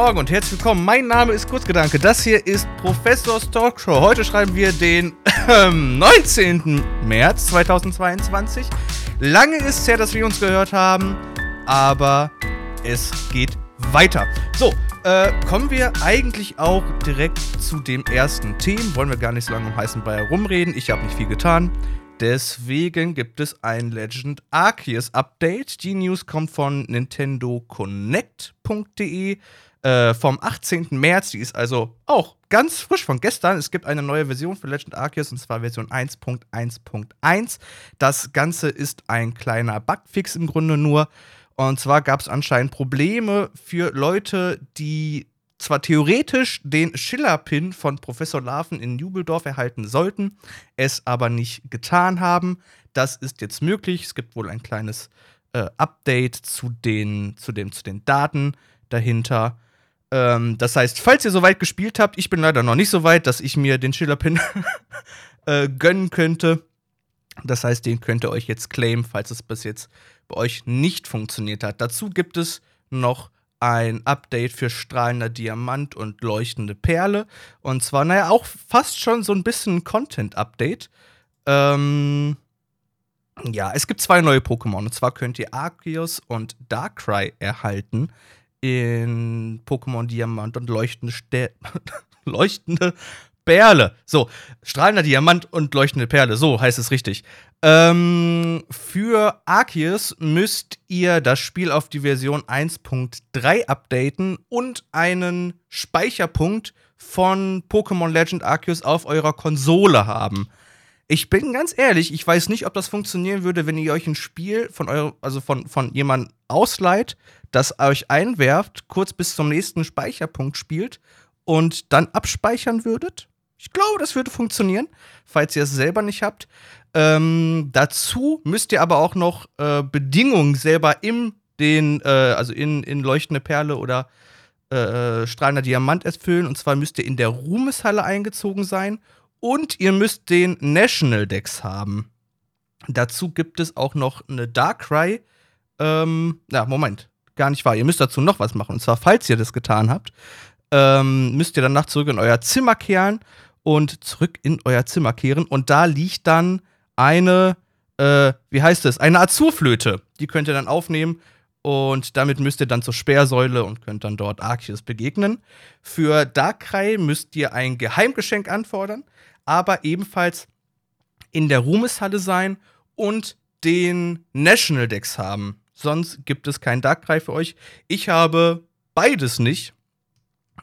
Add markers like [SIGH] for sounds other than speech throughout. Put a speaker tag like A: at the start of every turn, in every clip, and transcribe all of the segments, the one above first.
A: Morgen und herzlich willkommen. Mein Name ist Kurzgedanke. Das hier ist Professors Talkshow. Heute schreiben wir den äh, 19. März 2022. Lange ist es her, dass wir uns gehört haben, aber es geht weiter. So, äh, kommen wir eigentlich auch direkt zu dem ersten Thema. Wollen wir gar nicht so lange um heißen Brei herumreden. Ich habe nicht viel getan. Deswegen gibt es ein Legend Arceus Update. Die News kommt von nintendoconnect.de äh, vom 18. März. Die ist also auch ganz frisch von gestern. Es gibt eine neue Version für Legend Arceus und zwar Version 1.1.1. Das Ganze ist ein kleiner Bugfix im Grunde nur. Und zwar gab es anscheinend Probleme für Leute, die zwar theoretisch den Schiller-Pin von Professor Larven in Jubeldorf erhalten sollten, es aber nicht getan haben. Das ist jetzt möglich. Es gibt wohl ein kleines äh, Update zu den, zu, den, zu den Daten dahinter. Ähm, das heißt, falls ihr soweit gespielt habt, ich bin leider noch nicht so weit, dass ich mir den Schiller-Pin [LAUGHS] äh, gönnen könnte. Das heißt, den könnt ihr euch jetzt claimen, falls es bis jetzt bei euch nicht funktioniert hat. Dazu gibt es noch ein Update für strahlender Diamant und leuchtende Perle. Und zwar, naja, auch fast schon so ein bisschen Content-Update. Ähm, ja, es gibt zwei neue Pokémon. Und zwar könnt ihr Arceus und Darkrai erhalten in Pokémon Diamant und leuchtende, Ster [LAUGHS] leuchtende Perle. So, strahlender Diamant und leuchtende Perle. So heißt es richtig. Ähm, für Arceus müsst ihr das Spiel auf die Version 1.3 updaten und einen Speicherpunkt von Pokémon Legend Arceus auf eurer Konsole haben. Ich bin ganz ehrlich, ich weiß nicht, ob das funktionieren würde, wenn ihr euch ein Spiel von eurem, also von, von jemandem ausleiht, das euch einwerft, kurz bis zum nächsten Speicherpunkt spielt und dann abspeichern würdet. Ich glaube, das würde funktionieren, falls ihr es selber nicht habt. Ähm, dazu müsst ihr aber auch noch äh, Bedingungen selber im den, äh, also in, in leuchtende Perle oder äh, strahlender Diamant erfüllen. Und zwar müsst ihr in der Ruhmeshalle eingezogen sein und ihr müsst den National Dex haben. Dazu gibt es auch noch eine Darkrai. Ähm, na, Moment, gar nicht wahr. Ihr müsst dazu noch was machen. Und zwar, falls ihr das getan habt, ähm, müsst ihr danach zurück in euer Zimmer kehren und zurück in euer Zimmer kehren. Und da liegt dann eine, äh, wie heißt es, eine Azurflöte. Die könnt ihr dann aufnehmen und damit müsst ihr dann zur Sperrsäule und könnt dann dort Arceus begegnen. Für Darkrai müsst ihr ein Geheimgeschenk anfordern, aber ebenfalls in der Ruhmeshalle sein und den National Decks haben. Sonst gibt es kein Darkrai für euch. Ich habe beides nicht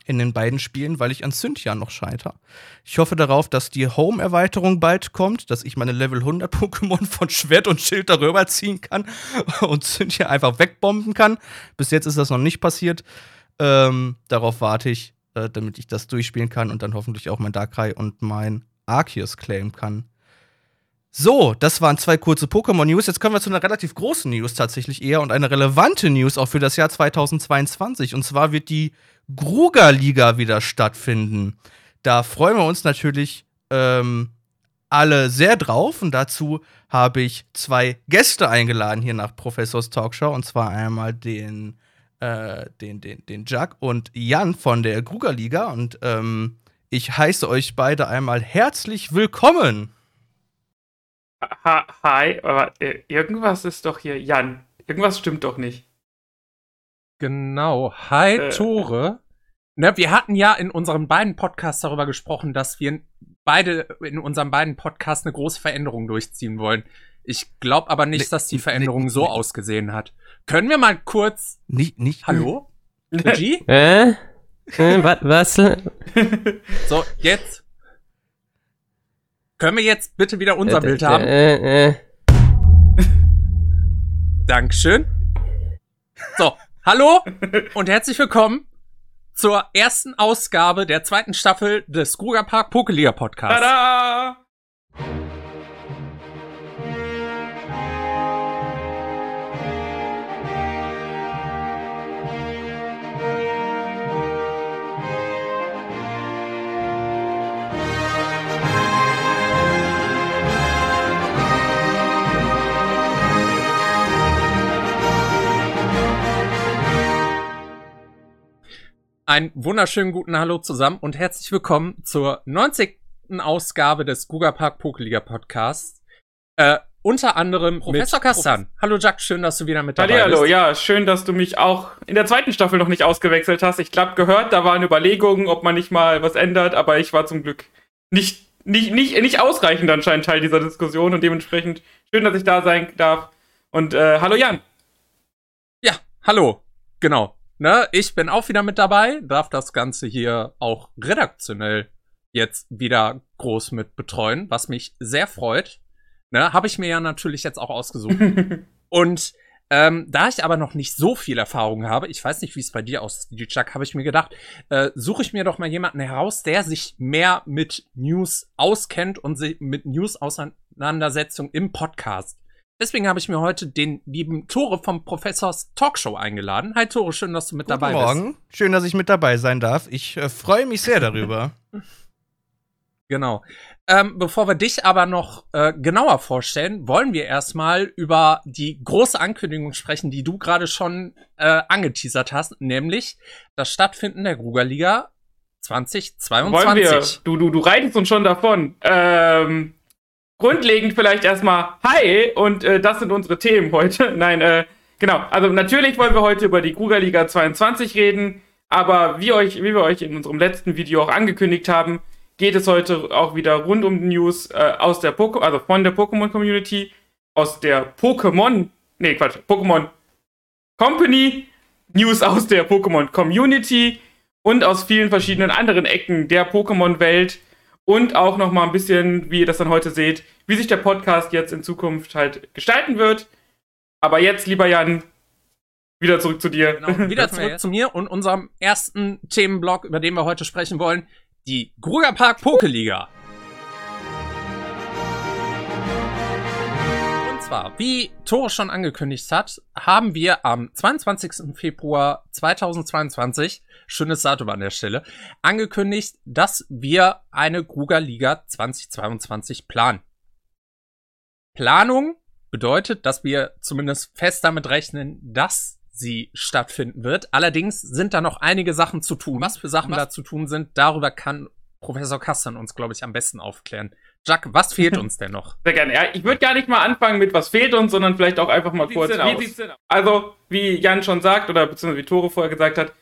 A: in den beiden Spielen, weil ich an Cynthia noch scheiter. Ich hoffe darauf, dass die Home-Erweiterung bald kommt, dass ich meine Level 100 Pokémon [LAUGHS] von Schwert und Schild darüber ziehen kann [LAUGHS] und Cynthia einfach wegbomben kann. Bis jetzt ist das noch nicht passiert. Ähm, darauf warte ich, äh, damit ich das durchspielen kann und dann hoffentlich auch mein Darkrai und mein Arceus claimen kann. So, das waren zwei kurze Pokémon-News. Jetzt kommen wir zu einer relativ großen News tatsächlich eher und eine relevante News auch für das Jahr 2022. Und zwar wird die Gruger-Liga wieder stattfinden. Da freuen wir uns natürlich ähm, alle sehr drauf. Und dazu habe ich zwei Gäste eingeladen hier nach Professors Talkshow. Und zwar einmal den, äh, den, den, den Jack und Jan von der Gruger-Liga. Und ähm, ich heiße euch beide einmal herzlich willkommen.
B: Ha hi, aber äh, irgendwas ist doch hier, Jan. Irgendwas stimmt doch nicht.
C: Genau. Hi, äh, Tore. Ne, wir hatten ja in unseren beiden Podcasts darüber gesprochen, dass wir beide in unseren beiden Podcasts eine große Veränderung durchziehen wollen. Ich glaube aber nicht, dass die Veränderung so ausgesehen hat. Können wir mal kurz.
A: Nicht, nicht.
C: Hallo? Regie?
D: Äh? äh was?
C: so, jetzt. Können wir jetzt bitte wieder unser äh, Bild haben? Äh, äh. [LAUGHS] Dankeschön. So, hallo und herzlich willkommen zur ersten Ausgabe der zweiten Staffel des Kruger Park Pokeliga Podcasts. Tada! Einen wunderschönen guten Hallo zusammen und herzlich willkommen zur 90. Ausgabe des Guga Park Pokeliga Podcasts. Äh, unter anderem Professor Kassan. Hallo Jack, schön, dass du wieder mit dabei
B: Hallo,
C: bist.
B: ja, schön, dass du mich auch in der zweiten Staffel noch nicht ausgewechselt hast. Ich glaube, gehört, da waren Überlegungen, ob man nicht mal was ändert, aber ich war zum Glück nicht, nicht, nicht, nicht ausreichend anscheinend Teil dieser Diskussion und dementsprechend schön, dass ich da sein darf. Und äh, hallo Jan.
C: Ja, hallo. Genau. Ne, ich bin auch wieder mit dabei, darf das Ganze hier auch redaktionell jetzt wieder groß mit betreuen, was mich sehr freut. Ne, habe ich mir ja natürlich jetzt auch ausgesucht. [LAUGHS] Und ähm, da ich aber noch nicht so viel Erfahrung habe, ich weiß nicht, wie es bei dir aussieht, Chuck, habe ich mir gedacht, äh, suche ich mir doch mal jemanden heraus, der sich mehr mit News auskennt und sich mit News-Auseinandersetzung im Podcast. Deswegen habe ich mir heute den lieben Tore vom Professors Talkshow eingeladen. Hi Tore, schön, dass du mit
A: Guten
C: dabei
A: Morgen.
C: bist.
A: Schön, dass ich mit dabei sein darf. Ich äh, freue mich sehr darüber. [LAUGHS]
C: Genau. Ähm, bevor wir dich aber noch äh, genauer vorstellen, wollen wir erstmal über die große Ankündigung sprechen, die du gerade schon äh, angeteasert hast, nämlich das Stattfinden der Grugerliga 2022.
B: Wollen wir? Du, du, du reitest uns schon davon. Ähm, grundlegend vielleicht erstmal Hi und äh, das sind unsere Themen heute. [LAUGHS] Nein, äh, genau. Also natürlich wollen wir heute über die Kruger Liga 22 reden, aber wie, euch, wie wir euch in unserem letzten Video auch angekündigt haben, geht es heute auch wieder rund um News äh, aus der Poke also von der Pokémon Community, aus der Pokémon, nee Quatsch, Pokémon Company, News aus der Pokémon Community und aus vielen verschiedenen anderen Ecken der Pokémon-Welt und auch noch mal ein bisschen, wie ihr das dann heute seht, wie sich der Podcast jetzt in Zukunft halt gestalten wird. Aber jetzt, lieber Jan, wieder zurück zu dir.
C: Genau, [LAUGHS] wieder zurück zu mir und unserem ersten Themenblock, über den wir heute sprechen wollen, die Gruger Park Pokeliga. Zwar, wie Tore schon angekündigt hat, haben wir am 22. Februar 2022, schönes Datum an der Stelle, angekündigt, dass wir eine Gruger Liga 2022 planen. Planung bedeutet, dass wir zumindest fest damit rechnen, dass sie stattfinden wird. Allerdings sind da noch einige Sachen zu tun. Was für Sachen da zu tun sind, darüber kann Professor Kastan uns, glaube ich, am besten aufklären. Jack, was fehlt uns denn noch? [LAUGHS]
B: Sehr gerne. Ja, ich würde gar nicht mal anfangen mit, was fehlt uns, sondern vielleicht auch einfach mal
C: Wie
B: kurz.
C: aus?
B: sieht's denn aus? Also, wie Jan schon sagt, oder beziehungsweise wie Tore vorher gesagt hat,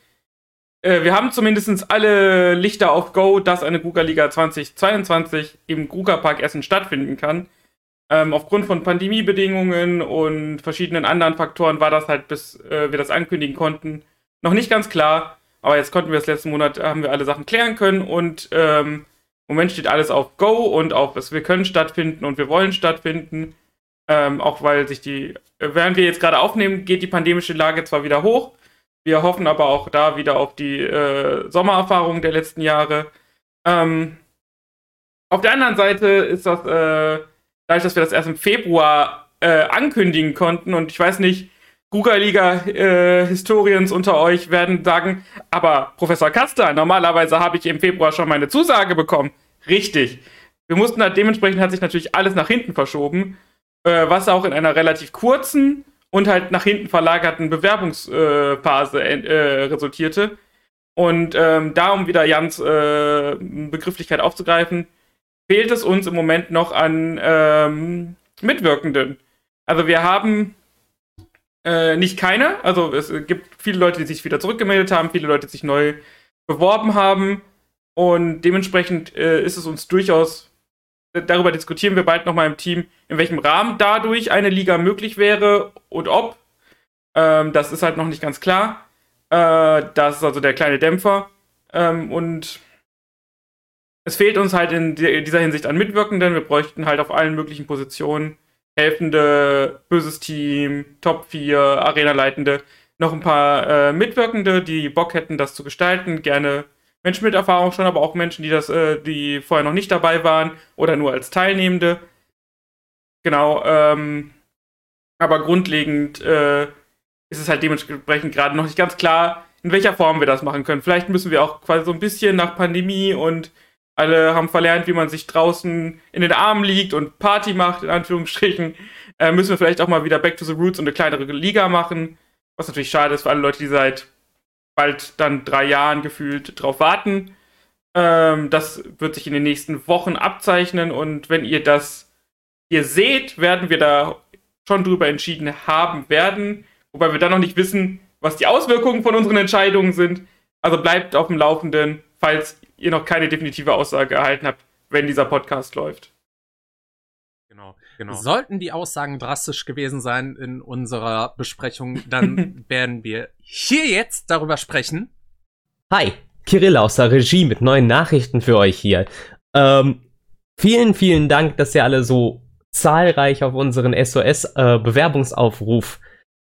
B: äh, wir haben zumindest alle Lichter auf Go, dass eine Gruga Liga 2022 im Gruga Park Essen stattfinden kann. Ähm, aufgrund von Pandemiebedingungen und verschiedenen anderen Faktoren war das halt, bis äh, wir das ankündigen konnten, noch nicht ganz klar. Aber jetzt konnten wir das letzten Monat, haben wir alle Sachen klären können und ähm, im Moment steht alles auf Go und auf, wir können stattfinden und wir wollen stattfinden. Ähm, auch weil sich die, äh, während wir jetzt gerade aufnehmen, geht die pandemische Lage zwar wieder hoch. Wir hoffen aber auch da wieder auf die äh, Sommererfahrung der letzten Jahre. Ähm, auf der anderen Seite ist das, äh, dadurch, dass wir das erst im Februar äh, ankündigen konnten und ich weiß nicht, Google-Liga-Historiens unter euch werden sagen, aber Professor Kaster, normalerweise habe ich im Februar schon meine Zusage bekommen. Richtig. Wir mussten halt, dementsprechend hat sich natürlich alles nach hinten verschoben, äh, was auch in einer relativ kurzen und halt nach hinten verlagerten Bewerbungsphase äh, resultierte. Und ähm, da, um wieder Jans äh, Begrifflichkeit aufzugreifen, fehlt es uns im Moment noch an ähm, Mitwirkenden. Also wir haben äh, nicht keine, also es gibt viele Leute, die sich wieder zurückgemeldet haben, viele Leute, die sich neu beworben haben und dementsprechend äh, ist es uns durchaus, darüber diskutieren wir bald nochmal im Team, in welchem Rahmen dadurch eine Liga möglich wäre und ob. Ähm, das ist halt noch nicht ganz klar. Äh, das ist also der kleine Dämpfer. Ähm, und es fehlt uns halt in di- dieser Hinsicht an Mitwirkenden. Wir bräuchten halt auf allen möglichen Positionen helfende, böses Team, Top 4, Arena-Leitende, noch ein paar äh, Mitwirkende, die Bock hätten, das zu gestalten. Gerne Menschen mit Erfahrung schon, aber auch Menschen, die das, äh, die vorher noch nicht dabei waren oder nur als Teilnehmende. Genau, ähm, aber grundlegend äh, ist es halt dementsprechend gerade noch nicht ganz klar, in welcher Form wir das machen können. Vielleicht müssen wir auch quasi so ein bisschen nach Pandemie und alle haben verlernt, wie man sich draußen in den Armen liegt und Party macht, in Anführungsstrichen. Äh, müssen wir vielleicht auch mal wieder Back to the Roots und eine kleinere Liga machen. Was natürlich schade ist für alle Leute, die seit bald dann drei Jahren gefühlt drauf warten. Ähm, das wird sich in den nächsten Wochen abzeichnen und wenn ihr das hier seht, werden wir da schon drüber entschieden haben werden, wobei wir dann noch nicht wissen, was die Auswirkungen von unseren Entscheidungen sind. Also bleibt auf dem Laufenden, falls ihr noch keine definitive Aussage erhalten habt, wenn dieser Podcast läuft.
C: Genau, genau. Sollten die Aussagen drastisch gewesen sein in unserer Besprechung, dann [LAUGHS] werden wir hier jetzt darüber sprechen.
D: Hi, Kirill aus der Regie mit neuen Nachrichten für euch hier. Ähm, vielen, vielen Dank, dass ihr alle so zahlreich auf unseren SOS-Bewerbungsaufruf äh,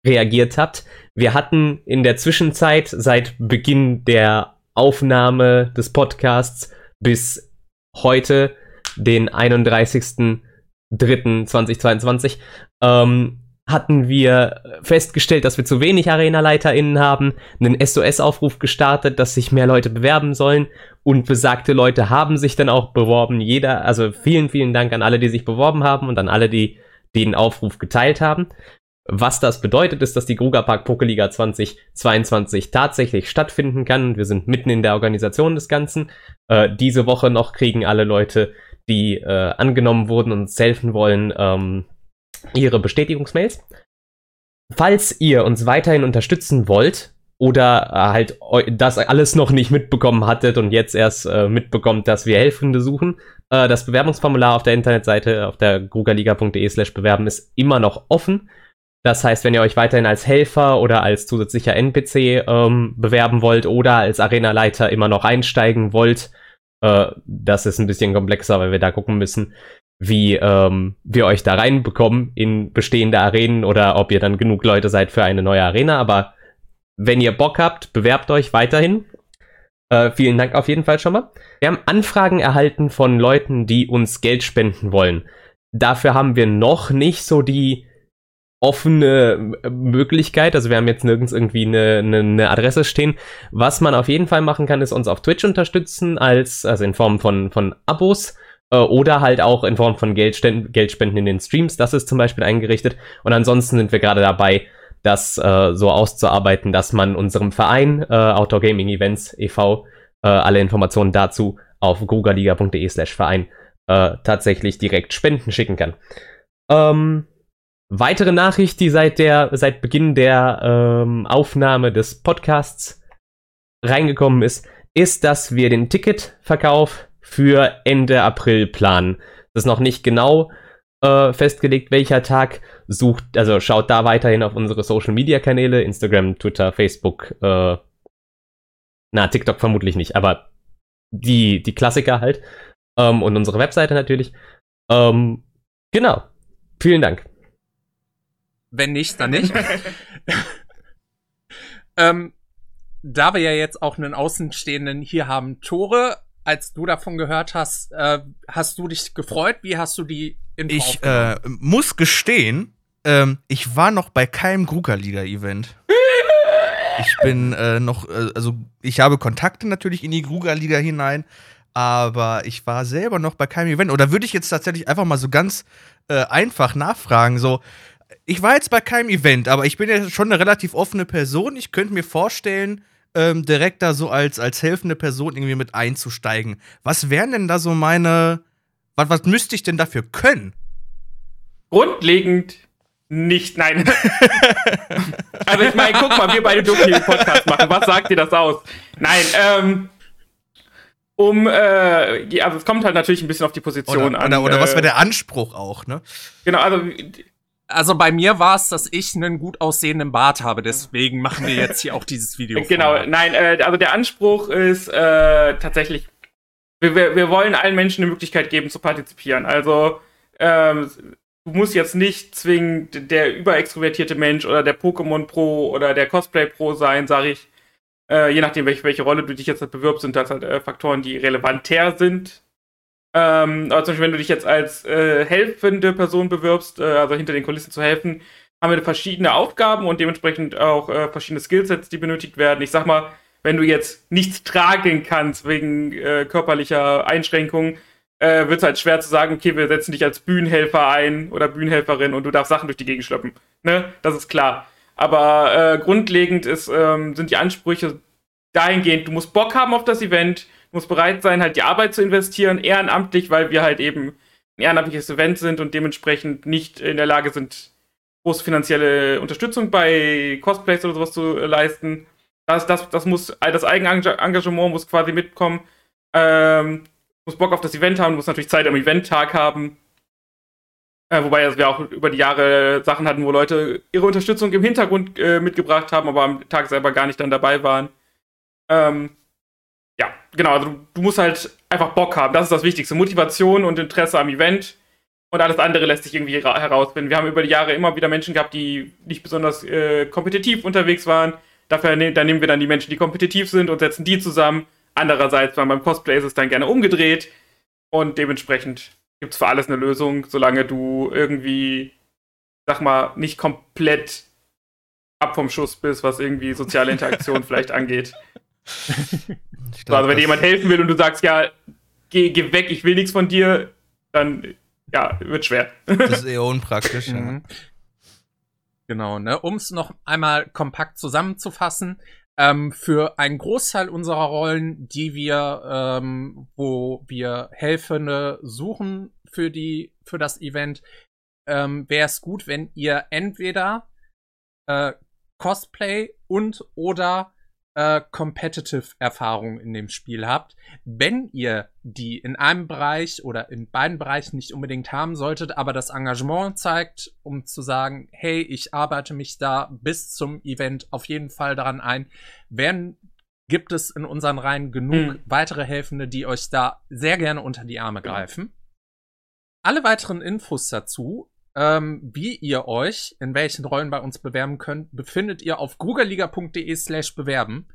D: reagiert habt. Wir hatten in der Zwischenzeit seit Beginn der Aufnahme des Podcasts bis heute, den 31.03.2022, ähm, hatten wir festgestellt, dass wir zu wenig Arena-LeiterInnen haben, einen SOS-Aufruf gestartet, dass sich mehr Leute bewerben sollen und besagte Leute haben sich dann auch beworben. Jeder, also vielen, vielen Dank an alle, die sich beworben haben und an alle, die den Aufruf geteilt haben. Was das bedeutet, ist, dass die Grugerpark Pokeliga 2022 tatsächlich stattfinden kann. Wir sind mitten in der Organisation des Ganzen. Äh, diese Woche noch kriegen alle Leute, die äh, angenommen wurden und uns helfen wollen, ähm, ihre Bestätigungsmails. Falls ihr uns weiterhin unterstützen wollt oder äh, halt das alles noch nicht mitbekommen hattet und jetzt erst äh, mitbekommt, dass wir Helfende suchen, äh, das Bewerbungsformular auf der Internetseite auf der grugaliga.de slash bewerben ist immer noch offen. Das heißt, wenn ihr euch weiterhin als Helfer oder als zusätzlicher NPC ähm, bewerben wollt oder als Arenaleiter immer noch einsteigen wollt, äh, das ist ein bisschen komplexer, weil wir da gucken müssen, wie ähm, wir euch da reinbekommen in bestehende Arenen oder ob ihr dann genug Leute seid für eine neue Arena. Aber wenn ihr Bock habt, bewerbt euch weiterhin. Äh, vielen Dank auf jeden Fall schon mal. Wir haben Anfragen erhalten von Leuten, die uns Geld spenden wollen. Dafür haben wir noch nicht so die offene Möglichkeit. Also wir haben jetzt nirgends irgendwie eine, eine, eine, Adresse stehen. Was man auf jeden Fall machen kann, ist uns auf Twitch unterstützen, als, also in Form von, von Abos äh, oder halt auch in Form von Geldspenden, Geldspenden in den Streams. Das ist zum Beispiel eingerichtet. Und ansonsten sind wir gerade dabei, das äh, so auszuarbeiten, dass man unserem Verein äh, Outdoor Gaming Events e.V. Äh, alle Informationen dazu auf grugaliga.de slash Verein äh, tatsächlich direkt Spenden schicken kann. Ähm, weitere Nachricht, die seit der seit Beginn der ähm, Aufnahme des Podcasts reingekommen ist, ist, dass wir den Ticketverkauf für Ende April planen. Das ist noch nicht genau äh, festgelegt, welcher Tag. Sucht, also schaut da weiterhin auf unsere Social Media Kanäle, Instagram, Twitter, Facebook, äh, na, TikTok vermutlich nicht, aber die, die Klassiker halt. Ähm, und unsere Webseite natürlich. Ähm, genau. Vielen Dank.
C: Wenn nicht, dann nicht. [LAUGHS] ähm, da wir ja jetzt auch einen Außenstehenden hier haben, Tore, als du davon gehört hast, äh, hast du dich gefreut? Wie hast du die
A: Info Ich äh, muss gestehen, ähm, ich war noch bei keinem Grugerliga-Event. ich bin äh, noch, äh, also ich habe Kontakte natürlich in die Grugerliga hinein, aber ich war selber noch bei keinem Event. Oder würde ich jetzt tatsächlich einfach mal so ganz äh, einfach nachfragen, so, ich war jetzt bei keinem Event, aber ich bin ja schon eine relativ offene Person. Ich könnte mir vorstellen, ähm, direkt da so als, als helfende Person irgendwie mit einzusteigen. Was wären denn da so meine. Was, was müsste ich denn dafür können?
B: Grundlegend nicht, nein. [LAUGHS] also ich meine, guck mal, wir beide dürfen hier einen Podcast machen. Was sagt dir das aus? Nein, ähm, um, äh, also es kommt halt natürlich ein bisschen auf die Position
A: oder,
B: an.
A: Oder, oder äh, was wäre der Anspruch auch, ne?
B: Genau, also
C: also bei mir war es, dass ich einen gut aussehenden Bart habe, deswegen machen wir jetzt hier auch dieses Video.
B: Genau, vor. nein, äh, also der Anspruch ist äh, tatsächlich, wir, wir, wir wollen allen Menschen eine Möglichkeit geben zu partizipieren. Also ähm, du musst jetzt nicht zwingend der überextrovertierte Mensch oder der Pokémon Pro oder der Cosplay Pro sein, sage ich. Äh, je nachdem, welche, welche Rolle du dich jetzt halt bewirbst, sind das halt äh, Faktoren, die relevanter sind ähm, aber zum Beispiel, wenn du dich jetzt als äh, helfende Person bewirbst, äh, also hinter den Kulissen zu helfen, haben wir verschiedene Aufgaben und dementsprechend auch äh, verschiedene Skillsets, die benötigt werden. Ich sag mal, wenn du jetzt nichts tragen kannst wegen äh, körperlicher Einschränkungen, äh, wird es halt schwer zu sagen, okay, wir setzen dich als Bühnenhelfer ein oder Bühnenhelferin und du darfst Sachen durch die Gegend schleppen. Ne? Das ist klar. Aber äh, grundlegend ist, ähm, sind die Ansprüche dahingehend, du musst Bock haben auf das Event, du musst bereit sein, halt die Arbeit zu investieren, ehrenamtlich, weil wir halt eben ein ehrenamtliches Event sind und dementsprechend nicht in der Lage sind, große finanzielle Unterstützung bei Cosplays oder sowas zu leisten. Das, das, das muss, das Eigenengagement muss quasi mitkommen. Ähm, muss Bock auf das Event haben, muss natürlich Zeit am Eventtag haben. Äh, wobei also wir auch über die Jahre Sachen hatten, wo Leute ihre Unterstützung im Hintergrund äh, mitgebracht haben, aber am Tag selber gar nicht dann dabei waren. Ähm, ja, genau, also du, du, musst halt einfach Bock haben. Das ist das Wichtigste. Motivation und Interesse am Event. Und alles andere lässt sich irgendwie herausfinden. Wir haben über die Jahre immer wieder Menschen gehabt, die nicht besonders äh, kompetitiv unterwegs waren. Dafür ne dann nehmen wir dann die Menschen, die kompetitiv sind und setzen die zusammen. Andererseits, beim Cosplay ist es dann gerne umgedreht. Und dementsprechend gibt es für alles eine Lösung, solange du irgendwie, sag mal, nicht komplett ab vom Schuss bist, was irgendwie soziale Interaktion [LAUGHS] vielleicht angeht. Glaub, also wenn dir jemand helfen will und du sagst, ja, geh, geh weg, ich will nichts von dir, dann ja, wird schwer.
A: Das ist [LAUGHS] eher unpraktisch. ja.
C: Mhm. Genau, ne? Um es noch einmal kompakt zusammenzufassen, ähm, für einen Großteil unserer Rollen, die wir, ähm, wo wir Helfende suchen für die, für das Event, ähm, wäre es gut, wenn ihr entweder äh, Cosplay und oder äh, Competitive-Erfahrung in dem Spiel habt. Wenn ihr die in einem Bereich oder in beiden Bereichen nicht unbedingt haben solltet, aber das Engagement zeigt, um zu sagen, hey, ich arbeite mich da bis zum Event auf jeden Fall daran ein, werden gibt es in unseren Reihen genug mhm. weitere Helfende, die euch da sehr gerne unter die Arme greifen. Alle weiteren Infos dazu ähm, wie ihr euch in welchen Rollen bei uns bewerben könnt, befindet ihr auf googleliga.de slash bewerben.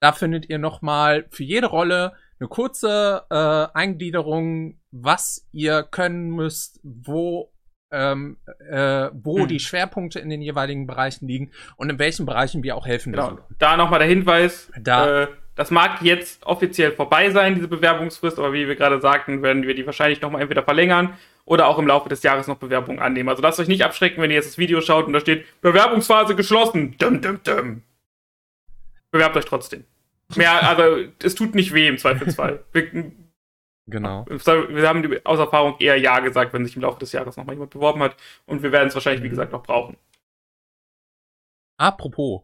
C: Da findet ihr nochmal für jede Rolle eine kurze äh, Eingliederung, was ihr können müsst, wo ähm, äh, wo hm. die Schwerpunkte in den jeweiligen Bereichen liegen und in welchen Bereichen wir auch helfen
B: genau. Da nochmal der Hinweis, da. Äh, das mag jetzt offiziell vorbei sein, diese Bewerbungsfrist, aber wie wir gerade sagten, werden wir die wahrscheinlich nochmal entweder verlängern oder auch im Laufe des Jahres noch Bewerbungen annehmen. Also lasst euch nicht abschrecken, wenn ihr jetzt das Video schaut und da steht Bewerbungsphase geschlossen. Dum, dum, dum. Bewerbt euch trotzdem. Mehr, also es tut nicht weh im Zweifelsfall. [LAUGHS] Wir,
C: genau.
B: Wir haben aus Erfahrung eher Ja gesagt, wenn sich im Laufe des Jahres nochmal jemand beworben hat. Und wir werden es wahrscheinlich, wie mhm. gesagt, noch brauchen.
C: Apropos,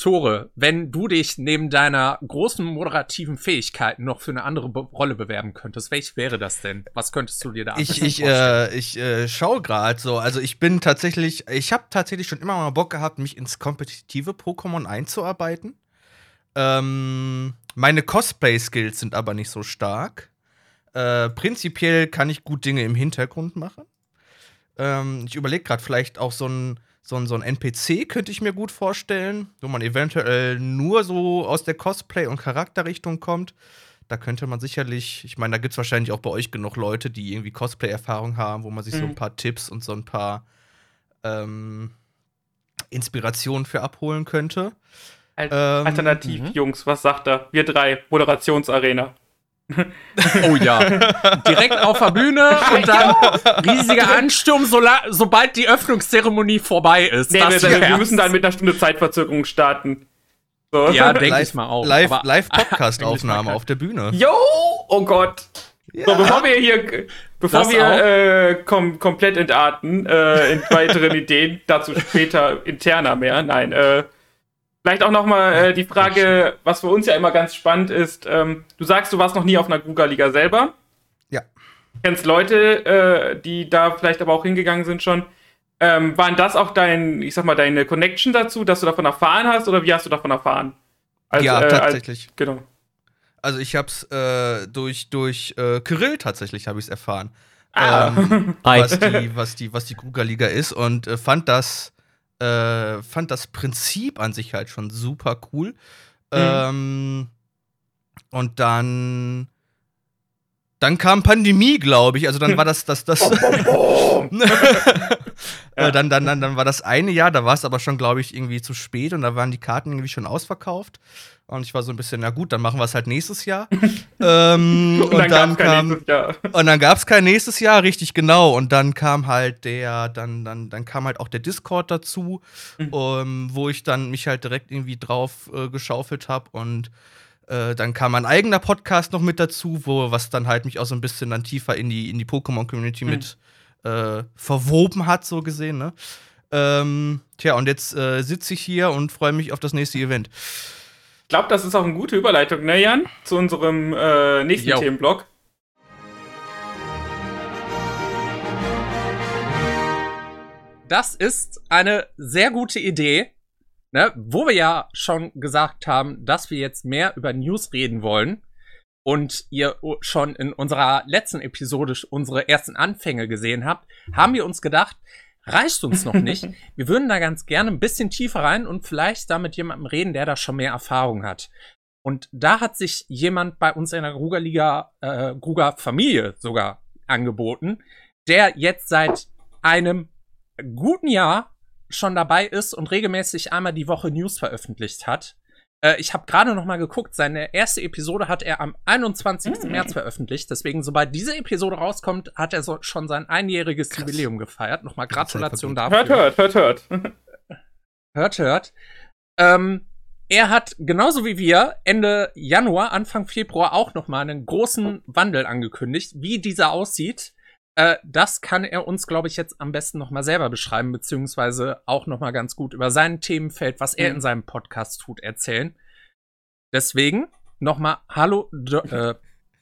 C: Tore, wenn du dich neben deiner großen moderativen Fähigkeit noch für eine andere Be Rolle bewerben könntest, welche wäre das denn? Was könntest du dir da
A: Ich, ich, äh, ich äh, schaue gerade so. Also ich bin tatsächlich, ich habe tatsächlich schon immer mal Bock gehabt, mich ins kompetitive Pokémon einzuarbeiten. Ähm, meine Cosplay-Skills sind aber nicht so stark. Äh, prinzipiell kann ich gut Dinge im Hintergrund machen. Ähm, ich überlege gerade vielleicht auch so ein so ein, so ein NPC könnte ich mir gut vorstellen, wo man eventuell nur so aus der Cosplay- und Charakterrichtung kommt. Da könnte man sicherlich, ich meine, da gibt es wahrscheinlich auch bei euch genug Leute, die irgendwie Cosplay-Erfahrung haben, wo man sich mhm. so ein paar Tipps und so ein paar ähm, Inspirationen für abholen könnte.
B: Alternativ, ähm, Jungs, was sagt er? Wir drei, Moderationsarena. [LAUGHS]
C: Oh ja. Direkt auf der Bühne und dann riesiger Ansturm, so sobald die Öffnungszeremonie vorbei ist.
B: Nee, wir, wir, müssen dann mit einer Stunde Zeitverzögerung starten.
C: So. Ja, denke ich mal auch.
A: Live-Podcast-Aufnahme live [LAUGHS] auf der Bühne.
B: Yo! Oh Gott. Ja. So, bevor wir hier, bevor das wir äh, kom komplett entarten äh, in weiteren [LAUGHS] Ideen, dazu später interner mehr. Nein, äh, Vielleicht auch nochmal äh, die Frage, was für uns ja immer ganz spannend ist. Ähm, du sagst, du warst noch nie auf einer Google-Liga selber.
A: Ja.
B: Kennst Leute, äh, die da vielleicht aber auch hingegangen sind schon. Ähm, waren das auch dein, ich sag mal, deine Connection dazu, dass du davon erfahren hast oder wie hast du davon erfahren?
A: Als, ja, äh, tatsächlich.
B: Als, genau.
A: Also ich hab's äh, durch, durch äh, Kirill tatsächlich habe ich es erfahren.
B: Ah.
A: Ähm, [LAUGHS] was, die, was, die, was die Google-Liga ist und äh, fand das äh, fand das Prinzip an sich halt schon super cool. Mhm. Ähm, und dann dann kam Pandemie, glaube ich. Also dann war das das das. [LAUGHS] äh, dann, dann, dann, dann war das eine Jahr, da war es aber schon, glaube ich, irgendwie zu spät und da waren die Karten irgendwie schon ausverkauft. Und ich war so ein bisschen, na gut, dann machen wir es halt nächstes Jahr. [LAUGHS] ähm,
B: Und, dann, gab's kein nächstes Jahr.
A: und dann gab es kein nächstes Jahr, richtig genau. Und dann kam halt der, dann, dann, dann kam halt auch der Discord dazu,
B: Mhm.
A: ähm, wo ich dann mich halt direkt irgendwie drauf äh, geschaufelt habe. Und äh, dann kam ein eigener Podcast noch mit dazu, wo was dann halt mich auch so ein bisschen dann tiefer in die, in die Pokémon-Community
B: Mhm.
A: mit äh, verwoben hat, so gesehen, ne? Ähm, tja, und jetzt äh, sitze ich hier und freue mich auf das nächste Event.
B: Ich glaube, das ist auch eine gute Überleitung, ne, Jan? Zu unserem äh, nächsten
C: Jo.
B: Themenblock.
C: Das ist eine sehr gute Idee, ne? wo wir ja schon gesagt haben, dass wir jetzt mehr über News reden wollen und ihr schon in unserer letzten Episode unsere ersten Anfänge gesehen habt, haben wir uns gedacht, reicht uns noch nicht. [LAUGHS] wir würden da ganz gerne ein bisschen tiefer rein und vielleicht da mit jemandem reden, der da schon mehr Erfahrung hat. Und da hat sich jemand bei uns in der Grugerliga, äh, Gruger Familie sogar angeboten, der jetzt seit einem guten Jahr schon dabei ist und regelmäßig einmal die Woche News veröffentlicht hat. Äh, ich habe gerade noch mal geguckt, seine erste Episode hat er am 21.
B: Mhm.
C: März veröffentlicht. Deswegen, sobald diese Episode rauskommt, hat er so schon sein einjähriges
A: Krass.
C: Jubiläum gefeiert. Nochmal Gratulation dafür.
B: Hört, hört, hört, hört. [LAUGHS]
C: Hört, hört. Ähm, er hat genauso wie wir Ende Januar, Anfang Februar auch noch mal einen großen Wandel angekündigt. Wie dieser aussieht, äh, das kann er uns, glaube ich, jetzt am besten noch mal selber beschreiben, beziehungsweise auch noch mal ganz gut über sein Themenfeld, was er
B: Mhm.
C: in seinem Podcast tut, erzählen. Deswegen noch mal Hallo. Do, äh,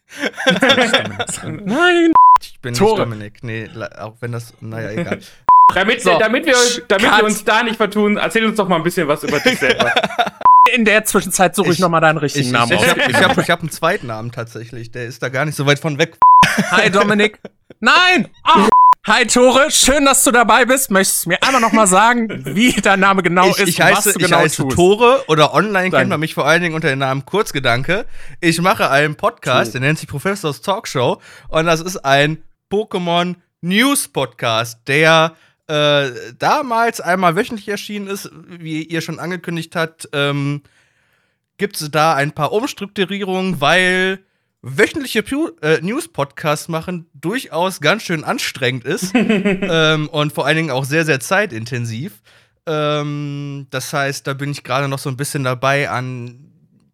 C: [LAUGHS] Nein.
A: Ich bin
C: Tore.
A: nicht Dominik. Nee, auch wenn das, naja, egal. [LAUGHS]
B: Damit,
C: So.
B: damit, wir, damit
C: Cut.
B: wir uns da nicht vertun, erzähl uns doch mal ein bisschen was über dich selber. [LAUGHS]
C: In der Zwischenzeit suche ich,
A: Ich-
C: noch mal deinen richtigen
A: Ich,
C: Namen
A: ich,
C: aus.
A: ich habe ich hab, ich hab einen zweiten Namen tatsächlich. Der ist da gar nicht so weit von weg.
C: Hi Dominik. Nein! Ah. Hi Tore, schön, dass du dabei bist. Möchtest du mir einmal noch mal sagen, wie dein Name genau
A: ich,
C: ist
A: ich heiße,
C: was du
A: ich
C: genau
A: heiße
C: tust?
A: Tore oder online
C: Dann-
A: kennt man mich vor allen Dingen unter dem Namen Kurzgedanke. Ich mache einen Podcast, der nennt sich Professors Talkshow und das ist ein Pokémon News Podcast, der äh, damals einmal wöchentlich erschienen ist, wie ihr schon angekündigt habt. Ähm, Gibt es da ein paar Umstrukturierungen, weil wöchentliche äh, News-Podcasts machen durchaus ganz schön anstrengend ist [LAUGHS] ähm, und vor allen Dingen auch sehr, sehr zeitintensiv. Ähm, das heißt, da bin ich gerade noch so ein bisschen dabei, an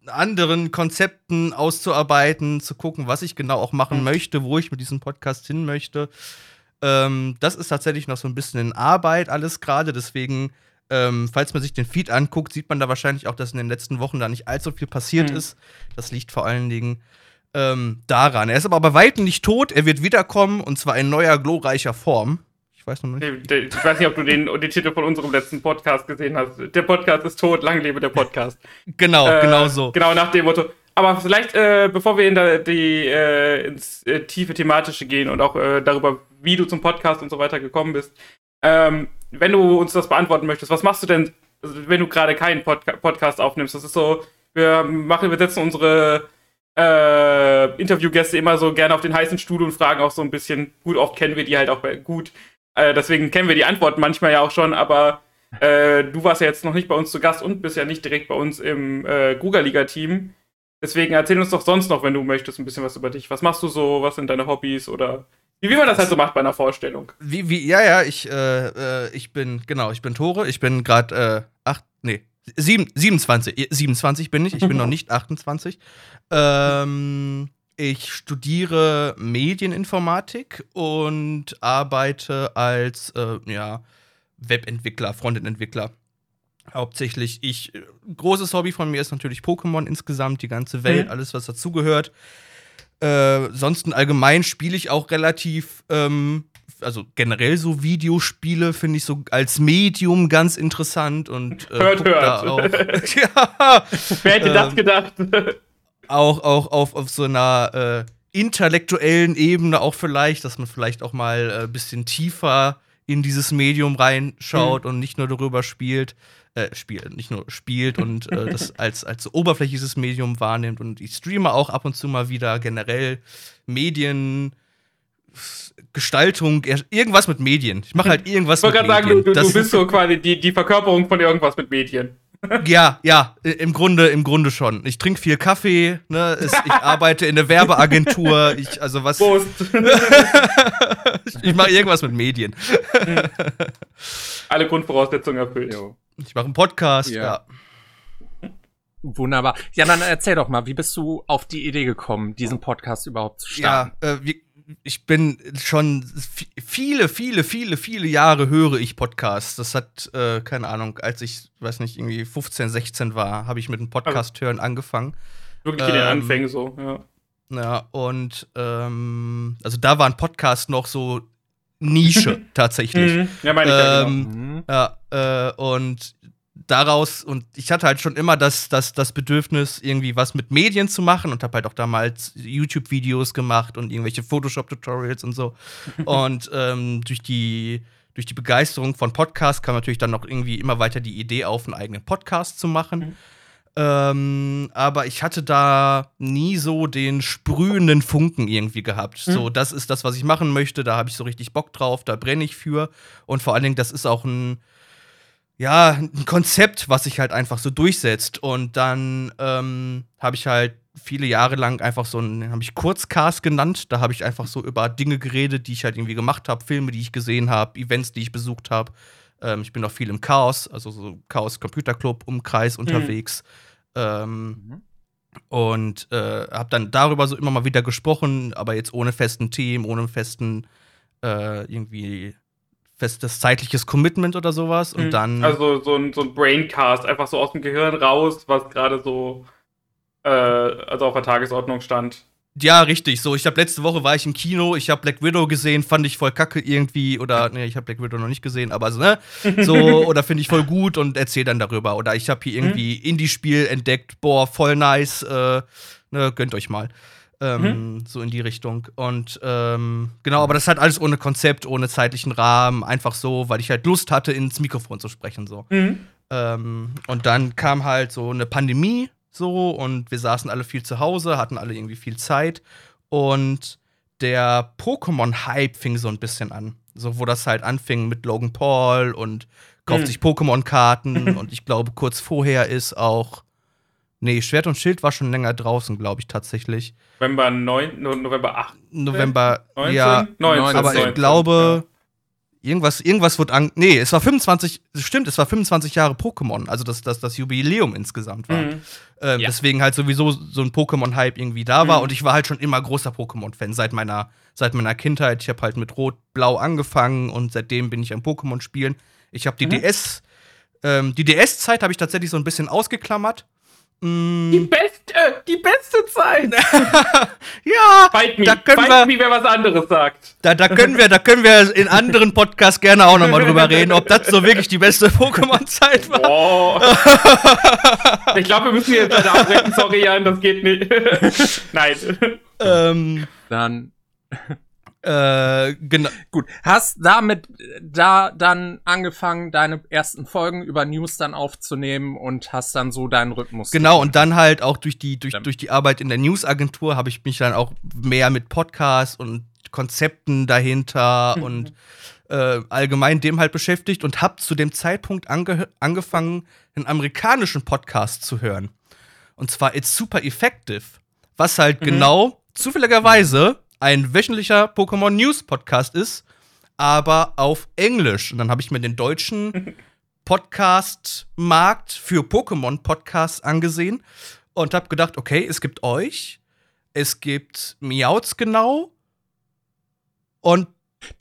A: anderen Konzepten auszuarbeiten, zu gucken, was ich genau auch machen
B: Mhm.
A: möchte, wo ich mit diesem Podcast hin möchte. Ähm, das ist tatsächlich noch so ein bisschen in Arbeit alles gerade, deswegen. Ähm, falls man sich den Feed anguckt, sieht man da wahrscheinlich auch, dass in den letzten Wochen da nicht allzu viel passiert
B: Mhm.
A: ist. Das liegt vor allen Dingen ähm, daran. Er ist aber bei weitem nicht tot, er wird wiederkommen und zwar in neuer, glorreicher Form. Ich weiß noch nicht.
B: Ich weiß nicht, ob du den, den Titel von unserem letzten Podcast gesehen hast. Der Podcast ist tot, lang lebe der Podcast. [LAUGHS]
A: Genau,
B: Äh,
A: genau so.
B: Genau nach dem Motto. Aber vielleicht, äh, bevor wir in der, die, äh, ins äh, tiefe thematische gehen und auch äh, darüber, wie du zum Podcast und so weiter gekommen bist, ähm, wenn du uns das beantworten möchtest, was machst du denn, also, wenn du gerade keinen Podca Podcast aufnimmst? Das ist so, wir machen, wir setzen unsere äh, Interviewgäste immer so gerne auf den heißen Stuhl und fragen auch so ein bisschen, gut, oft kennen wir die halt auch gut. Äh, deswegen kennen wir die Antworten manchmal ja auch schon, aber äh, du warst ja jetzt noch nicht bei uns zu Gast und bist ja nicht direkt bei uns im äh, Grugerliga-Team. Deswegen erzähl uns doch sonst noch, wenn du möchtest, ein bisschen was über dich. Was machst du so? Was sind deine Hobbys? Oder wie, wie man das halt so macht bei einer Vorstellung.
A: Wie, wie, ja, ja, ich, äh, äh, ich bin, genau, ich bin Tore. Ich bin gerade äh, acht, nee, sieben, 27, 27 bin ich. Ich bin noch [LAUGHS] nicht 28. Ähm, ich studiere Medieninformatik und arbeite als, äh, ja, Webentwickler, Frontend-Entwickler. Hauptsächlich ich, äh, großes Hobby von mir ist natürlich Pokémon insgesamt, die ganze Welt,
B: Mhm.
A: alles, was dazugehört. Äh, sonst allgemein spiele ich auch relativ, ähm, also generell so Videospiele finde ich so als Medium ganz interessant und äh,
B: Hört, hört.
A: auch, [LAUGHS] [LAUGHS] ja,
B: Wer hätte das
A: Ähm,
B: gedacht?
A: Auch, auch auf, auf so einer äh, intellektuellen Ebene auch vielleicht, dass man vielleicht auch mal ein äh, bisschen tiefer in dieses Medium reinschaut und nicht nur darüber spielt, äh, spielt, nicht nur spielt und äh, [LAUGHS] das als, als so oberflächliches Medium wahrnimmt. Und ich streame auch ab und zu mal wieder generell Medien. Gestaltung, irgendwas mit Medien. Ich mache halt irgendwas
B: Ich wollte
A: mit
B: gerade sagen,
A: Medien.
B: du, du,
A: Das-
B: du bist so quasi die, die Verkörperung von irgendwas mit Medien.
A: Ja, ja, im Grunde, im Grunde schon. Ich trinke viel Kaffee, ne? Ich [LAUGHS] arbeite in der Werbeagentur. Ich, also was.
B: Prost. [LAUGHS]
A: ich mache irgendwas mit Medien. [LAUGHS]
B: Alle Grundvoraussetzungen erfüllt.
C: Jo.
A: Ich mache einen Podcast,
C: Ja.
A: ja.
C: Wunderbar. Ja, dann erzähl doch mal, wie bist du auf die Idee gekommen, diesen Podcast überhaupt zu starten?
A: Ja, äh, wie, ich bin schon vi- viele, viele, viele, viele Jahre höre ich Podcasts. Das hat, äh, keine Ahnung, als ich, weiß nicht, irgendwie 15, 16 war, habe ich mit dem Podcast hören angefangen.
B: Wirklich in den
A: Ähm,
B: Anfängen so, ja.
A: Ja, und ähm, also da war ein Podcast noch so Nische [LAUGHS] tatsächlich.
B: Mhm. Ja, meine ich ja, genau.
A: Ähm,
C: Mhm.
A: Ja, äh, und daraus, und ich hatte halt schon immer das, das, das Bedürfnis, irgendwie was mit Medien zu machen und habe halt auch damals YouTube-Videos gemacht und irgendwelche Photoshop-Tutorials und so. [LAUGHS] und ähm, durch die durch die Begeisterung von Podcasts kam natürlich dann noch irgendwie immer weiter die Idee auf, einen eigenen Podcast zu machen.
B: Mhm.
A: Ähm, aber ich hatte da nie so den sprühenden Funken irgendwie gehabt. So, das ist das, was ich machen möchte. Da habe ich so richtig Bock drauf. Da brenne ich für. Und vor allen Dingen, das ist auch ein, ja, ein Konzept, was sich halt einfach so durchsetzt. Und dann ähm, habe ich halt viele Jahre lang einfach so einen, habe ich Kurzcast genannt. Da habe ich einfach so über Dinge geredet, die ich halt irgendwie gemacht habe, Filme, die ich gesehen habe, Events, die ich besucht habe. Ähm, ich bin auch viel im Chaos, also so Chaos Computer Club, Umkreis unterwegs. Ähm,
C: Mhm.
A: und äh, habe dann darüber so immer mal wieder gesprochen, aber jetzt ohne festen Themen, ohne festen äh, irgendwie festes zeitliches Commitment oder sowas. Und
B: Mhm.
A: dann
B: Also so ein, so ein Braincast, einfach so aus dem Gehirn raus, was gerade so äh, also auf der Tagesordnung stand.
A: Ja, richtig. So, ich habe letzte Woche war ich im Kino, ich habe Black Widow gesehen, fand ich voll kacke irgendwie oder nee, ich habe Black Widow noch nicht gesehen, aber so, ne? [LAUGHS] So oder finde ich voll gut und erzähl dann darüber oder ich habe hier irgendwie Indie-Spiel entdeckt, boah, voll nice, äh, ne, gönnt euch mal. Ähm, So in die Richtung. Und ähm, genau, aber das halt alles ohne Konzept, ohne zeitlichen Rahmen, einfach so, weil ich halt Lust hatte, ins Mikrofon zu sprechen. So.
B: Mhm.
A: Ähm, und dann kam halt so eine Pandemie so und wir saßen alle viel zu Hause, hatten alle irgendwie viel Zeit und der Pokémon-Hype fing so ein bisschen an. So, wo das halt anfing mit Logan Paul und kauft
B: Mhm.
A: sich Pokémon-Karten [LAUGHS] und ich glaube, kurz vorher ist auch. Nee, Schwert und Schild war schon länger draußen, glaube ich, tatsächlich.
B: November 9, No- November 8,
A: November,
B: 19?
A: ja,
B: 19,
A: aber ich
B: 19,
A: glaube, irgendwas, irgendwas wird an. Nee, es war 25, stimmt, es war 25 Jahre Pokémon, also das, das, das Jubiläum insgesamt
B: ja.
A: war.
B: Mhm.
A: Ähm,
C: Ja.
A: Deswegen halt sowieso so ein Pokémon-Hype irgendwie da war.
B: Mhm.
A: Und ich war halt schon immer großer Pokémon-Fan seit meiner, seit meiner Kindheit. Ich habe halt mit Rot-Blau angefangen und seitdem bin ich am Pokémon-Spielen. Ich habe die
B: Mhm.
A: DS, ähm, die DS-Zeit habe ich tatsächlich so ein bisschen ausgeklammert.
B: Die
A: Mm,
B: beste, die beste Zeit. [LAUGHS]
A: ja,
B: Fight me,
A: Da können
B: fight
A: wir-
B: me, wer was anderes sagt.
A: da, da können wir, da können wir in anderen Podcasts gerne auch noch mal drüber reden, ob das so wirklich die beste Pokémon-Zeit war.
B: Boah. [LAUGHS] ich glaube, wir müssen jetzt leider abbrechen. Sorry, Jan, das geht nicht. [LAUGHS] Nein.
A: Ähm,
C: Dann
A: äh, genau.
C: Gut, hast damit äh, da dann angefangen, deine ersten Folgen über News dann aufzunehmen und hast dann so deinen Rhythmus.
A: Genau, und dann halt auch durch die, durch, durch die Arbeit in der Newsagentur habe ich mich dann auch mehr mit Podcasts und Konzepten dahinter [LAUGHS] und äh, allgemein dem halt beschäftigt und habe zu dem Zeitpunkt ange angefangen, einen amerikanischen Podcast zu hören. Und zwar It's Super Effective, was halt
B: Mhm.
A: genau zufälligerweise ein wöchentlicher Pokémon News Podcast ist, aber auf Englisch. Und dann habe ich mir den deutschen [LAUGHS] Podcast-Markt für Pokémon-Podcasts angesehen und habe gedacht, okay, es gibt euch, es gibt Miauts genau und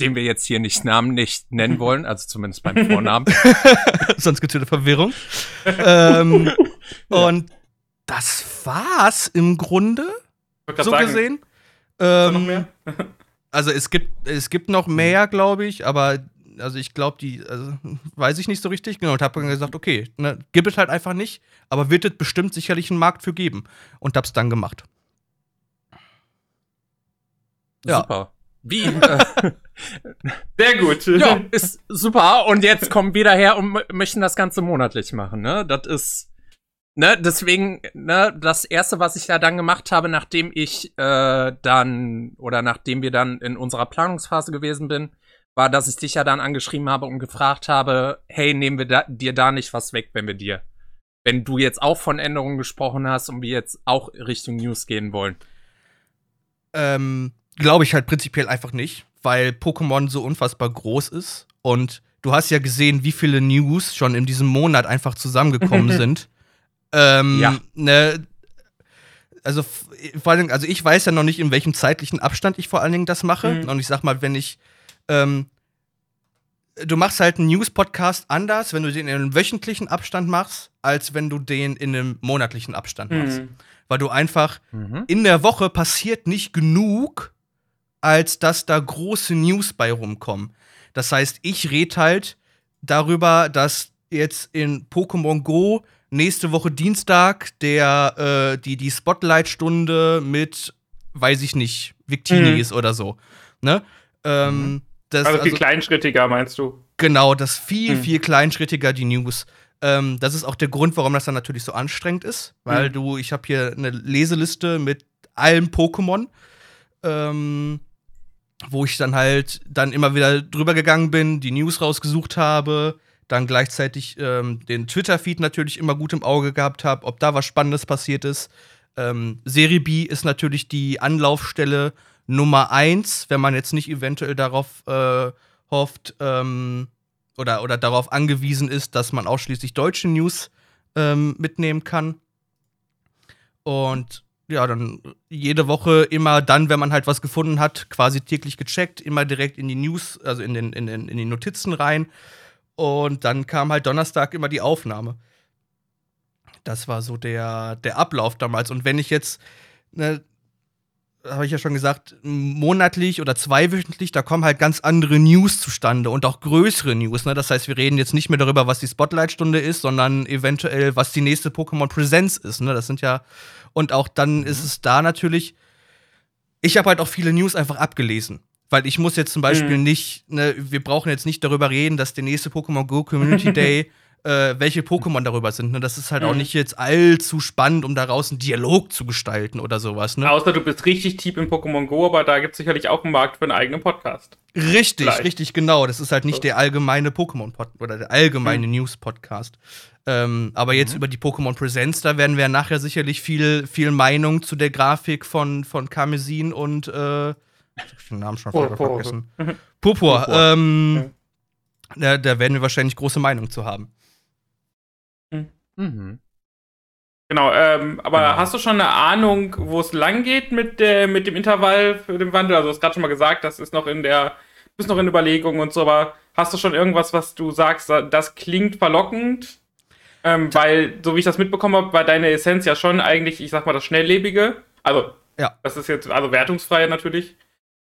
C: Den wir jetzt hier nicht namentlich nennen wollen, also zumindest beim [LAUGHS] Vornamen. [LAUGHS]
A: sonst gibt's wieder Verwirrung. ähm, Und das war's im Grunde, so
B: sagen,
A: gesehen.
B: Noch
A: Ähm,
B: mehr? [LAUGHS]
A: Also es gibt, es gibt noch mehr, glaube ich, aber also ich glaube, die, also, [LAUGHS] weiß ich nicht so richtig, genau, und habe dann gesagt, okay, ne, gibt es halt einfach nicht, aber wird es bestimmt sicherlich einen Markt für geben. Und hab's dann gemacht. Ja.
C: Super. Wie? [LAUGHS]
B: Sehr gut.
C: ja, ist super. Und jetzt kommen wir daher und mö- möchten das Ganze monatlich machen, ne? Das ist, ne, deswegen, ne, das erste, was ich ja dann gemacht habe, nachdem ich äh, dann oder nachdem wir dann in unserer Planungsphase gewesen bin, war, dass ich dich ja dann angeschrieben habe und gefragt habe, hey, nehmen wir da, dir da nicht was weg, wenn wir dir wenn du jetzt auch von Änderungen gesprochen hast und wir jetzt auch Richtung News gehen wollen.
A: Ähm, Glaube ich halt prinzipiell einfach nicht, weil Pokémon so unfassbar groß ist und du hast ja gesehen, wie viele News schon in diesem Monat einfach zusammengekommen [LAUGHS] sind. Ähm,
C: Ja.
A: Ne, also vor allen Dingen, also ich weiß ja noch nicht, in welchem zeitlichen Abstand ich vor allen Dingen das mache.
B: Mhm.
A: Und ich sag mal, wenn ich ähm, du machst halt einen News-Podcast anders, wenn du den in einem wöchentlichen Abstand machst, als wenn du den in einem monatlichen Abstand machst.
B: Mhm.
A: Weil du einfach
C: Mhm.
A: in der Woche passiert nicht genug, als dass da große News bei rumkommen. Das heißt, ich rede halt darüber, dass jetzt in Pokémon Go nächste Woche Dienstag der äh, die die Spotlight-Stunde mit, weiß ich nicht, Victini
B: Mhm.
A: ist oder so. Ne? Ähm, das,
B: Also viel
A: also-
B: kleinschrittiger, meinst du?
A: Genau, das viel,
B: Mhm.
A: viel kleinschrittiger, die News. Ähm, das ist auch der Grund, warum das dann natürlich so anstrengend ist. Weil
B: Mhm.
A: du, ich habe hier eine Leseliste mit allen Pokémon, ähm, wo ich dann halt dann immer wieder drüber gegangen bin, die News rausgesucht habe, dann gleichzeitig ähm, den Twitter-Feed natürlich immer gut im Auge gehabt habe, ob da was Spannendes passiert ist. Ähm, Serie B ist natürlich die Anlaufstelle Nummer eins, wenn man jetzt nicht eventuell darauf äh, hofft ähm, oder, oder darauf angewiesen ist, dass man ausschließlich deutsche News ähm, mitnehmen kann. Und ja, dann jede Woche immer dann, wenn man halt was gefunden hat, quasi täglich gecheckt, immer direkt in die News, also in, den, in, den, in die Notizen rein. Und dann kam halt Donnerstag immer die Aufnahme. Das war so der, der Ablauf damals. Und wenn ich jetzt, ne, habe ich ja schon gesagt, monatlich oder zweiwöchentlich, da kommen halt ganz andere News zustande und auch größere News. Ne? Das heißt, wir reden jetzt nicht mehr darüber, was die Spotlight-Stunde ist, sondern eventuell, was die nächste Pokémon Presents ist. Ne? Das sind ja, und auch dann ist es da natürlich, ich habe halt auch viele News einfach abgelesen. Weil ich muss jetzt zum Beispiel
B: Mhm.
A: nicht, ne, wir brauchen jetzt nicht darüber reden, dass der nächste Pokémon Go Community [LAUGHS] Day, äh, welche Pokémon darüber sind. Ne? Das ist halt auch
B: Mhm.
A: nicht jetzt allzu spannend, um daraus einen Dialog zu gestalten oder sowas. Ne?
B: Außer du bist richtig tief in Pokémon Go, aber da gibt es sicherlich auch einen Markt für einen eigenen Podcast.
A: Richtig,
B: Vielleicht.
A: richtig, genau. Das ist halt nicht
B: So.
A: der allgemeine Pokémon-Pod oder der allgemeine
B: Mhm.
A: News-Podcast. Ähm, aber jetzt über die Pokémon Presents, da werden wir nachher sicherlich viel, viel Meinung zu der Grafik von, von Karmesin und äh, ich hab den Namen schon
B: Pur-
A: vergessen. [LAUGHS] Purpur.
C: Purpur.
A: Ähm, da, da werden wir wahrscheinlich große Meinung zu haben.
C: Mhm.
B: Genau, ähm, aber
C: Genau.
B: hast du schon eine Ahnung, wo es lang geht mit, der, mit dem Intervall für den Wandel? Also, du hast gerade schon mal gesagt, das ist noch in der, du bist noch in Überlegung und so, aber hast du schon irgendwas, was du sagst, das klingt verlockend? Ähm, weil, so wie ich das mitbekommen habe, war deine Essenz ja schon eigentlich, ich sag mal, das Schnelllebige. Also,
A: Ja.
B: das ist jetzt, also wertungsfrei natürlich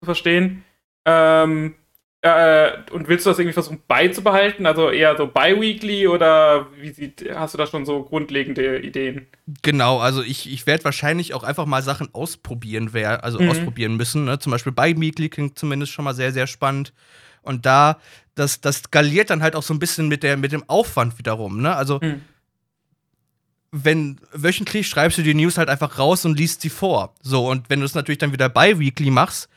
B: zu verstehen. Ähm, äh, und willst du das irgendwie versuchen beizubehalten? Also eher so bi-weekly oder wie sieht, hast du da schon so grundlegende Ideen?
A: Genau, also ich, ich werde wahrscheinlich auch einfach mal Sachen ausprobieren, wer, also
B: Mhm.
A: ausprobieren müssen. Ne? Zum Beispiel bei Meekly klingt zumindest schon mal sehr, sehr spannend. Und da, das, das skaliert dann halt auch so ein bisschen mit, der, mit dem Aufwand wiederum. Ne? Also,
B: Hm.
A: wenn wöchentlich schreibst du die News halt einfach raus und liest sie vor. So, und wenn du es natürlich dann wieder bei Weekly machst,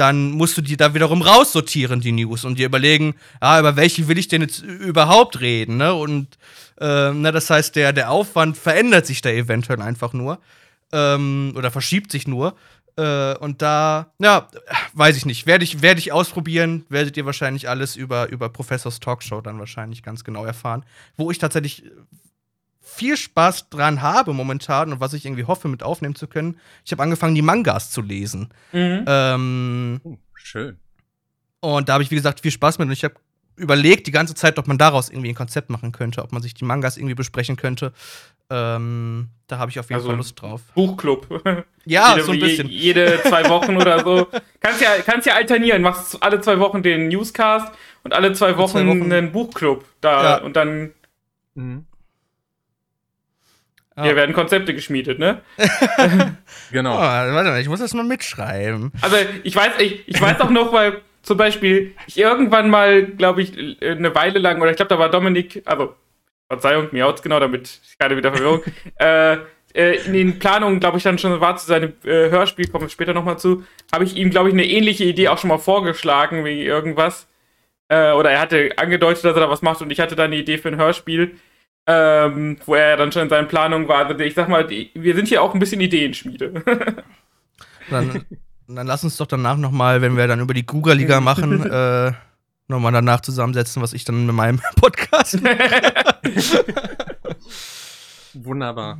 A: dann musst du die da wiederum raussortieren, die News, und dir überlegen, ah, über welche will ich denn jetzt überhaupt reden, ne? Und äh, na, das heißt, der, der Aufwand verändert sich da eventuell einfach nur. Ähm, oder verschiebt sich nur. Äh, und da, ja, weiß ich nicht. Werde ich, werde ich ausprobieren, werdet ihr wahrscheinlich alles über, über Professors Talkshow dann wahrscheinlich ganz genau erfahren. Wo ich tatsächlich viel Spaß dran habe momentan und was ich irgendwie hoffe, mit aufnehmen zu können. Ich habe angefangen, die Mangas zu lesen.
B: Mhm.
A: Ähm,
C: Oh, schön.
A: und da habe ich, wie gesagt, viel Spaß mit. Und ich habe überlegt die ganze Zeit, ob man daraus irgendwie ein Konzept machen könnte, ob man sich die Mangas irgendwie besprechen könnte. Ähm, da habe ich auf jeden
B: Also
A: Fall Lust drauf.
B: Buchclub. [LAUGHS]
A: Ja,
B: jede,
A: so ein
B: je-
A: bisschen.
B: Jede zwei Wochen oder so. [LAUGHS] Kannst ja, kannst ja alternieren. Machst alle zwei Wochen den Newscast und alle zwei Wochen,
A: zwei Wochen.
B: einen Buchclub. Da
A: Ja.
B: und dann
C: Mhm.
A: Ja.
B: hier werden Konzepte geschmiedet, ne? [LAUGHS]
C: Genau.
A: Oh, warte mal, ich muss das mal mitschreiben.
B: Also ich weiß, ich, ich weiß auch noch, weil zum Beispiel ich irgendwann mal, glaube ich, eine Weile lang, oder ich glaube, da war Dominik, also Verzeihung, miaut's genau, damit ich keine wieder Verwirrung, [LAUGHS] äh, äh, in den Planungen, glaube ich, dann schon war zu seinem äh, Hörspiel, kommen wir später nochmal zu, habe ich ihm, glaube ich, eine ähnliche Idee auch schon mal vorgeschlagen, wie irgendwas. Äh, oder er hatte angedeutet, dass er da was macht und ich hatte dann eine Idee für ein Hörspiel. Ähm, wo er dann schon in seinen Planungen war. Also ich sag mal, die, wir sind hier auch ein bisschen Ideenschmiede.
A: Dann, dann lass uns doch danach nochmal, wenn wir dann über die Google-Liga [LAUGHS] machen, äh, nochmal danach zusammensetzen, was ich dann mit meinem [LAUGHS] Podcast [LAUGHS]
C: Wunderbar.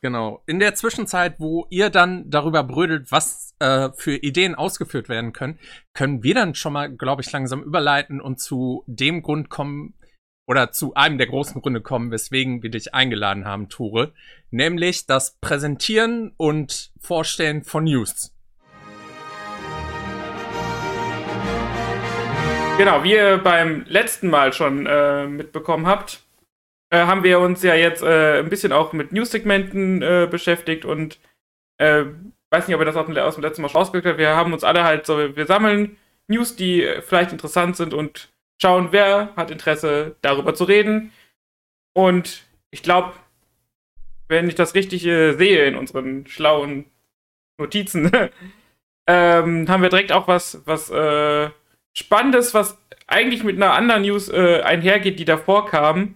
C: Genau. In der Zwischenzeit, wo ihr dann darüber brödelt, was äh, für Ideen ausgeführt werden können, können wir dann schon mal, glaube ich, langsam überleiten und zu dem Grund kommen oder zu einem der großen Gründe kommen, weswegen wir dich eingeladen haben, Tore, nämlich das Präsentieren und Vorstellen von News.
B: Genau, wie ihr beim letzten Mal schon äh, mitbekommen habt, äh, haben wir uns ja jetzt äh, ein bisschen auch mit News-Segmenten äh, beschäftigt und äh, weiß nicht, ob ihr das aus dem, aus dem letzten Mal schon ausgekriegt habt. Wir haben uns alle halt so, wir sammeln News, die vielleicht interessant sind und schauen, wer hat Interesse, darüber zu reden. Und ich glaube, wenn ich das richtig äh, sehe in unseren schlauen Notizen, [LAUGHS] ähm, haben wir direkt auch was, was äh, Spannendes, was eigentlich mit einer anderen News äh, einhergeht, die davor kam.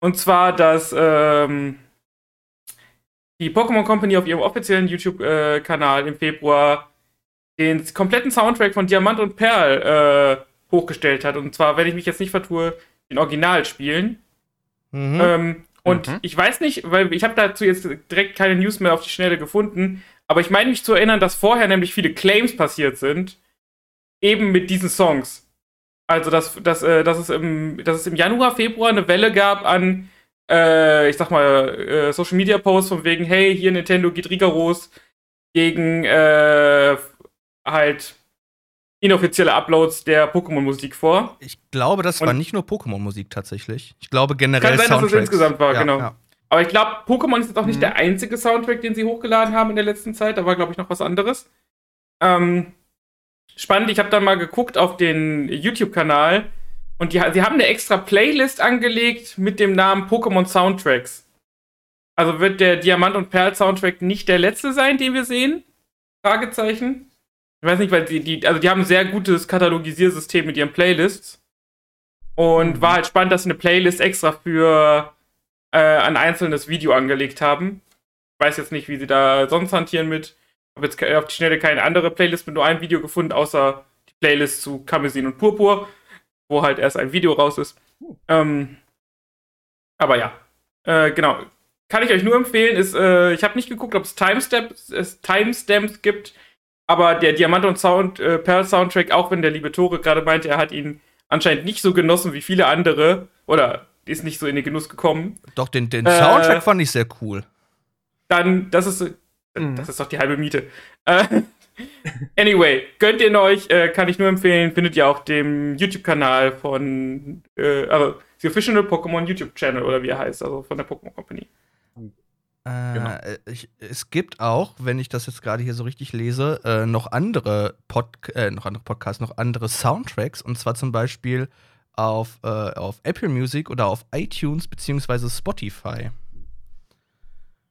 B: Und zwar, dass ähm, die Pokémon Company auf ihrem offiziellen YouTube-Kanal im Februar den kompletten Soundtrack von Diamant und Perl äh, hochgestellt hat. Und zwar, wenn ich mich jetzt nicht vertue, den Original spielen.
A: Mhm.
B: Ähm, und
C: Mhm.
B: ich weiß nicht, weil ich habe dazu jetzt direkt keine News mehr auf die Schnelle gefunden, aber ich meine mich zu erinnern, dass vorher nämlich viele Claims passiert sind, eben mit diesen Songs. Also, dass, dass, äh, dass, es, im, dass es im Januar, Februar eine Welle gab an, äh, ich sag mal, äh, Social Media Posts von wegen, hey, hier Nintendo geht rigoros gegen äh, halt inoffizielle Uploads der Pokémon-Musik vor.
A: Ich glaube, das war
B: Und-
A: nicht nur Pokémon-Musik tatsächlich. Ich glaube generell
B: Kann sein, dass es
A: Soundtracks.
B: insgesamt war,
A: ja,
B: genau.
A: Ja.
B: Aber ich glaube, Pokémon ist jetzt auch nicht
C: Mhm.
B: der einzige Soundtrack, den sie hochgeladen haben in der letzten Zeit. Da war, glaube ich, noch was anderes. Ähm, spannend, ich habe dann mal geguckt auf den YouTube-Kanal und die, sie haben eine extra Playlist angelegt mit dem Namen Pokémon Soundtracks. Also wird der Diamant- und Perl-Soundtrack nicht der letzte sein, den wir sehen? Fragezeichen. Ich weiß nicht, weil die, die, also die haben ein sehr gutes Katalogisiersystem mit ihren Playlists. Und
C: Mhm.
B: war halt spannend, dass sie eine Playlist extra für äh, ein einzelnes Video angelegt haben. Ich weiß jetzt nicht, wie sie da sonst hantieren mit. Habe jetzt auf die Schnelle keine andere Playlist mit nur einem Video gefunden, außer die Playlist zu Kamezin und Purpur, wo halt erst ein Video raus ist. Ähm, aber ja, äh, genau. Kann ich euch nur empfehlen, ist, äh, ich habe nicht geguckt, ob es Timestamps, es Timestamps gibt, aber der Diamant und Sound, äh, Pearl Soundtrack, auch wenn der liebe Tore gerade meinte, er hat ihn anscheinend nicht so genossen wie viele andere, oder ist nicht so in den Genuss gekommen,
A: Doch, den, den
B: Äh,
A: Soundtrack fand ich sehr cool.
B: dann, das ist,
C: Mhm.
B: das ist doch die halbe Miete. Äh, [LAUGHS] anyway, gönnt ihr euch, äh, kann ich nur empfehlen, findet ihr auf dem YouTube-Kanal von, äh, also, The Official Pokémon YouTube-Channel oder wie er heißt, also von der Pokémon Company.
A: Äh,
C: Genau.
A: äh, ich, es gibt auch, wenn ich das jetzt gerade hier so richtig lese, äh, noch andere Pod äh, noch andere Podcasts, noch andere Soundtracks und zwar zum Beispiel auf, äh, auf Apple Music oder auf iTunes beziehungsweise Spotify.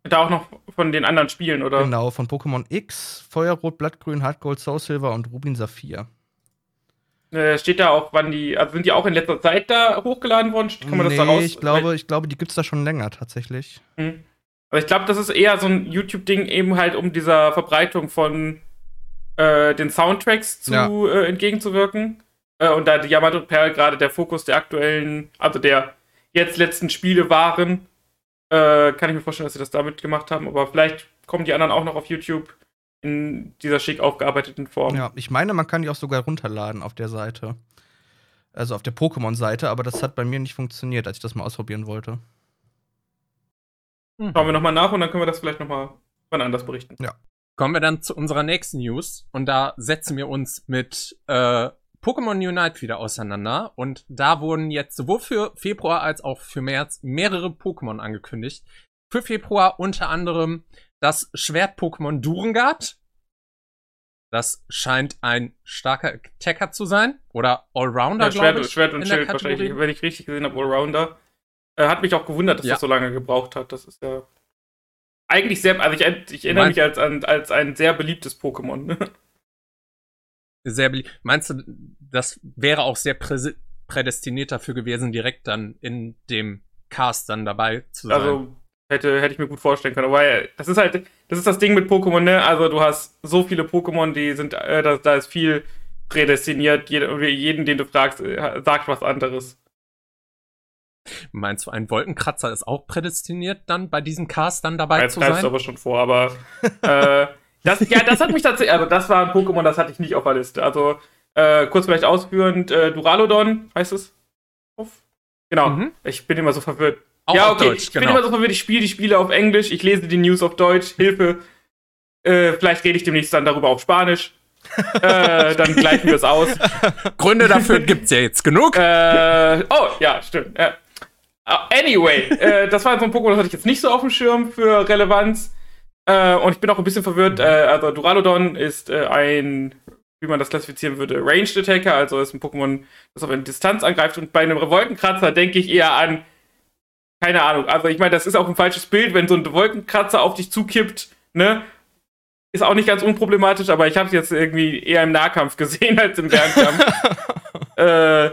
B: Da auch noch von den anderen Spielen, oder?
A: Genau, von Pokémon X, Feuerrot, Blattgrün, Hardgold, Soul Silver und Rubin Saphir.
B: Äh, steht da auch, wann die, also sind die auch in letzter Zeit da hochgeladen worden? Kann man das da
A: nee,
B: raus?
A: ich glaube, ich glaube, die gibt's da schon länger tatsächlich.
B: Hm. Aber ich glaube, das ist eher so ein YouTube-Ding, eben halt um dieser Verbreitung von äh, den Soundtracks zu
A: Ja.
B: äh, entgegenzuwirken. Äh, und da Diamant und Perl gerade der Fokus der aktuellen, also der jetzt letzten Spiele waren, äh, kann ich mir vorstellen, dass sie das damit gemacht haben. Aber vielleicht kommen die anderen auch noch auf YouTube in dieser schick aufgearbeiteten Form.
A: Ja, ich meine, man kann die auch sogar runterladen auf der Seite. Also auf der Pokémon-Seite, aber das hat bei mir nicht funktioniert, als ich das mal ausprobieren wollte.
C: Mhm.
B: Schauen wir nochmal nach und dann können wir das vielleicht nochmal wann anders berichten.
C: Kommen wir dann zu unserer nächsten News und da setzen wir uns mit äh, Pokémon Unite wieder auseinander und da wurden jetzt sowohl für Februar als auch für März mehrere Pokémon angekündigt. Für Februar unter anderem das Schwert-Pokémon Durengard. Das scheint ein starker Attacker zu sein oder Allrounder,
B: Ja, Schwert,
C: glaube ich.
B: Schwert und Schild
C: Kategorie.
B: wahrscheinlich, wenn ich richtig gesehen habe, Allrounder. Äh, hat mich auch gewundert, dass
C: Ja.
B: das so lange gebraucht hat. Das ist ja eigentlich sehr, also ich, ich erinnere mich als, an, als ein sehr beliebtes Pokémon. [LAUGHS]
C: Sehr beliebt. Meinst du, das wäre auch sehr präse- prädestiniert dafür gewesen, direkt dann in dem Cast dann dabei zu sein.
B: Also hätte, hätte ich mir gut vorstellen können. Aber ja, das ist halt, das ist das Ding mit Pokémon, ne? Also du hast so viele Pokémon, die sind, äh, da, da ist viel prädestiniert. Jeder, jeden, den du fragst, äh, sagt was anderes.
C: Meinst du, ein Wolkenkratzer ist auch prädestiniert, dann bei diesem Cast dann dabei
B: Jetzt
C: zu
B: greifst
C: sein?
B: du aber schon vor, aber äh, [LAUGHS] das, ja, das hat mich tatsächlich, also das war ein Pokémon, das hatte ich nicht auf der Liste. Also äh, kurz vielleicht ausführend, äh, Duraludon heißt es? Auf? Genau.
C: Mhm.
B: Ich bin immer so verwirrt.
C: Auch
B: ja,
C: auf
B: okay.
C: Deutsch,
B: ich bin
C: genau.
B: immer so verwirrt, ich spiele die Spiele auf Englisch, ich lese die News auf Deutsch, Hilfe. Äh, vielleicht rede ich demnächst dann darüber auf Spanisch. [LAUGHS] äh, dann gleichen wir es aus.
C: Gründe dafür gibt's ja jetzt genug.
B: Äh, oh, ja, stimmt. Ja. Ah, Anyway, äh, das war so ein Pokémon, das hatte ich jetzt nicht so auf dem Schirm für Relevanz. Äh, und ich bin auch ein bisschen verwirrt. Äh, also Duraludon ist äh, ein, wie man das klassifizieren würde, Ranged Attacker, also ist ein Pokémon, das auf eine Distanz angreift. Und bei einem Wolkenkratzer denke ich eher an, keine Ahnung, also ich meine, das ist auch ein falsches Bild, wenn so ein Wolkenkratzer auf dich zukippt, ne? Ist auch nicht ganz unproblematisch, aber ich habe es jetzt irgendwie eher im Nahkampf [LAUGHS] gesehen als im Fernkampf. [LAUGHS] äh,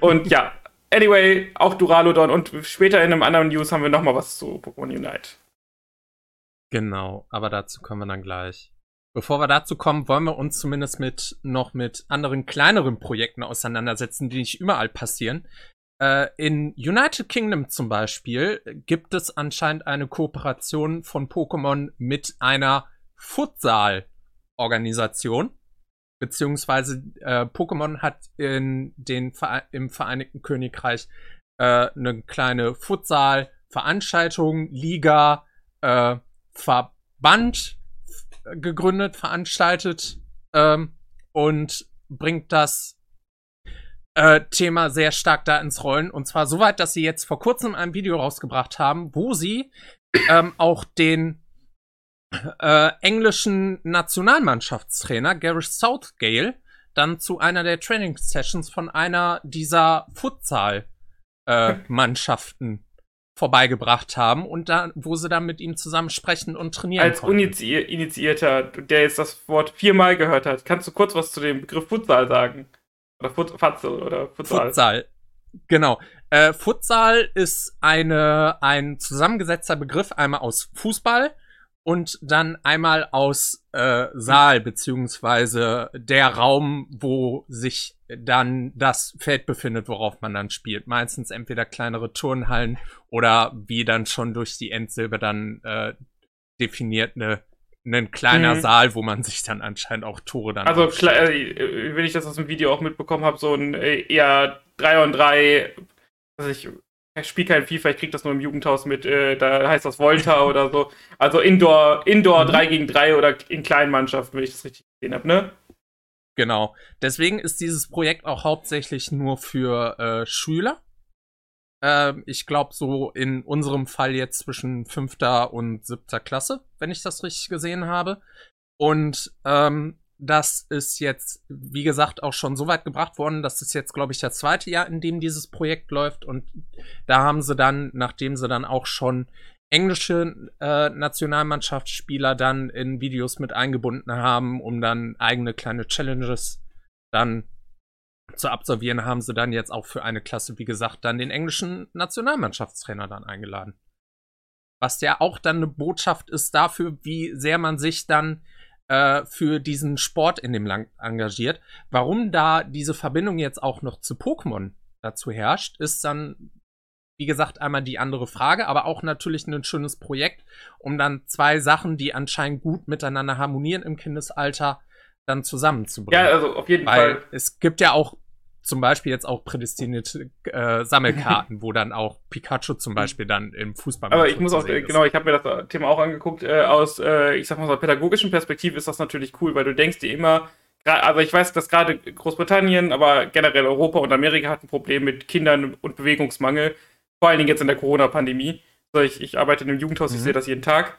B: und ja, anyway, auch Duraludon und später in einem anderen News haben wir noch mal was zu Pokémon Unite.
C: Genau, aber dazu kommen wir dann gleich. Bevor wir dazu kommen, wollen wir uns zumindest mit noch mit anderen kleineren Projekten auseinandersetzen, die nicht überall passieren. Äh, in United Kingdom zum Beispiel gibt es anscheinend eine Kooperation von Pokémon mit einer Futsal-Organisation. Beziehungsweise äh, Pokémon hat in den Vere im Vereinigten Königreich äh, eine kleine Futsal-Veranstaltung, Liga, äh, Verband f- gegründet, veranstaltet ähm, und bringt das äh, Thema sehr stark da ins Rollen. Und zwar so weit, dass sie jetzt vor kurzem ein Video rausgebracht haben, wo sie ähm, auch den äh, englischen Nationalmannschaftstrainer Gareth Southgale dann zu einer der Training Sessions von einer dieser Futsal äh, [LAUGHS] Mannschaften vorbeigebracht haben und da, wo sie dann mit ihm zusammen sprechen und trainieren
B: Als
C: konnten.
B: Initiierter, der jetzt das Wort viermal gehört hat, kannst du kurz was zu dem Begriff Futsal sagen? Oder Fut Fatzel oder Futsal?
C: Futsal. Genau. Äh, Futsal ist eine, ein zusammengesetzter Begriff einmal aus Fußball und dann einmal aus äh, Saal, beziehungsweise der Raum, wo sich dann das Feld befindet, worauf man dann spielt. Meistens entweder kleinere Turnhallen oder wie dann schon durch die Endsilbe dann äh, definiert eine ein kleiner
B: Mhm.
C: Saal, wo man sich dann anscheinend auch Tore dann
B: Also, klar, äh, wenn ich das aus dem Video auch mitbekommen habe, so ein äh, eher 3 on 3, also ich, ich spiele kein FIFA, ich krieg das nur im Jugendhaus mit, äh, da heißt das Volta oder so. Also Indoor, Indoor
C: Mhm.
B: 3 gegen 3 oder in kleinen Mannschaften, wenn ich das richtig gesehen habe, ne?
C: Genau. Deswegen ist dieses Projekt auch hauptsächlich nur für äh, Schüler. Ähm, ich glaube, so in unserem Fall jetzt zwischen fünfter und siebter Klasse, wenn ich das richtig gesehen habe. Und ähm, das ist jetzt, wie gesagt, auch schon so weit gebracht worden. Das ist jetzt, glaube ich, das zweite Jahr, in dem dieses Projekt läuft. Und da haben sie dann, nachdem sie dann auch schon englische äh, Nationalmannschaftsspieler dann in Videos mit eingebunden haben, um dann eigene kleine Challenges dann zu absolvieren, haben sie dann jetzt auch für eine Klasse, wie gesagt, dann den englischen Nationalmannschaftstrainer dann eingeladen. Was ja auch dann eine Botschaft ist dafür, wie sehr man sich dann äh, für diesen Sport in dem Land engagiert. Warum da diese Verbindung jetzt auch noch zu Pokémon dazu herrscht, ist dann, wie gesagt, einmal die andere Frage, aber auch natürlich ein schönes Projekt, um dann zwei Sachen, die anscheinend gut miteinander harmonieren im Kindesalter, dann zusammenzubringen.
B: Ja, also auf jeden
C: Weil
B: Fall.
C: es gibt ja auch zum Beispiel jetzt auch prädestinierte äh, Sammelkarten, [LAUGHS] wo dann auch Pikachu zum Beispiel dann im Fußball.
B: Aber ich muss auch, äh, genau, ich habe mir das Thema auch angeguckt. Äh, aus, äh, ich sag mal so, einer pädagogischen Perspektive ist das natürlich cool, weil du denkst dir immer, also ich weiß, dass gerade Großbritannien, aber generell Europa und Amerika hat ein Problem mit Kindern und Bewegungsmangel. Vor allen Dingen jetzt in der Corona-Pandemie. Also ich, ich arbeite in einem Jugendhaus, ich
C: Mhm.
B: sehe das jeden Tag.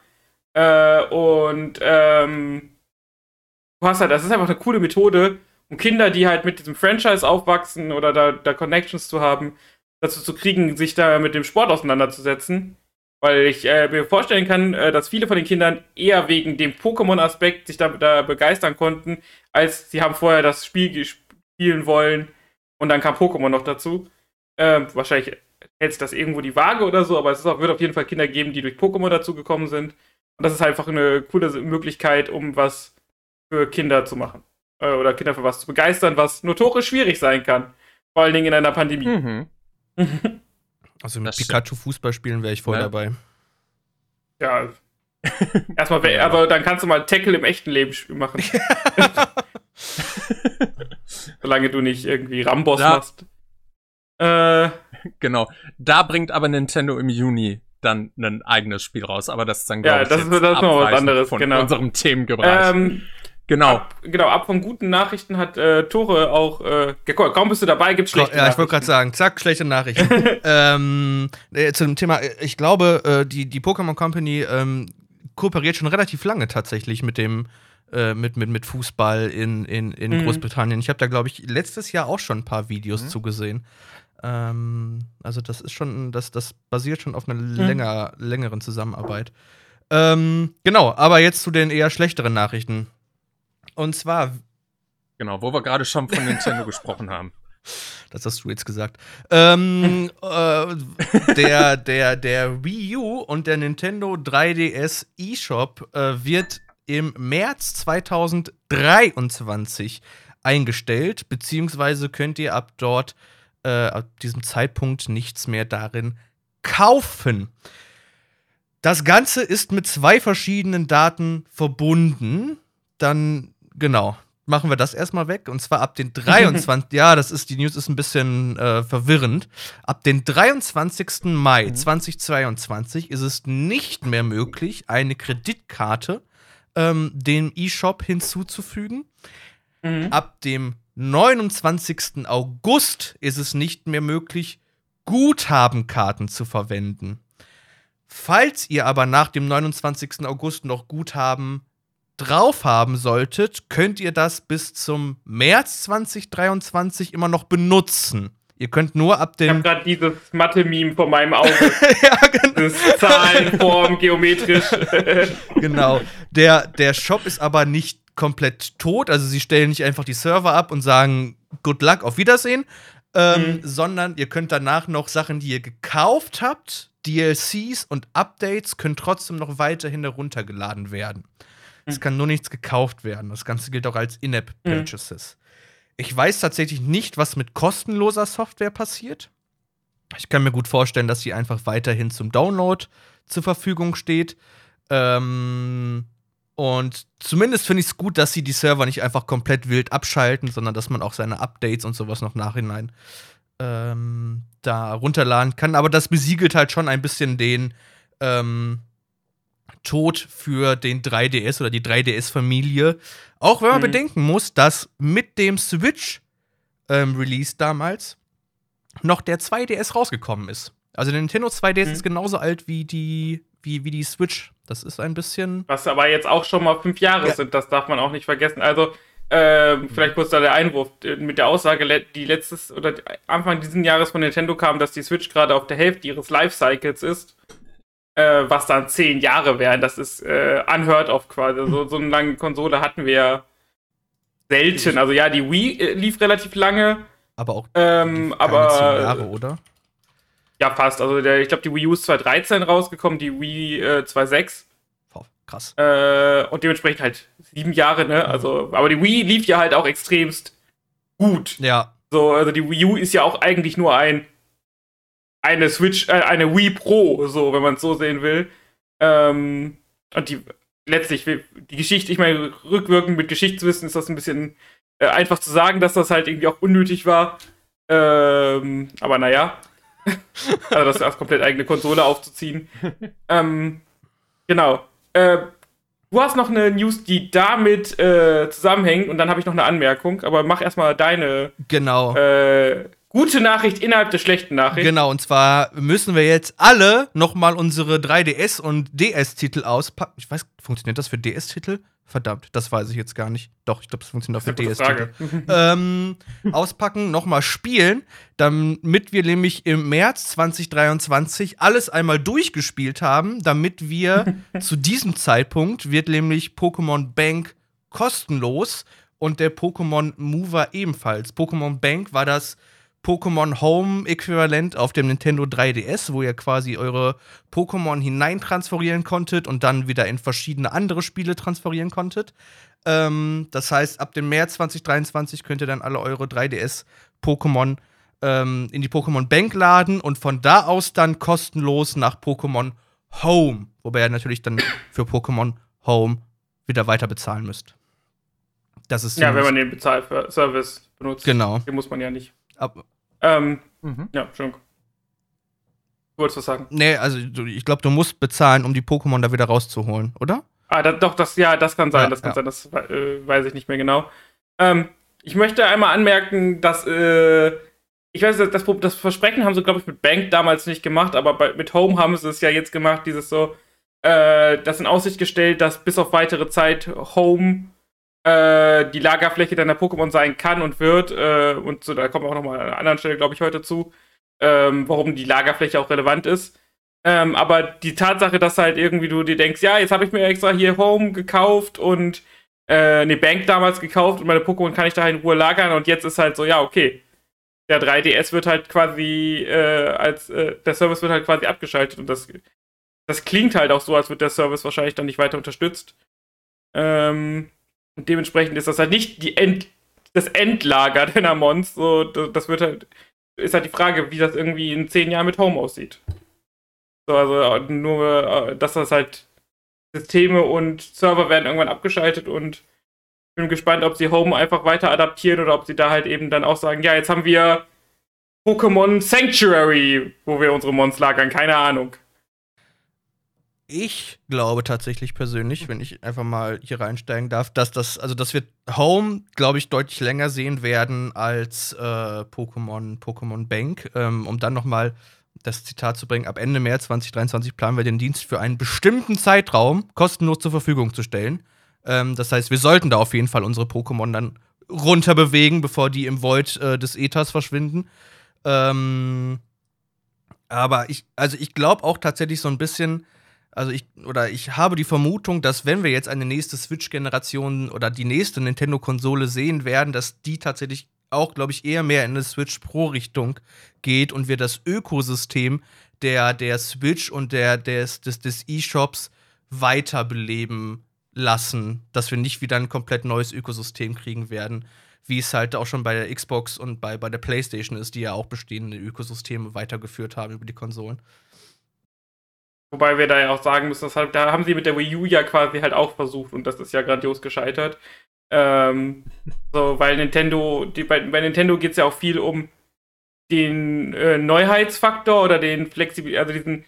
B: Äh, und ähm, du hast halt, das ist einfach eine coole Methode, um Kinder, die halt mit diesem Franchise aufwachsen oder da, da Connections zu haben, dazu zu kriegen, sich da mit dem Sport auseinanderzusetzen. Weil ich äh, mir vorstellen kann, äh, dass viele von den Kindern eher wegen dem Pokémon-Aspekt sich da, da begeistern konnten, als sie haben vorher das Spiel spielen wollen und dann kam Pokémon noch dazu. Ähm, wahrscheinlich hältst das irgendwo die Waage oder so, aber es auch, wird auf jeden Fall Kinder geben, die durch Pokémon dazugekommen sind. Und das ist einfach eine coole Möglichkeit, um was für Kinder zu machen. Äh, oder Kinder für was zu begeistern, was notorisch schwierig sein kann. Vor allen Dingen in einer Pandemie.
C: Mhm. [LAUGHS]
A: Also mit
C: Das stimmt.
A: Pikachu Fußball spielen wäre ich voll
C: Ja.
A: dabei.
B: ja. [LAUGHS] Erstmal, wär- aber dann kannst du mal Tackle im echten Leben machen. [LAUGHS] Solange du nicht irgendwie Ramboss
C: Ja.
B: machst. Äh,
C: Genau. Da bringt aber Nintendo im Juni dann ein eigenes Spiel raus. Aber das ist dann,
B: Ja,
C: glaube ich,
B: das das ist noch was anderes,
C: von
B: genau.
C: unserem Themenbereich.
B: ähm,
C: genau.
B: ab, genau, ab von guten Nachrichten hat äh, Tore auch. Äh, kaum bist du dabei, gibt's schlechte
A: ja, ich wollte gerade sagen, zack, schlechte Nachrichten. [LAUGHS] ähm, äh, zu dem Thema, äh, ich glaube, äh, die, die Pokémon Company ähm, kooperiert schon relativ lange tatsächlich mit dem äh, mit, mit, mit Fußball in, in, in
B: Mhm.
A: Großbritannien. Ich habe da, glaube ich, letztes Jahr auch schon ein paar Videos
C: Mhm.
A: zugesehen. Ähm, also das ist schon, das, das basiert schon auf einer
B: Mhm.
A: länger, längeren Zusammenarbeit. Ähm, genau, aber jetzt zu den eher schlechteren Nachrichten. Und zwar
C: Genau, wo wir gerade schon von Nintendo gesprochen haben. [LAUGHS]
A: Das hast du jetzt gesagt. Ähm, [LAUGHS] äh, der, der, der Wii U und der Nintendo 3DS eShop äh, wird im März 2023 eingestellt, beziehungsweise könnt ihr ab dort, äh, ab diesem Zeitpunkt nichts mehr darin kaufen. Das Ganze ist mit zwei verschiedenen Daten verbunden. Dann, genau, machen wir das erstmal weg. Und zwar ab den [LAUGHS] 23. ja, das ist, die News ist ein bisschen äh, verwirrend. Ab den 23. Mai 2022 ist es nicht mehr möglich, eine Kreditkarte ähm, dem eShop hinzuzufügen.
B: Mhm.
A: Ab dem 29. August ist es nicht mehr möglich, Guthabenkarten zu verwenden. Falls ihr aber nach dem 29. August noch Guthaben drauf haben solltet, könnt ihr das bis zum März 2023 immer noch benutzen. Ihr könnt nur ab
B: Ich habe
A: dem.
B: gerade dieses Mathe-Meme vor meinem Auge. [LAUGHS]
A: ja, genau.
B: Das Zahlenform, geometrisch. [LAUGHS]
A: genau. Der, der Shop ist aber nicht komplett tot. Also sie stellen nicht einfach die Server ab und sagen Good luck, auf Wiedersehen. Ähm,
B: Mhm.
A: Sondern ihr könnt danach noch Sachen, die ihr gekauft habt, DLCs und Updates, können trotzdem noch weiterhin heruntergeladen werden. Es
B: Mhm.
A: kann nur nichts gekauft werden. Das Ganze gilt auch als In-App-Purchases. Ich weiß tatsächlich nicht, was mit kostenloser Software passiert. Ich kann mir gut vorstellen, dass sie einfach weiterhin zum Download zur Verfügung steht. Ähm, und zumindest finde ich es gut, dass sie die Server nicht einfach komplett wild abschalten, sondern dass man auch seine Updates und sowas noch nachhinein ähm, da runterladen kann. Aber das besiegelt halt schon ein bisschen den ähm, Tod für den 3DS oder die 3DS-Familie. Auch wenn man
B: Mhm.
A: bedenken muss, dass mit dem Switch-Release damals noch der 2DS rausgekommen ist. Also der Nintendo 2DS
B: Mhm.
A: ist genauso alt wie die, wie, wie die Switch. Das ist ein bisschen.
B: Was aber jetzt auch schon mal fünf Jahre
A: Ja.
B: sind, das darf man auch nicht vergessen. Also, ähm, vielleicht kurz da der Einwurf äh, mit der Aussage, die letztes oder Anfang dieses Jahres von Nintendo kam, dass die Switch gerade auf der Hälfte ihres Lifecycles ist. Äh, was dann zehn Jahre wären. Das ist äh, unheard of quasi. So, so eine lange Konsole hatten wir ja selten. Also ja, die Wii äh, lief relativ lange.
A: Aber auch
B: Ähm, aber
A: zehn Jahre, oder?
B: ja, fast. Also der, ich glaube, die Wii U ist 2013 rausgekommen, die Wii äh, 2.6.
A: Boah, krass.
B: Äh, und dementsprechend halt sieben Jahre, ne? Also, aber die Wii lief ja halt auch extremst gut.
A: Ja,
B: So, also die Wii U ist ja auch eigentlich nur ein eine Switch, äh, eine Wii Pro, so, wenn man es so sehen will. Ähm, und die letztlich, die Geschichte, ich meine, rückwirkend mit Geschichtswissen ist das ein bisschen äh, einfach zu sagen, dass das halt irgendwie auch unnötig war. Ähm, aber naja. [LAUGHS] also das als komplett eigene Konsole aufzuziehen. [LAUGHS] ähm, genau. Äh, du hast noch eine News, die damit äh, zusammenhängt und dann habe ich noch eine Anmerkung, aber mach erstmal deine
A: genau.
B: äh, gute Nachricht innerhalb der schlechten Nachricht.
A: Genau, und zwar müssen wir jetzt alle nochmal unsere 3DS- und DS-Titel auspacken. Ich weiß, funktioniert das für DS-Titel? Verdammt, das weiß ich jetzt gar nicht. Doch, ich glaube, es funktioniert auch für DS-Titel. [LAUGHS] ähm, auspacken, nochmal spielen, damit wir nämlich im März 2023 alles einmal durchgespielt haben, damit wir [LAUGHS] zu diesem Zeitpunkt wird nämlich Pokémon Bank kostenlos und der Pokémon Mover ebenfalls. Pokémon Bank war das Pokémon Home Äquivalent auf dem Nintendo 3DS, wo ihr quasi eure Pokémon hineintransferieren konntet und dann wieder in verschiedene andere Spiele transferieren konntet. Ähm, das heißt, ab dem März 2023 könnt ihr dann alle eure 3DS-Pokémon ähm, in die Pokémon Bank laden und von da aus dann kostenlos nach Pokémon Home, wobei ihr natürlich dann für Pokémon Home wieder weiter bezahlen müsst. Das ist
B: Ja, wenn man den Bezahlservice benutzt.
A: Genau.
B: Den muss man ja nicht.
A: Ab,
B: Ähm,
C: Mhm.
B: ja, Entschuldigung. Du wolltest was sagen?
A: nee, also ich glaube, du musst bezahlen, um die Pokémon da wieder rauszuholen, oder?
B: Ah, da, doch, das, ja, das kann sein,
A: Ja,
B: das kann
A: ja.
B: sein, das äh, weiß ich nicht mehr genau. Ähm, ich möchte einmal anmerken, dass, äh, ich weiß, das, das, das Versprechen haben sie, glaube ich, mit Bank damals nicht gemacht, aber bei, mit Home haben sie es ja jetzt gemacht, dieses so, äh, das in Aussicht gestellt, dass bis auf weitere Zeit Home äh, die Lagerfläche deiner Pokémon sein kann und wird, äh, und so, da kommen wir auch nochmal an einer anderen Stelle, glaube ich, heute zu, ähm, warum die Lagerfläche auch relevant ist. Ähm, aber die Tatsache, dass halt irgendwie du dir denkst, ja, jetzt habe ich mir extra hier Home gekauft und äh, eine Bank damals gekauft und meine Pokémon kann ich da in Ruhe lagern und jetzt ist halt so, ja, okay. Der 3DS wird halt quasi äh, als äh, der Service wird halt quasi abgeschaltet und das, das klingt halt auch so, als wird der Service wahrscheinlich dann nicht weiter unterstützt. Ähm, und dementsprechend ist das halt nicht die End, das Endlager [LAUGHS] deiner Mons. So, das das wird halt, ist halt die Frage, wie das irgendwie in zehn Jahren mit Home aussieht. So, also äh, nur, äh, dass das halt Systeme und Server werden irgendwann abgeschaltet und ich bin gespannt, ob sie Home einfach weiter adaptieren oder ob sie da halt eben dann auch sagen, ja, jetzt haben wir Pokémon Sanctuary, wo wir unsere Mons lagern, keine Ahnung.
A: Ich glaube tatsächlich persönlich, wenn ich einfach mal hier reinsteigen darf, dass das, also dass wir Home, glaube ich, deutlich länger sehen werden als äh, Pokémon, Pokémon Bank. Ähm, um dann noch mal das Zitat zu bringen, ab Ende März 2023 planen wir den Dienst für einen bestimmten Zeitraum kostenlos zur Verfügung zu stellen. Ähm, das heißt, wir sollten da auf jeden Fall unsere Pokémon dann runterbewegen, bevor die im Void äh, des Äthers verschwinden. Ähm, aber ich, also ich glaube auch tatsächlich so ein bisschen, also ich, oder ich habe die Vermutung, dass wenn wir jetzt eine nächste Switch-Generation oder die nächste Nintendo-Konsole sehen werden, dass die tatsächlich auch, glaube ich, eher mehr in eine Switch Pro-Richtung geht und wir das Ökosystem der, der Switch und der, des, des, des E-Shops weiterbeleben lassen, dass wir nicht wieder ein komplett neues Ökosystem kriegen werden, wie es halt auch schon bei der Xbox und bei, bei der PlayStation ist, die ja auch bestehende Ökosysteme weitergeführt haben über die Konsolen.
B: Wobei wir da ja auch sagen müssen, dass halt, da haben sie mit der Wii U ja quasi halt auch versucht und das ist ja grandios gescheitert. Ähm, so, weil Nintendo, die, bei, bei Nintendo geht es ja auch viel um den äh, Neuheitsfaktor oder den Flexibil, also diesen,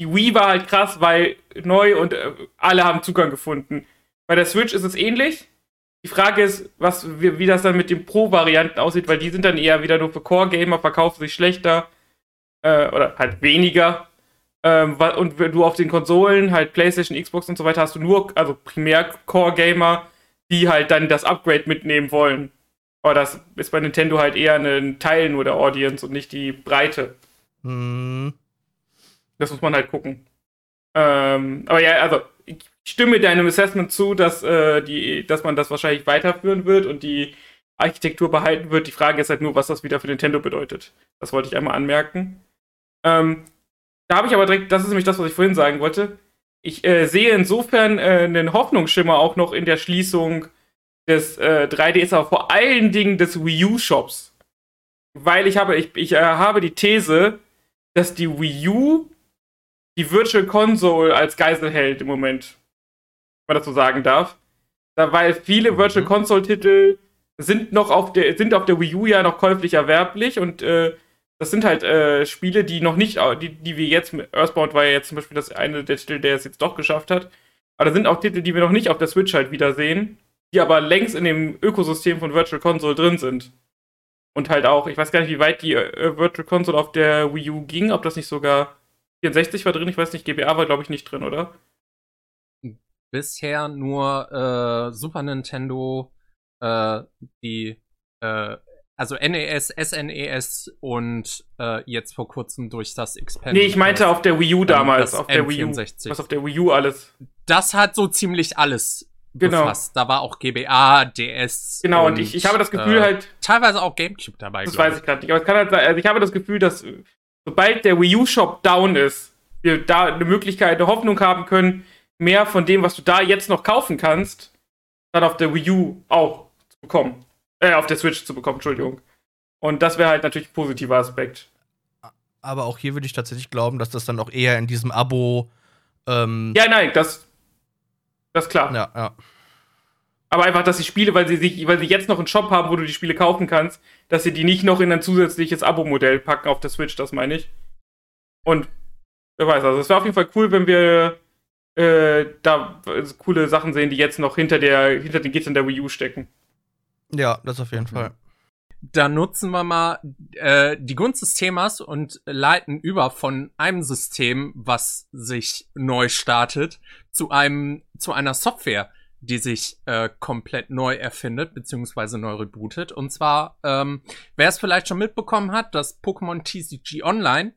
B: die Wii war halt krass, weil neu und äh, alle haben Zugang gefunden. Bei der Switch ist es ähnlich. Die Frage ist, was, wie, wie das dann mit den Pro-Varianten aussieht, weil die sind dann eher wieder nur für Core-Gamer, verkaufen sich schlechter äh, oder halt weniger. Ähm, und wenn du auf den Konsolen, halt PlayStation, Xbox und so weiter, hast du nur, also primär Core-Gamer, die halt dann das Upgrade mitnehmen wollen. Aber das ist bei Nintendo halt eher ein Teil nur der Audience und nicht die Breite.
A: Hm.
B: Das muss man halt gucken. Ähm, aber ja, also ich stimme deinem Assessment zu, dass, äh, die, dass man das wahrscheinlich weiterführen wird und die Architektur behalten wird. Die Frage ist halt nur, was das wieder für Nintendo bedeutet. Das wollte ich einmal anmerken. Ähm, da habe ich aber direkt, das ist nämlich das, was ich vorhin sagen wollte. Ich äh, sehe insofern äh, einen Hoffnungsschimmer auch noch in der Schließung des äh, 3DS, aber vor allen Dingen des Wii U-Shops. Weil ich habe, ich, ich äh, habe die These, dass die Wii U die Virtual Console als Geisel hält im Moment. Wenn man das so sagen darf. Da, weil viele Virtual
A: Mhm.
B: Console Titel sind noch auf der, sind auf der Wii U ja noch käuflich erwerblich und äh, das sind halt äh, Spiele, die noch nicht, die, die wir jetzt, Earthbound war ja jetzt zum Beispiel das eine der Titel, der es jetzt doch geschafft hat. Aber da sind auch Titel, die wir noch nicht auf der Switch halt wiedersehen, die aber längst in dem Ökosystem von Virtual Console drin sind. Und halt auch, ich weiß gar nicht, wie weit die äh, Virtual Console auf der Wii U ging, ob das nicht sogar 64 war drin, ich weiß nicht, GBA war glaube ich nicht drin, oder?
C: Bisher nur äh, Super Nintendo, äh, die, äh, also NES, SNES und äh, jetzt vor kurzem durch das Expand.
B: Nee, ich meinte auf der Wii U damals,
C: das
B: auf der Wii U.
C: N64.
B: Was auf der Wii U alles.
C: Das hat so ziemlich alles
B: Genau.
C: befasst. Da war auch GBA, DS.
B: Genau, und, ich, ich habe das Gefühl
C: äh,
B: halt,
C: Teilweise auch Gamecube dabei.
B: das weiß ich gerade nicht, aber es kann halt sein, also ich habe das Gefühl, dass äh, sobald der Wii U Shop down ist, wir da eine Möglichkeit, eine Hoffnung haben können, mehr von dem, was du da jetzt noch kaufen kannst, dann auf der Wii U auch zu bekommen. Äh, auf der Switch zu bekommen, Entschuldigung. Und das wäre halt natürlich ein positiver Aspekt.
A: Aber auch hier würde ich tatsächlich glauben, dass das dann auch eher in diesem Abo. Ähm,
B: Ja, nein, das, das ist klar.
A: ja, ja.
B: Aber einfach, dass die Spiele, weil sie sich, weil sie jetzt noch einen Shop haben, wo du die Spiele kaufen kannst, dass sie die nicht noch in ein zusätzliches Abo-Modell packen auf der Switch, das meine ich. Und wer weiß, also es wäre auf jeden Fall cool, wenn wir äh, da äh, coole Sachen sehen, die jetzt noch hinter der, hinter den Gittern der Wii U stecken.
A: Ja, das auf jeden Fall.
C: Dann nutzen wir mal äh, die Gunst des Themas und leiten über von einem System, was sich neu startet, zu einem zu einer Software, die sich äh, komplett neu erfindet beziehungsweise neu rebootet. Und zwar, ähm, wer es vielleicht schon mitbekommen hat, das Pokémon TCG Online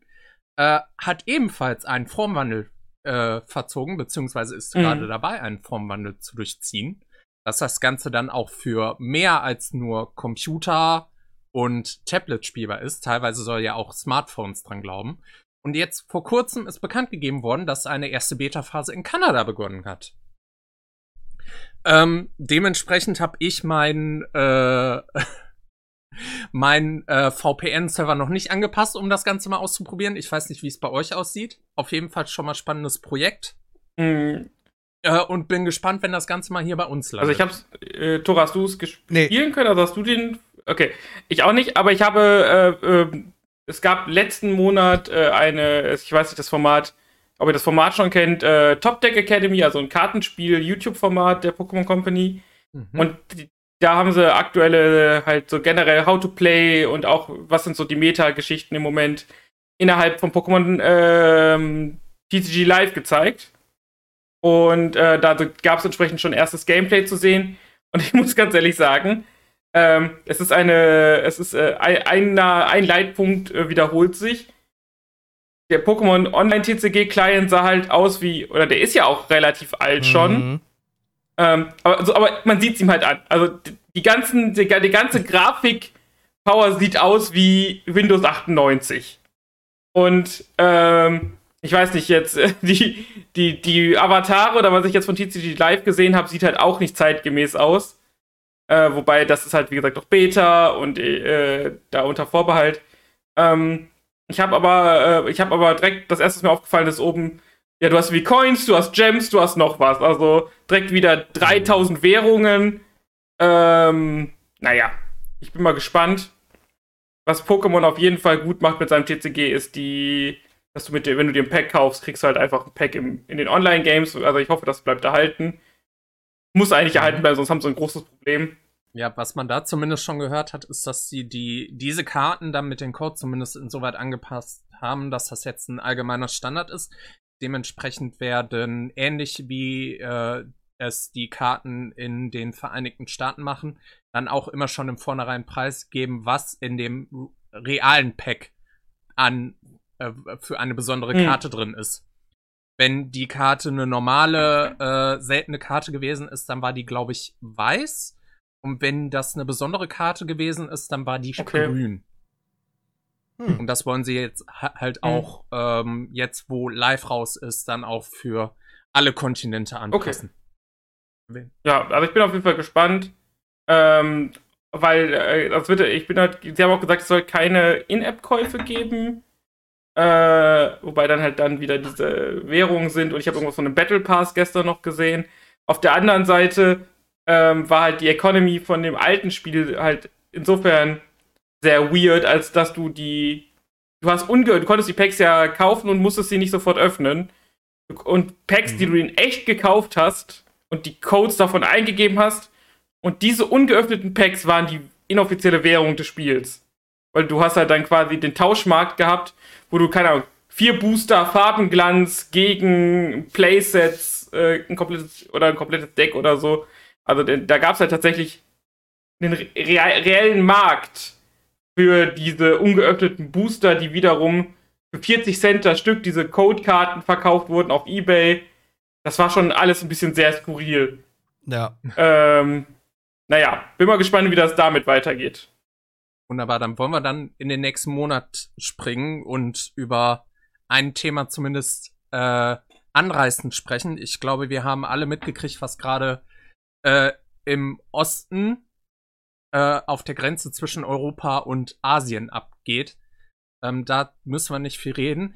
C: äh, hat ebenfalls einen Formwandel äh, verzogen beziehungsweise ist
B: Mhm.
C: gerade dabei, einen Formwandel zu durchziehen. Dass das Ganze dann auch für mehr als nur Computer und Tablet spielbar ist. Teilweise soll ja auch Smartphones dran glauben. Und jetzt vor kurzem ist bekannt gegeben worden, dass eine erste Beta-Phase in Kanada begonnen hat. Ähm, dementsprechend habe ich meinen äh, mein äh, [LAUGHS] VPN-Server noch nicht angepasst, um das Ganze mal auszuprobieren. Ich weiß nicht, wie es bei euch aussieht. Auf jeden Fall schon mal spannendes Projekt.
B: Mhm.
C: Äh, und bin gespannt, wenn das Ganze mal hier bei uns landet.
B: Also ich hab's, äh, Tora, hast du es
A: Nee.
B: spielen können? Also hast du den. Okay, ich auch nicht, aber ich habe, äh, äh, es gab letzten Monat äh, eine, ich weiß nicht, das Format, ob ihr das Format schon kennt, äh, Top Deck Academy, also ein Kartenspiel-YouTube-Format der Pokémon Company.
C: Mhm.
B: Und die, da haben sie aktuelle halt so generell How to Play und auch was sind so die Meta-Geschichten im Moment innerhalb von Pokémon ähm, TCG Live gezeigt. Und äh, da gab es entsprechend schon erstes Gameplay zu sehen. Und ich [LAUGHS] muss ganz ehrlich sagen, ähm, es ist eine, es ist äh, ein, ein, Leitpunkt äh, wiederholt sich. Der Pokémon Online TCG Client sah halt aus wie, oder der ist ja auch relativ alt schon.
A: Mhm.
B: Ähm, aber, so, aber man sieht es ihm halt an. Also die, die ganzen, die, die ganze Grafik-Power sieht aus wie Windows 98. Und ähm, ich weiß nicht, jetzt äh, [LAUGHS] die, die, die Avatare oder was ich jetzt von TCG Live gesehen habe, sieht halt auch nicht zeitgemäß aus. Äh, wobei das ist halt, wie gesagt, noch Beta und äh, da unter Vorbehalt. Ähm, ich habe aber, äh, ich habe aber direkt, das erste, was mir aufgefallen ist, oben, ja, du hast wie Coins, du hast Gems, du hast noch was. Also direkt wieder 3000 Währungen. Ähm, naja, ich bin mal gespannt. Was Pokémon auf jeden Fall gut macht mit seinem TCG ist die, dass du mit dir, wenn du dir ein Pack kaufst, kriegst du halt einfach ein Pack im, in den Online-Games. Also ich hoffe, das bleibt erhalten. Muss eigentlich erhalten bleiben, sonst haben sie ein großes Problem.
C: Ja, was man da zumindest schon gehört hat, ist, dass sie die, diese Karten dann mit den Codes zumindest insoweit angepasst haben, dass das jetzt ein allgemeiner Standard ist. Dementsprechend werden ähnlich wie äh, es die Karten in den Vereinigten Staaten machen, dann auch immer schon im Vornherein preisgeben, was in dem realen Pack an äh, für eine besondere
B: Hm.
C: Karte drin ist. Wenn die Karte eine normale, äh, seltene Karte gewesen ist, dann war die, glaube ich, weiß. Und wenn das eine besondere Karte gewesen ist, dann war die
B: Okay.
C: grün.
A: Hm.
C: Und das wollen sie jetzt ha halt
B: Hm.
C: auch ähm, jetzt, wo live raus ist, dann auch für alle Kontinente anpassen.
B: Ja, also ich bin auf jeden Fall gespannt. Ähm, weil, äh, das wird, ich bin halt, sie haben auch gesagt, es soll keine In-App-Käufe geben. Äh, wobei dann halt dann wieder diese Währungen sind. Und ich habe irgendwas von einem Battle Pass gestern noch gesehen. Auf der anderen Seite ähm, war halt die Economy von dem alten Spiel halt insofern sehr weird, als dass du die. Du hast unge du konntest die Packs ja kaufen und musstest sie nicht sofort öffnen. Und Packs, die du in echt gekauft hast und die Codes davon eingegeben hast. Und diese ungeöffneten Packs waren die inoffizielle Währung des Spiels. Weil du hast halt dann quasi den Tauschmarkt gehabt, wo du, keine Ahnung, vier Booster, Farbenglanz gegen Playsets, äh, ein komplettes oder ein komplettes Deck oder so. Also da gab es halt tatsächlich einen re reellen Markt für diese ungeöffneten Booster, die wiederum für 40 Cent das Stück diese Codekarten verkauft wurden auf Ebay. Das war schon alles ein bisschen sehr skurril.
A: Ja.
B: Ähm, naja, bin mal gespannt, wie das damit weitergeht.
C: Wunderbar, dann wollen wir dann in den nächsten Monat springen und über ein Thema zumindest äh, anreißend sprechen. Ich glaube, wir haben alle mitgekriegt, was gerade äh, im Osten äh, auf der Grenze zwischen Europa und Asien abgeht. Ähm, da müssen wir nicht viel reden.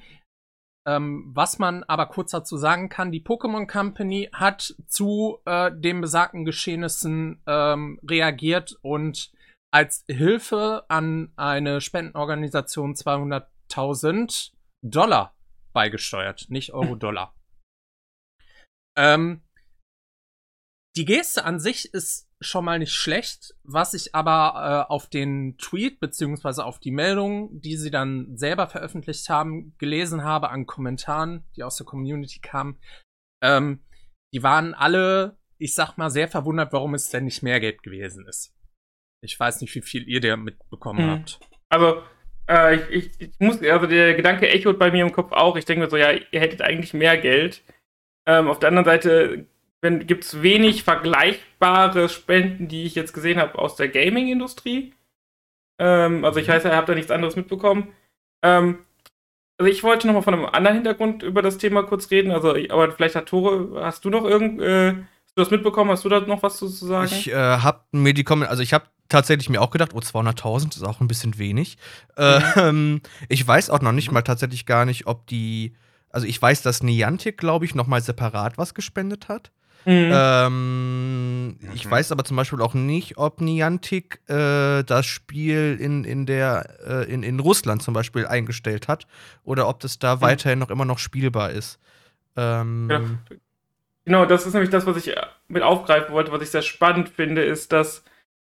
C: Ähm, was man aber kurz dazu sagen kann, die Pokémon Company hat zu äh, den besagten Geschehnissen ähm, reagiert und als Hilfe an eine Spendenorganisation 200.000 Dollar beigesteuert, nicht Euro-Dollar. [LAUGHS] ähm, die Geste an sich ist schon mal nicht schlecht. Was ich aber äh, auf den Tweet beziehungsweise auf die Meldung, die sie dann selber veröffentlicht haben, gelesen habe an Kommentaren, die aus der Community kamen, ähm, die waren alle, ich sag mal, sehr verwundert, warum es denn nicht mehr Geld gewesen ist. Ich weiß nicht, wie viel ihr da mitbekommen
B: Mhm.
C: habt.
B: Also, äh, ich, ich, ich muss, also der Gedanke echot bei mir im Kopf auch. Ich denke mir so, ja, ihr hättet eigentlich mehr Geld. Ähm, auf der anderen Seite gibt es wenig vergleichbare Spenden, die ich jetzt gesehen habe aus der Gaming-Industrie. Ähm, also ich weiß, ihr habt da nichts anderes mitbekommen. Ähm, also ich wollte noch mal von einem anderen Hintergrund über das Thema kurz reden. Also, aber vielleicht hat Tore, hast du noch irgend, äh, hast du das mitbekommen? Hast du da noch was zu zu sagen?
A: Ich äh, habe mir die Kommentare, also ich habe tatsächlich mir auch gedacht, oh, 200.000 ist auch ein bisschen wenig. Ähm, ich weiß auch noch nicht mal tatsächlich gar nicht, ob die, also ich weiß, dass Niantic, glaube ich, noch mal separat was gespendet hat.
B: Mhm.
A: Ähm, Ich
C: Mhm.
A: weiß aber zum Beispiel auch nicht, ob Niantic äh, das Spiel in, in, der, äh, in, in Russland zum Beispiel eingestellt hat oder ob das da weiterhin noch immer noch spielbar ist. Ähm,
B: Ja. Genau, das ist nämlich das, was ich äh, mit aufgreifen wollte, was ich sehr spannend finde, ist, dass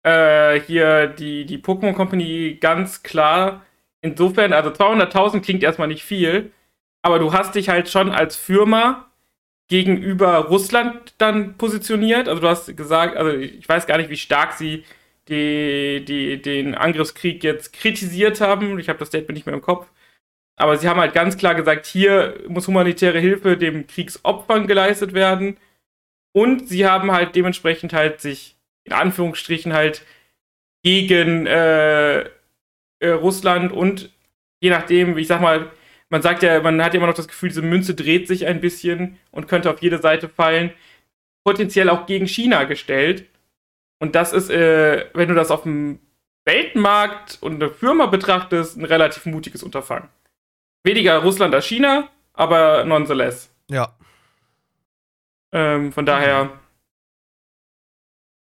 B: äh, hier die, die Pokémon Company ganz klar insofern, also 200.000 klingt erstmal nicht viel, aber du hast dich halt schon als Firma gegenüber Russland dann positioniert. Also du hast gesagt, also ich weiß gar nicht, wie stark sie die, die, den Angriffskrieg jetzt kritisiert haben. Ich habe das Statement nicht mehr im Kopf. Aber sie haben halt ganz klar gesagt, hier muss humanitäre Hilfe dem Kriegsopfern geleistet werden. Und sie haben halt dementsprechend halt sich in Anführungsstrichen halt gegen äh, äh, Russland und je nachdem, ich sag mal, man sagt ja, man hat ja immer noch das Gefühl, diese Münze dreht sich ein bisschen und könnte auf jede Seite fallen, potenziell auch gegen China gestellt. Und das ist, äh, wenn du das auf dem Weltmarkt und eine Firma betrachtest, ein relativ mutiges Unterfangen. Weniger Russland als China, aber nonetheless.
A: ja.
B: Ähm, von daher.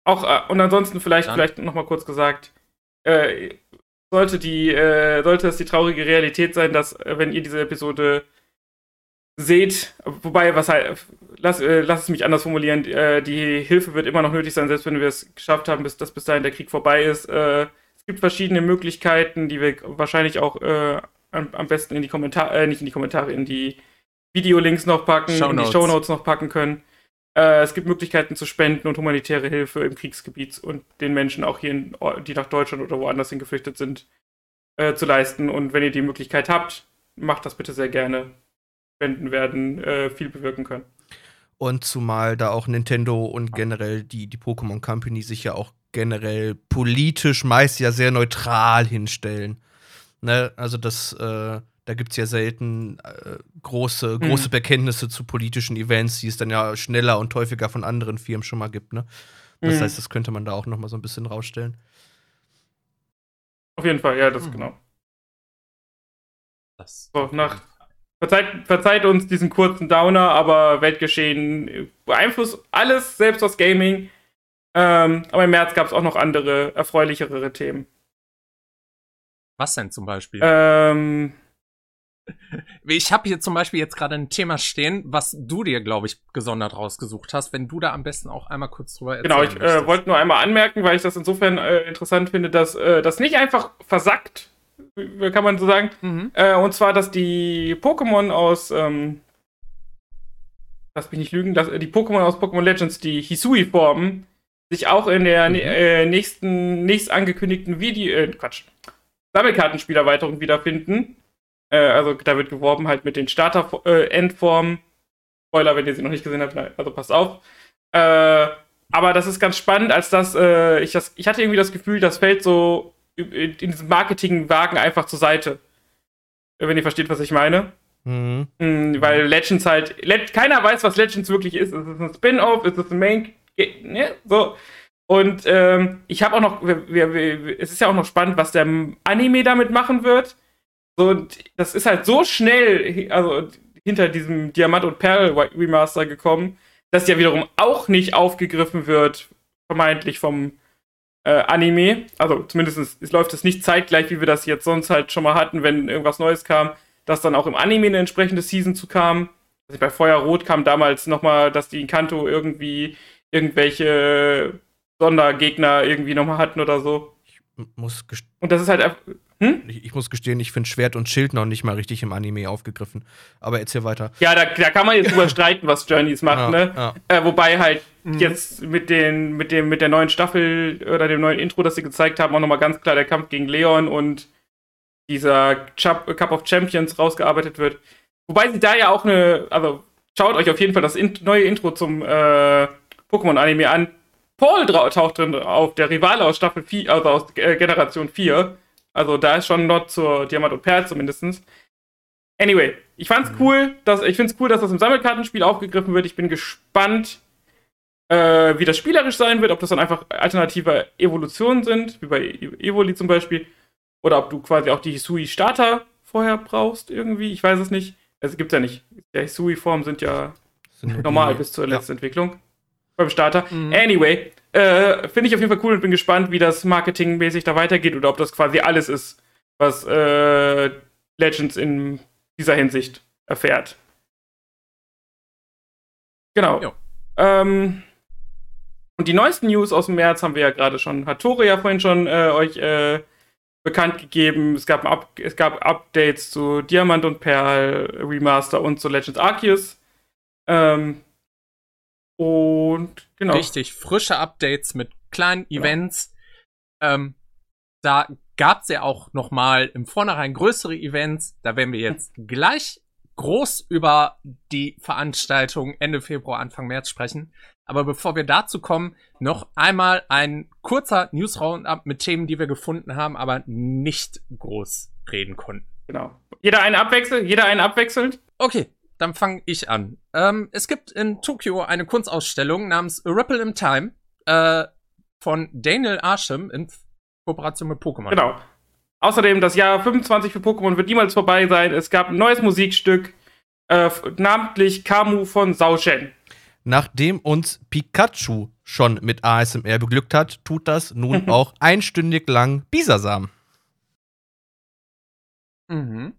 B: Auch, äh, und ansonsten vielleicht,
C: Dann-
B: vielleicht nochmal kurz gesagt, äh, sollte die, äh, sollte es die traurige Realität sein, dass, äh, wenn ihr diese Episode seht, wobei, was halt, lass, äh, lass es mich anders formulieren, äh, die Hilfe wird immer noch nötig sein, selbst wenn wir es geschafft haben, bis, dass bis dahin der Krieg vorbei ist. Es gibt verschiedene Möglichkeiten, die wir wahrscheinlich auch am, am besten in die Kommentare, äh, nicht in die Kommentare, in die Videolinks noch packen, in die
C: Shownotes.
B: Shownotes noch packen können. Äh, es gibt Möglichkeiten zu spenden und humanitäre Hilfe im Kriegsgebiet und den Menschen auch hier, in, die nach Deutschland oder woanders hin geflüchtet sind, äh, zu leisten. Und wenn ihr die Möglichkeit habt, macht das bitte sehr gerne. Spenden werden äh, viel bewirken können.
A: Und zumal da auch Nintendo und generell die, die Pokémon Company sich ja auch generell politisch meist ja sehr neutral hinstellen. Ne? Also das, äh, da gibt es ja selten äh, große,
B: Mhm.
A: große Bekenntnisse zu politischen Events, die es dann ja schneller und häufiger von anderen Firmen schon mal gibt. Ne? Das
B: Mhm.
A: heißt, das könnte man da auch noch mal so ein bisschen rausstellen.
B: Auf jeden Fall, ja, das
C: Mhm.
B: genau.
C: Das
B: So, nach- Verzeiht, verzeiht uns diesen kurzen Downer, aber Weltgeschehen beeinflusst alles, selbst das Gaming. Ähm, aber im März gab es auch noch andere, erfreulichere Themen.
C: Was denn zum Beispiel?
B: Ähm,
C: Ich habe hier zum Beispiel jetzt gerade ein Thema stehen, was du dir, glaube ich, gesondert rausgesucht hast. Wenn du da am besten auch einmal kurz drüber
B: genau,
C: erzählen
B: ich äh, wollte nur einmal anmerken, weil ich das insofern äh, interessant finde, dass äh, das nicht einfach versackt, kann man so sagen.
C: Mhm.
B: Äh, und zwar, dass die Pokémon aus, ähm, lass mich nicht lügen, dass äh, die Pokémon aus Pokémon Legends, die Hisui-Formen, sich auch in der
C: Mhm.
B: äh, nächsten, nächst angekündigten Video, äh, Quatsch, Sammelkartenspielerweiterung wiederfinden. Äh, also da wird geworben halt mit den Starter-Endformen. Spoiler, wenn ihr sie noch nicht gesehen habt, also passt auf. Äh, aber das ist ganz spannend, als dass äh, ich das, ich hatte irgendwie das Gefühl, das fällt so in, in diesem Marketingwagen einfach zur Seite. Wenn ihr versteht, was ich meine.
A: Mhm.
B: Mhm, weil Legends halt, Le keiner weiß, was Legends wirklich ist. Ist es ein Spin-off? Ist es ein Main? Ne? So. Und ähm, ich habe auch noch, wir, wir, wir, es ist ja auch noch spannend, was der Anime damit machen wird. So, und das ist halt so schnell, also hinter diesem Diamant und Perl Remaster gekommen, das ja wiederum auch nicht aufgegriffen wird, vermeintlich vom äh, Anime. Also zumindest es läuft es nicht zeitgleich, wie wir das jetzt sonst halt schon mal hatten, wenn irgendwas Neues kam, dass dann auch im Anime eine entsprechende Season zu kam. Also bei Feuerrot kam damals nochmal, dass die in Kanto irgendwie irgendwelche Sondergegner irgendwie nochmal hatten oder so.
A: Ich muss
B: Und das ist halt
A: hm? Ich, ich, muss gestehen, ich finde Schwert und Schild noch nicht mal richtig im Anime aufgegriffen. Aber erzähl weiter.
B: Ja, da, da kann man jetzt drüber [LAUGHS] streiten, was Journeys macht, ja, ne? Ja. Äh, wobei halt mhm. jetzt mit, den, mit, dem, mit der neuen Staffel oder dem neuen Intro, das sie gezeigt haben, auch nochmal ganz klar der Kampf gegen Leon und dieser Cup of Champions rausgearbeitet wird. Wobei sie da ja auch eine, also schaut euch auf jeden Fall das in neue Intro zum äh, Pokémon-Anime an. Paul taucht drin auf, der Rivale aus Staffel 4, also aus äh, Generation 4. Also da ist schon Not zur Diamant und Perl zumindest. Anyway, ich fand's mhm. cool, dass, ich find's cool, dass das im Sammelkartenspiel aufgegriffen wird. Ich bin gespannt, äh, wie das spielerisch sein wird, ob das dann einfach alternative Evolutionen sind, wie bei Evoli zum Beispiel, oder ob du quasi auch die Hisui-Starter vorher brauchst irgendwie. Ich weiß es nicht. Es gibt ja nicht. Der Hisui-Form sind ja sind normal die, bis zur letzten ja. Entwicklung. Beim Starter. Mhm. Anyway, äh, Finde ich auf jeden Fall cool und bin gespannt, wie das marketingmäßig da weitergeht oder ob das quasi alles ist, was äh, Legends in dieser Hinsicht erfährt. Genau. Ähm, und die neuesten News aus dem März haben wir ja gerade schon, hat Tore ja vorhin schon äh, euch äh, bekannt gegeben. Es gab, Up es gab Updates zu Diamant und Perl Remaster und zu Legends Arceus. Ähm, und genau.
C: Richtig, frische Updates mit kleinen genau. Events. Ähm, da gab es ja auch noch mal im Vornherein größere Events. Da werden wir jetzt gleich groß über die Veranstaltung Ende Februar, Anfang März sprechen. Aber bevor wir dazu kommen, noch einmal ein kurzer News-Roundup mit Themen, die wir gefunden haben, aber nicht groß reden konnten.
B: Genau. Jeder einen abwechselnd? Jeder einen abwechselnd?
C: Okay, dann fange ich an. Ähm, es gibt in Tokio eine Kunstausstellung namens A Ripple in Time äh, von Daniel Arsham in Kooperation mit Pokémon.
B: Genau. Außerdem, das Jahr 25 für Pokémon wird niemals vorbei sein. Es gab ein neues Musikstück, äh, namentlich Kamu von Saoshen.
A: Nachdem uns Pikachu schon mit ASMR beglückt hat, tut das nun [LAUGHS] auch einstündig lang Bisasam.
C: Mhm.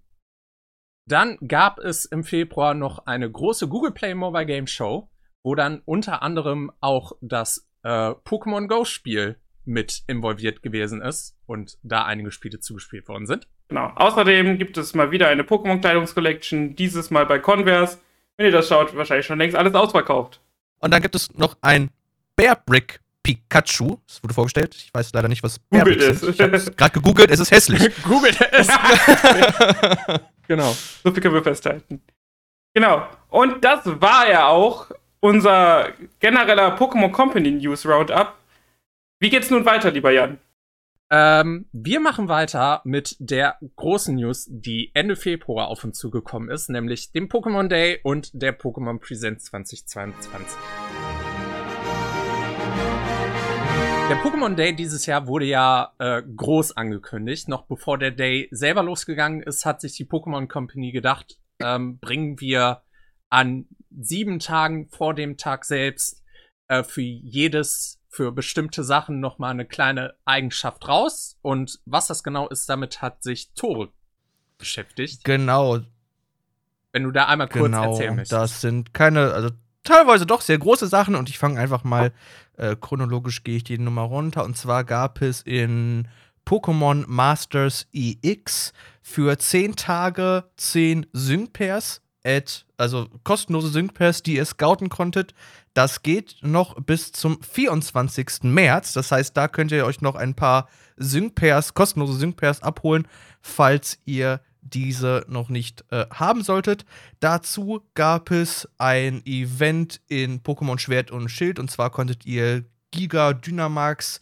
C: Dann gab es im Februar noch eine große Google Play Mobile Game Show, wo dann unter anderem auch das äh, Pokémon Go Spiel mit involviert gewesen ist und da einige Spiele zugespielt worden sind.
B: Genau. Außerdem gibt es mal wieder eine Pokémon Kleidungscollection, dieses Mal bei Converse. Wenn ihr das schaut, wahrscheinlich schon längst alles ausverkauft.
A: Und dann gibt es noch ein Bear Brick Pikachu. Das wurde vorgestellt. Ich weiß leider nicht, was es. Ich habe gerade gegoogelt. Es ist hässlich. [LAUGHS]
B: Googelt es. [LAUGHS] genau. So viel können wir festhalten. Genau. Und das war ja auch unser genereller Pokémon Company News Roundup. Wie geht's nun weiter, lieber Jan?
C: Ähm, wir machen weiter mit der großen News, die Ende Februar auf uns zugekommen ist, nämlich dem Pokémon Day und der Pokémon Presents 2022. Der Pokémon Day dieses Jahr wurde ja äh, groß angekündigt. Noch bevor der Day selber losgegangen ist, hat sich die Pokémon Company gedacht, ähm, bringen wir an sieben Tagen vor dem Tag selbst äh, für jedes, für bestimmte Sachen nochmal eine kleine Eigenschaft raus. Und was das genau ist, damit hat sich Tore beschäftigt.
A: Genau.
C: Wenn du da einmal kurz genau, erzählen möchtest.
A: Das sind keine, also teilweise doch sehr große Sachen und ich fange einfach mal äh, chronologisch gehe ich die Nummer runter und zwar gab es in Pokémon Masters EX für 10 Tage 10 Sync-Pairs, also kostenlose Sync-Pairs, die ihr scouten konntet. Das geht noch bis zum 24. März. Das heißt, da könnt ihr euch noch ein paar Sync-Pairs, kostenlose Sync-Pairs abholen, falls ihr diese noch nicht äh, haben solltet. Dazu gab es ein Event in Pokémon Schwert und Schild und zwar konntet ihr Giga Dynamax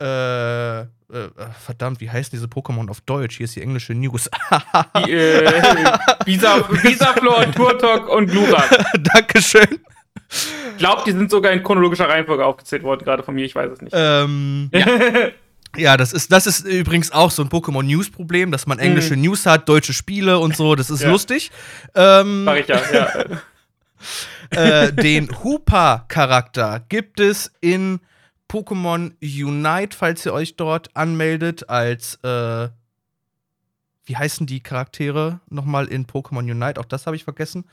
A: äh, äh, verdammt, wie heißen diese Pokémon auf Deutsch? Hier ist die englische News.
B: Die, äh, [LAUGHS] Bisa, Bisaflor, Turtok und Glurak. [LAUGHS]
A: Dankeschön.
B: Ich glaube, die sind sogar in chronologischer Reihenfolge aufgezählt worden, gerade von mir, ich weiß es nicht.
A: Ähm, ja, [LAUGHS] das ist, das ist übrigens auch so ein Pokémon-News-Problem, dass man englische News hat, deutsche Spiele und so, das ist
B: Ja.
A: lustig. Ähm,
B: Mach ich ja, ja. [LAUGHS]
A: äh, den Hooper-Charakter gibt es in Pokémon Unite, falls ihr euch dort anmeldet, als äh, wie heißen die Charaktere nochmal in Pokémon Unite? Auch das habe ich vergessen.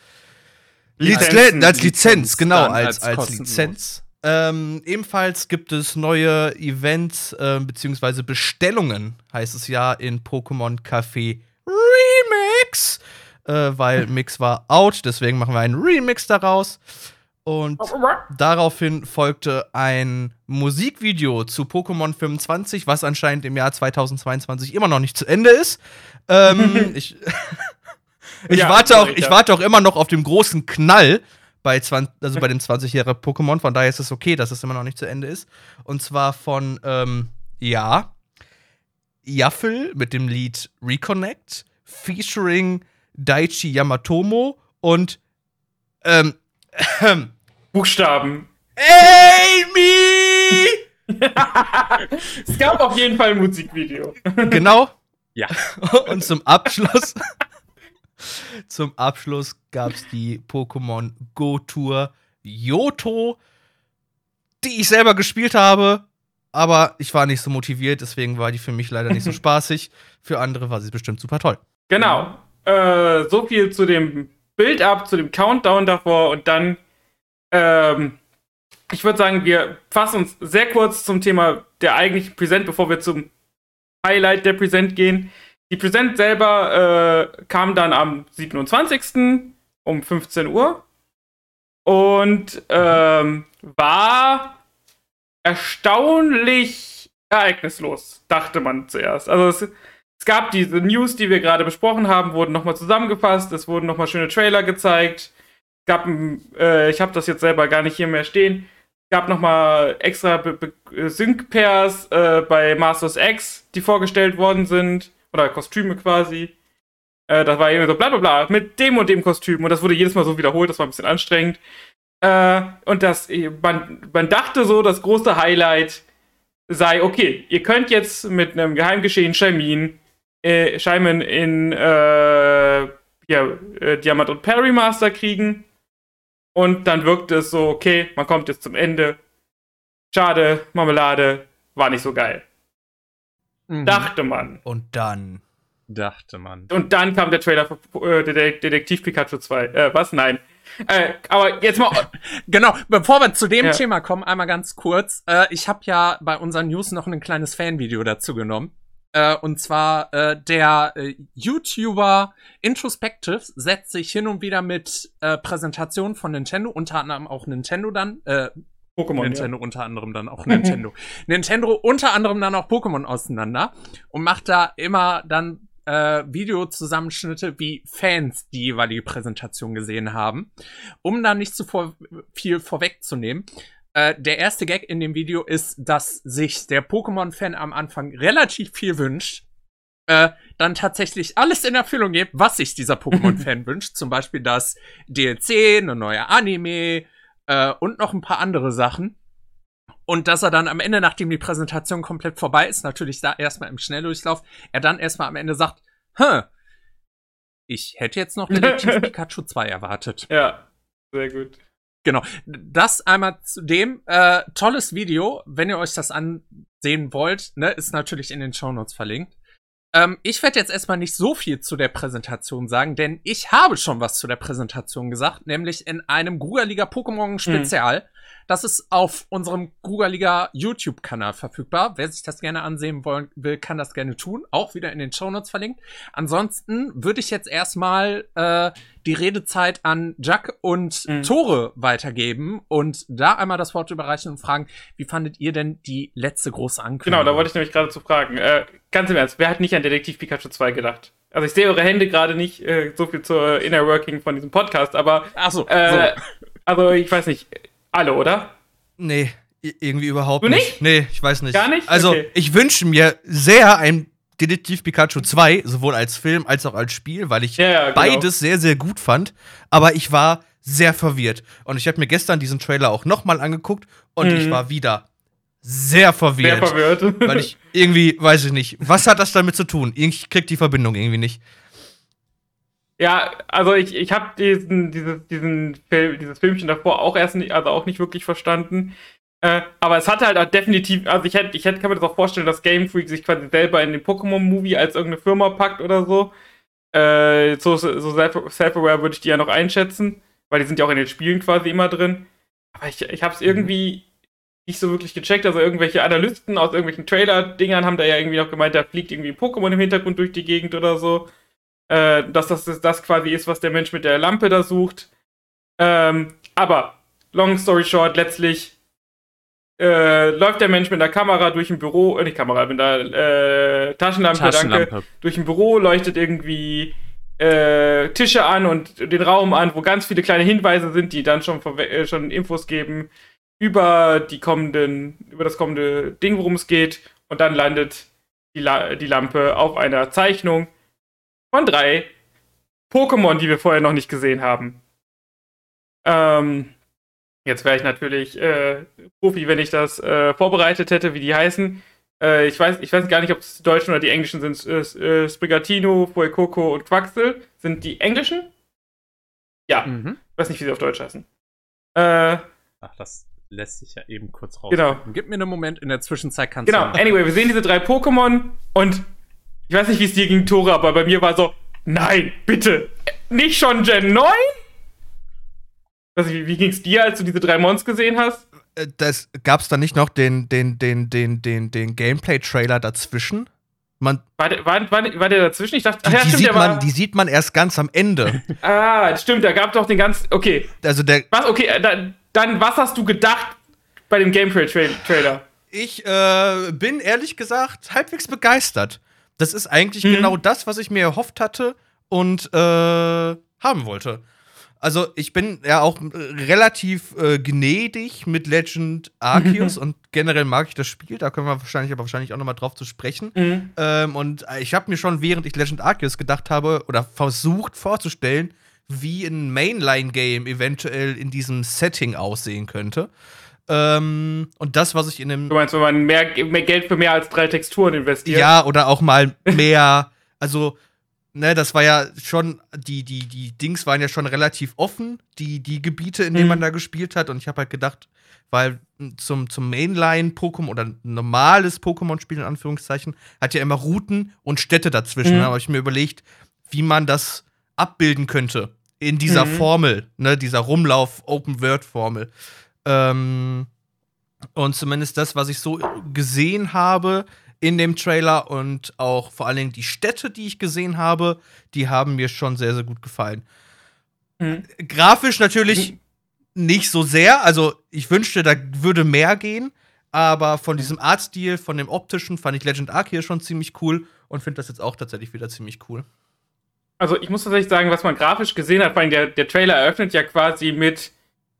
B: Lizenzen.
A: Lizenz, als Lizenz, genau, als,
C: als
A: als. Lizenz. Ähm, ebenfalls gibt es neue Events äh, beziehungsweise Bestellungen, heißt es ja, in Pokémon Café Remix. Äh, weil [LAUGHS] Mix war out, deswegen machen wir einen Remix daraus. Und daraufhin folgte ein Musikvideo zu Pokémon 25, was anscheinend im Jahr 2022 immer noch nicht zu Ende ist. Ähm, [LAUGHS] ich [LAUGHS] ich,
B: Ja,
A: warte auch, ich warte auch immer noch auf den großen Knall bei, 20, also bei dem 20-jährigen Pokémon. Von daher ist es okay, dass es immer noch nicht zu Ende ist. Und zwar von, ähm, ja, Yaffel mit dem Lied Reconnect, featuring Daichi Yamatomo und, ähm, [LAUGHS]
B: Buchstaben.
A: Amy! [LAUGHS]
B: Es gab auf jeden Fall ein Musikvideo.
A: genau.
C: Ja. [LAUGHS]
A: Und zum Abschluss, zum Abschluss gab es die Pokémon Go Tour Yoto, die ich selber gespielt habe, aber ich war nicht so motiviert, deswegen war die für mich leider nicht so [LAUGHS] spaßig. Für andere war sie bestimmt super toll.
B: Genau. Äh, so viel zu dem Build-up, zu dem Countdown davor und dann, ähm, ich würde sagen, wir fassen uns sehr kurz zum Thema der eigentlichen Präsent, bevor wir zum Highlight der Präsent gehen. Die Präsent selber äh, kam dann am 27. um 15 Uhr und ähm, war erstaunlich ereignislos, dachte man zuerst. Also es, es gab diese News, die wir gerade besprochen haben, wurden nochmal zusammengefasst, es wurden nochmal schöne Trailer gezeigt. Gab, äh, ich habe das jetzt selber gar nicht hier mehr stehen, es gab nochmal extra Sync-Pairs äh, bei Masters X, die vorgestellt worden sind, oder Kostüme quasi. Äh, das war irgendwie so bla bla bla, mit dem und dem Kostüm. Und das wurde jedes Mal so wiederholt, das war ein bisschen anstrengend. Äh, und das, man, man dachte so, das große Highlight sei, okay, ihr könnt jetzt mit einem Geheimgeschehen Shaimin, äh, Shaimin in äh, ja, äh, Diamant und Perry Master kriegen. Und dann wirkt es so, okay, man kommt jetzt zum Ende. Schade, Marmelade, war nicht so geil.
C: Mhm.
B: Dachte man.
A: Und dann.
C: Dachte man.
B: Und dann kam der Trailer für äh, Detektiv Pikachu 2. Äh, was? Nein. Äh, aber jetzt mal. [LAUGHS]
C: Genau, bevor wir zu dem
B: Ja.
C: Thema kommen, einmal ganz kurz. Äh, ich habe ja bei unseren News noch ein kleines Fanvideo dazu genommen. Äh, und zwar äh, der äh, YouTuber Introspective setzt sich hin und wieder mit äh, Präsentationen von Nintendo, unter anderem auch Nintendo dann, äh,
B: Pokémon.
C: Nintendo unter anderem dann auch Nintendo. [LAUGHS] Nintendo unter anderem dann auch Pokémon auseinander und macht da immer dann äh, Videozusammenschnitte, wie Fans die jeweilige Präsentation gesehen haben. Um da nicht zu vor viel vorwegzunehmen, äh, der erste Gag in dem Video ist, dass sich der Pokémon-Fan am Anfang relativ viel wünscht. Äh, dann tatsächlich alles in Erfüllung gibt, was sich dieser Pokémon-Fan [LAUGHS] wünscht. Zum Beispiel das DLC, eine neue Anime, äh, und noch ein paar andere Sachen. Und dass er dann am Ende, nachdem die Präsentation komplett vorbei ist, natürlich da erstmal im Schnelldurchlauf, er dann erstmal am Ende sagt, Hä, ich hätte jetzt noch Detektiv [LAUGHS] Pikachu 2 erwartet.
B: Ja, sehr gut.
C: Genau. Das einmal zu dem. Äh, tolles Video. Wenn ihr euch das ansehen wollt, ne, ist natürlich in den Shownotes verlinkt. Ähm, ich werde jetzt erstmal nicht so viel zu der Präsentation sagen, denn ich habe schon was zu der Präsentation gesagt, nämlich in einem Guga-Liga Pokémon Spezial. Das ist auf unserem Guga-Liga YouTube-Kanal verfügbar. Wer sich das gerne ansehen wollen, will, kann das gerne tun. Auch wieder in den Shownotes verlinkt. Ansonsten würde ich jetzt erstmal äh, die Redezeit an Jack und
B: Mhm.
C: Tore weitergeben und da einmal das Wort überreichen und fragen, wie fandet ihr denn die letzte große Ankündigung?
B: Genau, da wollte ich nämlich gerade zu fragen. Äh, ganz im Ernst, wer hat nicht an Detektiv Pikachu 2 gedacht? Also ich sehe eure Hände gerade nicht, äh, so viel zur Inner Working von diesem Podcast, aber
C: Ach so,
B: äh,
C: so.
B: also ich weiß nicht, alle, oder?
A: Nee, irgendwie überhaupt
B: Du nicht?
A: Nee, ich weiß nicht.
B: Gar nicht?
A: Also,
B: Okay.
A: ich wünsche mir sehr ein Detektiv Pikachu 2, sowohl als Film als auch als Spiel, weil ich
B: Ja, ja, genau.
A: beides sehr, sehr gut fand. Aber ich war sehr verwirrt. Und ich habe mir gestern diesen Trailer auch nochmal angeguckt und
B: Mhm.
A: ich war wieder sehr verwirrt.
B: Sehr verwirrt.
A: Weil ich irgendwie, weiß ich nicht, was hat das damit zu tun? Ich krieg die Verbindung irgendwie nicht.
B: Ja, also ich, ich habe diesen, dieses, diesen Film, dieses Filmchen davor auch erst nicht, also auch nicht wirklich verstanden. Äh, aber es hatte halt auch definitiv, also ich hätte, ich hätte, kann mir das auch vorstellen, dass Game Freak sich quasi selber in den Pokémon-Movie als irgendeine Firma packt oder so. Äh, so so self- self-aware würde ich die ja noch einschätzen, weil die sind ja auch in den Spielen quasi immer drin. Aber ich, ich habe es irgendwie nicht so wirklich gecheckt. Also irgendwelche Analysten aus irgendwelchen Trailer-Dingern haben da ja irgendwie noch gemeint, da fliegt irgendwie ein Pokémon im Hintergrund durch die Gegend oder so äh, dass das, das quasi ist, was der Mensch mit der Lampe da sucht. Ähm, aber, long story short, letztlich äh, läuft der Mensch mit der Kamera durch ein Büro, äh, nicht Kamera, mit der äh, Taschenlampe, danke,
C: Taschenlampe.
B: durch ein Büro, leuchtet irgendwie äh, Tische an und den Raum an, wo ganz viele kleine Hinweise sind, die dann schon, äh, schon Infos geben über die kommenden, über das kommende Ding, worum es geht. Und dann landet die, La die Lampe auf einer Zeichnung von drei Pokémon, die wir vorher noch nicht gesehen haben. Ähm, jetzt wäre ich natürlich äh, Profi, wenn ich das äh, vorbereitet hätte, wie die heißen. Äh, ich, weiß, ich weiß gar nicht, ob es die deutschen oder die englischen sind. Äh, äh, Sprigatino, Fuecoco und Quaxel. Sind die englischen? Ja,
C: Mhm.
B: ich weiß nicht, wie sie auf Deutsch heißen. Äh,
C: Ach, das lässt sich ja eben kurz raus.
B: Genau.
C: Gib mir einen Moment, in der Zwischenzeit kannst
B: Genau,
C: du.
B: anyway, wir sehen diese drei Pokémon und ich weiß nicht, wie es dir ging, Tore, aber bei mir war so, nein, bitte, nicht schon Gen 9? Also, wie, wie ging es dir, als du diese drei Mons gesehen hast?
A: Äh, Das gab's da nicht noch den, den, den, den, den, den Gameplay-Trailer dazwischen? Man,
B: War der, war, war, war der dazwischen? Ich dachte,
A: die,
B: ach ja,
A: die,
B: stimmt,
A: sieht
B: der war.
A: man, die sieht man erst ganz am Ende. [LAUGHS]
B: ah, stimmt, da gab doch den ganz. Okay,
A: Also der,
B: was, okay, äh, dann, dann was hast du gedacht bei dem Gameplay-Trailer?
A: ich äh, bin ehrlich gesagt halbwegs begeistert. Das ist eigentlich
B: Mhm.
A: genau das, was ich mir erhofft hatte und äh, haben wollte. Also ich bin ja auch äh, relativ äh, gnädig mit Legend Arceus und generell mag ich das Spiel. Da können wir wahrscheinlich aber wahrscheinlich auch noch mal drauf zu sprechen.
B: Mhm.
A: Ähm, und ich habe mir schon, während ich Legend Arceus gedacht habe oder versucht vorzustellen, wie ein Mainline-Game eventuell in diesem Setting aussehen könnte. Ähm, und das, was ich in dem
B: Du meinst, wenn man mehr, mehr Geld für mehr als drei Texturen investiert?
A: ja, oder auch mal [LAUGHS] mehr, also, ne, das war ja schon, die, die, die Dings waren ja schon relativ offen, die, die Gebiete, in denen
B: Mhm.
A: man da gespielt hat. Und ich habe halt gedacht, weil zum, zum Mainline-Pokémon oder normales Pokémon-Spiel in Anführungszeichen hat ja immer Routen und Städte dazwischen.
B: Mhm.
A: Da habe ich mir überlegt, wie man das abbilden könnte in dieser
B: Mhm.
A: Formel, ne, dieser Rumlauf-Open-World-Formel. Ähm, und zumindest das, was ich so gesehen habe in dem Trailer und auch vor allen Dingen die Städte, die ich gesehen habe, die haben mir schon sehr, sehr gut gefallen.
B: Mhm.
A: Grafisch natürlich nicht so sehr. Also ich wünschte, da würde mehr gehen. Aber von diesem Artstil, von dem optischen, fand ich Legend Arceus schon ziemlich cool und finde das jetzt auch tatsächlich wieder ziemlich cool.
B: Also ich muss tatsächlich sagen, was man grafisch gesehen hat, vor allem der, der Trailer eröffnet ja quasi mit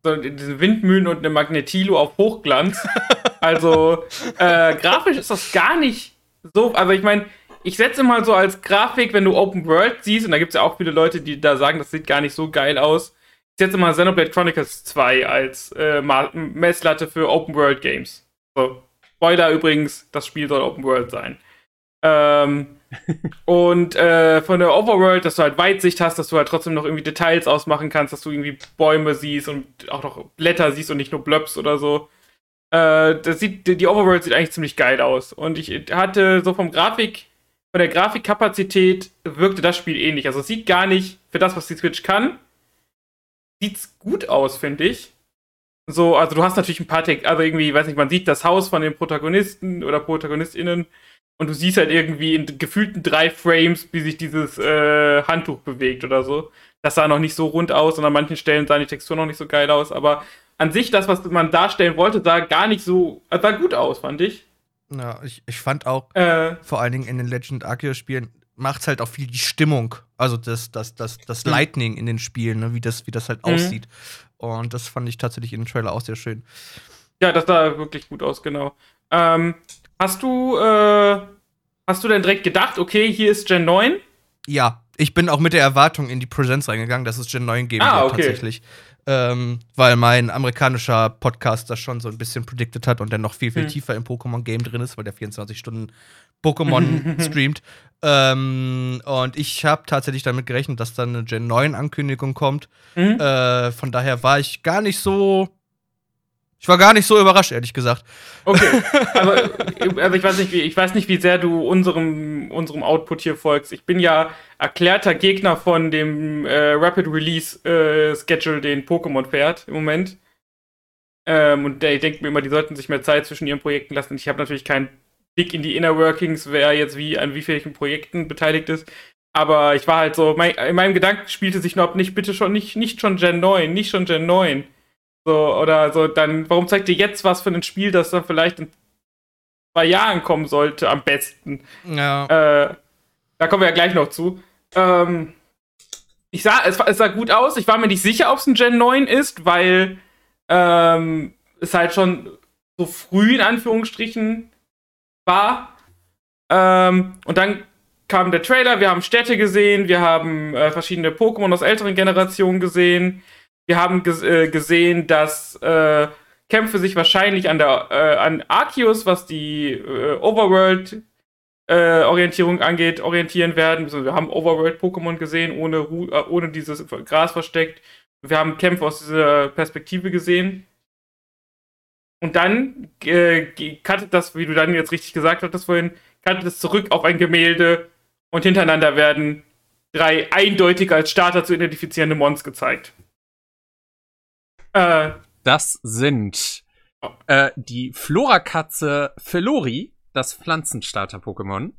B: so diesen Windmühlen und einem Magnetilo auf Hochglanz. [LAUGHS] also äh, grafisch ist das gar nicht so. Also ich meine, ich setze mal so als Grafik, wenn du Open World siehst, und da gibt es ja auch viele Leute, die da sagen, das sieht gar nicht so geil aus. Ich setze mal Xenoblade Chronicles 2 als äh, Messlatte für Open World Games. So. Spoiler übrigens, das Spiel soll Open World sein. Ähm, und äh, von der Overworld, dass du halt Weitsicht hast, dass du halt trotzdem noch irgendwie Details ausmachen kannst, dass du irgendwie Bäume siehst und auch noch Blätter siehst und nicht nur Blöps oder so. Äh, das sieht, die Overworld sieht eigentlich ziemlich geil aus. Und ich hatte so vom Grafik, von der Grafikkapazität wirkte das Spiel ähnlich. Also es sieht gar nicht für das, was die Switch kann, sieht's gut aus, finde ich. So, also du hast natürlich ein paar, Te also irgendwie, weiß nicht, man sieht das Haus von den Protagonisten oder ProtagonistInnen und du siehst halt irgendwie in gefühlten drei Frames, wie sich dieses äh, Handtuch bewegt oder so. Das sah noch nicht so rund aus und an manchen Stellen sah die Textur noch nicht so geil aus, aber an sich, das, was man darstellen wollte, sah gar nicht so, äh, sah gut aus, fand ich.
A: Ja, ich, ich fand auch
B: Äh,
A: vor allen Dingen in den Legend Arceus Spielen macht halt auch viel die Stimmung, also das, das, das, das
B: Mhm.
A: Lightning in den Spielen, ne, wie das, wie das halt
B: Mhm.
A: aussieht. Und das fand ich tatsächlich in dem Trailer auch sehr schön.
B: Ja, das sah wirklich gut aus, genau. Ähm, hast du, äh, hast du denn direkt gedacht, okay, hier ist Gen 9?
A: Ja, ich bin auch mit der Erwartung in die Präsenz reingegangen, dass es Gen 9 geben
B: Ah,
A: wird,
B: okay.
A: tatsächlich. Ähm, weil mein amerikanischer Podcast das schon so ein bisschen predicted hat und dann noch viel, viel
B: Hm.
A: tiefer im Pokémon-Game drin ist, weil der 24 Stunden Pokémon [LAUGHS] streamt. Ähm, und ich habe tatsächlich damit gerechnet, dass dann eine Gen 9-Ankündigung kommt.
B: Mhm.
A: Äh, von daher war ich gar nicht so. Ich war gar nicht so überrascht, ehrlich gesagt.
B: Okay. [LAUGHS] Also, also ich weiß nicht, wie, ich weiß nicht, wie sehr du unserem, unserem Output hier folgst. Ich bin ja erklärter Gegner von dem äh, Rapid Release äh, Schedule, den Pokémon fährt im Moment. Ähm, und ich denke mir immer, die sollten sich mehr Zeit zwischen ihren Projekten lassen. Ich habe natürlich keinen Blick in die Inner Workings, wer jetzt wie an wie vielen Projekten beteiligt ist. Aber ich war halt so, mein, in meinem Gedanken spielte sich noch nicht, bitte schon, nicht, nicht schon Gen 9, nicht schon Gen 9. So, oder so, dann, warum zeigt ihr jetzt was für ein Spiel, das dann vielleicht in zwei Jahren kommen sollte, am besten?
A: Ja.
B: Äh, da kommen wir ja gleich noch zu. Ähm, ich sah, es, es sah gut aus. Ich war mir nicht sicher, ob es ein Gen 9 ist, weil ähm, es halt schon so früh in Anführungsstrichen war. Ähm, und dann kam der Trailer, wir haben Städte gesehen, wir haben äh, verschiedene Pokémon aus älteren Generationen gesehen. Wir haben äh, gesehen, dass äh, Kämpfe sich wahrscheinlich an der äh, an Arceus, was die äh, Overworld äh, Orientierung angeht, orientieren werden. Also wir haben Overworld-Pokémon gesehen, ohne, Ru äh, ohne dieses Gras versteckt. Wir haben Kämpfe aus dieser Perspektive gesehen. Und dann äh, das, wie du dann jetzt richtig gesagt hattest vorhin, cuttet es zurück auf ein Gemälde und hintereinander werden drei eindeutig als Starter zu identifizierende Mons gezeigt. Äh,
C: Das sind äh, die Flora-Katze Felori, das Pflanzenstarter-Pokémon.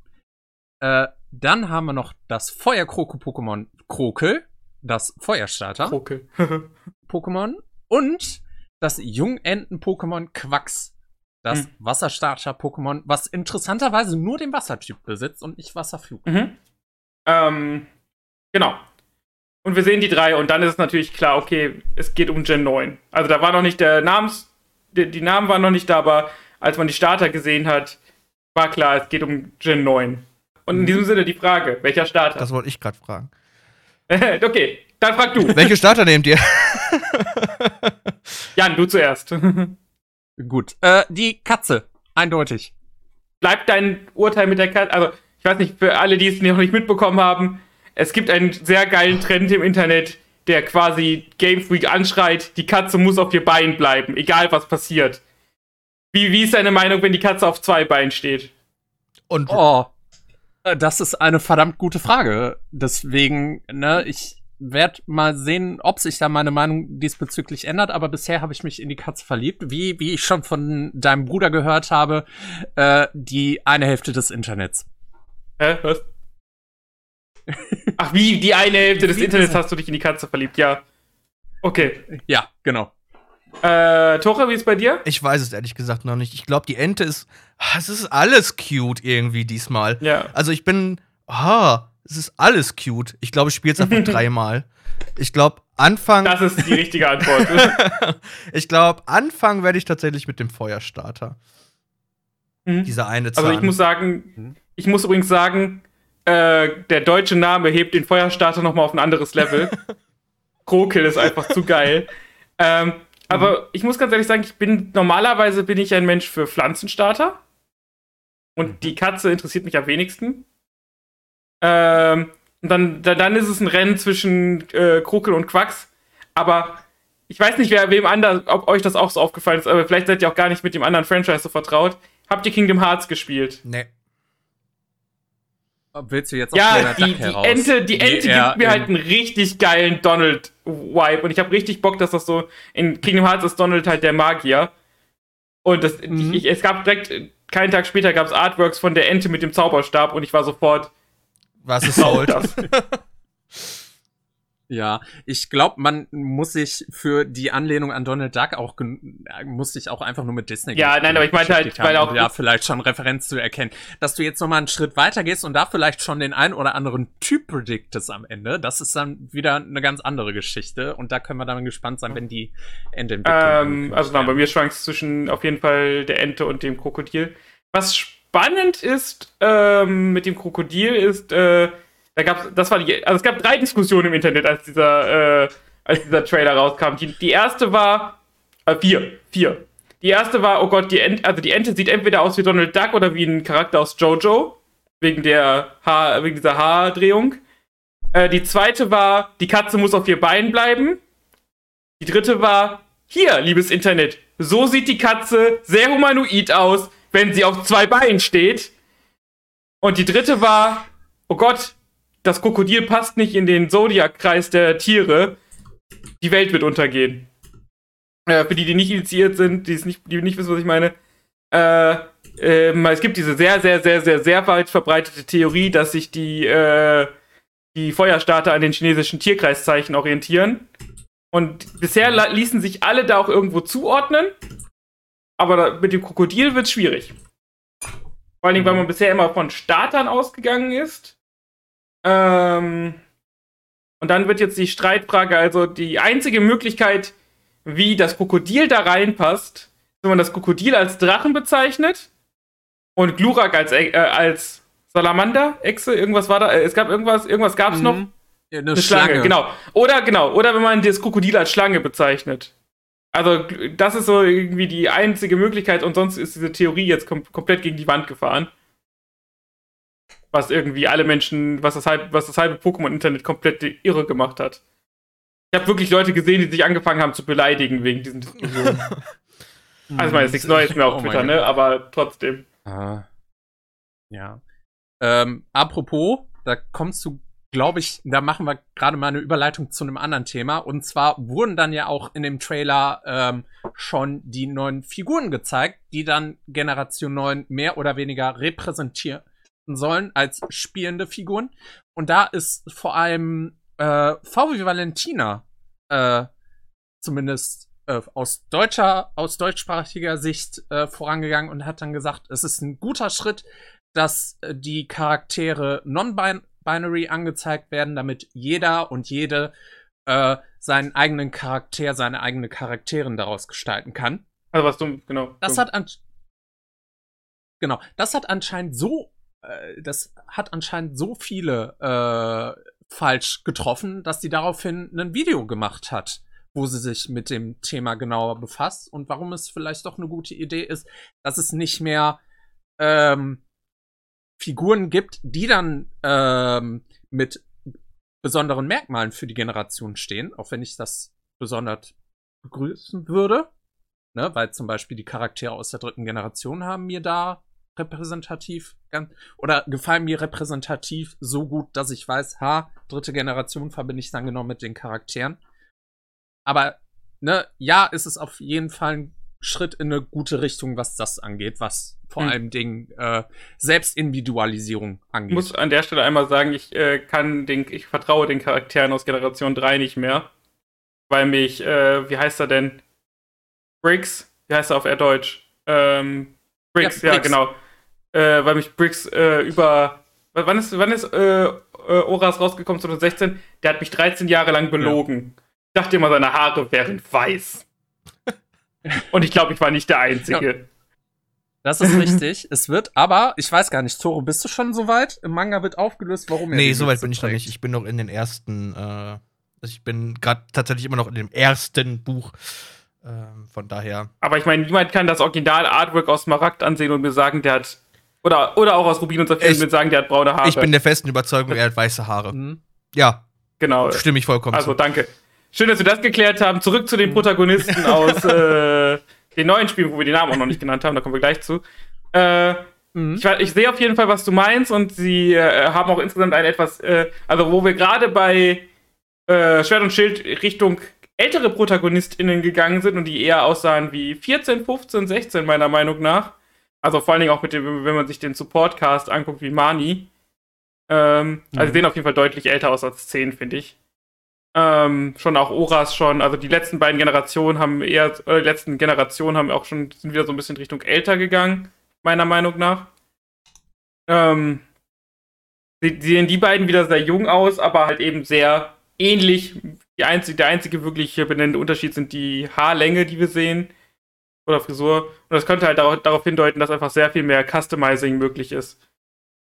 C: Äh, dann haben wir noch das Feuerkroko-Pokémon Krokel, das Feuerstarter-Pokémon. [LAUGHS] Und das Jungenten-Pokémon Quax, das
B: Hm.
C: Wasserstarter-Pokémon, was interessanterweise nur den Wassertyp besitzt und nicht Wasserflug.
B: Mhm. Ähm, genau. Und wir sehen die drei und dann ist es natürlich klar, okay, es geht um Gen 9. Also da war noch nicht der Namens, die, die Namen waren noch nicht da, aber als man die Starter gesehen hat, war klar, es geht um Gen 9. Und in diesem Sinne die Frage, welcher Starter?
A: Das wollte ich gerade fragen. [LAUGHS]
B: okay, dann frag du.
A: Welche Starter nehmt ihr? [LAUGHS]
B: Jan, du zuerst. [LAUGHS]
C: Gut. Äh, die Katze, eindeutig.
B: Bleibt dein Urteil mit der Katze, also ich weiß nicht, für alle, die es noch nicht mitbekommen haben, es gibt einen sehr geilen Trend im Internet, der quasi Game Freak anschreit, die Katze muss auf ihr Bein bleiben, egal was passiert. Wie, wie ist deine Meinung, wenn die Katze auf zwei Beinen steht?
A: Und
C: Oh, äh, das ist eine verdammt gute Frage. Deswegen, ne, ich werde mal sehen, ob sich da meine Meinung diesbezüglich ändert, aber bisher habe ich mich in die Katze verliebt. Wie, wie ich schon von deinem Bruder gehört habe, äh, die eine Hälfte des Internets.
B: Hä? Was? Ach, wie? Die eine Hälfte des Internets
C: er?
B: hast du dich in die Katze verliebt, ja. Okay.
C: Ja, genau.
B: Äh, Tore, wie ist bei dir?
A: ich weiß es ehrlich gesagt noch nicht. Ich glaube, die Ente ist. ah, Es ist alles cute irgendwie diesmal.
B: Ja.
A: Also ich bin. Ah, es ist alles cute. Ich glaube, ich spiele es einfach [LAUGHS] dreimal. Ich glaube, Anfang.
B: Das ist die richtige Antwort. [LAUGHS]
A: ich glaube, Anfang werde ich tatsächlich mit dem Feuerstarter.
B: Mhm.
A: Dieser eine Zahn.
B: Also ich muss
C: Mhm.
B: sagen, ich muss übrigens sagen, äh, der deutsche Name hebt den Feuerstarter noch mal auf ein anderes Level. [LAUGHS] Krokel ist einfach zu geil. Ähm, aber ich muss ganz ehrlich sagen, ich bin normalerweise bin ich ein Mensch für Pflanzenstarter und die Katze interessiert mich am wenigsten. Ähm, und dann, da- dann ist es ein Rennen zwischen äh, Krokel und Quax. Aber ich weiß nicht, wer wem anders, ob euch das auch so aufgefallen ist, aber vielleicht seid ihr auch gar nicht mit dem anderen Franchise so vertraut. Habt ihr Kingdom Hearts gespielt?
A: Nee.
C: Willst du jetzt auf
B: Ja, die, die
C: heraus?
B: Ente, die Ente gibt mir halt einen richtig geilen Donald-Vibe und ich habe richtig Bock, dass das so in Kingdom Hearts ist Donald halt der Magier. Und das,
C: Mhm.
B: ich, es gab direkt, keinen Tag später gab es Artworks von der Ente mit dem Zauberstab und ich war sofort,
A: Was ist sold? [LAUGHS]
C: Ja, ich glaube, man muss sich für die Anlehnung an Donald Duck auch äh, muss sich auch einfach nur mit Disney.
B: Ja, nein, aber ich meinte halt, weil auch-
C: ja vielleicht schon Referenz zu erkennen, dass du jetzt noch mal einen Schritt weiter gehst und da vielleicht schon den einen oder anderen Typ prediktest am Ende. Das ist dann wieder eine ganz andere Geschichte und da können wir dann gespannt sein, wenn die Endentwicklung.
B: Ähm, also genau, bei mir schwankt es zwischen auf jeden Fall der Ente und dem Krokodil. Was spannend ist ähm, mit dem Krokodil ist, äh, da gab's, das war die, also es gab drei Diskussionen im Internet, als dieser, äh, als dieser Trailer rauskam. Die, die erste war, äh, vier, vier. Die erste war, oh Gott, die Ente, also die Ente sieht entweder aus wie Donald Duck oder wie ein Charakter aus Jojo, wegen der Haar, wegen dieser Haardrehung. Äh, die zweite war, die Katze muss auf vier Beinen bleiben. Die dritte war, hier, liebes Internet, so sieht die Katze sehr humanoid aus, wenn sie auf zwei Beinen steht. Und die dritte war, oh Gott, das Krokodil passt nicht in den Zodiac-Kreis der Tiere. Die Welt wird untergehen. Äh, für die, die nicht initiiert sind, die, nicht, die nicht wissen, was ich meine. Äh, ähm, es gibt diese sehr, sehr, sehr, sehr, sehr weit verbreitete Theorie, dass sich die, äh, die Feuerstarter an den chinesischen Tierkreiszeichen orientieren. Und bisher ließen sich alle da auch irgendwo zuordnen. Aber da, mit dem Krokodil wird es schwierig. Vor allen Dingen, weil man bisher immer von Startern ausgegangen ist. Ähm, und dann wird jetzt die Streitfrage, also die einzige Möglichkeit, wie das Krokodil da reinpasst, wenn man das Krokodil als Drachen bezeichnet und Glurak als, äh, als Salamander, Echse, irgendwas war da, äh, es gab irgendwas, irgendwas gab es noch.
C: Mhm. Ja, eine,
B: Eine Schlange. genau. Oder genau, oder wenn man das Krokodil als Schlange bezeichnet. Also das ist so irgendwie die einzige Möglichkeit und sonst ist diese Theorie jetzt kom komplett gegen die Wand gefahren. Was irgendwie alle Menschen, was das halbe, was das halbe Pokémon-Internet komplett irre gemacht hat. Ich habe wirklich Leute gesehen, die sich angefangen haben zu beleidigen wegen diesen Diskussionen. [LAUGHS] also ich meine, es ist nichts Neues mehr auf
C: Oh
B: Twitter, ne? Aber trotzdem.
C: Ah. Ja. Ähm, apropos, da kommst du, glaube ich, da machen wir gerade mal eine Überleitung zu einem anderen Thema. Und zwar wurden dann ja auch in dem Trailer ähm, schon die neuen Figuren gezeigt, die dann Generation 9 mehr oder weniger repräsentieren sollen als spielende Figuren. Und da ist vor allem äh, VW Valentina äh, zumindest äh, aus deutscher, aus deutschsprachiger Sicht äh, vorangegangen und hat dann gesagt, es ist ein guter Schritt, dass äh, die Charaktere non-binary angezeigt werden, damit jeder und jede äh, seinen eigenen Charakter, seine eigene Charakterin daraus gestalten kann.
B: Also was dumm, genau.
C: Das
B: dumm.
C: hat an genau, das hat anscheinend so, das hat anscheinend so viele äh, falsch getroffen, dass sie daraufhin ein Video gemacht hat, wo sie sich mit dem Thema genauer befasst und warum es vielleicht doch eine gute Idee ist, dass es nicht mehr ähm, Figuren gibt, die dann ähm, mit besonderen Merkmalen für die Generation stehen, auch wenn ich das besonders begrüßen würde. Ne, weil zum Beispiel die Charaktere aus der dritten Generation haben mir da repräsentativ oder gefallen mir repräsentativ so gut, dass ich weiß, ha, dritte Generation verbinde ich dann genau mit den Charakteren. Aber, ne, ja, ist es auf jeden Fall ein Schritt in eine gute Richtung, was das angeht, was vor
B: Hm.
C: allem Dingen äh, Selbstindividualisierung
B: Ich
C: angeht.
B: muss an der Stelle einmal sagen, ich äh, kann den, ich vertraue den Charakteren aus Generation 3 nicht mehr. Weil mich, äh, wie heißt er denn? Briggs? Wie heißt er auf Erddeutsch? Ähm, Briggs,
C: Ja,
B: ja,
C: Briggs.
B: genau. Äh, weil mich Briggs äh, über. Wann ist, wann ist äh, äh, Oras rausgekommen? 2016? Der hat mich 13 Jahre lang belogen. Ich dachte immer, seine Haare wären weiß. [LAUGHS] Und ich glaube, ich war nicht der Einzige.
C: Das ist richtig. es wird, aber ich weiß gar nicht, Toro, bist du schon soweit? Im Manga wird aufgelöst, warum er
A: Nee, soweit
C: Mütze
A: bin ich noch nicht. Ich bin noch in den ersten. Äh, ich bin gerade tatsächlich immer noch in dem ersten Buch. Ähm, von daher.
B: Aber ich meine, niemand kann das Original-Artwork aus Smaragd ansehen und mir sagen, der hat. Oder, oder auch aus Rubin und Saphir und
A: Ich-
B: mir sagen, der hat braune Haare.
A: Ich bin der festen Überzeugung, er hat weiße Haare.
C: Mhm.
A: Ja,
B: genau.
A: stimme ich vollkommen
B: Also
A: zu.
B: danke. Schön, dass wir das geklärt haben. Zurück zu
C: Mhm.
B: den Protagonisten [LAUGHS] aus äh, den neuen Spielen, wo wir die Namen auch noch nicht genannt haben. Da kommen wir gleich zu. Äh,
C: Mhm.
B: ich, ich sehe auf jeden Fall, was du meinst und sie äh, haben auch insgesamt ein etwas, äh, also wo wir gerade bei äh, Schwert und Schild Richtung ältere ProtagonistInnen gegangen sind und die eher aussahen wie 14, 15, 16 meiner Meinung nach. Also vor allen Dingen auch mit dem, wenn man sich den Supportcast anguckt wie Mani. Ähm, Also
C: Mhm.
B: sie sehen auf jeden Fall deutlich älter aus als 10, finde ich. Ähm, schon auch Oras schon, also die letzten beiden Generationen haben eher, oder die letzten Generationen haben auch schon, sind wieder so ein bisschen Richtung älter gegangen, meiner Meinung nach. Ähm, sie, sehen die beiden wieder sehr jung aus, aber halt eben sehr ähnlich. Die einzige, der einzige wirklich benennende Unterschied sind die Haarlänge, die wir sehen. Oder Frisur. Und das könnte halt darauf, hindeuten, dass einfach sehr viel mehr Customizing möglich ist.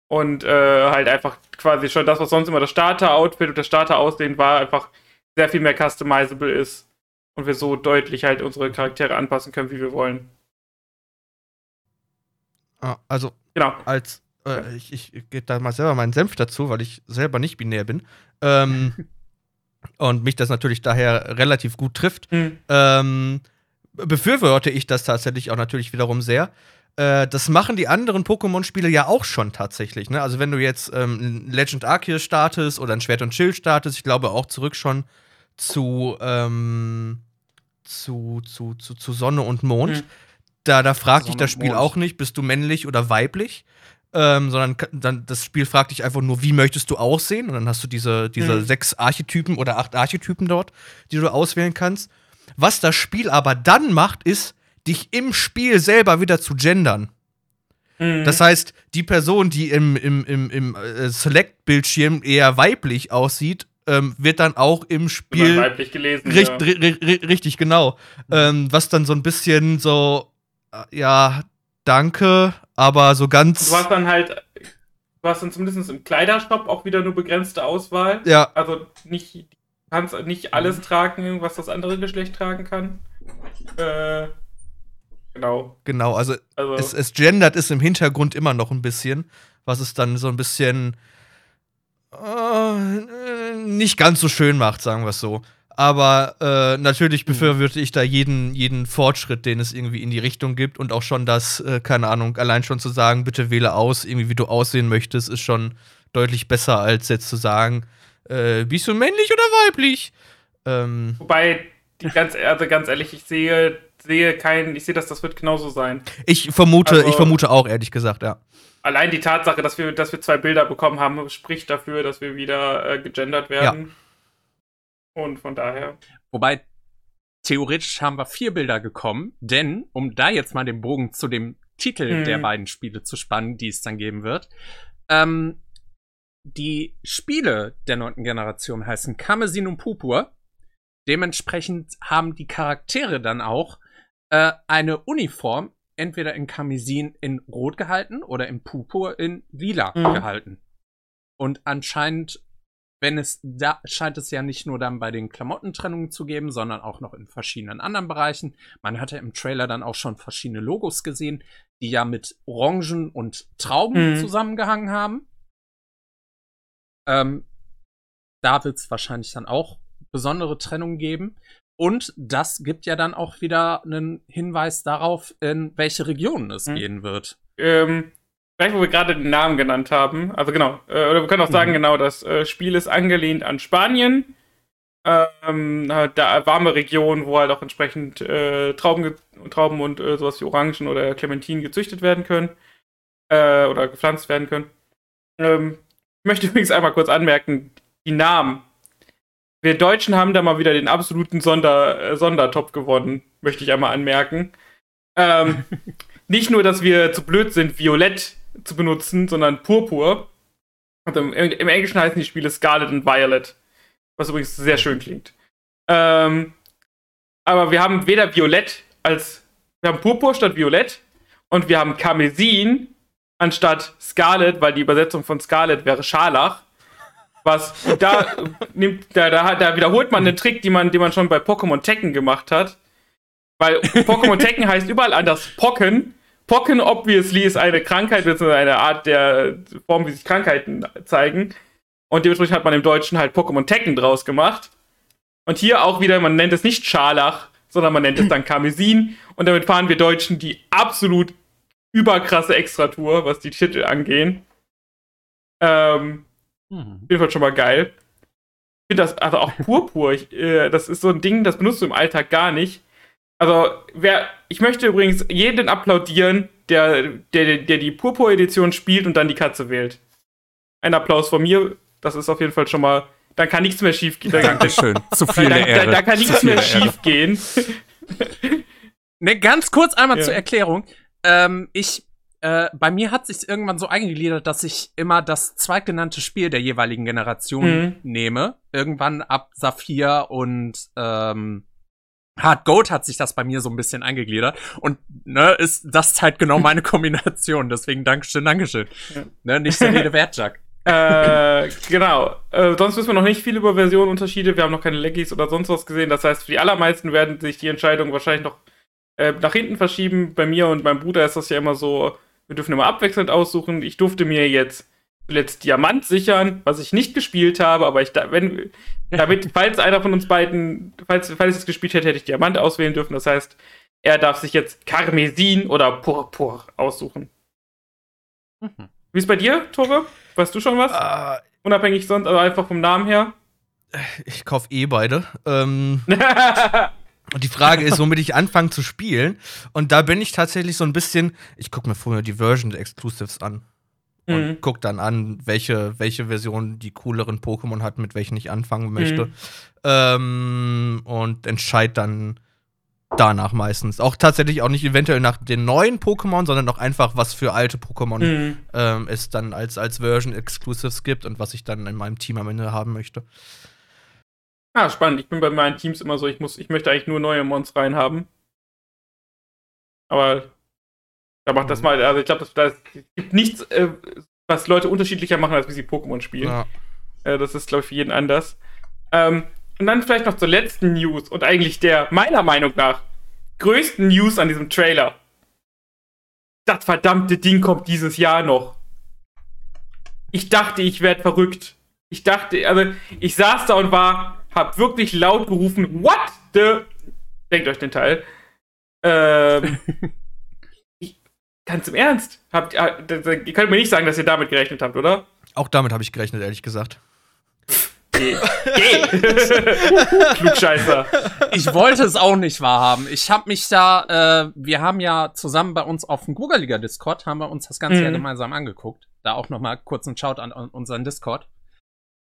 B: Und äh, halt einfach quasi schon das, was sonst immer das Starter-Outfit und das Starter-Aussehen war, einfach sehr viel mehr customizable ist. Und wir so deutlich halt unsere Charaktere anpassen können, wie wir wollen.
A: Ah, also, genau. als äh, ich, ich gebe da mal selber meinen Senf dazu, weil ich selber nicht binär bin. Ähm, [LAUGHS] und mich das natürlich daher relativ gut trifft. Mhm. Ähm, befürworte ich das tatsächlich auch natürlich wiederum sehr. Äh, das machen die anderen Pokémon-Spiele ja auch schon tatsächlich. Ne? Also, wenn du jetzt ähm, Legend Arceus startest oder ein Schwert und Schild startest, ich glaube auch zurück schon zu, ähm, zu, zu, zu, zu Sonne und Mond. Mhm. Da, da fragt dich das Spiel auch nicht, bist du männlich oder weiblich, ähm, sondern dann das Spiel fragt dich einfach nur, wie möchtest du aussehen? Und dann hast du diese, diese mhm. sechs Archetypen oder acht Archetypen dort, die du auswählen kannst. Was das Spiel aber dann macht, ist, dich im Spiel selber wieder zu gendern. Mhm. Das heißt, die Person, die im, im, im, im äh, Select-Bildschirm eher weiblich aussieht, ähm, wird dann auch im Spiel
B: weiblich gelesen.
A: Richt, ja. Richtig, genau. Mhm. Ähm, was dann so ein bisschen so, äh, ja, danke, aber so ganz.
B: Du hast dann halt, du hast dann zumindest im Kleidershop auch wieder nur begrenzte Auswahl.
A: Ja.
B: Also nicht, kannst nicht alles mhm. tragen, was das andere Geschlecht tragen kann. Äh, genau.
A: Genau, also, also es, es gendert ist im Hintergrund immer noch ein bisschen, was es dann so ein bisschen äh, nicht ganz so schön macht, sagen wir es so. Aber äh, natürlich mhm. befürworte ich da jeden, jeden Fortschritt, den es irgendwie in die Richtung gibt und auch schon das, äh, keine Ahnung, allein schon zu sagen, bitte wähle aus, irgendwie wie du aussehen möchtest, ist schon deutlich besser, als jetzt zu sagen, äh, bist du männlich oder weiblich?
B: Ähm, Wobei, die ganz, also ganz ehrlich, ich sehe, sehe keinen, ich sehe, dass das wird genauso sein.
A: Ich vermute, also, ich vermute auch, ehrlich gesagt, ja.
B: Allein die Tatsache, dass wir, dass wir zwei Bilder bekommen haben, spricht dafür, dass wir wieder äh, gegendert werden. Ja. Und von daher.
C: Wobei, theoretisch haben wir vier Bilder gekommen, denn, um da jetzt mal den Bogen zu dem Titel mhm. der beiden Spiele zu spannen, die es dann geben wird, ähm, die Spiele der neunten Generation heißen Kamesin und Pupur. Dementsprechend haben die Charaktere dann auch äh, eine Uniform, entweder in Kamisin in Rot gehalten oder in Pupur in Lila mhm. gehalten. Und anscheinend wenn es da scheint es ja nicht nur dann bei den Klamottentrennungen zu geben, sondern auch noch in verschiedenen anderen Bereichen. Man hatte im Trailer dann auch schon verschiedene Logos gesehen, die ja mit Orangen und Trauben mhm. zusammengehangen haben. Ähm, da wird es wahrscheinlich dann auch besondere Trennungen geben. Und das gibt ja dann auch wieder einen Hinweis darauf, in welche Regionen es mhm. gehen wird.
B: Ähm, Vielleicht, wo wir gerade den Namen genannt haben. Also genau. Äh, oder wir können auch sagen, mhm. genau, das äh, Spiel ist angelehnt an Spanien. Ähm, da warme Region, wo halt auch entsprechend äh, Trauben, Trauben und äh, sowas wie Orangen oder Clementinen gezüchtet werden können. Äh, oder gepflanzt werden können. Ähm, ich möchte übrigens einmal kurz anmerken, die Namen. Wir Deutschen haben da mal wieder den absoluten Sonder, äh, Sondertop gewonnen, möchte ich einmal anmerken. Ähm, [LAUGHS] nicht nur, dass wir zu blöd sind, Violett zu benutzen, sondern Purpur. Und im, im, Englischen heißen die Spiele Scarlet und Violet. Was übrigens sehr schön klingt. Ähm, aber wir haben weder Violett als. Wir haben Purpur statt Violett und wir haben Karmesin anstatt Scarlet, weil die Übersetzung von Scarlet wäre Scharlach. Was da [LAUGHS] nimmt, da, da, da wiederholt man einen Trick, die man, den man schon bei Pokémon Tekken gemacht hat. Weil Pokémon Tekken heißt überall anders Pocken Pocken obviously ist eine Krankheit, beziehungsweise eine Art der Form, wie sich Krankheiten zeigen. Und dementsprechend hat man im Deutschen halt Pokémon Tekken draus gemacht. Und hier auch wieder, man nennt es nicht Scharlach, sondern man nennt es dann [CLEARS THROAT] Karmesin. Und damit fahren wir Deutschen die absolut überkrasse Extratour, was die Titel angehen. Ähm, mhm. Auf jeden Fall schon mal geil. Ich finde das, also auch Purpur, [LAUGHS] ich, äh, das ist so ein Ding, das benutzt du im Alltag gar nicht. Also, wer, ich möchte übrigens jeden applaudieren, der, der, der die Purpur-Edition spielt und dann die Katze wählt. Ein Applaus von mir. Das ist auf jeden Fall schon mal dann kann nichts mehr schief gehen.
C: Dankeschön. [LAUGHS] Zu viel
B: da,
C: Ehre.
B: da, da kann nichts mehr schief gehen.
C: Ne, ganz kurz einmal
B: Ja.
C: zur Erklärung. Ähm, ich, äh, bei mir hat sich irgendwann so eingegliedert, dass ich immer das zweitgenannte Spiel der jeweiligen Generation
B: Mhm.
C: nehme. Irgendwann ab Saphir und ähm, Hard Gold hat sich das bei mir so ein bisschen eingegliedert. Und ne, ist das halt genau meine [LAUGHS] Kombination. Deswegen Dankeschön, Dankeschön.
B: Ja.
C: Ne, nicht so Rede wert, Jack. [LAUGHS]
B: äh, genau. Äh, sonst wissen wir noch nicht viel über Versionenunterschiede. Wir haben noch keine Legis oder sonst was gesehen. Das heißt, für die allermeisten werden sich die Entscheidungen wahrscheinlich noch äh, nach hinten verschieben. Bei mir und meinem Bruder ist das ja immer so, wir dürfen immer abwechselnd aussuchen. Ich durfte mir jetzt zuletzt Diamant sichern, was ich nicht gespielt habe, aber ich da, wenn, damit, [LAUGHS] falls einer von uns beiden, falls, falls ich es gespielt hätte, hätte ich Diamant auswählen dürfen. Das heißt, er darf sich jetzt Karmesin oder Purpur aussuchen.
C: Mhm.
B: Wie ist bei dir, Tore? Weißt du schon was?
A: Äh,
B: Unabhängig sonst, also einfach vom Namen her.
A: ich kaufe eh beide. Ähm, [LAUGHS] und die Frage ist, womit ich anfange zu spielen. Und da bin ich tatsächlich so ein bisschen. Ich gucke mir vorher die Version der Exclusives an. Und
B: Mhm.
A: guck dann an, welche, welche Version die cooleren Pokémon hat, mit welchen ich anfangen möchte.
B: Mhm.
A: Ähm, und entscheide dann danach meistens. Auch tatsächlich auch nicht eventuell nach den neuen Pokémon, sondern auch einfach, was für alte Pokémon
B: Mhm.
A: ähm, es dann als, als Version Exclusives gibt und was ich dann in meinem Team am Ende haben möchte.
B: Ah, spannend. Ich bin bei meinen Teams immer so, ich muss, ich möchte eigentlich nur neue Mons reinhaben. Aber da macht das
A: Mhm.
B: mal, also ich glaube, das, das gibt nichts, äh, was Leute unterschiedlicher machen, als wie sie Pokémon spielen.
A: Ja.
B: Äh, das ist, glaube ich, für jeden anders. Ähm, und dann vielleicht noch zur letzten News und eigentlich der, meiner Meinung nach, größten News an diesem Trailer. Das verdammte Ding kommt dieses Jahr noch. Ich dachte, ich werde verrückt. Ich dachte, also, ich saß da und war, hab wirklich laut gerufen, what the... Denkt euch den Teil. Ähm, [LAUGHS] ich, ganz im Ernst. Habt, ihr könnt mir nicht sagen, dass ihr damit gerechnet habt, oder?
A: Auch damit habe ich gerechnet, ehrlich gesagt.
B: Geh. [LAUGHS] [LAUGHS] Klugscheißer.
C: Ich wollte es auch nicht wahrhaben. Ich habe mich da, äh, wir haben ja zusammen bei uns auf dem Google Liga Discord, haben wir uns das Ganze
B: Mhm.
C: ja gemeinsam angeguckt. Da auch noch mal kurz einen Shout an, an unseren Discord.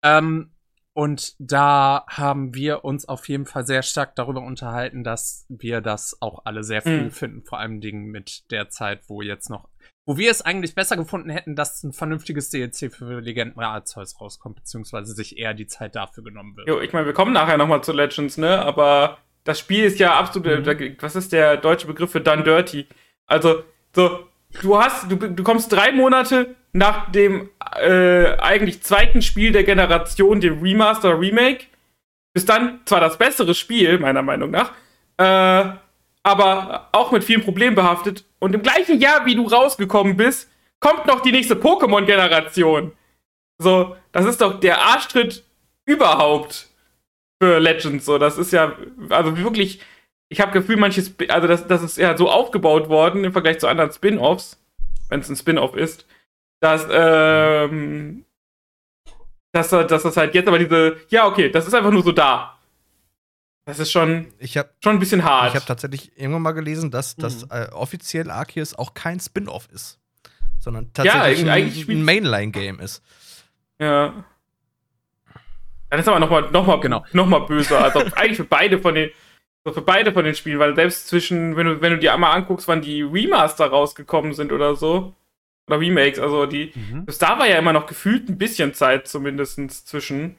C: Ähm, und da haben wir uns auf jeden Fall sehr stark darüber unterhalten, dass wir das auch alle sehr früh
B: Mhm.
C: finden, vor allem Dingen mit der Zeit, wo jetzt noch, wo wir es eigentlich besser gefunden hätten, dass ein vernünftiges DLC für Legenden Arzeus rauskommt, beziehungsweise sich eher die Zeit dafür genommen wird.
B: Jo, ich meine, wir kommen nachher nochmal zu Legends, ne? Aber das Spiel ist ja absolut.
C: Mhm.
B: Was ist der deutsche Begriff für Done Dirty? Also, so, du hast, du, du kommst drei Monate nach dem äh, eigentlich zweiten Spiel der Generation, dem Remaster Remake. Bis dann zwar das bessere Spiel, meiner Meinung nach, äh, aber auch mit vielen Problemen behaftet. Und im gleichen Jahr, wie du rausgekommen bist, kommt noch die nächste Pokémon-Generation. So, das ist doch der Arschtritt überhaupt für Legends. So, das ist ja, also wirklich, ich habe Gefühl, manches, also das, das ist ja so aufgebaut worden im Vergleich zu anderen Spin-offs, wenn es ein Spin-off ist, dass, ähm, dass, dass das halt jetzt aber diese, ja, okay, das ist einfach nur so da. Das ist schon,
A: Ich habe
B: schon ein bisschen hart.
A: ich hab tatsächlich irgendwann mal gelesen, dass das
C: Mhm.
A: äh, offiziell Arceus auch kein Spin-off ist, sondern
B: Ja,
A: tatsächlich
B: eigentlich
A: ein, ein Mainline-Game ist.
B: Ja. Dann ist aber nochmal noch mal,
C: Genau.
B: noch mal böser. Also [LAUGHS] eigentlich für beide von den, so für beide von den Spielen, weil selbst zwischen, wenn du, wenn du dir einmal anguckst, wann die Remaster rausgekommen sind oder so, oder Remakes, also die,
C: Mhm.
B: da war ja immer noch gefühlt ein bisschen Zeit zumindest zwischen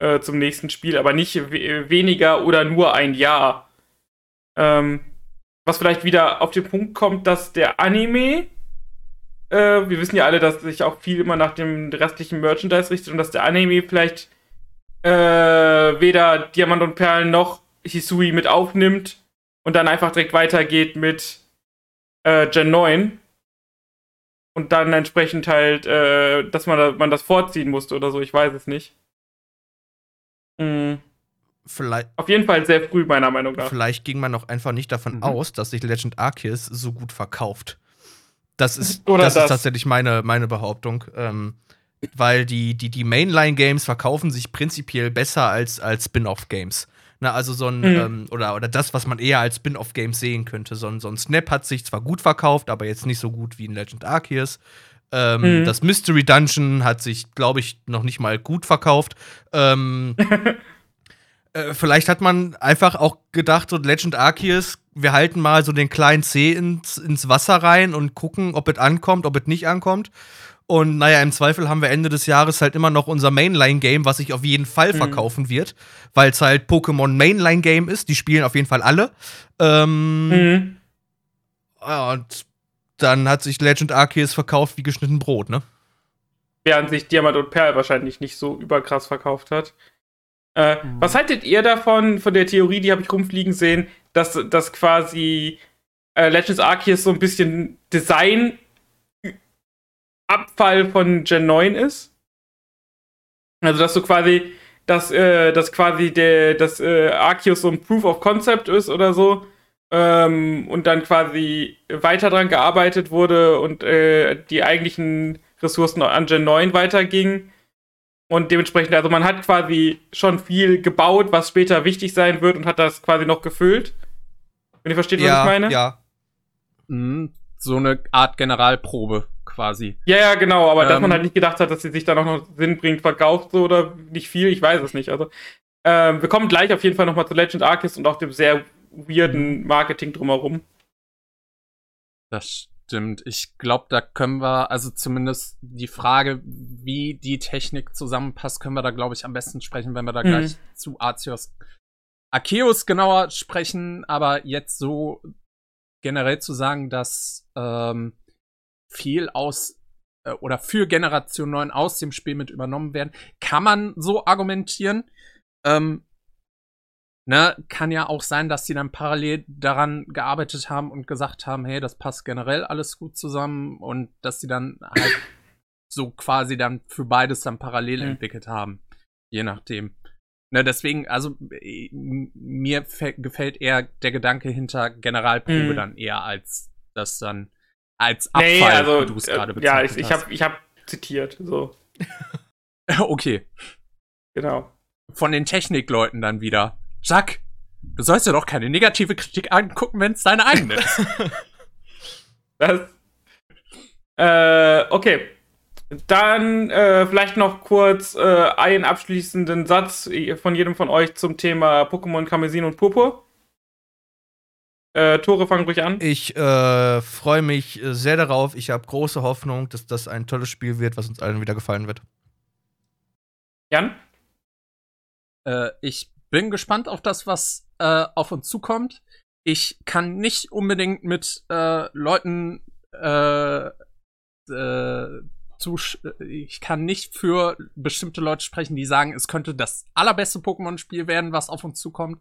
B: äh, zum nächsten Spiel, aber nicht we weniger oder nur ein Jahr. Ähm, was vielleicht wieder auf den Punkt kommt, dass der Anime, äh, wir wissen ja alle, dass sich auch viel immer nach dem restlichen Merchandise richtet und dass der Anime vielleicht äh, weder Diamant und Perlen noch Hisui mit aufnimmt und dann einfach direkt weitergeht mit äh, Gen 9 und dann entsprechend halt, äh, dass man, da- man das vorziehen musste oder so, ich weiß es nicht. Mhm.
A: Vielleicht,
B: Auf jeden Fall sehr früh, meiner Meinung nach.
A: vielleicht ging man auch einfach nicht davon
C: Mhm.
A: aus, dass sich Legend Arceus so gut verkauft. Das ist, [LAUGHS]
B: Oder
A: das
B: das.
A: ist tatsächlich meine, meine Behauptung. Ähm, weil die, die, die Mainline-Games verkaufen sich prinzipiell besser als, als Spin-off-Games. Na, also so ein,
B: Mhm.
A: ähm, oder, oder das, was man eher als Spin-off-Games sehen könnte. So ein, so ein Snap hat sich zwar gut verkauft, aber jetzt nicht so gut wie ein Legend Arceus. Ähm,
B: Mhm.
A: Das Mystery Dungeon hat sich, glaube ich, noch nicht mal gut verkauft. Ähm, [LAUGHS] äh, vielleicht hat man einfach auch gedacht, so Legend Arceus, wir halten mal so den kleinen C ins, ins Wasser rein und gucken, ob es ankommt, ob es nicht ankommt. Und naja, im Zweifel haben wir Ende des Jahres halt immer noch unser Mainline-Game, was sich auf jeden Fall
B: Mhm.
A: verkaufen wird, weil es halt Pokémon Mainline-Game ist. Die spielen auf jeden Fall alle. Ähm,
B: Mhm.
A: und dann hat sich Legend Arceus verkauft wie geschnitten Brot, ne?
B: Während sich Diamant und Perl wahrscheinlich nicht so überkrass verkauft hat. Äh, Was haltet ihr davon, von der Theorie, die habe ich rumfliegen sehen, dass, dass quasi äh, Legends Arceus so ein bisschen Design Abfall von Gen 9 ist? Also, dass du quasi, dass, äh, dass quasi der, dass äh, Arceus so ein Proof of Concept ist oder so. Ähm, und dann quasi weiter dran gearbeitet wurde und äh, die eigentlichen Ressourcen an Gen 9 weitergingen. Und dementsprechend, also man hat quasi schon viel gebaut, was später wichtig sein wird und hat das quasi noch gefüllt. Wenn ihr versteht, was ich meine?
A: ja.
C: Mhm, so eine Art Generalprobe quasi.
B: Ja, ja, genau, aber dass
C: Ähm.
B: man halt nicht gedacht hat, dass sie sich auch noch sinnbringend verkauft, so oder nicht viel, ich weiß es nicht. Also, ähm, wir kommen gleich auf jeden Fall nochmal zu Legend Arceus und auch dem sehr weirden Marketing drumherum.
C: Das stimmt. Ich glaube, da können wir, also zumindest die Frage, wie die Technik zusammenpasst, können wir da, glaube ich, am besten sprechen, wenn wir da
B: Mhm.
C: gleich zu Arceus Arceus genauer sprechen. Aber jetzt so generell zu sagen, dass ähm, viel aus äh, oder für Generation 9 aus dem Spiel mit übernommen werden, kann man so argumentieren. Ähm, Ne, kann ja auch sein, dass die dann parallel daran gearbeitet haben und gesagt haben, hey, das passt generell alles gut zusammen und dass sie dann halt so quasi dann für beides dann parallel
B: Mhm.
C: entwickelt haben. Je nachdem. Ne, deswegen, also äh, mir fä- gefällt eher der Gedanke hinter Generalprobe
B: Mhm.
C: dann eher als das dann als Abfall,
B: Nee, also,
C: du es gerade
B: äh, ja, ich,
C: bezeichnet
B: ich habe ich hab zitiert, so, [LAUGHS]
C: okay.
B: genau.
C: Von den Technikleuten dann wieder. Jack, du sollst ja doch keine negative Kritik angucken, wenn es deine eigene ist. [LAUGHS]
B: Das. Äh, okay. Dann äh, vielleicht noch kurz äh, einen abschließenden Satz von jedem von euch zum Thema Pokémon Karmesin und Purpur. Äh, Tore, fang ruhig an.
A: Ich äh, freue mich sehr darauf. Ich habe große Hoffnung, dass das ein tolles Spiel wird, was uns allen wieder gefallen wird.
B: Jan?
C: Äh, ich bin gespannt auf das, was äh, auf uns zukommt. Ich kann nicht unbedingt mit äh, Leuten äh, äh, ich kann nicht für bestimmte Leute sprechen, die sagen, es könnte das allerbeste Pokémon-Spiel werden, was auf uns zukommt.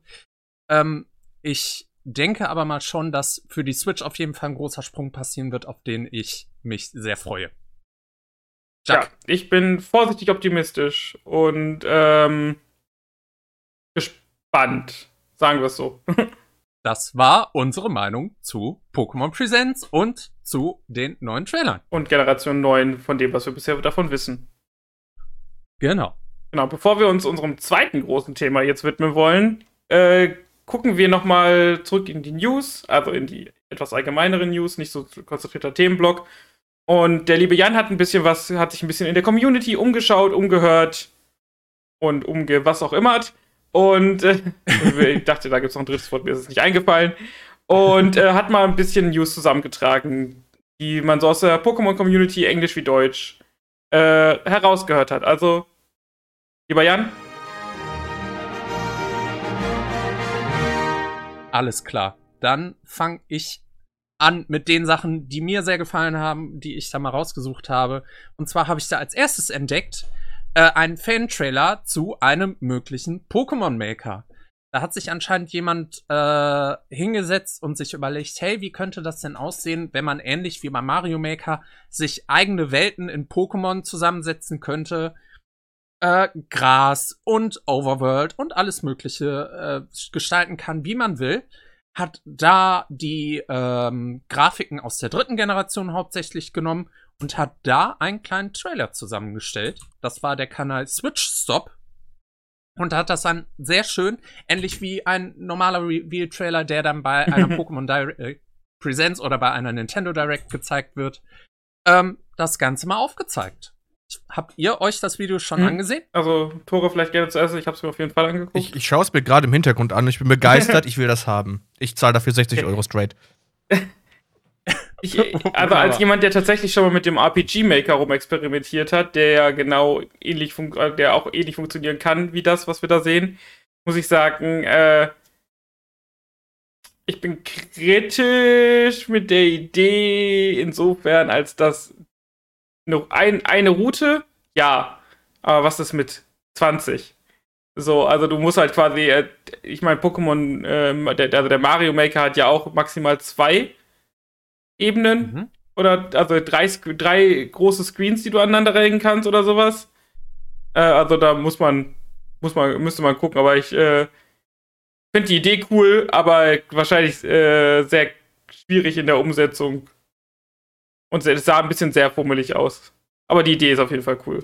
C: Ähm, ich denke aber mal schon, dass für die Switch auf jeden Fall ein großer Sprung passieren wird, auf den ich mich sehr freue.
B: Ja, ich bin vorsichtig optimistisch und ähm, gespannt. Sagen wir es so. [LAUGHS]
C: Das war unsere Meinung zu Pokémon Presents und zu den neuen Trailern.
B: und Generation 9 von dem, was wir bisher davon wissen.
C: Genau.
B: Genau, bevor wir uns unserem zweiten großen Thema jetzt widmen wollen, äh, gucken wir nochmal zurück in die News, also in die etwas allgemeineren News, nicht so konzentrierter Themenblock. Und der liebe Jan hat ein bisschen was, hat sich ein bisschen in der Community umgeschaut, umgehört und umge was auch immer. Und äh, [LAUGHS] ich dachte, da gibt es noch ein drittes Wort, mir ist es nicht eingefallen. Und äh, hat mal ein bisschen News zusammengetragen, die man so aus der Pokémon-Community, Englisch wie Deutsch, äh, herausgehört hat. Also, lieber Jan,
C: Alles klar. Dann fange ich an mit den Sachen, die mir sehr gefallen haben, die ich da mal rausgesucht habe. Und zwar habe ich da als erstes entdeckt äh, einen Fan-Trailer zu einem möglichen Pokémon-Maker. Da hat sich anscheinend jemand äh, hingesetzt und sich überlegt, hey, wie könnte das denn aussehen, wenn man ähnlich wie bei Mario Maker sich eigene Welten in Pokémon zusammensetzen könnte äh, Gras und Overworld und alles Mögliche äh, gestalten kann, wie man will. Hat da die ähm, Grafiken aus der dritten Generation hauptsächlich genommen und hat da einen kleinen Trailer zusammengestellt. Das war der Kanal Switch Stop. Und hat das dann sehr schön, ähnlich wie ein normaler Reveal-Trailer, der dann bei einer [LAUGHS] Pokémon Direct äh, Presents oder bei einer Nintendo Direct gezeigt wird, ähm, das Ganze mal aufgezeigt. Habt ihr euch das Video schon
B: Hm.
C: angesehen?
B: Also, Tore vielleicht gerne zuerst. Ich habe es mir auf jeden Fall angeguckt.
A: Ich, ich schaue es mir gerade im Hintergrund an. Ich bin begeistert. [LAUGHS] ich will das haben. Ich zahle dafür 60 Euro straight.
B: Ich, also als jemand, der tatsächlich schon mal mit dem RPG Maker rumexperimentiert hat, der ja genau ähnlich fun- äh, der auch ähnlich funktionieren kann wie das, was wir da sehen, muss ich sagen, äh, ich bin kritisch mit der Idee insofern, als dass noch ein, eine Route, ja, aber was ist mit 20? So, also du musst halt quasi, äh, ich meine, Pokémon, ähm, der, also der Mario Maker hat ja auch maximal zwei Ebenen
C: Mhm.
B: oder also drei, drei große Screens, die du aneinander rennen kannst oder sowas. Äh, also da muss man, muss man, müsste man gucken, aber ich äh, finde die Idee cool, aber wahrscheinlich äh, sehr schwierig in der Umsetzung. Und es sah ein bisschen sehr fummelig aus. Aber die Idee ist auf jeden Fall cool.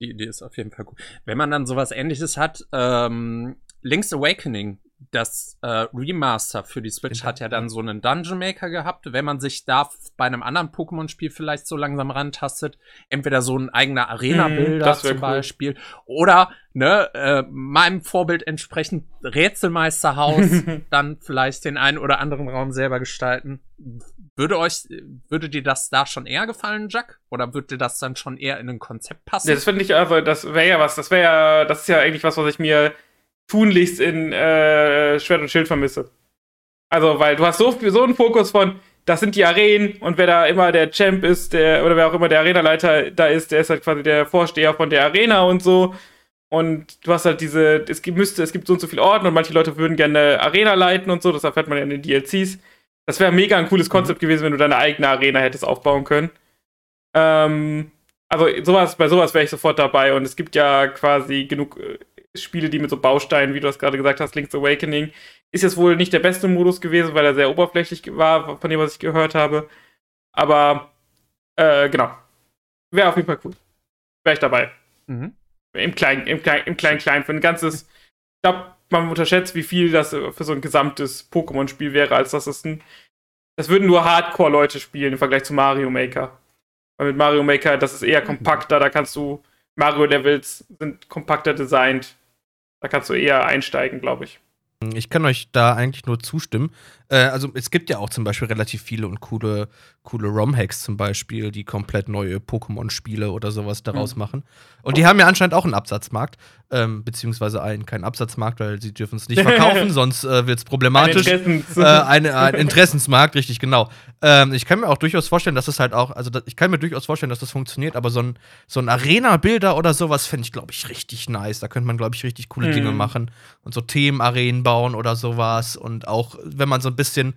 C: Die Idee ist auf jeden Fall gut. Wenn man dann sowas ähnliches hat, ähm, Link's Awakening, das äh, Remaster für die Switch
A: Genau.
C: hat ja dann so einen Dungeon Maker gehabt. Wenn man sich da bei einem anderen Pokémon-Spiel vielleicht so langsam rantastet, entweder so ein eigener Arena-Bilder zum
B: cool.
C: Beispiel oder ne, äh, meinem Vorbild entsprechend Rätselmeisterhaus, [LAUGHS] dann vielleicht den einen oder anderen Raum selber gestalten. Würde euch, würde dir das da schon eher gefallen, Jack? Oder würde dir das dann schon eher in ein Konzept passen?
B: Ja, das finde ich also, das wäre ja was, das wäre ja, das ist ja eigentlich was, was ich mir tunlichst in äh, Schwert und Schild vermisse. Also, weil du hast so so einen Fokus von, das sind die Arenen und wer da immer der Champ ist, der, oder wer auch immer der Arenaleiter da ist, der ist halt quasi der Vorsteher von der Arena und so. Und du hast halt diese, es gibt, müsste, es gibt so und so viele Orten und manche Leute würden gerne Arena leiten und so, das erfährt man ja in den DLCs. Das wäre mega ein cooles Konzept gewesen, wenn du deine eigene Arena hättest aufbauen können. Ähm, also sowas, bei sowas wäre ich sofort dabei und es gibt ja quasi genug äh, Spiele, die mit so Bausteinen, wie du das gerade gesagt hast, Link's Awakening, ist jetzt wohl nicht der beste Modus gewesen, weil er sehr oberflächlich war, von dem, was ich gehört habe. Aber äh, genau. Wäre auf jeden Fall cool. Wäre ich dabei.
C: Mhm.
B: Im Kleinen, im Kleinen, im Kleinen, Kleinen. Für ein ganzes. Ich glaube, man unterschätzt, wie viel das für so ein gesamtes Pokémon-Spiel wäre, als dass es ein. Das würden nur Hardcore-Leute spielen im Vergleich zu Mario Maker. Weil mit Mario Maker, das ist eher kompakter, da kannst du. Mario-Levels sind kompakter designt. Da kannst du eher einsteigen, glaube ich.
A: Ich kann euch da eigentlich nur zustimmen. Äh, also es gibt ja auch zum Beispiel relativ viele und coole, coole ROM-Hacks zum Beispiel, die komplett neue Pokémon-Spiele oder sowas daraus
B: Mhm.
A: machen. Und die haben ja anscheinend auch einen Absatzmarkt, ähm, beziehungsweise einen keinen Absatzmarkt, weil sie dürfen es nicht [LAUGHS] verkaufen, sonst äh, wird es problematisch.
B: Ein Interessens-
A: äh, eine, ein Interessensmarkt, richtig, genau. Ähm, ich kann mir auch durchaus vorstellen, dass es halt auch, also ich kann mir durchaus vorstellen, dass das funktioniert, aber so ein, so ein Arena-Bilder oder sowas fände ich, glaube ich, richtig nice. Da könnte man, glaube ich, richtig coole
B: Mhm.
A: Dinge machen und so Themenarenen bauen oder sowas. Und auch, wenn man so ein bisschen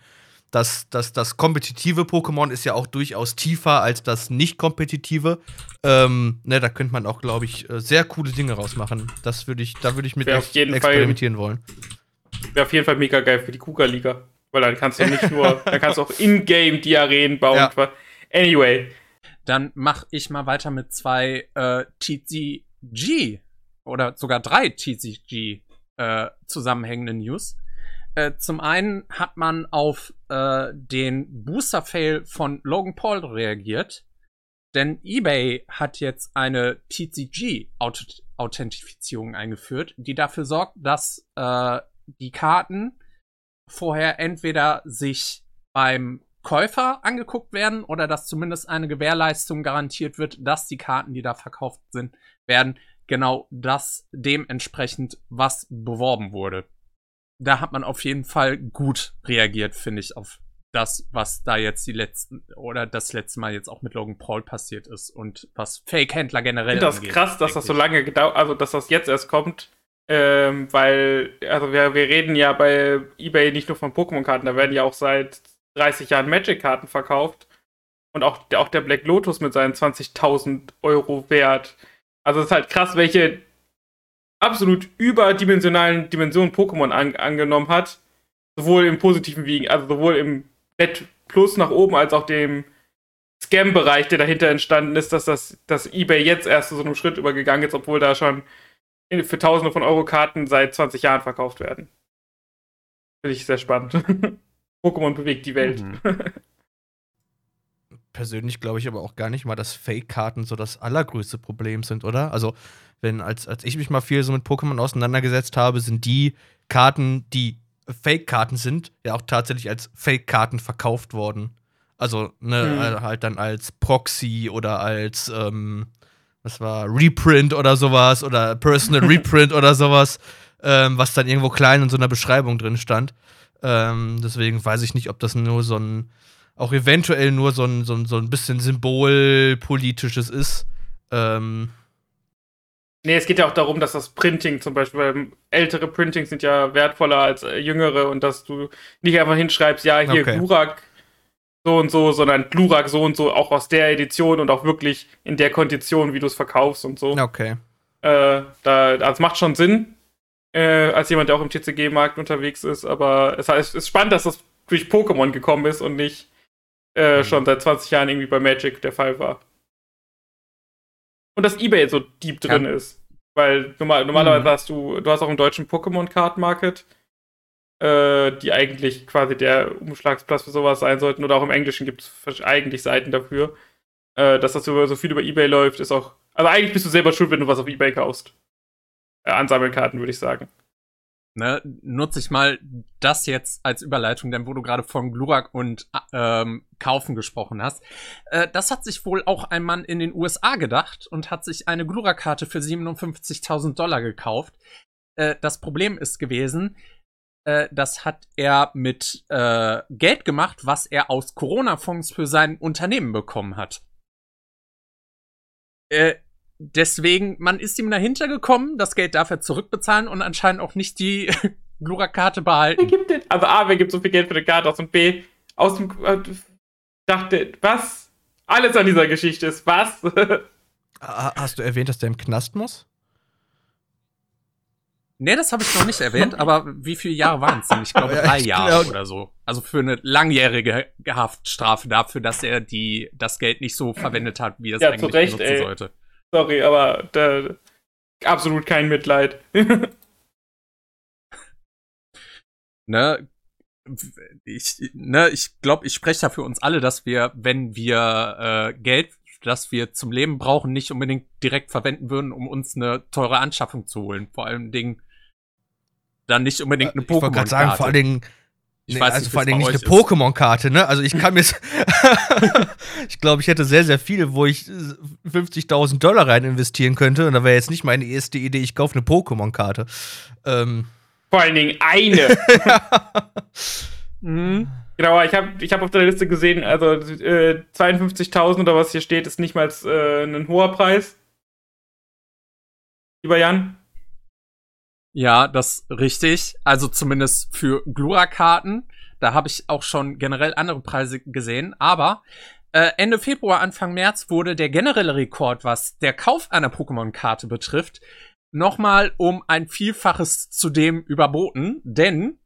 A: das, das, das kompetitive Pokémon ist ja auch durchaus tiefer als das nicht kompetitive. Ähm, ne, da könnte man auch, glaube ich, äh, sehr coole Dinge rausmachen. Das würde ich, da würde ich mit
B: auf jeden Fall-
A: experimentieren wollen.
B: Wäre auf jeden Fall mega geil für die Kuga-Liga. Weil dann kannst du nicht nur, [LAUGHS] dann kannst du auch in-game die Arenen bauen.
A: Ja.
B: Anyway.
C: Dann mache ich mal weiter mit zwei äh, TCG oder sogar drei TCG äh, zusammenhängenden News. Äh, zum einen hat man auf äh, den Booster-Fail von Logan Paul reagiert, denn eBay hat jetzt eine TCG-Authentifizierung eingeführt, die dafür sorgt, dass äh, die Karten vorher entweder sich beim Käufer angeguckt werden oder dass zumindest eine Gewährleistung garantiert wird, dass die Karten, die da verkauft sind, werden genau das dementsprechend, was beworben wurde. Da hat man auf jeden Fall gut reagiert, finde ich, auf das, was da jetzt die letzten oder das letzte Mal jetzt auch mit Logan Paul passiert ist und was Fake-Händler
B: Ich
C: generell
B: finde das
C: angeht,
B: krass, dass das so lange gedauert, also dass das jetzt erst kommt. Ähm, weil, also wir, wir reden ja bei eBay nicht nur von Pokémon-Karten, da werden ja auch seit 30 Jahren Magic-Karten verkauft. Und auch, der- auch der Black Lotus mit seinen 20.000 Euro wert. Also es ist halt krass, welche absolut überdimensionalen Dimensionen Pokémon an, angenommen hat. Sowohl im positiven Wiegen, also sowohl im Net Plus nach oben, als auch dem Scam-Bereich, der dahinter entstanden ist, dass das dass eBay jetzt erst zu so einem Schritt übergegangen ist, obwohl da schon für Tausende von Euro Karten seit 20 Jahren verkauft werden. Finde ich sehr spannend. [LAUGHS] Pokémon bewegt die Welt.
C: Mhm. [LAUGHS]
A: persönlich glaube ich aber auch gar nicht mal, dass Fake-Karten so das allergrößte Problem sind, oder? Also, wenn, als, als ich mich mal viel so mit Pokémon auseinandergesetzt habe, sind die Karten, die Fake-Karten sind, ja auch tatsächlich als Fake-Karten verkauft worden. Also, ne,
B: Hm.
A: halt dann als Proxy oder als, ähm, was war, Reprint oder sowas oder Personal [LAUGHS] Reprint oder sowas, ähm, was dann irgendwo klein in so einer Beschreibung drin stand. Ähm, deswegen weiß ich nicht, ob das nur so ein, auch eventuell nur so ein, so ein, so ein bisschen symbolpolitisches ist. Ähm,
B: Nee, es geht ja auch darum, dass das Printing zum Beispiel, weil ältere Printings sind ja wertvoller als äh, jüngere und dass du nicht einfach hinschreibst, ja, hier
A: Okay.
B: Glurak so und so, sondern Glurak so und so, auch aus der Edition und auch wirklich in der Kondition, wie du es verkaufst und so.
A: okay.
B: Äh, da, das macht schon Sinn, äh, als jemand, der auch im TCG-Markt unterwegs ist, aber es heißt, es ist spannend, dass das durch Pokémon gekommen ist und nicht äh,
A: Mhm.
B: schon seit 20 Jahren irgendwie bei Magic der Fall war. Und dass Ebay so deep drin ist. Weil normal, normalerweise
C: Mhm.
B: hast du, du hast auch im deutschen Pokémon Card Market, äh, die eigentlich quasi der Umschlagsplatz für sowas sein sollten. Oder auch im Englischen gibt es eigentlich Seiten dafür. Äh, dass das so so viel über Ebay läuft, ist auch. Also eigentlich bist du selber schuld, wenn du was auf Ebay kaufst. Äh, Ansammelkarten, würde ich sagen.
C: Ne, nutze ich mal das jetzt als Überleitung, denn wo du gerade von Glurak und ähm, Kaufen gesprochen hast. Äh, das hat sich wohl auch ein Mann in den USA gedacht und hat sich eine Glurak-Karte für 57.000 Dollar gekauft. Äh, das Problem ist gewesen, äh, das hat er mit äh, Geld gemacht, was er aus Corona-Fonds für sein Unternehmen bekommen hat. Äh, deswegen, man ist ihm dahinter gekommen, das Geld dafür zurückbezahlen und anscheinend auch nicht die [LAUGHS] Glurak-Karte
B: Wer
C: behalten.
B: gibt denn? Also A, wer gibt so viel Geld für eine Karte aus und B, aus dem. Äh, dachte, was? Alles an dieser Geschichte ist was? [LAUGHS]
A: Ha- Hast du erwähnt, dass der im Knast muss?
C: Nee, das habe ich noch nicht erwähnt, aber wie viele Jahre waren es denn? Ich glaube
A: Ja,
C: drei
A: ich
C: Jahre oder so. Also für eine langjährige Haftstrafe dafür, dass er die, das Geld nicht so verwendet hat, wie er es
B: Ja,
C: eigentlich
B: zu Recht,
C: benutzen
B: ey.
C: sollte.
B: Sorry, aber da, absolut kein Mitleid. [LAUGHS]
C: ne, ich, ne, ich glaube, ich spreche da für uns alle, dass wir, wenn wir äh, Geld, das wir zum Leben brauchen, nicht unbedingt direkt verwenden würden, um uns eine teure Anschaffung zu holen. Vor allem Dingen dann nicht unbedingt eine
A: Äh, ich wollte gerade sagen, vor allen Dingen.
C: Ich
A: Nee,
C: weiß
A: also
C: nicht,
A: vor allen
C: wie's
A: Dingen
C: bei
A: nicht eine. Pokémon-Karte, ne? Also ich kann mir. [LAUGHS] ich glaube, ich hätte sehr, sehr viel, wo ich äh, 50.000 Dollar rein investieren könnte. Und da wäre jetzt nicht meine erste Idee, ich kaufe eine Pokémon-Karte. Ähm,
B: Vor allen Dingen eine. [LAUGHS]
C: Mhm.
B: genau, ich habe ich hab auf der Liste gesehen, also äh, 52.000 oder was hier steht, ist nicht mal äh, ein hoher Preis. Lieber Jan?
C: Ja, das richtig. Also zumindest für Glura-Karten. Da habe ich auch schon generell andere Preise gesehen. Aber äh, Ende Februar, Anfang März wurde der generelle Rekord, was der Kauf einer Pokémon-Karte betrifft, nochmal um ein Vielfaches zu dem überboten. Denn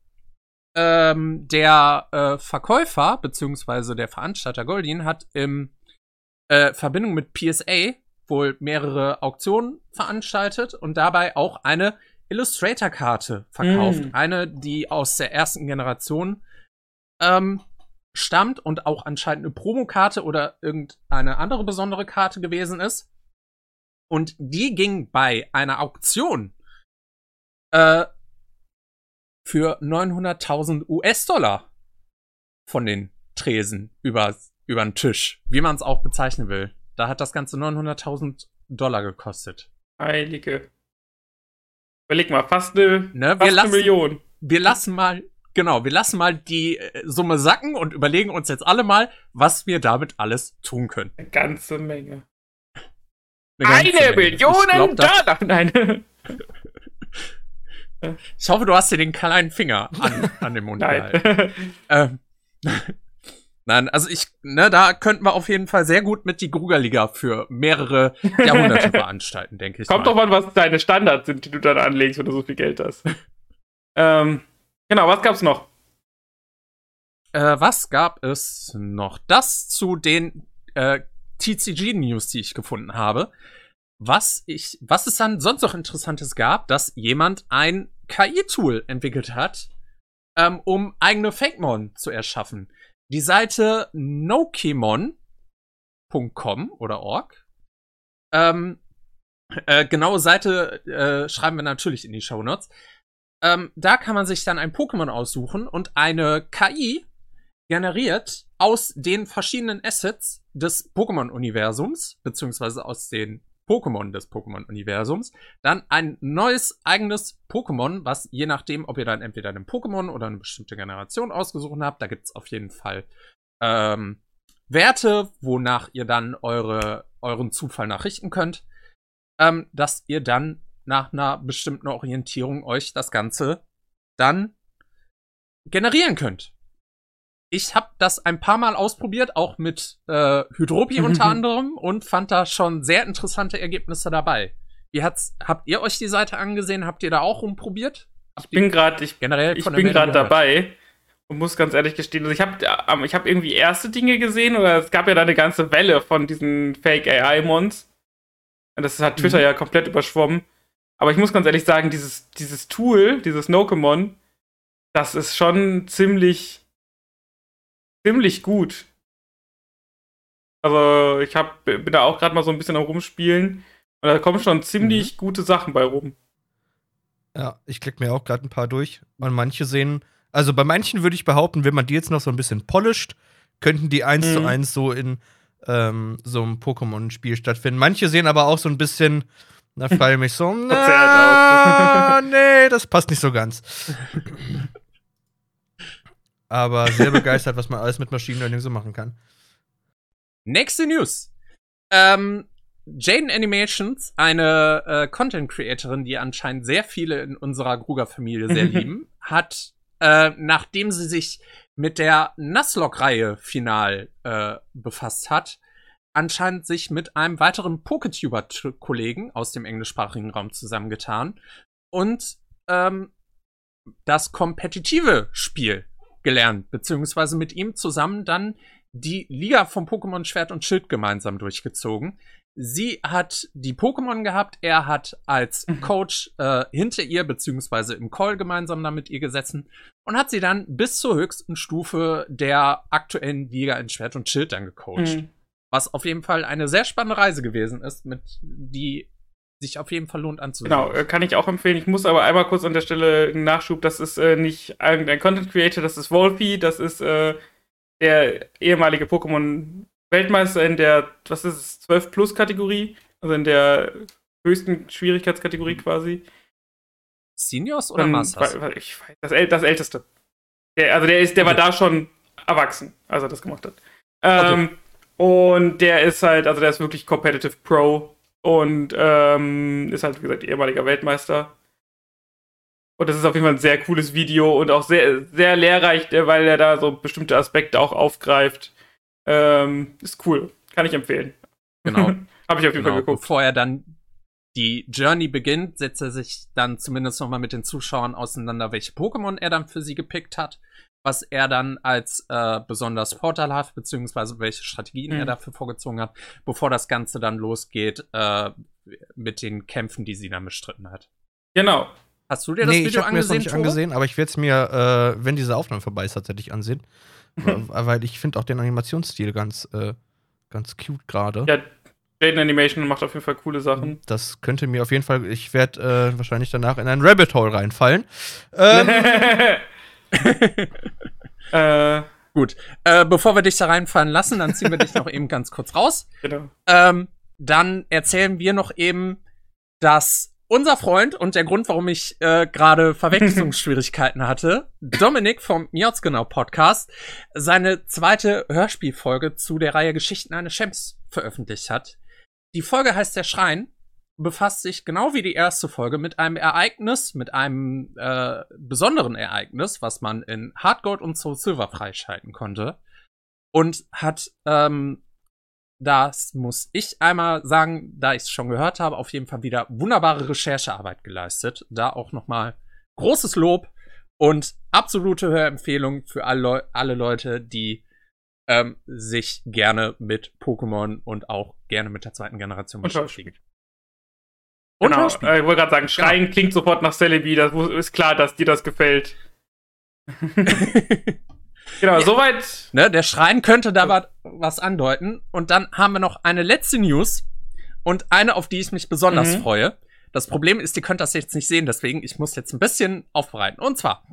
C: ähm, der äh, Verkäufer beziehungsweise der Veranstalter Goldin hat im äh, Verbindung mit PSA wohl mehrere Auktionen veranstaltet und dabei auch eine Illustrator-Karte verkauft.
B: Mm.
C: Eine, die aus der ersten Generation ähm, stammt und auch anscheinend eine Promokarte oder irgendeine andere besondere Karte gewesen ist. Und die ging bei einer Auktion äh, für 900.000 US-Dollar von den Tresen über, über den Tisch, wie man es auch bezeichnen will. Da hat das Ganze 900.000 Dollar gekostet.
B: Heilige. Überleg mal, fast eine,
C: Ne,
B: fast
C: wir,
B: eine
C: lassen,
B: Million.
C: wir lassen mal, genau, wir lassen mal die äh, Summe sacken und überlegen uns jetzt alle mal, was wir damit alles tun können.
B: Eine ganze Menge.
C: ganze
B: Eine
C: Menge.
B: Million
C: glaub,
B: Dollar! Nein. [LAUGHS] [LAUGHS]
C: Ich hoffe, du hast dir den kleinen Finger an, an den Mund gehalten.
B: Nein. [LAUGHS]
C: Ähm, Nein, also ich, ne, da könnten wir auf jeden Fall sehr gut mit die Grugerliga für mehrere [LAUGHS] Jahrhunderte veranstalten, denke ich.
B: Kommt
C: mal.
B: doch an, was deine Standards sind, die du dann anlegst, wenn du so viel Geld hast. ähm, genau, was gab's noch?
C: Äh, was gab es noch? Das zu den äh, TCG-News, die ich gefunden habe. Was ich, was es dann sonst noch Interessantes gab, dass jemand ein KI-Tool entwickelt hat, ähm, um eigene Fakemon zu erschaffen. Die Seite Nokemon pokemonnews.com oder org. Ähm, äh, genaue Seite äh, schreiben wir natürlich in die Show Notes. Ähm, da kann man sich dann ein Pokémon aussuchen und eine KI generiert aus den verschiedenen Assets des Pokémon-Universums, beziehungsweise aus den Pokémon des Pokémon-Universums, dann ein neues eigenes Pokémon, was je nachdem, ob ihr dann entweder einen Pokémon oder eine bestimmte Generation ausgesucht habt, da gibt es auf jeden Fall ähm, Werte, wonach ihr dann eure, euren Zufall nachrichten könnt, ähm, dass ihr dann nach einer bestimmten Orientierung euch das Ganze dann generieren könnt. Ich habe das ein paar Mal ausprobiert, auch mit äh, Hydropi unter anderem, und fand da schon sehr interessante Ergebnisse dabei. Wie hat's, habt ihr euch die Seite angesehen? Habt ihr da auch rumprobiert?
B: Habt ich bin gerade, ich,
C: generell
B: ich bin gerade dabei und muss ganz ehrlich gestehen, also ich habe ähm, ich hab irgendwie erste Dinge gesehen oder es gab ja da eine ganze Welle von diesen Fake AI-Mons. Das hat Twitter mhm. ja komplett überschwommen. Aber ich muss ganz ehrlich sagen, dieses, dieses Tool, dieses Nokemon, das ist schon ziemlich, ziemlich gut. Also ich hab, bin da auch gerade mal so ein bisschen am Rumspielen und da kommen schon ziemlich mhm. gute Sachen bei rum.
A: Ja, ich klicke mir auch gerade ein paar durch und manche sehen, also bei manchen würde ich behaupten, wenn man die jetzt noch so ein bisschen polisht, könnten die eins mhm. zu eins so in ähm, so einem Pokémon-Spiel stattfinden. Manche sehen aber auch so ein bisschen, da frage ich mich so, [LAUGHS] na, nee, das passt nicht so ganz. [LAUGHS] aber sehr begeistert, was man alles mit Machine Learning so machen kann.
C: Nächste News. Ähm, Jaden Animations, eine äh, Content Creatorin, die anscheinend sehr viele in unserer Gruger-Familie sehr [LAUGHS] lieben, hat, äh, nachdem sie sich mit der Nasslock-Reihe final äh, befasst hat, anscheinend sich mit einem weiteren Poketuber-Kollegen aus dem englischsprachigen Raum zusammengetan und ähm, das kompetitive Spiel gelernt, beziehungsweise mit ihm zusammen dann die Liga vom Pokémon Schwert und Schild gemeinsam durchgezogen. Sie hat die Pokémon gehabt, er hat als mhm. Coach äh, hinter ihr, beziehungsweise im Call gemeinsam da mit ihr gesessen und hat sie dann bis zur höchsten Stufe der aktuellen Liga in Schwert und Schild dann gecoacht. Mhm. Was auf jeden Fall eine sehr spannende Reise gewesen ist, mit die sich auf jeden Fall lohnt anzusehen.
B: Genau, äh, kann ich auch empfehlen. Ich muss aber einmal kurz an der Stelle einen Nachschub. Das ist äh, nicht irgendein Content Creator, das ist Wolfie, das ist äh, der ehemalige Pokémon Weltmeister in der, was ist es, 12 Plus Kategorie, also in der höchsten Schwierigkeitskategorie quasi.
C: Seniors oder Masters?
B: Ich weiß, das, das Älteste. Der, also der ist, der okay. war da schon erwachsen, als er das gemacht hat. Ähm, okay. Und der ist halt, also der ist wirklich Competitive Pro und ähm, ist halt, wie gesagt, ehemaliger Weltmeister. Und das ist auf jeden Fall ein sehr cooles Video und auch sehr, sehr lehrreich, weil er da so bestimmte Aspekte auch aufgreift. Ähm, ist cool. Kann ich empfehlen.
C: Genau. [LAUGHS]
B: Habe ich auf jeden genau. Fall geguckt.
C: Bevor er dann die Journey beginnt, setzt er sich dann zumindest nochmal mit den Zuschauern auseinander, welche Pokémon er dann für sie gepickt hat, was er dann als äh, besonders vorteilhaft, beziehungsweise welche Strategien mhm. er dafür vorgezogen hat, bevor das Ganze dann losgeht äh, mit den Kämpfen, die sie dann bestritten hat.
B: Genau.
C: Hast du dir das nee,
A: Video ich angesehen? Mir das noch nicht angesehen, aber ich werde es mir, äh, wenn diese Aufnahme vorbei ist, tatsächlich ansehen. [LAUGHS] weil ich finde auch den Animationsstil ganz, äh, ganz cute gerade.
B: Ja, Jaden Animation macht auf jeden Fall coole Sachen.
A: Das könnte mir auf jeden Fall, ich werde äh, wahrscheinlich danach in ein Rabbit Hole reinfallen. Ähm. [LAUGHS] [LAUGHS]
C: äh. Gut, äh, bevor wir dich da reinfallen lassen, dann ziehen wir dich noch eben ganz kurz raus.
B: Genau.
C: Ähm, dann erzählen wir noch eben, dass unser Freund und der Grund, warum ich äh, gerade Verwechslungsschwierigkeiten hatte, Dominik vom Miotzgenau Podcast, seine zweite Hörspielfolge zu der Reihe Geschichten eines Champs veröffentlicht hat. Die Folge heißt Der Schrein, befasst sich genau wie die erste Folge mit einem Ereignis, mit einem äh, besonderen Ereignis, was man in Hardgold und Soul Silver freischalten konnte. Und hat ähm, das muss ich einmal sagen, da ich es schon gehört habe, auf jeden Fall wieder wunderbare Recherchearbeit geleistet. Da auch nochmal großes Lob und absolute Hörempfehlung für alle, alle Leute, die ähm, sich gerne mit Pokémon und auch gerne mit der zweiten Generation beschäftigen.
B: Und genau, äh, ich wollte gerade sagen, Schreien genau. klingt sofort nach Celebi, das ist klar, dass dir das gefällt. [LAUGHS] Genau, soweit.
C: Ne, der Schrein könnte da wa- was andeuten. Und dann haben wir noch eine letzte News und eine, auf die ich mich besonders
B: Mhm.
C: freue. Das Problem ist, ihr könnt das jetzt nicht sehen, deswegen ich muss jetzt ein bisschen aufbereiten. Und zwar,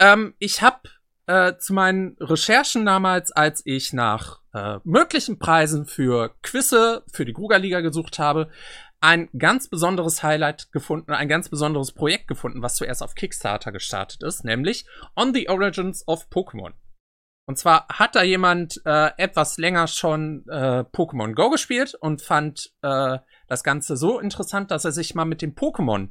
C: ähm, ich habe äh, zu meinen Recherchen damals, als ich nach äh, möglichen Preisen für Quizze für die Grugerliga gesucht habe, ein ganz besonderes Highlight gefunden, ein ganz besonderes Projekt gefunden, was zuerst auf Kickstarter gestartet ist, nämlich On the Origins of Pokémon. Und zwar hat da jemand äh, etwas länger schon äh, Pokémon Go gespielt und fand äh, das Ganze so interessant, dass er sich mal mit dem Pokémon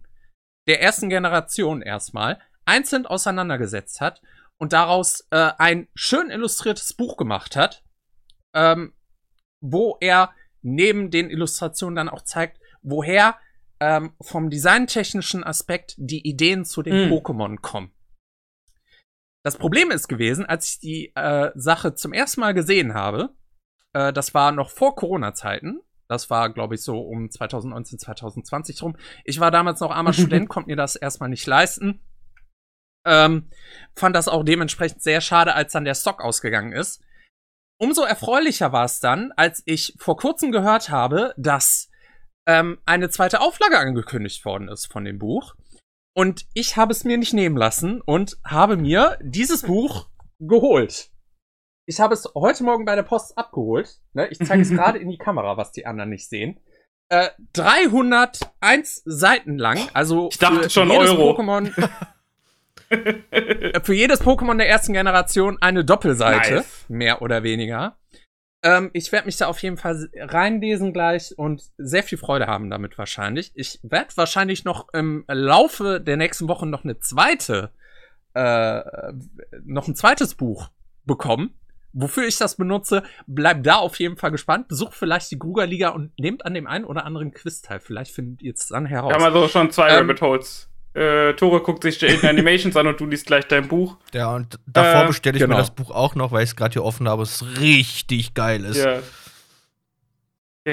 C: der ersten Generation erstmal einzeln auseinandergesetzt hat und daraus äh, ein schön illustriertes Buch gemacht hat, ähm, wo er neben den Illustrationen dann auch zeigt, woher ähm, vom designtechnischen Aspekt die Ideen zu den
B: Mhm.
C: Pokémon kommen. Das Problem ist gewesen, als ich die äh, Sache zum ersten Mal gesehen habe, äh, das war noch vor Corona-Zeiten. Das war, glaube ich, so um 2019, 2020 rum. Ich war damals noch armer [LAUGHS] Student, konnte mir das erstmal nicht leisten. Ähm, fand das auch dementsprechend sehr schade, als dann der Stock ausgegangen ist. Umso erfreulicher war es dann, als ich vor kurzem gehört habe, dass ähm, eine zweite Auflage angekündigt worden ist von dem Buch. Und ich habe es mir nicht nehmen lassen und habe mir dieses Buch geholt. Ich habe es heute Morgen bei der Post abgeholt. Ne? Ich zeige es [LAUGHS] gerade in die Kamera, was die anderen nicht sehen. Äh, 301 Seiten lang. Also
B: Ich dachte
C: für
B: schon
C: jedes
B: Euro.
C: Pokémon, [LAUGHS] äh, für jedes Pokémon der ersten Generation eine Doppelseite,
B: Nice.
C: mehr oder weniger. Ähm, ich werde mich da auf jeden Fall reinlesen gleich und sehr viel Freude haben damit wahrscheinlich. Ich werde wahrscheinlich noch im Laufe der nächsten Wochen noch eine zweite, äh, noch ein zweites Buch bekommen. Wofür ich das benutze, bleibt da auf jeden Fall gespannt. Besucht vielleicht die Grugerliga und nehmt an dem einen oder anderen Quiz teil. Vielleicht findet ihr es dann heraus.
B: Wir haben also schon zwei
C: Ähm,
B: Rabbit Holes. Äh, Tore guckt sich die Animations an und du liest gleich dein Buch.
A: Ja, und davor
B: Äh,
A: bestelle ich
C: genau.
A: mir das Buch auch noch, weil ich es gerade hier offen habe. Es richtig geil ist.
B: Ja.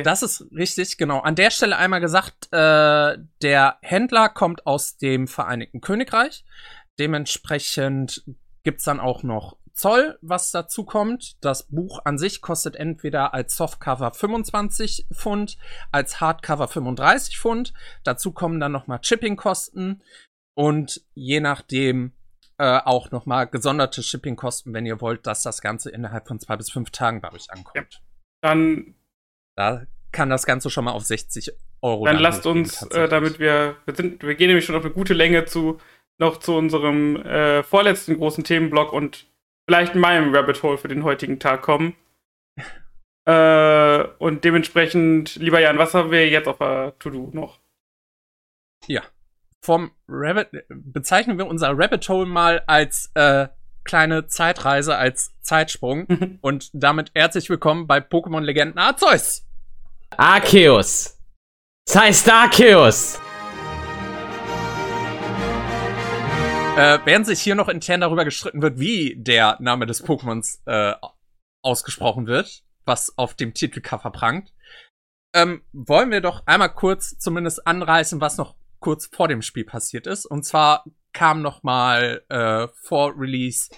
C: Das ist richtig, genau. An der Stelle einmal gesagt, äh, der Händler kommt aus dem Vereinigten Königreich. Dementsprechend gibt's dann auch noch Zoll, was dazu kommt. Das Buch an sich kostet entweder als Softcover 25 Pfund, als Hardcover 35 Pfund. Dazu kommen dann nochmal Shippingkosten und je nachdem äh, auch nochmal gesonderte Shippingkosten, wenn ihr wollt, dass das Ganze innerhalb von zwei bis fünf Tagen bei euch ankommt.
B: Dann,
C: Da kann das Ganze schon mal auf 60 Euro.
B: dann
C: dann
B: lasst
C: hochgehen,
B: uns, äh, damit wir, wir sind, wir gehen nämlich schon auf eine gute Länge zu, noch zu unserem äh, vorletzten großen Themenblock und vielleicht meinem Rabbit Hole für den heutigen Tag kommen. [LAUGHS] äh, und dementsprechend, lieber Jan, was haben wir jetzt auf der To-Do noch?
C: Vom Rabbit bezeichnen wir unser Rabbit Hole mal als äh, kleine Zeitreise, als Zeitsprung. [LAUGHS] Und damit herzlich willkommen bei Pokémon Legenden Arceus.
D: Arceus. Das heißt Arceus.
C: Äh, während sich hier noch intern darüber gestritten wird, wie der Name des Pokémons äh, ausgesprochen wird, was auf dem Titelcover prangt, ähm, wollen wir doch einmal kurz zumindest anreißen, was noch kurz vor dem Spiel passiert ist. Und zwar kam noch mal äh, vor Release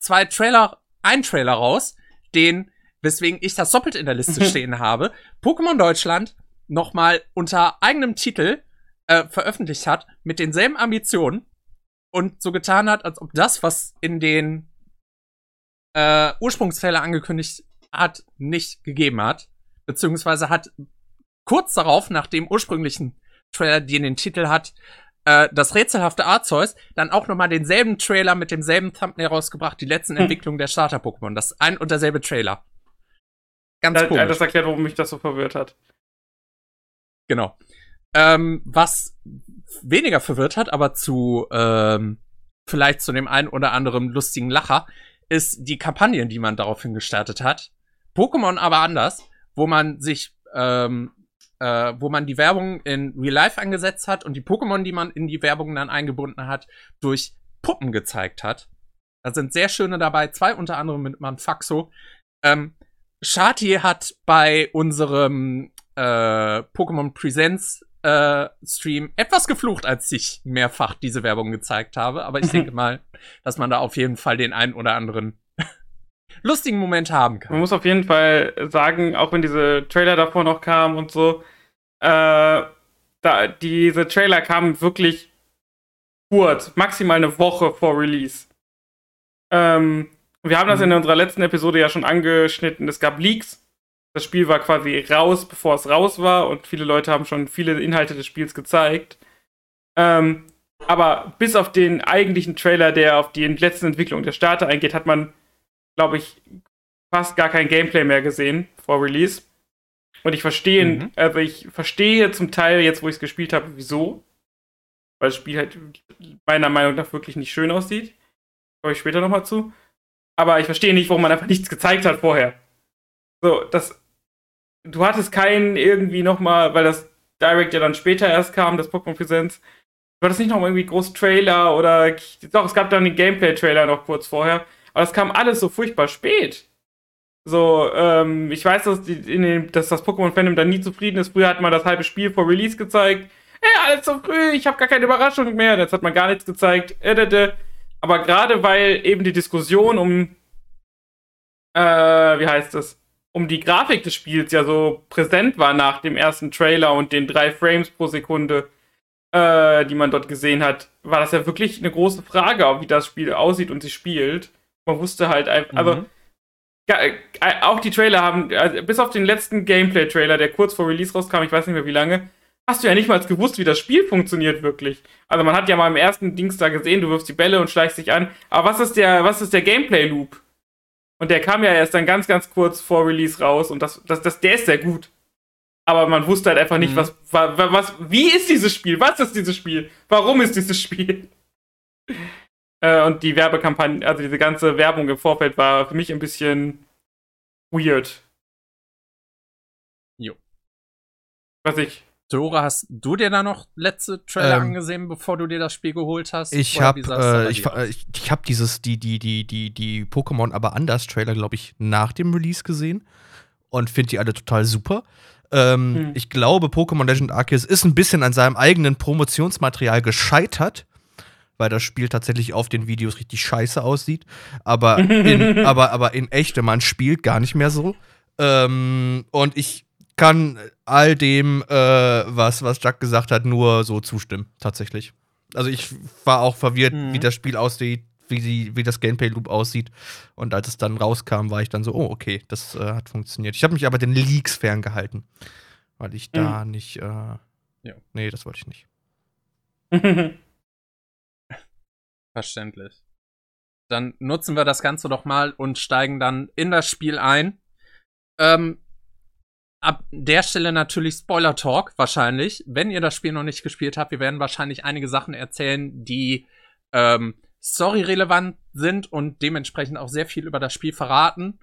C: zwei Trailer, ein Trailer raus, den, weswegen ich das doppelt in der Liste [LAUGHS] stehen habe, Pokémon Deutschland noch mal unter eigenem Titel äh, veröffentlicht hat, mit denselben Ambitionen und so getan hat, als ob das, was in den äh, Ursprungstrailer angekündigt hat, nicht gegeben hat. Beziehungsweise hat kurz darauf, nach dem ursprünglichen Trailer, den den Titel hat, äh, das rätselhafte Arceus, dann auch nochmal denselben Trailer mit demselben Thumbnail rausgebracht, die letzten
B: Hm.
C: Entwicklungen der Starter-Pokémon. Das ein und derselbe Trailer. Ganz komisch.
B: das erklärt, warum mich das so verwirrt hat.
C: Genau. Ähm, was weniger verwirrt hat, aber zu ähm, vielleicht zu dem einen oder anderen lustigen Lacher, ist die Kampagnen, die man daraufhin gestartet hat. Pokémon aber anders, wo man sich, ähm, äh, wo man die Werbung in Real Life angesetzt hat und die Pokémon, die man in die Werbung dann eingebunden hat, durch Puppen gezeigt hat. Da sind sehr schöne dabei, zwei unter anderem mit Manfaxo. Ähm, Shati hat bei unserem äh, Pokémon Presents äh, Stream etwas geflucht, als ich mehrfach diese Werbung gezeigt habe. Aber ich denke [LAUGHS] mal, dass man da auf jeden Fall den einen oder anderen [LAUGHS] lustigen Momente haben kann.
B: Man muss auf jeden Fall sagen, auch wenn diese Trailer davor noch kamen und so, äh, da, diese Trailer kamen wirklich kurz, maximal eine Woche vor Release. Ähm, wir haben das in unserer letzten Episode ja schon angeschnitten. Es gab Leaks. Das Spiel war quasi raus, bevor es raus war, und viele Leute haben schon viele Inhalte des Spiels gezeigt. Ähm, aber bis auf den eigentlichen Trailer, der auf die letzte Entwicklung der Starter eingeht, hat man, glaube ich, fast gar kein Gameplay mehr gesehen vor Release. Und ich verstehe, mhm. also ich verstehe zum Teil jetzt, wo ich es gespielt habe, wieso. Weil das Spiel halt meiner Meinung nach wirklich nicht schön aussieht. Komme ich später nochmal zu. Aber ich verstehe nicht, warum man einfach nichts gezeigt hat vorher. So, das. Du hattest keinen irgendwie nochmal, weil das Direct ja dann später erst kam, das Pokémon Präsenz. Du hattest nicht nochmal irgendwie groß Trailer oder. Doch, es gab dann den Gameplay-Trailer noch kurz vorher. Aber das kam alles so furchtbar spät. So, ähm, ich weiß, dass, den, dass das Pokémon-Fandom da nie zufrieden ist. Früher hat man das halbe Spiel vor Release gezeigt. Ey, alles so früh, ich habe gar keine Überraschung mehr. Jetzt hat man gar nichts gezeigt. Äh, Aber gerade weil eben die Diskussion um, äh, wie heißt das, um die Grafik des Spiels ja so präsent war nach dem ersten Trailer und den drei Frames pro Sekunde, äh, die man dort gesehen hat, war das ja wirklich eine große Frage, wie das Spiel aussieht und sich spielt. Man wusste halt einfach, also mhm. also auch die Trailer haben, also bis auf den letzten Gameplay-Trailer, der kurz vor Release rauskam, ich weiß nicht mehr wie lange, hast du ja nicht mal gewusst, wie das Spiel funktioniert wirklich. Also man hat ja mal im ersten Dings da gesehen, du wirfst die Bälle und schleichst dich an. Aber was ist der, was ist der Gameplay-Loop? Und der kam ja erst dann ganz, ganz kurz vor Release raus und das, das, das, der ist sehr gut aber man wusste halt einfach nicht, mhm. was, was, was, wie ist dieses Spiel? Was ist dieses Spiel? Warum ist dieses Spiel? [LAUGHS] äh, und die Werbekampagne, also diese ganze Werbung im Vorfeld war für mich ein bisschen weird.
C: Jo.
B: Was ich.
C: Dora, hast du dir da noch letzte Trailer ähm, angesehen, bevor du dir das Spiel geholt hast?
A: Ich habe äh, ich, ich, ich hab dieses die die die die die Pokémon aber anders Trailer, glaube ich, nach dem Release gesehen und finde die alle total super. Ähm, hm. Ich glaube, Pokémon Legend Arceus ist ein bisschen an seinem eigenen Promotionsmaterial gescheitert, weil das Spiel tatsächlich auf den Videos richtig scheiße aussieht. Aber in, [LAUGHS] aber, aber in echt, wenn man spielt, gar nicht mehr so. Ähm, und ich kann all dem, äh, was, was Jack gesagt hat, nur so zustimmen, tatsächlich. Also ich war auch verwirrt, mhm. wie das Spiel aussieht, wie, die, wie das Gameplay-Loop aussieht. Und als es dann rauskam, war ich dann so, oh, okay, das äh, hat funktioniert. Ich habe mich aber den Leaks ferngehalten, weil ich da mhm. nicht. Äh, ja. Nee, das wollte ich nicht. [LAUGHS]
C: Verständlich. Dann nutzen wir das Ganze doch mal und steigen dann in das Spiel ein. Ähm, ab der Stelle natürlich Spoiler Talk, wahrscheinlich. Wenn ihr das Spiel noch nicht gespielt habt, wir werden wahrscheinlich einige Sachen erzählen, die ähm, storyrelevant sind und dementsprechend auch sehr viel über das Spiel verraten.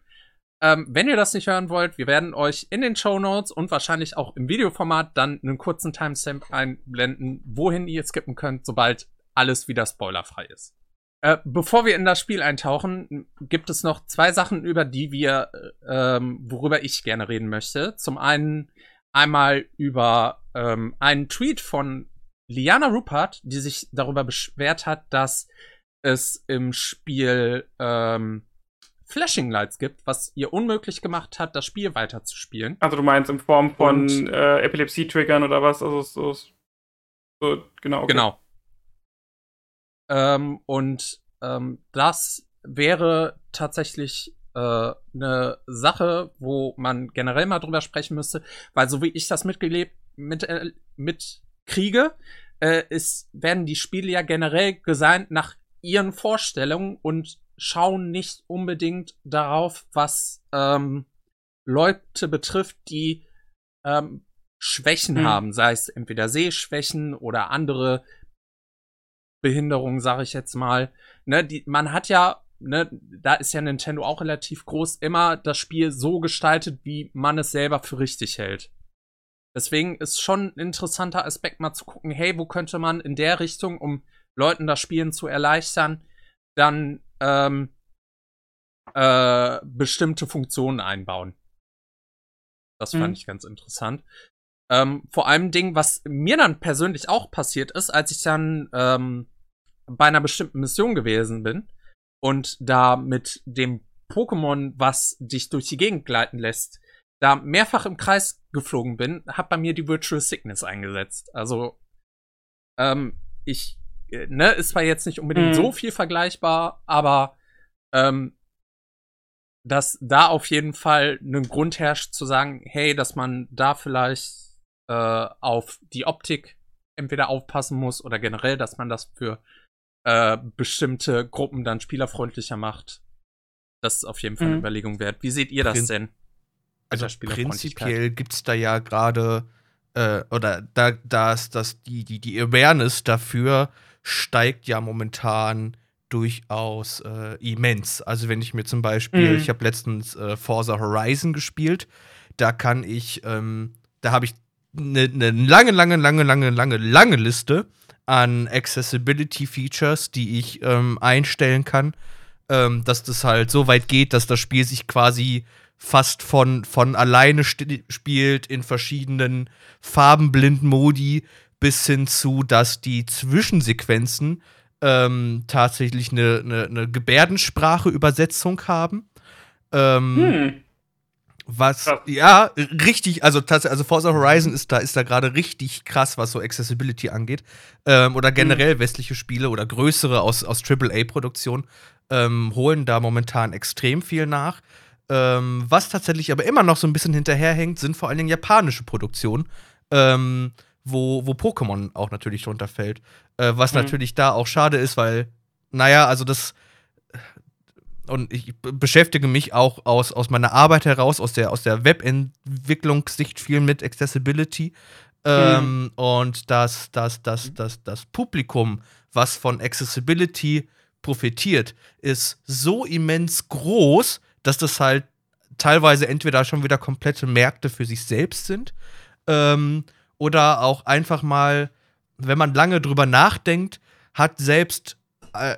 C: Ähm, wenn ihr das nicht hören wollt, wir werden euch in den Show Notes und wahrscheinlich auch im Videoformat dann einen kurzen Timestamp einblenden, wohin ihr skippen könnt, sobald alles wieder spoilerfrei ist. Äh, bevor wir in das Spiel eintauchen, gibt es noch zwei Sachen, über die wir, äh, ähm, worüber ich gerne reden möchte. Zum einen einmal über ähm, einen Tweet von Liana Rupert, die sich darüber beschwert hat, dass es im Spiel ähm, Flashing Lights gibt, was ihr unmöglich gemacht hat, das Spiel weiterzuspielen.
B: Also du meinst in Form von äh, Epilepsie-Triggern oder was? Also so, so genau.
C: Okay. Genau. Ähm, und ähm, das wäre tatsächlich äh, eine Sache, wo man generell mal drüber sprechen müsste, weil so wie ich das mitgelebt, mit, äh, mitkriege, äh, ist, werden die Spiele ja generell designt nach ihren Vorstellungen und schauen nicht unbedingt darauf, was ähm, Leute betrifft, die ähm, Schwächen mhm. haben, sei es entweder Sehschwächen oder andere Behinderungen, sage ich jetzt mal. Ne, die, man hat ja, ne, da ist ja Nintendo auch relativ groß, immer das Spiel so gestaltet, wie man es selber für richtig hält. Deswegen ist schon ein interessanter Aspekt mal zu gucken, hey, wo könnte man in der Richtung, um Leuten das Spielen zu erleichtern, dann ähm, äh, bestimmte Funktionen einbauen. Das fand mhm. ich ganz interessant. Ähm, vor allem Ding, was mir dann persönlich auch passiert ist, als ich dann ähm, bei einer bestimmten Mission gewesen bin und da mit dem Pokémon, was dich durch die Gegend gleiten lässt, da mehrfach im Kreis geflogen bin, hat bei mir die Virtual Sickness eingesetzt. Also, ähm, ich, äh, ne, ist zwar jetzt nicht unbedingt
B: Mhm.
C: so viel vergleichbar, aber ähm, dass da auf jeden Fall ein Grund herrscht zu sagen, hey, dass man da vielleicht äh, auf die Optik entweder aufpassen muss oder generell, dass man das für äh, bestimmte Gruppen dann spielerfreundlicher macht. Das ist auf jeden Fall eine
B: Mhm.
C: Überlegung wert. Wie seht ihr das
A: Prin-
C: denn?
A: Also prinzipiell gibt es da ja gerade, äh, oder da, da ist das, die, die, die Awareness dafür steigt ja momentan durchaus äh, immens. Also wenn ich mir zum Beispiel,
B: Mhm.
A: ich habe letztens äh, Forza Horizon gespielt, da kann ich, ähm, da habe ich eine ne lange, lange, lange, lange, lange, lange Liste an Accessibility-Features, die ich ähm, einstellen kann, ähm, dass das halt so weit geht, dass das Spiel sich quasi fast von, von alleine spielt in verschiedenen farbenblinden Modi bis hin zu, dass die Zwischensequenzen ähm, tatsächlich eine, eine, eine Gebärdensprache-Übersetzung haben. Ähm,
B: Hm.
A: Was,
B: Krass.
A: ja, richtig, also tatsächlich, also Forza Horizon ist da, ist da gerade richtig krass, was so Accessibility angeht. Ähm, oder generell westliche Spiele oder größere aus, aus AAA-Produktionen ähm, holen da momentan extrem viel nach. Ähm, was tatsächlich aber immer noch so ein bisschen hinterherhängt, sind vor allen Dingen japanische Produktionen, ähm, wo, wo Pokémon auch natürlich drunter fällt. Äh, was
B: Mhm.
A: natürlich da auch schade ist, weil, naja, also das und ich beschäftige mich auch aus, aus meiner Arbeit heraus, aus der, aus der Webentwicklungssicht viel mit Accessibility. Ähm, und dass das, das, das, das Publikum, was von Accessibility profitiert, ist so immens groß, dass das halt teilweise entweder schon wieder komplette Märkte für sich selbst sind ähm, oder auch einfach mal, wenn man lange drüber nachdenkt, hat selbst äh,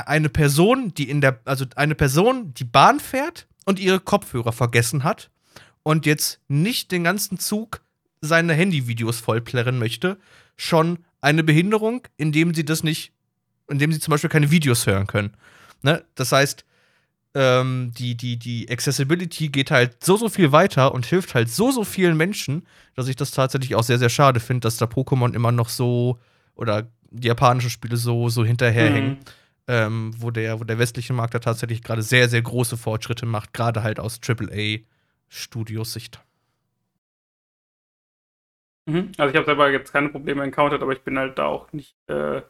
A: eine Person, die in der, also eine Person, die Bahn fährt und ihre Kopfhörer vergessen hat und jetzt nicht den ganzen Zug seine Handyvideos vollplärren möchte, schon eine Behinderung, indem sie das nicht, indem sie zum Beispiel keine Videos hören können. Ne? Das heißt, ähm, die, die, die Accessibility geht halt so, so viel weiter und hilft halt so, so vielen Menschen, dass ich das tatsächlich auch sehr, sehr schade finde, dass da Pokémon immer noch so oder die japanischen Spiele so, so hinterherhängen
B: Mhm.
A: Ähm, wo, der, wo der westliche Markt da tatsächlich gerade sehr, sehr große Fortschritte macht, gerade halt aus AAA-Studios-Sicht.
B: Mhm. Also ich habe selber jetzt keine Probleme encountered, aber ich bin halt da auch nicht äh,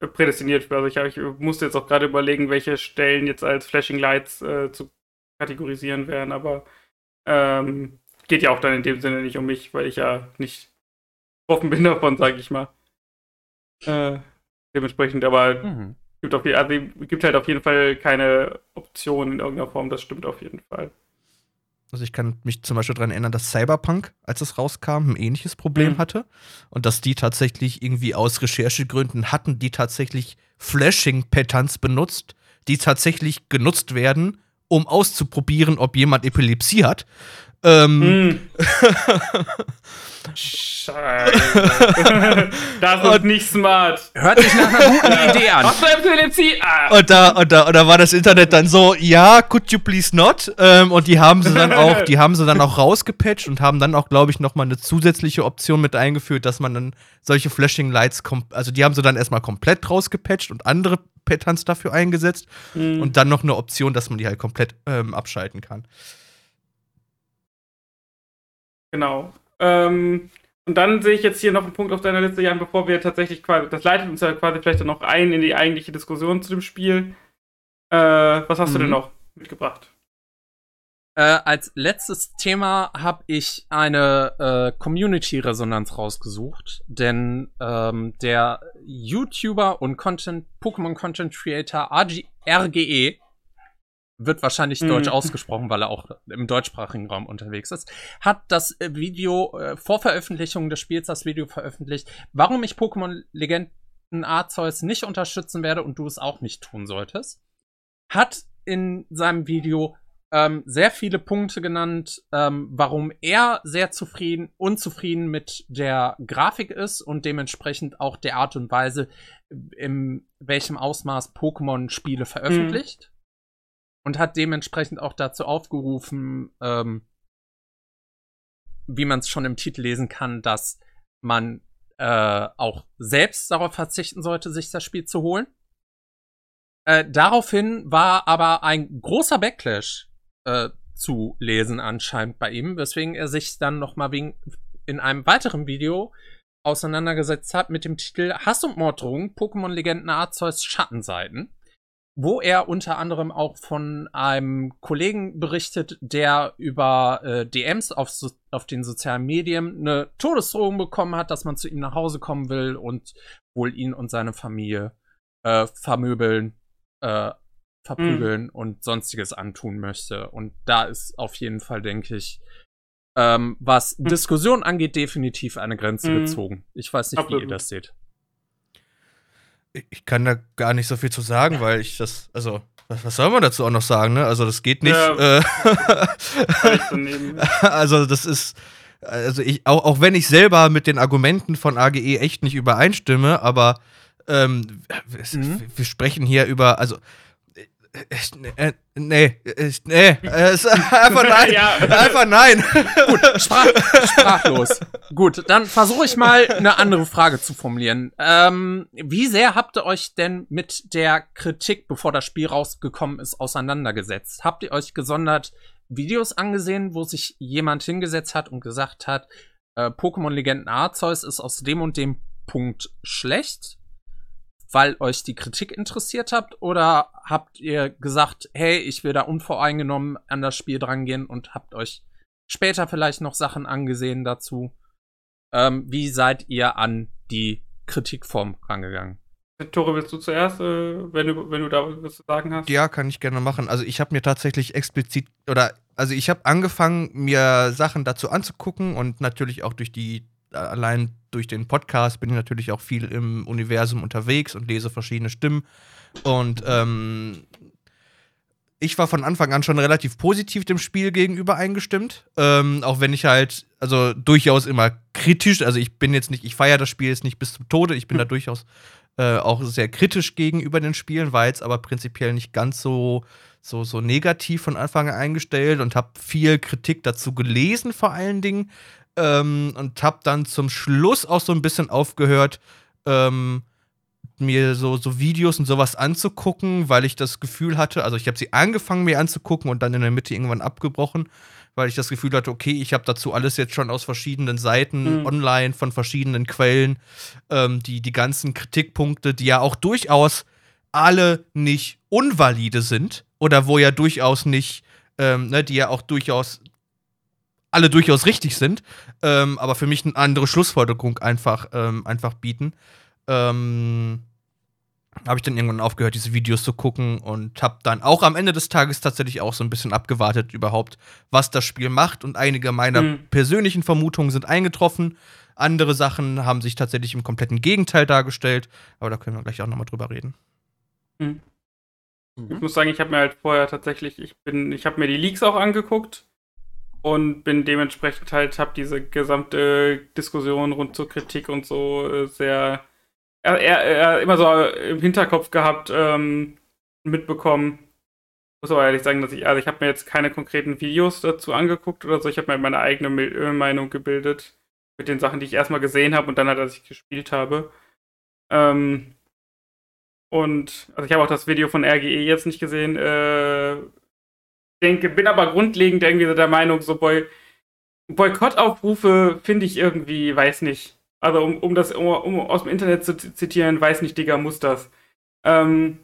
B: prädestiniert für. Also ich, hab, ich musste jetzt auch gerade überlegen, welche Stellen jetzt als Flashing Lights äh, zu kategorisieren wären, aber ähm, geht ja auch dann in dem Sinne nicht um mich, weil ich ja nicht betroffen bin [LAUGHS] davon, sage ich mal. Äh, dementsprechend, aber
C: Mhm.
B: Gibt, auf, also, gibt halt auf jeden Fall keine Option in irgendeiner Form, das stimmt auf jeden Fall.
A: Also ich kann mich zum Beispiel daran erinnern, dass Cyberpunk, als es rauskam, ein ähnliches Problem
B: Mhm.
A: hatte. Und dass die tatsächlich irgendwie aus Recherchegründen hatten, die tatsächlich Flashing-Patterns benutzt, die tatsächlich genutzt werden, um auszuprobieren, ob jemand Epilepsie hat. Ähm,
B: Hm. [LAUGHS] Scheiße. [LAUGHS] das ist
A: Und-
B: nicht smart.
C: Hört sich nach einer guten Idee an.
B: Hast du Epilepsie? Ah.
A: Und da, und, da, und da war das Internet dann so, ja, could you please not? Ähm, und die haben sie dann auch, die haben sie dann auch rausgepatcht und haben dann auch, glaube ich, noch mal eine zusätzliche Option mit eingeführt, dass man dann solche Flashing Lights, also die haben sie dann erstmal komplett rausgepatcht und andere Patterns dafür eingesetzt
B: Hm.
A: und dann noch eine Option, dass man die halt komplett ähm, abschalten kann.
B: Genau. Ähm, und dann sehe ich jetzt hier noch einen Punkt auf deiner Liste, Jan, bevor wir tatsächlich quasi, das leitet uns ja quasi vielleicht dann noch ein in die eigentliche Diskussion zu dem Spiel. Äh, was hast du
A: Mhm.
B: denn noch mitgebracht?
C: Äh, als letztes Thema habe ich eine äh, Community-Resonanz rausgesucht, denn ähm, der YouTuber und Content Pokémon Content Creator RG RGE wird wahrscheinlich
B: Mhm.
C: deutsch ausgesprochen, weil er auch im deutschsprachigen Raum unterwegs ist, hat das äh, Video äh, vor Veröffentlichung des Spiels das Video veröffentlicht, warum ich Pokémon Legenden Arceus nicht unterstützen werde und du es auch nicht tun solltest. Hat in seinem Video ähm, sehr viele Punkte genannt, ähm, warum er sehr zufrieden, unzufrieden mit der Grafik ist und dementsprechend auch der Art und Weise, in welchem Ausmaß Pokémon Spiele veröffentlicht. Und hat dementsprechend auch dazu aufgerufen, ähm, wie man es schon im Titel lesen kann, dass man äh, auch selbst darauf verzichten sollte, sich das Spiel zu holen. Äh, daraufhin war aber ein großer Backlash äh, zu lesen anscheinend bei ihm, weswegen er sich dann noch mal wegen in einem weiteren Video auseinandergesetzt hat mit dem Titel Hass und Morddrohung Pokémon Legenden Arceus Schattenseiten wo er unter anderem auch von einem Kollegen berichtet, der über äh, DMs auf, so, auf den sozialen Medien eine Todesdrohung bekommen hat, dass man zu ihm nach Hause kommen will und wohl ihn und seine Familie äh, vermöbeln, äh, verprügeln mhm. und sonstiges antun möchte. Und da ist auf jeden Fall, denke ich, ähm, was mhm. Diskussion angeht, definitiv eine Grenze mhm. gezogen. Ich weiß nicht, Absolut. wie ihr das seht
A: ich kann da gar nicht so viel zu sagen, weil ich das, also, was, was soll man dazu auch noch sagen, ne? Also, das geht nicht. Ja, äh, [LAUGHS] also, das ist, also ich, auch, auch wenn ich selber mit den Argumenten von AGE echt nicht übereinstimme, aber ähm, mhm. wir sprechen hier über, also ich, äh, nee, ich, nee, äh, [LAUGHS] einfach nein. [LAUGHS] ja. Einfach nein.
C: Gut, sprach, sprachlos. Gut, dann versuche ich mal eine andere Frage zu formulieren. Ähm, wie sehr habt ihr euch denn mit der Kritik, bevor das Spiel rausgekommen ist, auseinandergesetzt? Habt ihr euch gesondert Videos angesehen, wo sich jemand hingesetzt hat und gesagt hat, äh, Pokémon Legenden Arceus ist aus dem und dem Punkt schlecht? Weil euch die Kritik interessiert habt? Oder habt ihr gesagt, hey, ich will da unvoreingenommen an das Spiel drangehen und habt euch später vielleicht noch Sachen angesehen dazu? Ähm, wie seid ihr an die Kritikform rangegangen?
B: Tore, willst du zuerst, äh, wenn, du, wenn du da was zu sagen hast?
A: Ja, kann ich gerne machen. Also ich habe mir tatsächlich explizit, oder also ich habe angefangen, mir Sachen dazu anzugucken und natürlich auch durch die allein durch den Podcast bin ich natürlich auch viel im Universum unterwegs und lese verschiedene Stimmen. Und ähm, ich war von Anfang an schon relativ positiv dem Spiel gegenüber eingestimmt. Ähm, auch wenn ich halt, also durchaus immer kritisch, also ich bin jetzt nicht, ich feiere das Spiel jetzt nicht bis zum Tode, ich bin da durchaus äh, auch sehr kritisch gegenüber den Spielen, war jetzt aber prinzipiell nicht ganz so, so, so negativ von Anfang an eingestellt und habe viel Kritik dazu gelesen, vor allen Dingen ähm, und habe dann zum Schluss auch so ein bisschen aufgehört, ähm, mir so, so Videos und sowas anzugucken, weil ich das Gefühl hatte, also ich habe sie angefangen mir anzugucken und dann in der Mitte irgendwann abgebrochen, weil ich das Gefühl hatte, okay, ich habe dazu alles jetzt schon aus verschiedenen Seiten mhm. online, von verschiedenen Quellen, ähm, die, die ganzen Kritikpunkte, die ja auch durchaus alle nicht unvalide sind oder wo ja durchaus nicht, ähm, ne, die ja auch durchaus alle durchaus richtig sind, ähm, aber für mich eine andere Schlussfolgerung einfach, ähm, einfach bieten. Ähm, habe ich dann irgendwann aufgehört, diese Videos zu gucken und habe dann auch am Ende des Tages tatsächlich auch so ein bisschen abgewartet überhaupt, was das Spiel macht und einige meiner mhm. persönlichen Vermutungen sind eingetroffen. Andere Sachen haben sich tatsächlich im kompletten Gegenteil dargestellt, aber da können wir gleich auch nochmal drüber reden.
B: Mhm. Ich muss sagen, ich habe mir halt vorher tatsächlich, ich bin, ich habe mir die Leaks auch angeguckt und bin dementsprechend halt, habe diese gesamte Diskussion rund zur Kritik und so äh, sehr er, er, er, immer so im Hinterkopf gehabt, ähm, mitbekommen. Muss aber ehrlich sagen, dass ich, also ich habe mir jetzt keine konkreten Videos dazu angeguckt oder so, ich habe mir meine eigene äh, Meinung gebildet mit den Sachen, die ich erstmal gesehen habe und dann halt, als ich gespielt habe. Ähm, und also ich habe auch das Video von RGE jetzt nicht gesehen, äh, denke, bin aber grundlegend irgendwie so der Meinung, so Boy Boykottaufrufe finde ich irgendwie, weiß nicht. Also um, um das, um, um, aus dem Internet zu zitieren, weiß nicht, Digga, muss das. Ähm,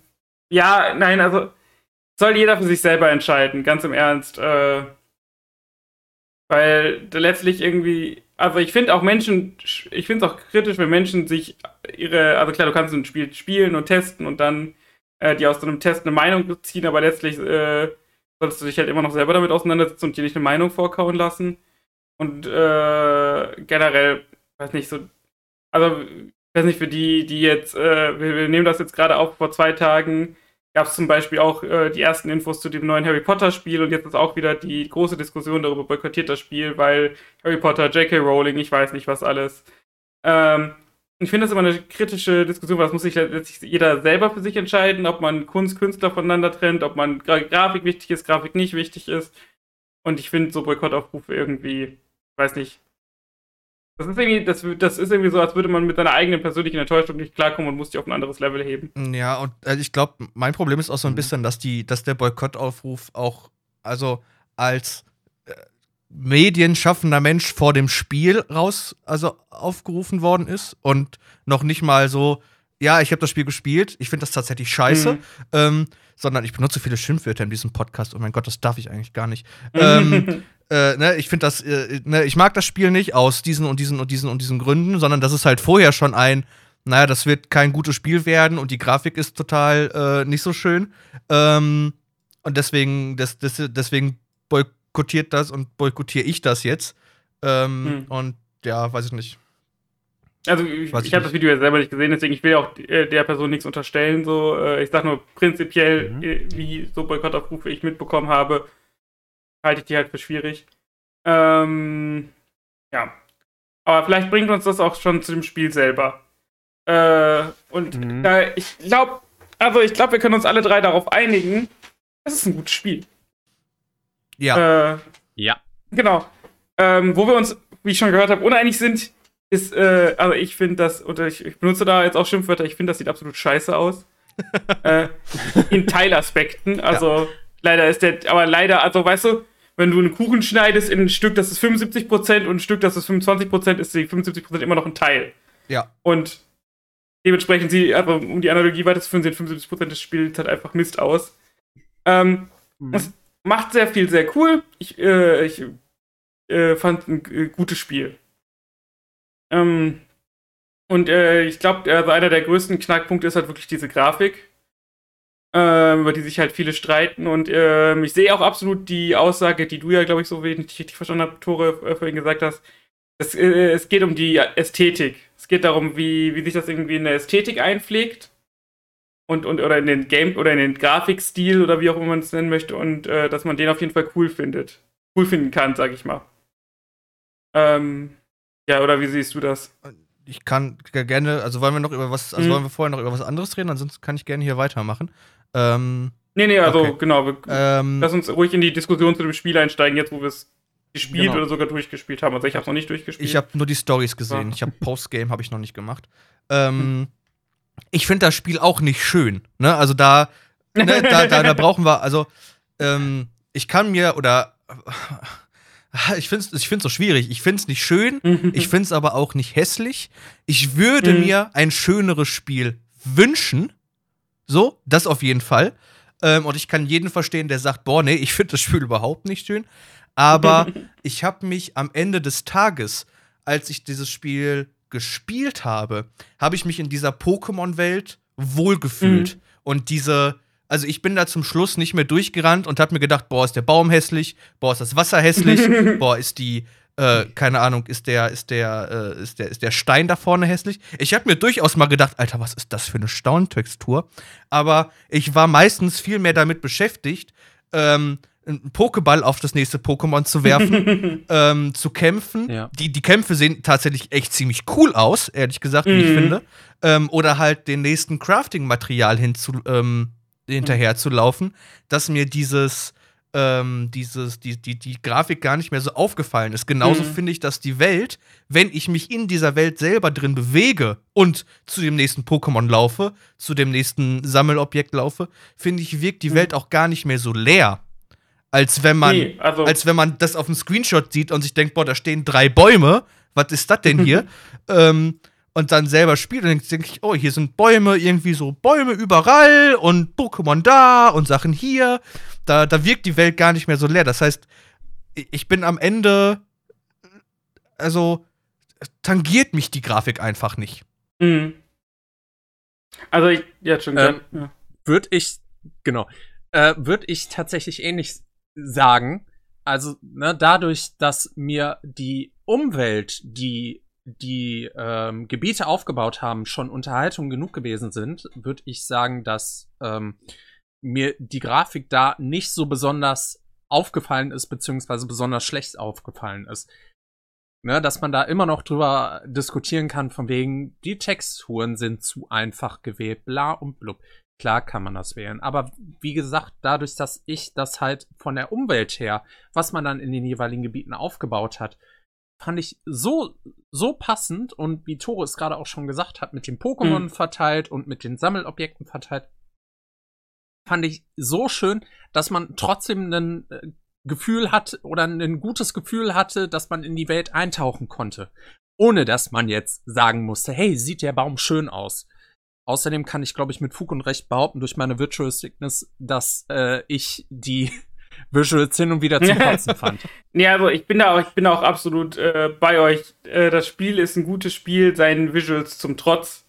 B: ja, nein, also soll jeder für sich selber entscheiden, ganz im Ernst. Äh, weil letztlich irgendwie, also ich finde auch Menschen, ich finde es auch kritisch, wenn Menschen sich ihre, also klar, du kannst ein Spiel spielen und testen und dann äh, die aus so einem Test eine Meinung ziehen, aber letztlich äh, solltest du dich halt immer noch selber damit auseinandersetzen und dir nicht eine Meinung vorkauen lassen. Und äh, generell, weiß nicht, so, also, weiß nicht, für die, die jetzt, äh, wir, wir, nehmen das jetzt gerade auf, vor zwei Tagen gab es zum Beispiel auch äh, die ersten Infos zu dem neuen Harry Potter-Spiel und jetzt ist auch wieder die große Diskussion darüber, boykottiert das Spiel, weil Harry Potter, J.K. Rowling, ich weiß nicht was alles. Ähm, ich finde das immer eine kritische Diskussion, weil das muss sich letztlich jeder selber für sich entscheiden, ob man Kunst, Künstler voneinander trennt, ob man Gra Grafik wichtig ist, Grafik nicht wichtig ist. Und ich finde so Boykottaufrufe irgendwie, weiß nicht. Das ist irgendwie, das, das ist irgendwie so, als würde man mit seiner eigenen persönlichen Enttäuschung nicht klarkommen und muss die auf ein anderes Level heben.
A: Ja, und also ich glaube, mein Problem ist auch so ein mhm. bisschen, dass die, dass der Boykottaufruf auch, also als medienschaffender Mensch vor dem Spiel raus, also aufgerufen worden ist und noch nicht mal so, ja, ich habe das Spiel gespielt, ich finde das tatsächlich scheiße, mhm. ähm, sondern ich benutze viele Schimpfwörter in diesem Podcast. Oh mein Gott, das darf ich eigentlich gar nicht. ähm, [LAUGHS] äh, ne, ich finde das, äh, ne, ich mag das Spiel nicht aus diesen und diesen und diesen und diesen Gründen, sondern das ist halt vorher schon ein, naja, das wird kein gutes Spiel werden und die Grafik ist total äh, nicht so schön. Ähm, und deswegen, des, des, deswegen boykottiert das und boykottiere ich das jetzt. Ähm, hm. Und ja, weiß ich nicht.
B: Also ich, ich habe das Video ja selber nicht gesehen, deswegen ich will auch äh, der Person nichts unterstellen. So, äh, ich sag nur prinzipiell, mhm. Äh, wie so Boykottaufrufe ich mitbekommen habe, halte ich die halt für schwierig. Ähm, ja. Aber vielleicht bringt uns das auch schon zu dem Spiel selber. Äh, und mhm. äh, ich glaube, also ich glaube, wir können uns alle drei darauf einigen. Es ist ein gutes Spiel.
A: Ja.
C: Äh, ja.
B: Genau. Ähm, wo wir uns, wie ich schon gehört habe, uneinig sind, ist, äh, also ich finde das, oder ich, ich, benutze da jetzt auch Schimpfwörter, ich finde, das sieht absolut scheiße aus. [LAUGHS] äh, in Teilaspekten. Also ja. leider ist der, aber leider, also weißt du, wenn du einen Kuchen schneidest in ein Stück, das ist 75% und ein Stück, das ist 25%, ist die 75% immer noch ein Teil.
A: Ja.
B: Und dementsprechend, sie, also, um die Analogie weiterzuführen, sehen 75% des Spiels halt einfach Mist aus. Ähm, mhm. Das macht sehr viel sehr cool. Ich, äh, ich äh, fand ein äh, gutes Spiel. Ähm, und äh, ich glaube, also einer der größten Knackpunkte ist halt wirklich diese Grafik, äh, über die sich halt viele streiten. Und äh, ich sehe auch absolut die Aussage, die du ja, glaube ich, so ich richtig verstanden habe, Tore, äh, vorhin gesagt hast. Es, äh, es, geht um die Ästhetik. Es geht darum, wie, wie sich das irgendwie in der Ästhetik einpflegt. Und, und oder in den Game oder in den Grafikstil oder wie auch immer man es nennen möchte und äh, dass man den auf jeden Fall cool findet. Cool finden kann, sag ich mal. Ähm, ja, oder wie siehst du das?
A: Ich kann gerne, also wollen wir noch über was, also mhm. wollen wir vorher noch über was anderes reden, ansonsten kann ich gerne hier weitermachen. Ähm,
B: nee, nee, also okay. genau. Wir, ähm, lass uns ruhig in die Diskussion zu dem Spiel einsteigen, jetzt wo wir es gespielt genau. oder sogar durchgespielt haben. Also ich habe noch nicht durchgespielt.
A: Ich habe nur die Stories gesehen. Ja. Ich habe Postgame habe ich noch nicht gemacht. Ähm, mhm. Ich finde das Spiel auch nicht schön. Ne? Also da, ne, da, da, da brauchen wir, also ähm, ich kann mir oder [LAUGHS] ich finde es ich find's so schwierig. Ich finde es nicht schön, mhm. ich finde es aber auch nicht hässlich. Ich würde mhm. mir ein schöneres Spiel wünschen. So, das auf jeden Fall. Ähm, und ich kann jeden verstehen, der sagt, boah, nee, ich finde das Spiel überhaupt nicht schön. Aber [LAUGHS] ich habe mich am Ende des Tages, als ich dieses Spiel gespielt habe, habe ich mich in dieser Pokémon-Welt wohlgefühlt. Mhm. Und diese, also ich bin da zum Schluss nicht mehr durchgerannt und habe mir gedacht, boah, ist der Baum hässlich, boah, ist das Wasser hässlich, [LAUGHS] boah, ist die, äh, keine Ahnung, ist der, ist der, äh, ist der, ist der Stein da vorne hässlich. Ich habe mir durchaus mal gedacht, Alter, was ist das für eine Stauntextur? Aber ich war meistens viel mehr damit beschäftigt, ähm, einen Pokéball auf das nächste Pokémon zu werfen, [LAUGHS] ähm, zu kämpfen. Ja. Die, die Kämpfe sehen tatsächlich echt ziemlich cool aus, ehrlich gesagt, wie mhm. ich finde. Ähm, oder halt den nächsten Crafting-Material hinzu, ähm, hinterher zu laufen, dass mir dieses, ähm, dieses, die, die, die Grafik gar nicht mehr so aufgefallen ist. Genauso mhm. finde ich, dass die Welt, wenn ich mich in dieser Welt selber drin bewege und zu dem nächsten Pokémon laufe, zu dem nächsten Sammelobjekt laufe, finde ich, wirkt die mhm. Welt auch gar nicht mehr so leer. Als wenn man, nee, also als wenn man das auf dem Screenshot sieht und sich denkt, boah, da stehen drei Bäume, was ist das denn hier? [LAUGHS] ähm, und dann selber spielt und dann denke ich, oh, hier sind Bäume, irgendwie so Bäume überall und Pokémon da und Sachen hier. Da, da wirkt die Welt gar nicht mehr so leer. Das heißt, ich bin am Ende, also tangiert mich die Grafik einfach nicht. Mhm.
B: Also ich, ja, schon
C: ähm, ja. Würde ich, genau, äh, würde ich tatsächlich ähnlich sagen. Also, ne, dadurch, dass mir die Umwelt, die die ähm, Gebiete aufgebaut haben, schon Unterhaltung genug gewesen sind, würde ich sagen, dass ähm, mir die Grafik da nicht so besonders aufgefallen ist, beziehungsweise besonders schlecht aufgefallen ist. Ne, dass man da immer noch drüber diskutieren kann, von wegen, die Texturen sind zu einfach gewählt, bla und blub. Klar kann man das wählen. Aber wie gesagt, dadurch, dass ich das halt von der Umwelt her, was man dann in den jeweiligen Gebieten aufgebaut hat, fand ich so, so passend und wie Tore es gerade auch schon gesagt hat, mit den Pokémon
B: Mhm.
C: verteilt und mit den Sammelobjekten verteilt, fand ich so schön, dass man trotzdem ein äh, Gefühl hat oder ein gutes Gefühl hatte, dass man in die Welt eintauchen konnte. Ohne dass man jetzt sagen musste, hey, sieht der Baum schön aus. Außerdem kann ich, glaube ich, mit Fug und Recht behaupten, durch meine Virtual Sickness, dass äh, ich die [LAUGHS] Visuals hin und wieder zum Kotzen fand. [LAUGHS]
B: Nee, also ich bin da auch, ich bin auch absolut äh, bei euch. Äh, das Spiel ist ein gutes Spiel, seinen Visuals zum Trotz.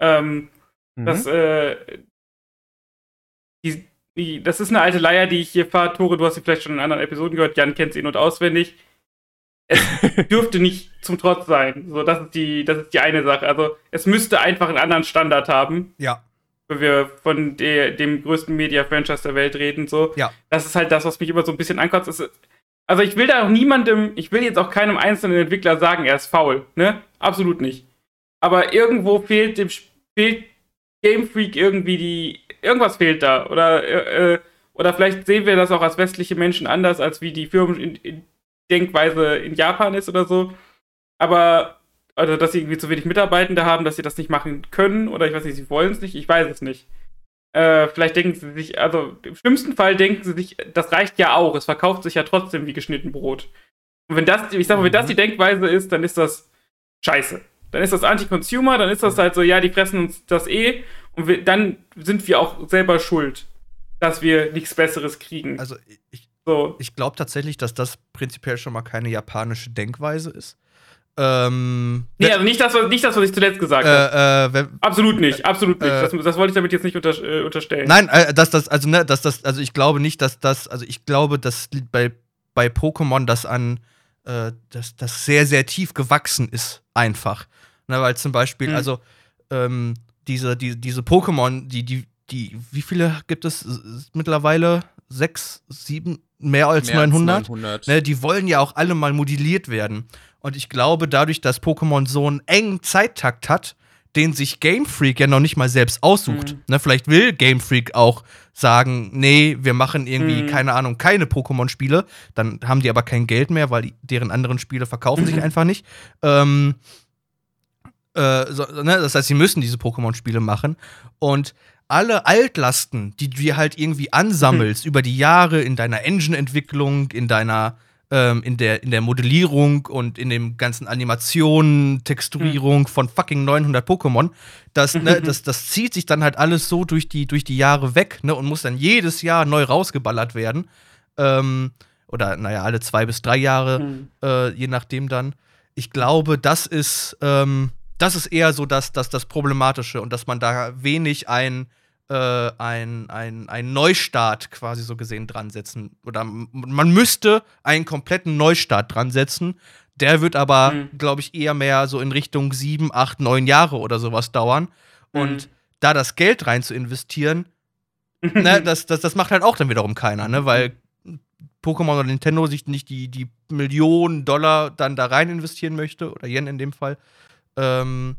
B: Ähm,
C: Mhm.
B: Das, äh, die, die, das ist eine alte Leier, die ich hier fahre. Tore, du hast sie vielleicht schon in anderen Episoden gehört. Jan kennt sie in- und auswendig. Es [LAUGHS] dürfte nicht zum Trotz sein. So, das ist die, das ist die eine Sache. Also, es müsste einfach einen anderen Standard haben,
A: Ja.
B: wenn wir von der, dem größten Media-Franchise der Welt reden. So,
A: Ja.
B: das ist halt das, was mich immer so ein bisschen ankotzt. Es Also, ich will da auch niemandem, ich will jetzt auch keinem einzelnen Entwickler sagen, er ist faul. Ne? Absolut nicht. Aber irgendwo fehlt dem fehlt Game Freak irgendwie die. Irgendwas fehlt da. Oder, äh, äh, oder vielleicht sehen wir das auch als westliche Menschen anders, als wie die Firmen in, in Denkweise in Japan ist oder so. Aber, also, dass sie irgendwie zu wenig Mitarbeitende haben, dass sie das nicht machen können, oder ich weiß nicht, sie wollen es nicht, ich weiß es nicht. Äh, vielleicht denken sie sich, also im schlimmsten Fall denken sie sich, das reicht ja auch, es verkauft sich ja trotzdem wie geschnitten Brot. Und wenn das, ich sag mal, wenn das die Denkweise ist, dann ist das scheiße. Dann ist das Anti-Consumer, dann ist das halt so, ja, die fressen uns das eh und wir, dann sind wir auch selber schuld, dass wir nichts Besseres kriegen.
A: Also ich,
B: so.
A: ich glaube tatsächlich, dass das prinzipiell schon mal keine japanische Denkweise ist. Ähm,
B: Nee, also nicht das, was, nicht das, was ich zuletzt gesagt habe.
A: äh, äh, wenn,
B: Absolut nicht, absolut nicht.
A: äh,
B: das, das wollte ich damit jetzt nicht unter, äh, unterstellen.
A: Nein, äh, dass das, also, ne, dass das, also ich glaube nicht, dass das, also ich glaube, dass bei, bei Pokémon das an, äh, dass das sehr, sehr tief gewachsen ist, einfach. Ne, weil zum Beispiel,
B: Hm.
A: also, ähm, diese, die, diese Pokémon, die, die, die, wie viele gibt es mittlerweile? Sechs, sieben, mehr als
C: Mehr als
A: 900?
C: 900.
A: Ne, die wollen ja auch alle mal modelliert werden. Und ich glaube, dadurch, dass Pokémon so einen engen Zeittakt hat, den sich Game Freak ja noch nicht mal selbst aussucht.
B: Mhm.
A: Ne, vielleicht will Game Freak auch sagen, nee, wir machen irgendwie,
B: Mhm.
A: keine Ahnung, keine Pokémon-Spiele. Dann haben die aber kein Geld mehr, weil die, deren anderen Spiele verkaufen sich [LAUGHS] einfach nicht. Ähm, äh, so, ne, das heißt, sie müssen diese Pokémon-Spiele machen. Und alle Altlasten, die du dir halt irgendwie ansammelst über die Jahre in deiner Engine-Entwicklung, in deiner, ähm, in der, in der Modellierung und in dem ganzen Animationen, Texturierung von fucking 900 Pokémon, das, ne, [LAUGHS] das, das zieht sich dann halt alles so durch die, durch die Jahre weg, ne, und muss dann jedes Jahr neu rausgeballert werden. Ähm, oder, naja, alle zwei bis drei Jahre
B: Hm.
A: äh, je nachdem dann. Ich glaube, das ist, ähm, das ist eher so das, das, das Problematische und dass man da wenig ein, äh, ein, ein, ein Neustart quasi so gesehen dran setzen. Oder man müsste einen kompletten Neustart dran setzen. Der wird aber,
B: Mhm.
A: glaube ich, eher mehr so in Richtung sieben, acht, neun Jahre oder sowas dauern. Und da das Geld rein zu investieren, [LAUGHS] ne, das, das, das macht halt auch dann wiederum keiner, ne? Weil Pokémon oder Nintendo sich nicht die, die Millionen Dollar dann da rein investieren möchte, oder Yen in dem Fall. Ähm,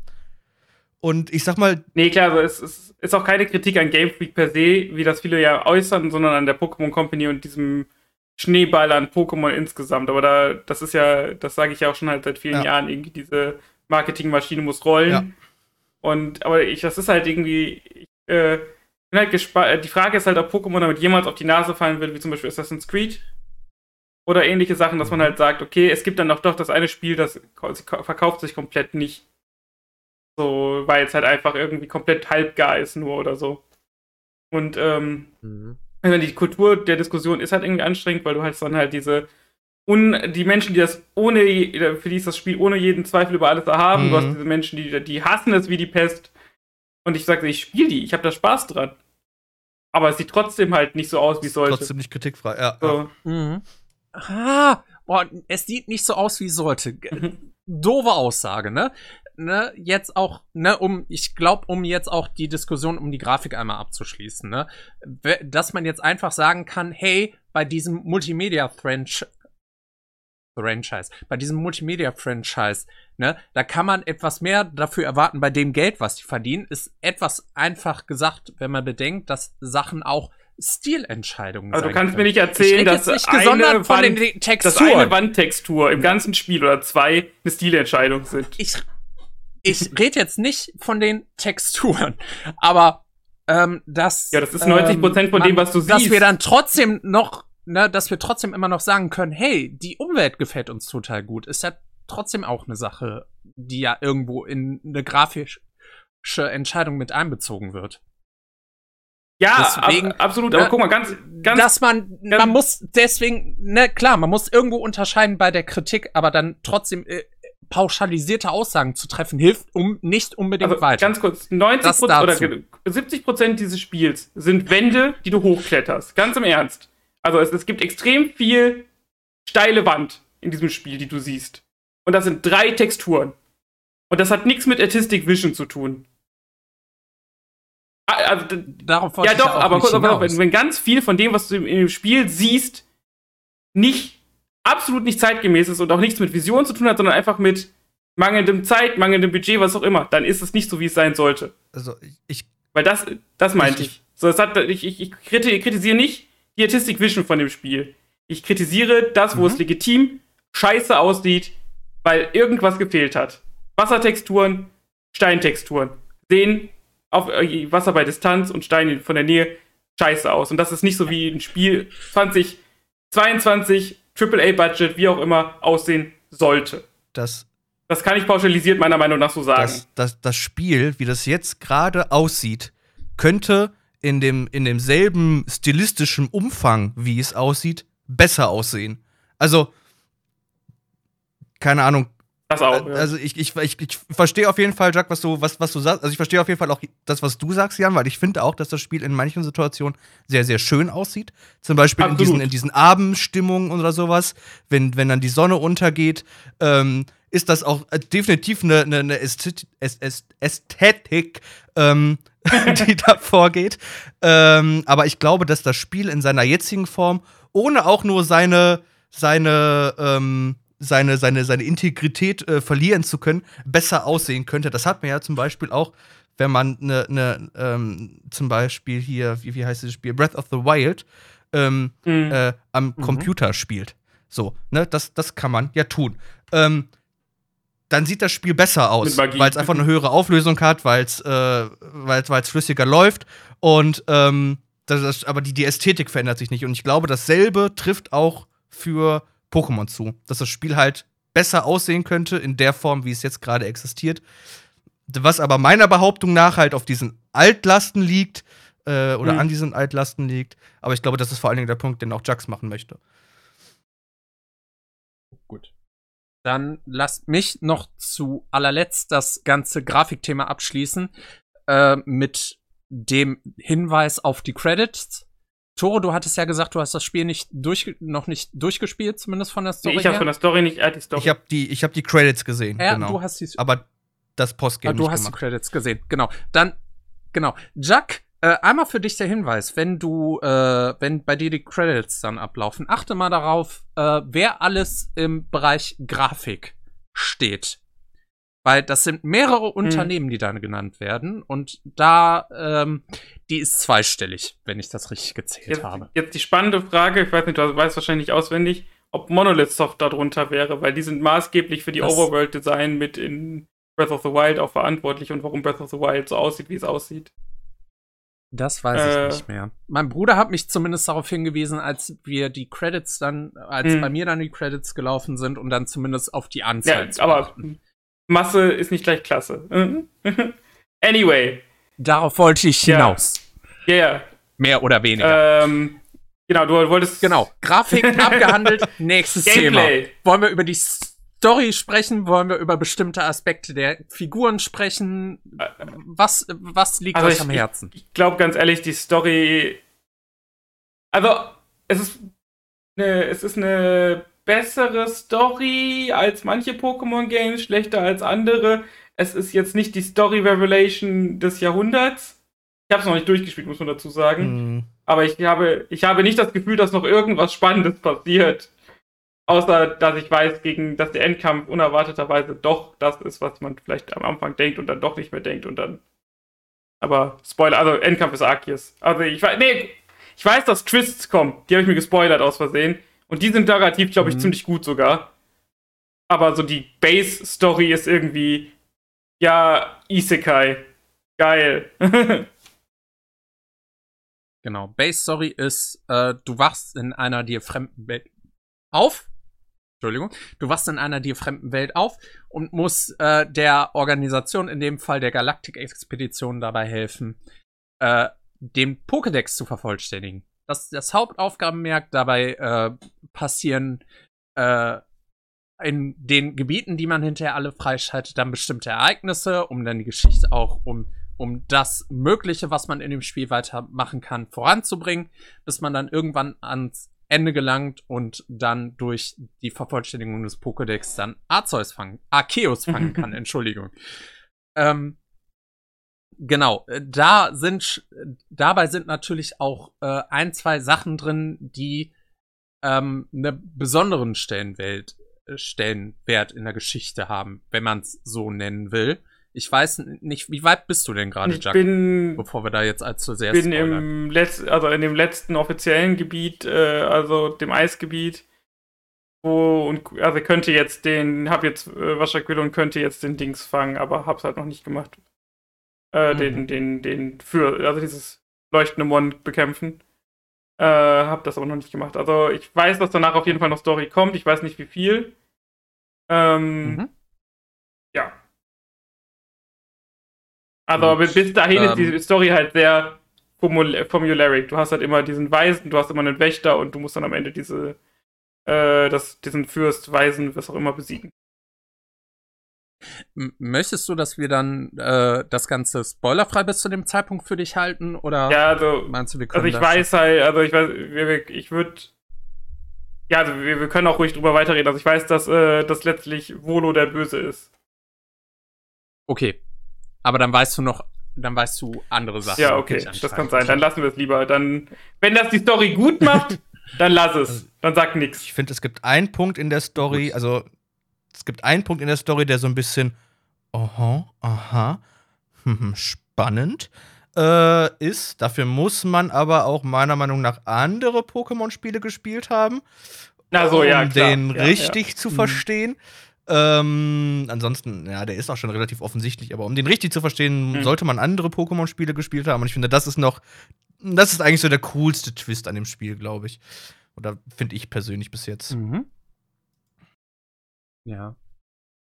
A: und ich sag mal,
B: Nee, klar, also es, es ist auch keine Kritik an Game Freak per se, wie das viele ja äußern, sondern an der Pokémon Company und diesem Schneeball an Pokémon insgesamt. Aber da, das ist ja, das sage ich ja auch schon halt seit vielen
A: Ja.
B: Jahren, irgendwie diese Marketingmaschine muss rollen.
A: Ja.
B: Und, aber ich, das ist halt irgendwie, ich äh, bin halt gespannt. Die Frage ist halt, ob Pokémon damit jemals auf die Nase fallen will, wie zum Beispiel Assassin's Creed. Oder ähnliche Sachen, dass man halt sagt, okay, es gibt dann auch doch das eine Spiel, das verkauft sich komplett nicht. So, weil es halt einfach irgendwie komplett halbgar ist nur oder so. Und ähm,
C: Mhm.
B: also die Kultur der Diskussion ist halt irgendwie anstrengend, weil du halt dann halt diese un die Menschen, die das ohne für die ist das Spiel ohne jeden Zweifel über alles erhaben.
A: Mhm.
B: Du hast diese Menschen, die die hassen es wie die Pest. Und ich sage, ich spiele die, ich habe da Spaß dran. Aber es sieht trotzdem halt nicht so aus, wie es sollte.
A: trotzdem nicht kritikfrei. Ja, ja.
B: So.
C: Mhm. Ah, boah, es sieht nicht so aus, wie es sollte.
B: Mhm. [LAUGHS]
C: Doofe Aussage, ne? Ne, jetzt auch, ne, um, ich glaube, um jetzt auch die Diskussion um die Grafik einmal abzuschließen, ne, dass man jetzt einfach sagen kann, hey, bei diesem Multimedia-Franchise Franchise, bei diesem Multimedia-Franchise, ne, da kann man etwas mehr dafür erwarten bei dem Geld, was die verdienen, ist etwas einfach gesagt, wenn man bedenkt, dass Sachen auch Stilentscheidungen
B: Also du kannst
C: können.
B: mir nicht
C: Ich
B: erzählen, dass
C: nicht
B: eine Wand,
C: den
B: dass eine Wandtextur im ganzen Spiel oder zwei eine Stilentscheidung sind.
C: ich, ich rede jetzt nicht von den Texturen, aber ähm, dass
B: Ja, das ist 90% von
C: man-
B: dem, was du
C: dass
B: siehst.
C: wir dann trotzdem noch, ne, dass wir trotzdem immer noch sagen können, hey, die Umwelt gefällt uns total gut, ist ja trotzdem auch eine Sache, die ja irgendwo in eine grafische Entscheidung mit einbezogen wird.
B: Ja,
C: Deswegen,
B: ab, absolut.
C: ne,
B: Aber guck mal, ganz, ganz
C: dass man,
B: ganz-
C: man muss deswegen, ne, klar, man muss irgendwo unterscheiden bei der Kritik, aber dann trotzdem äh, pauschalisierte Aussagen zu treffen, hilft um nicht unbedingt
B: Also
C: weiter.
B: ganz kurz, 90
C: Das
B: Prozent oder
C: dazu.
B: ge- 70 Prozent dieses Spiels sind Wände, die du hochkletterst. Ganz im Ernst. Also es, es gibt extrem viel steile Wand in diesem Spiel, die du siehst. Und das sind drei Texturen. Und das hat nichts mit Artistic Vision zu tun. Ah, Also,
C: Darauf
B: ja
C: ich
B: doch,
C: auch
B: aber kurz, wenn, wenn ganz viel von dem, was du im, im Spiel siehst, nicht absolut nicht zeitgemäß ist und auch nichts mit Vision zu tun hat, sondern einfach mit mangelndem Zeit, mangelndem Budget, was auch immer, dann ist es nicht so, wie es sein sollte.
A: Also ich,
B: Weil das, das meinte
A: Ich-
B: ich. So, es hat, ich, ich, ich kriti- kritisiere nicht die Artistic Vision von dem Spiel. Ich kritisiere das, wo
A: Mhm.
B: es legitim scheiße aussieht, weil irgendwas gefehlt hat. Wassertexturen, Steintexturen sehen auf äh, Wasser bei Distanz und Steine von der Nähe scheiße aus. Und das ist nicht so wie ein Spiel 2022, AAA-Budget, wie auch immer, aussehen sollte.
A: das,
B: Das kann ich pauschalisiert meiner Meinung nach so sagen.
A: das, das, das Spiel, wie das jetzt gerade aussieht, könnte in, dem, in demselben stilistischen Umfang, wie es aussieht, besser aussehen. Also, keine Ahnung.
B: Das auch. ja.
A: Also ich, ich, ich, ich verstehe auf jeden Fall, Jack, was du, was, was du sagst. Also ich verstehe auf jeden Fall auch das, was du sagst, Jan, weil ich finde auch, dass das Spiel in manchen Situationen sehr, sehr schön aussieht. Zum Beispiel in diesen, in diesen Abendstimmungen oder sowas, wenn, wenn dann die Sonne untergeht, ähm, ist das auch äh, definitiv eine, eine, eine Ästhet- Äst- Äst- Ästhetik, ähm, [LAUGHS] die da vorgeht. Ähm, aber ich glaube, dass das Spiel in seiner jetzigen Form, ohne auch nur seine, seine, ähm, seine, seine, seine Integrität äh, verlieren zu können, besser aussehen könnte. Das hat man ja zum Beispiel auch, wenn man ne, ne, ähm, zum Beispiel hier, wie, wie heißt dieses Spiel, Breath of the Wild, ähm,
B: Mhm.
A: äh, am
C: Mhm.
A: Computer spielt. So, ne, das, das kann man ja tun. Ähm, dann sieht das Spiel besser aus, weil es einfach eine höhere Auflösung hat, weil es äh, weil's, weil's flüssiger läuft und ähm, das ist, aber die, die Ästhetik verändert sich nicht. Und ich glaube, dasselbe trifft auch für Pokémon zu. Dass das Spiel halt besser aussehen könnte in der Form, wie es jetzt gerade existiert. Was aber meiner Behauptung nach halt auf diesen Altlasten liegt, äh, oder
B: Mhm.
A: an diesen Altlasten liegt. Aber ich glaube, das ist vor allen Dingen der Punkt, den auch Jax machen möchte.
C: Gut. Dann lasst mich noch zu allerletzt das ganze Grafikthema abschließen äh, mit dem Hinweis auf die Credits. Toro, du hattest ja gesagt, du hast das Spiel nicht durch, noch nicht durchgespielt, zumindest von der Story
B: Nee, ich habe von der Story nicht, er hat die Story.
A: Ich habe die, ich hab die Credits gesehen,
C: ja,
A: genau.
C: du hast die,
A: aber das
C: ah,
A: Postgame
C: du
A: nicht
C: hast die
A: gemacht.
C: Credits gesehen. Genau. Dann, genau. Jack, äh, einmal für dich der Hinweis, wenn du, äh, wenn bei dir die Credits dann ablaufen, achte mal darauf, äh, wer alles im Bereich Grafik steht. Weil das sind mehrere Unternehmen, die da genannt werden. Und da, ähm, die ist zweistellig, wenn ich das richtig gezählt
B: jetzt,
C: habe.
B: jetzt die spannende Frage, ich weiß nicht, du weißt wahrscheinlich auswendig, ob Monolith Soft darunter wäre, weil die sind maßgeblich für die Overworld-Design mit in Breath of the Wild auch verantwortlich und warum Breath of the Wild so aussieht, wie es aussieht.
C: Das weiß
B: Äh.
C: ich nicht mehr. Mein Bruder hat mich zumindest darauf hingewiesen, als wir die Credits dann, als
B: Hm.
C: bei mir dann die Credits gelaufen sind und dann zumindest auf die Anzahl
B: Ja,
C: zu
B: aber
C: achten.
B: Masse ist nicht gleich Klasse. Mhm. [LAUGHS] anyway,
C: Darauf wollte ich hinaus.
B: ja, yeah,
C: Mehr oder weniger.
B: ähm, genau, du wolltest.
C: genau. Grafik [LAUGHS] abgehandelt. Nächstes
B: Gameplay.
C: Thema. Wollen wir über die Story sprechen? Wollen wir über bestimmte Aspekte der Figuren sprechen? Was, was liegt
B: Also
C: euch
B: ich-
C: am Herzen?
B: Ich glaube ganz ehrlich, die Story. Also, es ist eine, es ist eine bessere Story als manche Pokémon-Games, schlechter als andere. Es ist jetzt nicht die Story Revelation des Jahrhunderts. Ich habe es noch nicht durchgespielt, muss man dazu sagen.
A: Hm.
B: Aber ich habe, ich habe nicht das Gefühl, dass noch irgendwas Spannendes passiert. Außer, dass ich weiß, gegen, dass der Endkampf unerwarteterweise doch das ist, was man vielleicht am Anfang denkt und dann doch nicht mehr denkt und dann. Aber Spoiler, also Endkampf ist Arceus. Also ich weiß, nee, ich weiß, dass Twists kommen. Die habe ich mir gespoilert aus Versehen. Und die sind narrativ, glaube ich, mhm. ziemlich gut sogar. Aber so die Base-Story ist irgendwie, ja, Isekai. Geil. [LAUGHS]
C: genau. Base-Story ist, äh, du wachst in einer dir fremden Welt auf. Entschuldigung. Du wachst in einer dir fremden Welt auf und musst äh, der Organisation, in dem Fall der Galaktik-Expedition, dabei helfen, äh, den Pokédex zu vervollständigen. Das das Hauptaufgabenmerk. Dabei äh, passieren äh, in den Gebieten, die man hinterher alle freischaltet, dann bestimmte Ereignisse, um dann die Geschichte auch um, um das Mögliche, was man in dem Spiel weitermachen kann, voranzubringen, bis man dann irgendwann ans Ende gelangt und dann durch die Vervollständigung des Pokédex dann Arceus fangen, Arceus fangen [LAUGHS] kann, Entschuldigung. Ähm, Genau, äh, da sind dabei sind natürlich auch äh, ein, zwei Sachen drin, die ähm, einen besonderen Stellenwert, äh, Stellenwert in der Geschichte haben, wenn man es so nennen will. Ich weiß nicht, wie weit bist du denn gerade,
B: Jack? Bin,
C: bevor wir da jetzt allzu sehr
B: bin im Letz-, also in dem letzten offiziellen Gebiet, äh, also dem Eisgebiet, wo und also könnte jetzt den, hab jetzt äh, Waschaquille und könnte jetzt den Dings fangen, aber hab's halt noch nicht gemacht äh, mhm. den, den, den für, also dieses leuchtende Mon bekämpfen. Äh, hab das aber noch nicht gemacht. Also ich weiß, dass danach auf jeden Fall noch Story kommt. Ich weiß nicht wie viel. Ähm, mhm. Ja. Also aber bis dahin ähm, ist die Story halt sehr formularic. Du hast halt immer diesen Weisen, du hast immer einen Wächter und du musst dann am Ende diese, äh, das, diesen Fürst, Weisen, was auch immer besiegen.
C: Möchtest du, dass wir dann äh, das Ganze spoilerfrei bis zu dem Zeitpunkt für dich halten? Oder
B: ja, also, meinst du, wir können Also ich weiß halt, also ich weiß, ich würde. Ja, also wir, wir, können auch ruhig drüber weiterreden. Also ich weiß, dass äh, das letztlich Volo der Böse ist.
C: Okay. Aber dann weißt du noch, dann weißt du andere Sachen.
B: Ja, okay, das kann sein. Dann lassen wir es lieber. Dann, wenn das die Story gut macht, [LAUGHS] dann lass es. Dann sag nichts.
A: Ich finde, es gibt einen Punkt in der Story, also es gibt einen Punkt in der Story, der so ein bisschen, aha, aha, [LAUGHS] hm, spannend äh, ist. Dafür muss man aber auch meiner Meinung nach andere Pokémon-Spiele gespielt haben,
B: Na so,
A: um
B: ja,
A: den ja, richtig ja. zu mhm. verstehen. Ähm, ansonsten, ja, der ist auch schon relativ offensichtlich, aber um den richtig zu verstehen, mhm. sollte man andere Pokémon-Spiele gespielt haben. Und ich finde, das ist noch, das ist eigentlich so der coolste Twist an dem Spiel, glaube ich. Oder finde ich persönlich bis jetzt. Mhm.
C: Ja.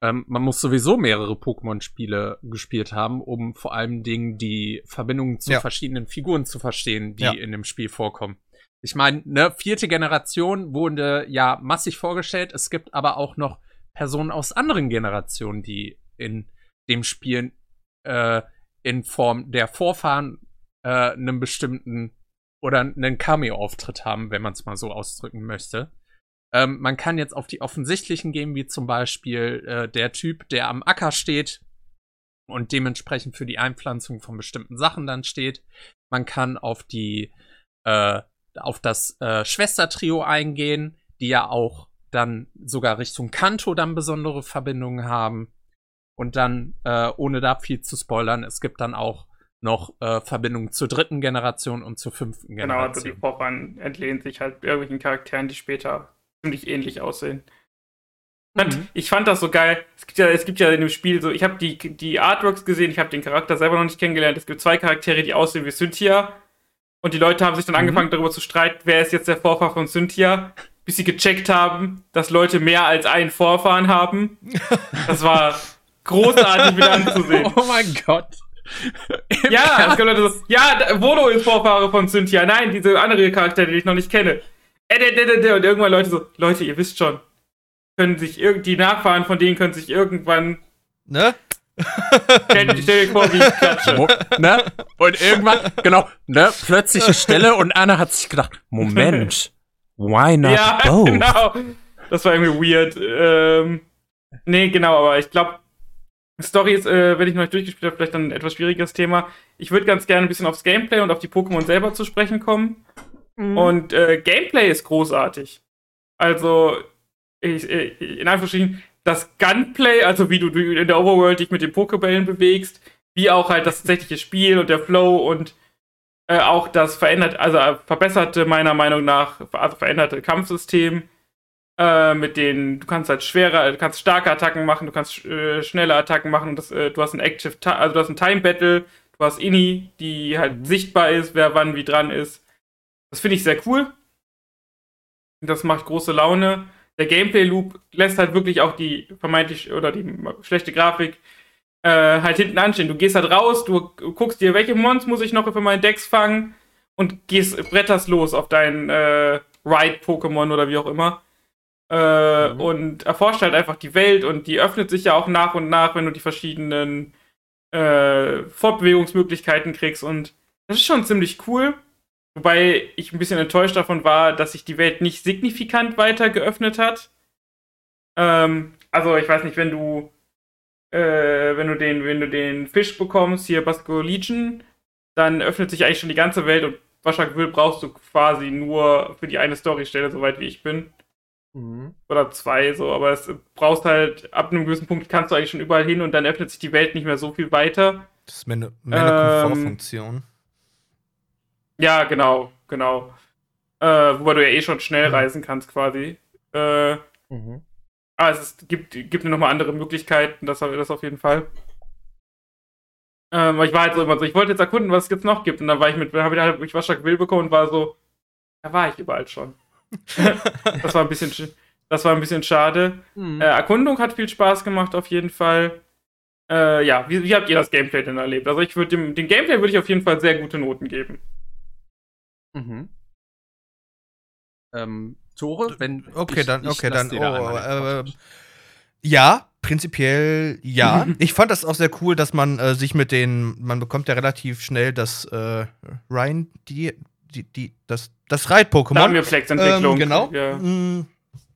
C: Ähm, man muss sowieso mehrere Pokémon-Spiele gespielt haben, um vor allem Dingen die Verbindungen zu ja. verschiedenen Figuren zu verstehen, die ja. in dem Spiel vorkommen. Ich meine, ne, vierte Generation wurde ja massig vorgestellt. Es gibt aber auch noch Personen aus anderen Generationen, die in dem Spiel äh, in Form der Vorfahren äh, einen bestimmten oder einen Cameo-Auftritt haben, wenn man es mal so ausdrücken möchte. Ähm, man kann jetzt auf die offensichtlichen gehen, wie zum Beispiel äh, der Typ, der am Acker steht und dementsprechend für die Einpflanzung von bestimmten Sachen dann steht. Man kann auf die äh, auf das äh, Schwestertrio eingehen, die ja auch dann sogar Richtung Kanto dann besondere Verbindungen haben. Und dann, äh, ohne da viel zu spoilern, es gibt dann auch noch äh, Verbindungen zur dritten Generation und zur fünften Generation. Genau, also
B: die Vorfahren entlehnen sich halt irgendwelchen Charakteren, die später ziemlich ähnlich aussehen. Mhm. Ich fand das so geil. Es gibt ja, es gibt ja in dem Spiel so, ich habe die, die Artworks gesehen, ich habe den Charakter selber noch nicht kennengelernt. Es gibt zwei Charaktere, die aussehen wie Cynthia. Und die Leute haben sich dann mhm. angefangen, darüber zu streiten, wer ist jetzt der Vorfahr von Cynthia, bis sie gecheckt haben, dass Leute mehr als einen Vorfahren haben. [LAUGHS] Das war großartig wieder anzusehen.
C: Oh mein Gott.
B: ja, es gibt Leute so, ja, Vodo ist Vorfahre von Cynthia. Nein, diese andere Charaktere, die ich noch nicht kenne. Äh, und irgendwann Leute so, Leute, ihr wisst schon, können sich die Nachfahren von denen können sich irgendwann.
A: Ne?
B: stell, stell dir vor, wie ich klatsche.
C: ne? Und irgendwann, genau, ne, plötzliche Stelle und Anna hat sich gedacht, Moment, why not ja, [LAUGHS] both? genau.
B: Das war irgendwie weird. Ähm, nee, genau, aber ich glaube, Story ist, äh, wenn ich noch nicht durchgespielt habe, vielleicht ein etwas schwieriges Thema. Ich würde ganz gerne ein bisschen aufs Gameplay und auf die Pokémon selber zu sprechen kommen. Mhm. Und äh, Gameplay ist großartig. Also, ich, in Anführungsstrichen, das Gunplay, also wie du in der Overworld dich mit den Pokebällen bewegst, wie auch halt das tatsächliche Spiel und der Flow und äh, auch das verändert, also äh, verbesserte meiner Meinung nach, also veränderte Kampfsystem äh, mit denen du kannst halt schwere, du kannst starke Attacken machen, du kannst äh, schnelle Attacken machen. Das, äh, du hast ein Active, also du hast ein Time Battle, du hast Inni, die halt sichtbar ist, wer wann wie dran ist. Das finde ich sehr cool. Das macht große Laune. Der Gameplay Loop lässt halt wirklich auch die vermeintlich oder die schlechte Grafik äh, halt hinten anstehen. Du gehst halt raus, du guckst dir, welche Mons muss ich noch für meinen Decks fangen und gehst bretterst los auf dein äh, Ride-Pokémon oder wie auch immer. Äh, mhm. Und erforscht halt einfach die Welt und die öffnet sich ja auch nach und nach, wenn du die verschiedenen äh, Fortbewegungsmöglichkeiten kriegst. Und das ist schon ziemlich cool. Wobei ich ein bisschen enttäuscht davon war, dass sich die Welt nicht signifikant weiter geöffnet hat. Ähm, also ich weiß nicht, wenn du äh, wenn du den, wenn du den Fisch bekommst, hier Basco Legion, dann öffnet sich eigentlich schon die ganze Welt und Waschak Will brauchst du quasi nur für die eine Storystelle, soweit wie ich bin. Mhm. Oder zwei, so, aber es brauchst halt, ab einem gewissen Punkt kannst du eigentlich schon überall hin und dann öffnet sich die Welt nicht mehr so viel weiter.
A: Das ist mehr eine, mehr eine ähm, Komfortfunktion.
B: Ja, genau, genau. Äh, wobei du ja eh schon schnell mhm. reisen kannst, quasi. Äh, mhm. Aber es ist, gibt, gibt nochmal andere Möglichkeiten, das, das auf jeden Fall. Ähm, ich war halt so immer so, ich wollte jetzt erkunden, was es jetzt noch gibt. Und dann war ich mit, habe ich halt, ich Waschak Will bekommen und war so, da war ich überall schon. [LAUGHS] das war ein bisschen, das war ein bisschen schade. Mhm. Äh, Erkundung hat viel Spaß gemacht, auf jeden Fall. Äh, ja, wie, wie, habt ihr das Gameplay denn erlebt? Also ich würde dem, dem Gameplay würde ich auf jeden Fall sehr gute Noten geben.
C: Mhm. Ähm, Tore, wenn
A: okay, ich, dann, okay, dann, oh, äh, ja, prinzipiell ja. ich fand das auch sehr cool, dass man äh, sich mit den, man bekommt ja relativ schnell das äh, Ryan, die, die, die, das, das Reit-Pokémon.
B: Damiflex-Entwicklung.
A: Ähm, genau. Ja. Mm.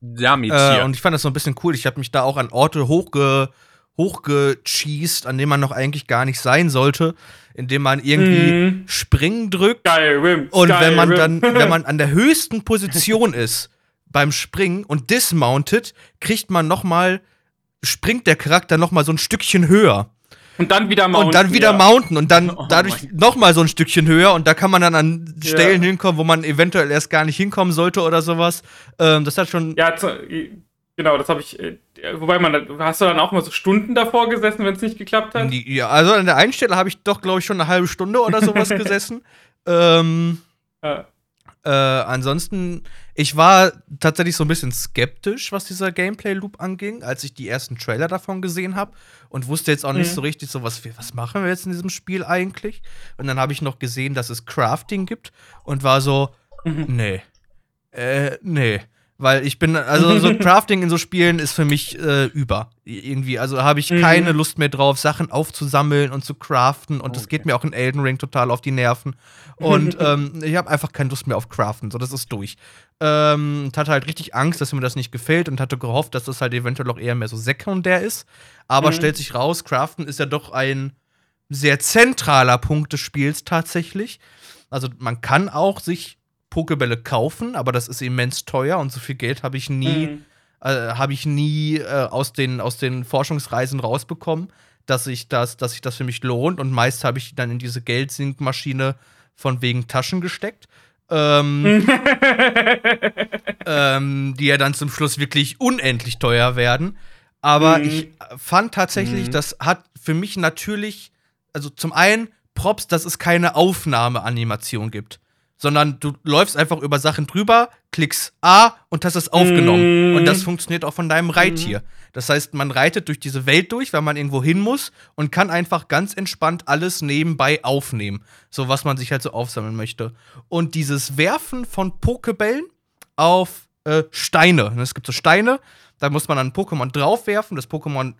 A: Äh, und ich fand das so ein bisschen cool. Ich habe mich da auch an Orte hochge, hochgecheased, an denen man noch eigentlich gar nicht sein sollte, indem man irgendwie mhm. Springen drückt.
B: Skyrim,
A: und Skyrim. wenn man dann, [LAUGHS] wenn man an der höchsten Position ist beim Springen und dismounted, kriegt man noch mal, springt der Charakter noch mal so ein Stückchen höher.
B: Und dann wieder
A: mounten. Und dann wieder ja. mounten und dann [LAUGHS] oh dadurch nochmal so ein Stückchen höher und da kann man dann an Stellen ja. hinkommen, wo man eventuell erst gar nicht hinkommen sollte oder sowas. Ähm, das hat schon.
B: Ja, genau, das habe ich. Äh, wobei man, hast du dann auch mal so Stunden davor gesessen, wenn es nicht geklappt hat?
A: Ja, also an der einen Stelle habe ich doch, glaube ich, schon eine halbe Stunde oder sowas [LAUGHS] gesessen. Ähm, ja. Äh, ansonsten, ich war tatsächlich so ein bisschen skeptisch, was dieser Gameplay-Loop anging, als ich die ersten Trailer davon gesehen habe und wusste jetzt auch nicht mhm. so richtig, so was, was machen wir jetzt in diesem Spiel eigentlich? Und dann habe ich noch gesehen, dass es Crafting gibt und war so, mhm. nee, äh, nee. Weil ich bin, also so [LAUGHS] Crafting in so Spielen ist für mich äh, über. Irgendwie. Also habe ich mhm. keine Lust mehr drauf, Sachen aufzusammeln und zu craften. Und okay. das geht mir auch in Elden Ring total auf die Nerven. Und [LAUGHS] ähm, ich habe einfach keine Lust mehr auf Craften. So, das ist durch. Ähm, hatte halt richtig Angst, dass mir das nicht gefällt und hatte gehofft, dass das halt eventuell auch eher mehr so sekundär ist. Aber mhm. stellt sich raus, Craften ist ja doch ein sehr zentraler Punkt des Spiels tatsächlich. Also man kann auch sich Pokebälle kaufen, aber das ist immens teuer und so viel Geld habe ich nie, mhm. äh, habe ich nie äh, aus, den, aus den Forschungsreisen rausbekommen, dass sich das, dass sich das für mich lohnt. Und meist habe ich dann in diese Geldsinkmaschine von wegen Taschen gesteckt. Ähm, [LAUGHS] ähm, die ja dann zum Schluss wirklich unendlich teuer werden. Aber mhm. ich fand tatsächlich, mhm. das hat für mich natürlich, also zum einen Props, dass es keine Aufnahmeanimation gibt sondern du läufst einfach über Sachen drüber, klickst A und hast es aufgenommen. Mm. Und das funktioniert auch von deinem Reittier. Mm. Das heißt, man reitet durch diese Welt durch, weil man irgendwo hin muss und kann einfach ganz entspannt alles nebenbei aufnehmen. So was man sich halt so aufsammeln möchte. Und dieses Werfen von Pokebällen auf äh, Steine. Es gibt so Steine, da muss man dann ein Pokémon draufwerfen. Das Pokémon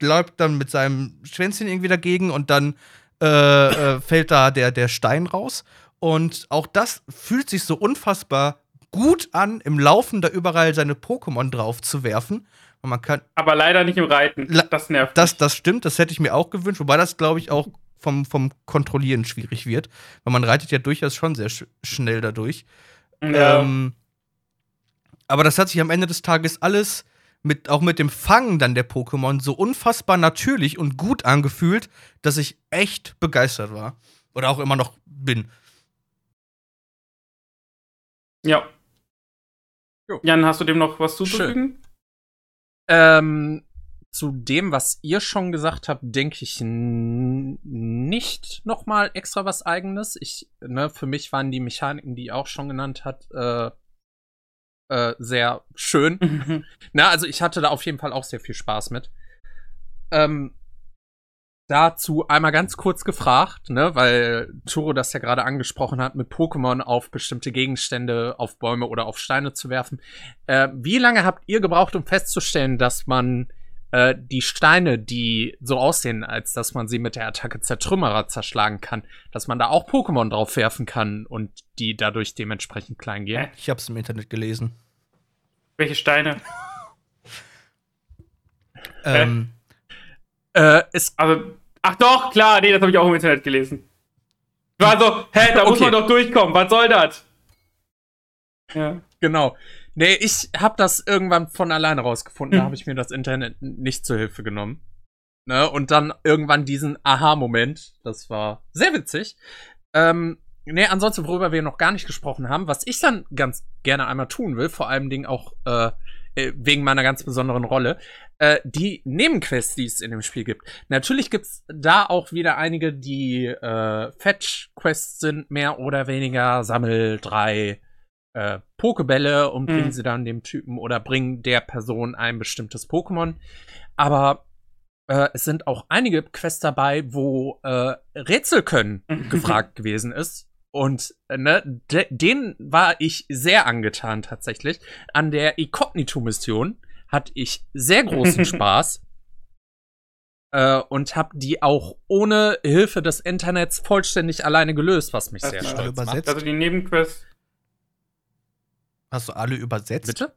A: läuft dann mit seinem Schwänzchen irgendwie dagegen und dann äh, äh, fällt da der, der Stein raus. Und auch das fühlt sich so unfassbar gut an, im Laufen da überall seine Pokémon drauf zu werfen. Und man kann
B: Aber leider nicht im Reiten.
A: Das nervt. Das, das stimmt, das hätte ich mir auch gewünscht, wobei das, glaube ich, auch vom, vom Kontrollieren schwierig wird. Weil man reitet ja durchaus schon sehr sch schnell dadurch. Ja. Ähm, Aber das hat sich am Ende des Tages alles mit, auch mit dem Fangen dann der Pokémon so unfassbar natürlich und gut angefühlt, dass ich echt begeistert war. Oder auch immer noch bin.
B: Ja.
C: Jo.
B: Jan, hast du dem noch was zuzufügen?
C: Ähm, zu dem, was ihr schon gesagt habt, denke ich nicht noch mal extra was Eigenes. Ich, ne, für mich waren die Mechaniken, die ihr auch schon genannt hat, äh, äh, sehr schön. [LAUGHS] Na, also ich hatte da auf jeden Fall auch sehr viel Spaß mit. Ähm, dazu einmal ganz kurz gefragt, ne, weil Turo das ja gerade angesprochen hat, mit Pokémon auf bestimmte Gegenstände, auf Bäume oder auf Steine zu werfen. Äh, wie lange habt ihr gebraucht, um festzustellen, dass man äh, die Steine, die so aussehen, als dass man sie mit der Attacke Zertrümmerer zerschlagen kann, dass man da auch Pokémon drauf werfen kann und die dadurch dementsprechend klein gehen?
A: Ich hab's im Internet gelesen.
B: Welche Steine?
A: Ähm,
C: Äh, es
B: Also, ach doch, klar, nee, das habe ich auch im Internet gelesen. War so, hä, da muss
C: Okay.
B: man doch durchkommen, was soll das? Ja.
C: Genau. Nee, ich habe das irgendwann von alleine rausgefunden. Da
B: Mhm.
C: habe ich mir das Internet nicht zur Hilfe genommen. Ne? Und dann irgendwann diesen Aha-Moment. Das war sehr witzig. Ähm, nee, ansonsten, worüber wir noch gar nicht gesprochen haben, was ich dann ganz gerne einmal tun will, vor allem Dingen auch äh, äh, wegen meiner ganz besonderen Rolle, äh, die Nebenquests, die es in dem Spiel gibt. Natürlich gibt's da auch wieder einige, die äh, Fetch-Quests sind, mehr oder weniger. Sammel drei äh, Pokebälle und bringen
B: Mhm.
C: sie dann dem Typen oder bringen der Person ein bestimmtes Pokémon. Aber äh, es sind auch einige Quests dabei, wo äh, Rätsel können gefragt gewesen ist. Und äh, ne, de denen war ich sehr angetan tatsächlich. An der Inkognito-Mission hatte ich sehr großen [LAUGHS] Spaß. Äh, und habe die auch ohne Hilfe des Internets vollständig alleine gelöst, was mich
B: Das
C: sehr stolz macht.
A: übersetzt.
B: Also die Nebenquests,
A: hast du alle übersetzt?
C: Bitte?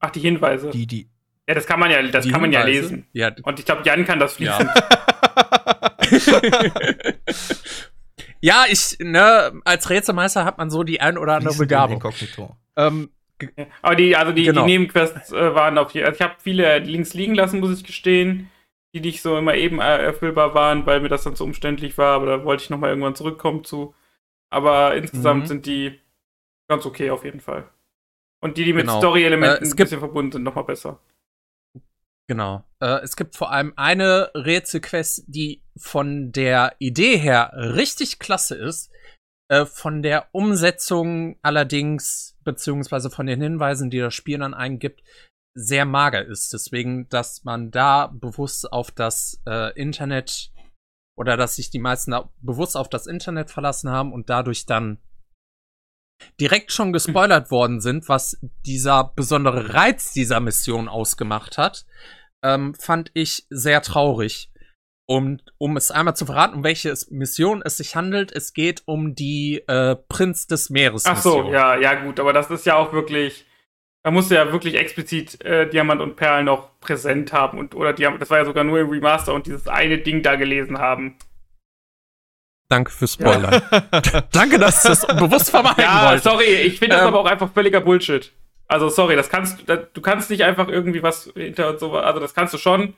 B: ach, die Hinweise.
A: Die, die.
B: ja, das kann man ja, das
C: Die
B: kann man ja lesen.
C: Ja,
B: Und ich glaube, Jan kann das fließen.
C: ja, [LAUGHS] [LAUGHS] ich, ne, als Rätselmeister hat man so die ein oder andere Begabung. Ähm,
B: Ja. Aber die, also die,
C: Genau.
B: die Nebenquests äh, waren auf jeden Also ich habe viele links liegen lassen, muss ich gestehen, die nicht so immer eben erfüllbar waren, weil mir das dann zu umständlich war, aber da wollte ich nochmal irgendwann zurückkommen zu. Aber insgesamt
C: Mhm.
B: sind die ganz okay auf jeden Fall. Und die, die mit
C: Genau.
B: Story-Elementen
C: Äh,
B: ein bisschen verbunden sind, nochmal besser.
C: Genau. Äh, es gibt vor allem eine Rätselquest, die von der Idee her richtig klasse ist. Äh, von der Umsetzung allerdings, beziehungsweise von den Hinweisen, die das Spiel dann eingibt, sehr mager ist. Deswegen, dass man da bewusst auf das äh, Internet oder dass sich die meisten da bewusst auf das Internet verlassen haben und dadurch dann direkt schon gespoilert worden sind, was dieser besondere Reiz dieser Mission ausgemacht hat, ähm, fand ich sehr traurig. Und um es einmal zu verraten, um welche Mission es sich handelt, es geht um die äh, Prinz des Meeres.
B: Ach so,
C: Mission.
B: ja, ja, gut, aber das ist ja auch wirklich. Da musst du ja wirklich explizit äh, Diamant und Perl noch präsent haben und oder Diamant, das war ja sogar nur im Remaster und dieses eine Ding da gelesen haben.
C: Danke fürs Spoilern. [LAUGHS] Danke, dass du es bewusst vermeiden
B: Ja,
C: wolltest.
B: sorry, ich finde das
C: Ähm,
B: aber auch einfach völliger Bullshit. Also sorry, das kannst du, du kannst nicht einfach irgendwie was hinter so, also das kannst du schon,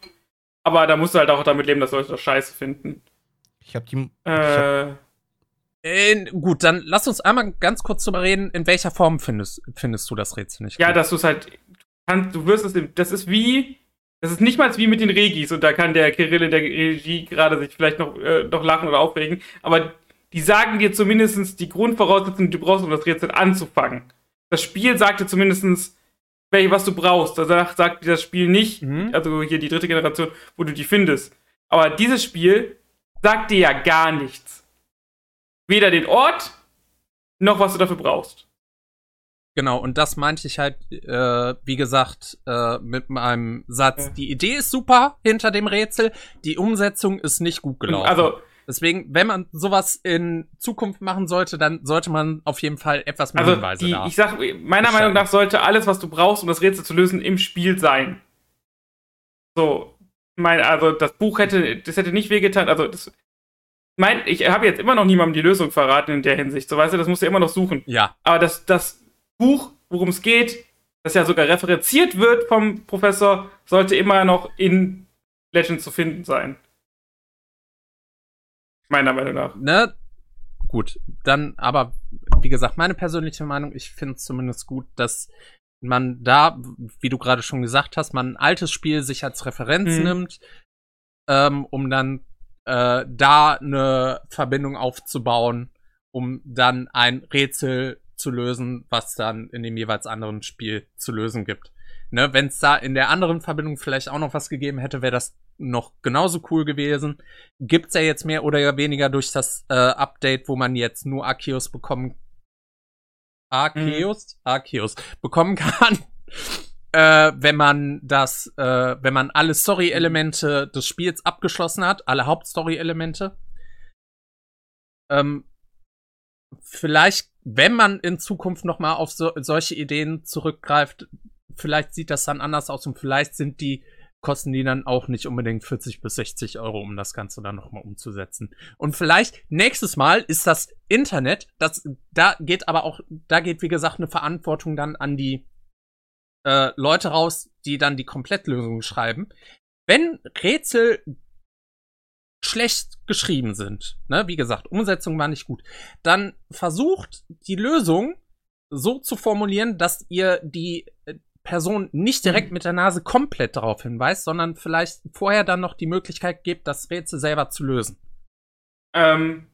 B: aber da musst du halt auch damit leben, dass Leute das scheiße finden.
A: Ich habe die.
B: Äh,
C: Äh, gut, dann lass uns einmal ganz kurz drüber reden, in welcher Form findest, findest du das Rätsel nicht?
B: ja,
C: gut?
B: dass du es halt, kannst, du wirst es, das ist wie, das ist nicht mal wie mit den Regis und da kann der Kirill in der Regie gerade sich vielleicht noch, äh, noch lachen oder aufregen, aber die sagen dir zumindest die Grundvoraussetzungen, die du brauchst, um das Rätsel anzufangen. Das Spiel sagte zumindest, welche, was du brauchst. Danach sagt das Spiel nicht,
C: Mhm.
B: also hier die dritte Generation, wo du die findest. Aber dieses Spiel sagt dir ja gar nichts. Weder den Ort, noch was du dafür brauchst.
C: Genau, und das meinte ich halt, äh, wie gesagt, äh, mit meinem Satz.
B: Ja.
C: Die Idee ist super hinter dem Rätsel, die Umsetzung ist nicht gut gelaufen.
B: Also,
C: Deswegen, wenn man sowas in Zukunft machen sollte, dann sollte man auf jeden Fall etwas mehr
B: also
C: Hinweise
B: die,
C: da.
B: ich sag, meiner Meinung nach sollte alles, was du brauchst, um das Rätsel zu lösen, im Spiel sein. So, mein, also das Buch hätte, das hätte nicht wehgetan, also das, mein, ich habe jetzt immer noch niemandem die Lösung verraten in der Hinsicht. So, weißt du, das musst du immer noch suchen.
C: ja,
B: Aber das, das Buch, worum es geht, das ja sogar referenziert wird vom Professor, sollte immer noch in Legends zu finden sein. Meiner Meinung nach.
C: Ne? Gut, dann aber, wie gesagt, meine persönliche Meinung, ich finde es zumindest gut, dass man da, wie du gerade schon gesagt hast, man ein altes Spiel sich als Referenz
B: Mhm.
C: nimmt, ähm, um dann äh, da eine Verbindung aufzubauen, um dann ein Rätsel zu lösen, was dann in dem jeweils anderen Spiel zu lösen gibt. Ne, Wenn es da in der anderen Verbindung vielleicht auch noch was gegeben hätte, wäre das noch genauso cool gewesen. Gibt's ja jetzt mehr oder weniger durch das äh, Update, wo man jetzt nur Arceus bekommen Arceus? Arceus bekommen [LAUGHS] kann. Äh, wenn man das, äh, wenn man alle Story-Elemente des Spiels abgeschlossen hat, alle Hauptstory-Elemente. Ähm, vielleicht, wenn man in Zukunft noch mal auf so, solche Ideen zurückgreift, vielleicht sieht das dann anders aus und vielleicht sind die kosten die dann auch nicht unbedingt 40 bis 60 Euro, um das Ganze dann noch mal umzusetzen. Und vielleicht nächstes Mal ist das Internet, das, da geht aber auch, da geht wie gesagt eine Verantwortung dann an die äh, Leute raus, die dann die Komplettlösung schreiben. Wenn Rätsel schlecht geschrieben sind, ne, wie gesagt, Umsetzung war nicht gut, dann versucht die Lösung so zu formulieren, dass ihr die äh, Person nicht direkt mit der Nase komplett darauf hinweist, sondern vielleicht vorher dann noch die Möglichkeit gibt, das Rätsel selber zu lösen.
B: Ähm,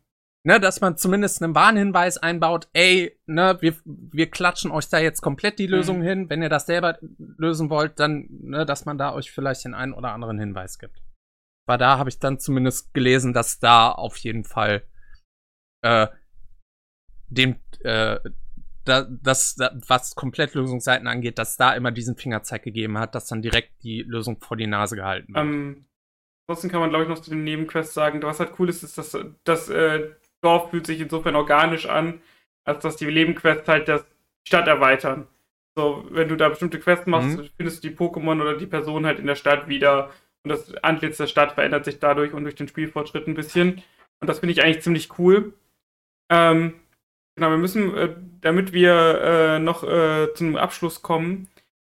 C: Ne, dass man zumindest einen Warnhinweis einbaut, ey, ne, wir, wir klatschen euch da jetzt komplett die Lösung hin. Wenn ihr das selber lösen wollt, dann, ne, dass man da euch vielleicht den einen oder anderen Hinweis gibt. Weil da habe ich dann zumindest gelesen, dass da auf jeden Fall äh, dem, äh, da, das, da, was Komplettlösungsseiten angeht, dass da immer diesen Fingerzeig gegeben hat, dass dann direkt die Lösung vor die Nase gehalten wird.
B: ähm, ansonsten kann man, glaube ich, noch zu den Nebenquests sagen, was halt cool ist, ist, dass das äh, Dorf fühlt sich insofern organisch an, als dass die Nebenquests halt das die Stadt erweitern. So, wenn du da bestimmte Quests machst,
C: Mhm.
B: findest du die Pokémon oder die Person halt in der Stadt wieder und das Antlitz der Stadt verändert sich dadurch und durch den Spielfortschritt ein bisschen. Und das finde ich eigentlich ziemlich cool. Ähm, genau, wir müssen, äh, damit wir äh, noch äh, zum Abschluss kommen,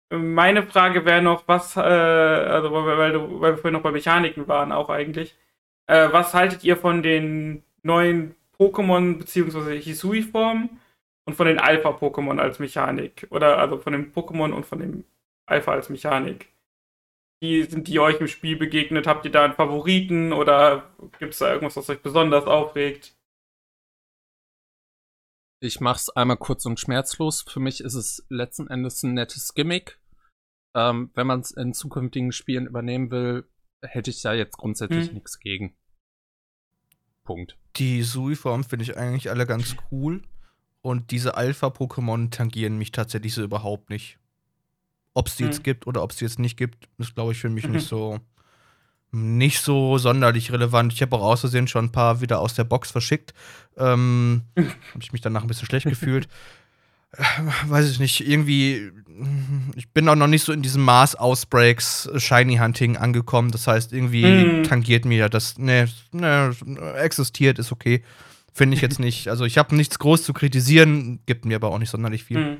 B: meine Frage wäre noch, was, also weil, weil, weil wir vorhin noch bei Mechaniken waren, auch eigentlich. Was haltet ihr von den neuen Pokémon bzw. Hisui-Formen und von den Alpha-Pokémon als Mechanik? Oder also von dem Pokémon und von dem Alpha als Mechanik? Wie sind die euch im Spiel begegnet? Habt ihr da einen Favoriten oder gibt es da irgendwas, was euch besonders aufregt?
C: Ich mach's einmal kurz und schmerzlos. Für mich ist es letzten Endes ein nettes Gimmick. Ähm, wenn man es in zukünftigen Spielen übernehmen will, hätte ich da jetzt grundsätzlich
B: Hm.
C: nichts gegen. Punkt.
A: Die Sui-Form finde ich eigentlich alle ganz cool. Und diese Alpha-Pokémon tangieren mich tatsächlich so überhaupt nicht. Ob es die
B: Hm.
A: jetzt gibt oder ob es die jetzt nicht gibt, ist, glaube ich, für mich
B: Mhm.
A: nicht so nicht so sonderlich relevant. Ich habe auch aus Versehen schon ein paar wieder aus der Box verschickt. Ähm, habe ich mich danach ein bisschen schlecht gefühlt. Äh, Weiß ich nicht, irgendwie, ich bin auch noch nicht so in diesem Maß Ausbreaks Shiny Hunting angekommen. Das heißt, irgendwie
B: Mhm.
A: tangiert mir ja das, ne, ne, existiert, ist okay. Finde ich jetzt nicht. [LAUGHS] Also ich habe nichts groß zu kritisieren, gibt mir aber auch nicht sonderlich viel.
B: Hm.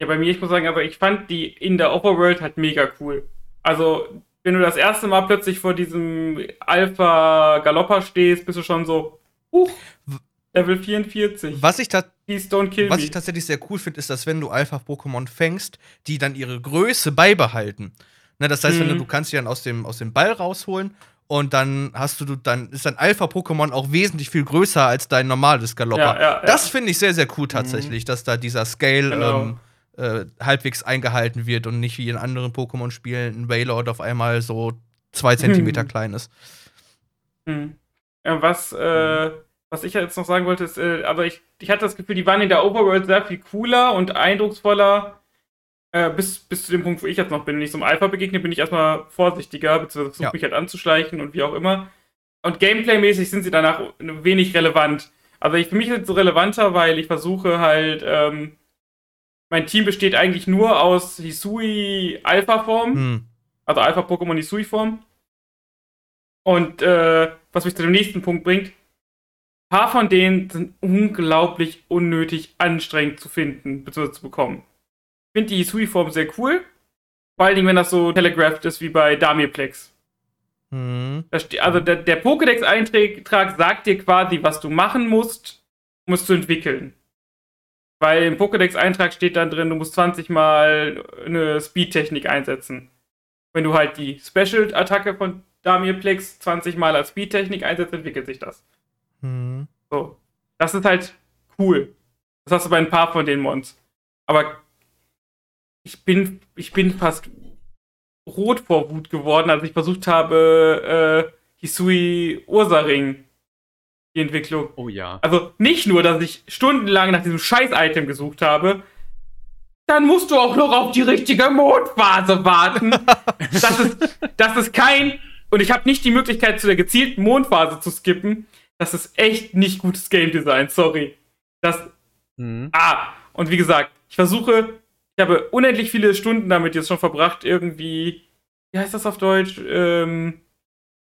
B: Ja, bei mir, ich muss sagen, aber ich fand die in der Overworld halt mega cool. Also, wenn du das erste Mal plötzlich vor diesem Alpha Galopper stehst, bist du schon so, huch, Level 44.
A: Was ich, was ich tatsächlich sehr cool finde, ist, dass wenn du Alpha-Pokémon fängst, die dann ihre Größe beibehalten. Ne, das heißt, wenn du,
B: Mhm.
A: du kannst die dann aus dem, aus dem Ball rausholen und dann hast du, dann ist dein Alpha-Pokémon auch wesentlich viel größer als dein normales Galopper.
B: Ja, ja, ja.
A: Das finde ich sehr, sehr cool tatsächlich, dass da dieser Scale
B: Genau.
A: ähm, äh, halbwegs eingehalten wird und nicht wie in anderen Pokémon-Spielen ein Wailord auf einmal so zwei Zentimeter
B: Mhm.
A: klein ist.
B: Hm. Ja, was, äh, was ich jetzt noch sagen wollte, ist, äh, aber ich, ich hatte das Gefühl, die waren in der Overworld sehr viel cooler und eindrucksvoller. Äh, bis, bis zu dem Punkt, wo ich jetzt noch bin. Wenn ich so einem Alpha begegne, bin ich erstmal vorsichtiger, beziehungsweise versuche
A: Ja.
B: mich halt anzuschleichen und wie auch immer. Und Gameplay-mäßig sind sie danach wenig relevant. Also ich, für mich ist es so relevanter, weil ich versuche halt, ähm, mein Team besteht eigentlich nur aus Hisui Alpha-Form
A: Hm.
B: also Alpha-Pokémon Hisui-Form. Und äh, was mich zu dem nächsten Punkt bringt, ein paar von denen sind unglaublich unnötig anstrengend zu finden bzw. zu bekommen. finde die Hisui-Form sehr cool. Vor allen Dingen, wenn das so telegraphed ist wie bei Damirplex.
A: Mhm.
B: Da ste- Also der, der Pokédex-Eintrag sagt dir quasi, was du machen musst, um es zu entwickeln. Weil im Pokédex-Eintrag steht dann drin, du musst 20 Mal eine Speed-Technik einsetzen. Wenn du halt die Special-Attacke von Damirplex 20 Mal als Speed-Technik einsetzt, entwickelt sich das.
A: Mhm.
B: So. Das ist halt cool. Das hast du bei ein paar von den Mons. Aber ich bin, ich bin fast rot vor Wut geworden, als ich versucht habe, äh, Hisui Ursaring, die Entwicklung.
C: Oh ja.
B: Also nicht nur, dass ich stundenlang nach diesem Scheiß-Item gesucht habe, dann musst du auch noch auf die richtige Mondphase warten. [LAUGHS] das, ist, das ist kein. Und ich habe nicht die Möglichkeit, zu der gezielten Mondphase zu skippen. Das ist echt nicht gutes Game Design, sorry. Das.
C: Mhm.
B: Ah, und wie gesagt, ich versuche, ich habe unendlich viele Stunden damit jetzt schon verbracht, irgendwie. Wie heißt das auf Deutsch? Ähm.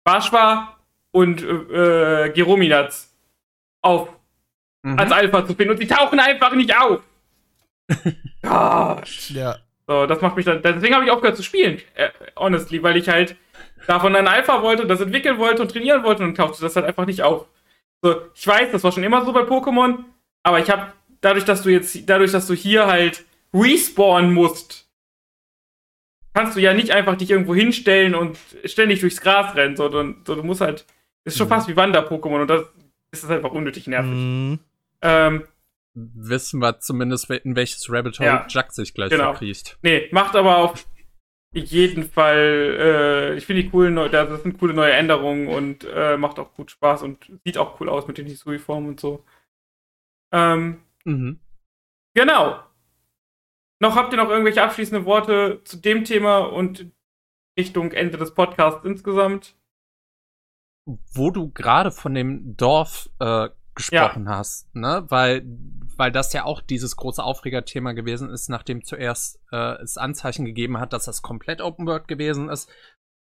B: Barschwa und äh, äh, Gerominats auf
C: Mhm.
B: als Alpha zu finden und sie tauchen einfach nicht auf. [LAUGHS] Gott.
A: Ja.
B: So, das macht mich dann. Deswegen habe ich aufgehört zu spielen, äh, honestly, weil ich halt davon ein Alpha wollte, das entwickeln wollte und trainieren wollte und tauchte das halt einfach nicht auf. So, ich weiß, das war schon immer so bei Pokémon, aber ich habe dadurch, dass du jetzt, dadurch, dass du hier halt respawnen musst, kannst du ja nicht einfach dich irgendwo hinstellen und ständig durchs Gras rennen, sondern so, du musst halt. Ist schon
C: Mhm.
B: fast wie Wander-Pokémon und das ist einfach unnötig nervig.
A: Mhm.
B: Ähm,
C: Wissen wir zumindest, in welches Rabbit Hole
B: Ja.
C: Jack sich gleich
B: Genau.
C: verkriecht.
B: Nee, macht aber auf jeden Fall, äh, ich finde die coolen, neu- das sind coole neue Änderungen und äh, macht auch gut Spaß und sieht auch cool aus mit den Hisui-Formen und so. Ähm,
C: Mhm.
B: genau. Noch habt ihr noch irgendwelche abschließende Worte zu dem Thema und Richtung Ende des Podcasts insgesamt?
C: Wo du gerade von dem Dorf äh, gesprochen hast, ne? Weil, weil das ja auch dieses große Aufregerthema gewesen ist, nachdem zuerst äh, es Anzeichen gegeben hat, dass das komplett Open World gewesen ist.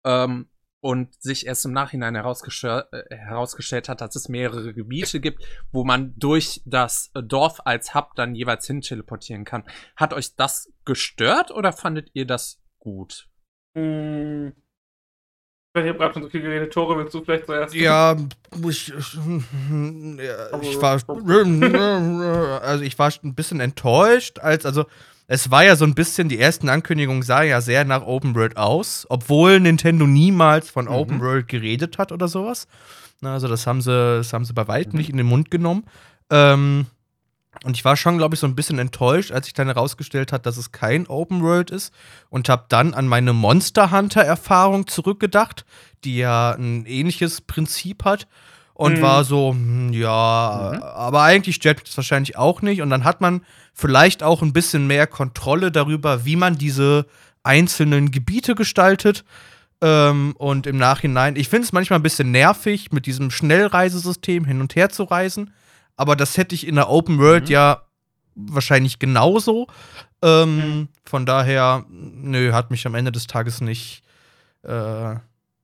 C: Ähm, und sich erst im Nachhinein äh, herausgestellt hat, dass es mehrere Gebiete gibt, wo man durch das Dorf als Hub dann jeweils hin teleportieren kann. Hat euch das gestört oder fandet ihr das gut?
B: Hm. Ich habe gerade schon so viel geredet. Tore, willst du vielleicht zuerst?
A: Ja, ich, ja, ich war, also ich war ein bisschen enttäuscht, als, also es war ja so ein bisschen, die ersten Ankündigungen sahen ja sehr nach Open World aus, obwohl Nintendo niemals von
C: Mhm.
A: Open World geredet hat oder sowas. Also das haben sie, das haben sie bei weitem
C: Mhm.
A: nicht in den Mund genommen. Ähm, und ich war schon, glaube ich, so ein bisschen enttäuscht, als sich dann herausgestellt hat, dass es kein Open World ist. Und habe dann an meine Monster Hunter-Erfahrung zurückgedacht, die ja ein ähnliches Prinzip hat. Und
B: Mhm.
A: war so, hm, ja,
C: Mhm.
A: aber eigentlich stört mich das wahrscheinlich auch nicht. Und dann hat man vielleicht auch ein bisschen mehr Kontrolle darüber, wie man diese einzelnen Gebiete gestaltet. Ähm, und im Nachhinein, ich finde es manchmal ein bisschen nervig, mit diesem Schnellreisesystem hin und her zu reisen. Aber das hätte ich in der Open World
C: Mhm.
A: ja wahrscheinlich genauso. Ähm, Von daher, nö, hat mich am Ende des Tages nicht, äh,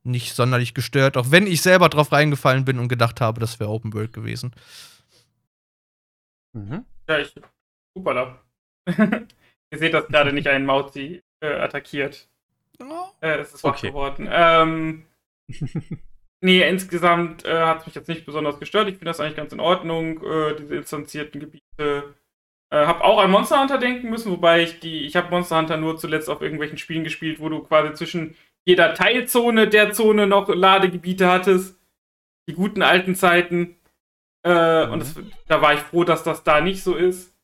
A: nicht sonderlich gestört. Auch wenn ich selber drauf reingefallen bin und gedacht habe, das wäre Open World gewesen.
C: Mhm.
B: Ja, ich. Super [LAUGHS] Ihr seht, dass gerade nicht ein Mauzi äh, attackiert. Äh, es ist wach
C: Okay.
B: geworden. Ähm, [LAUGHS] nee, insgesamt äh, hat es mich jetzt nicht besonders gestört. Ich finde das eigentlich ganz in Ordnung, äh, diese instanzierten Gebiete. Äh, hab auch an Monster Hunter denken müssen, wobei ich die, ich habe Monster Hunter nur zuletzt auf irgendwelchen Spielen gespielt, wo du quasi zwischen jeder Teilzone der Zone noch Ladegebiete hattest. Die guten alten Zeiten. Äh,
C: Mhm.
B: Und das, da war ich froh, dass das da nicht so ist.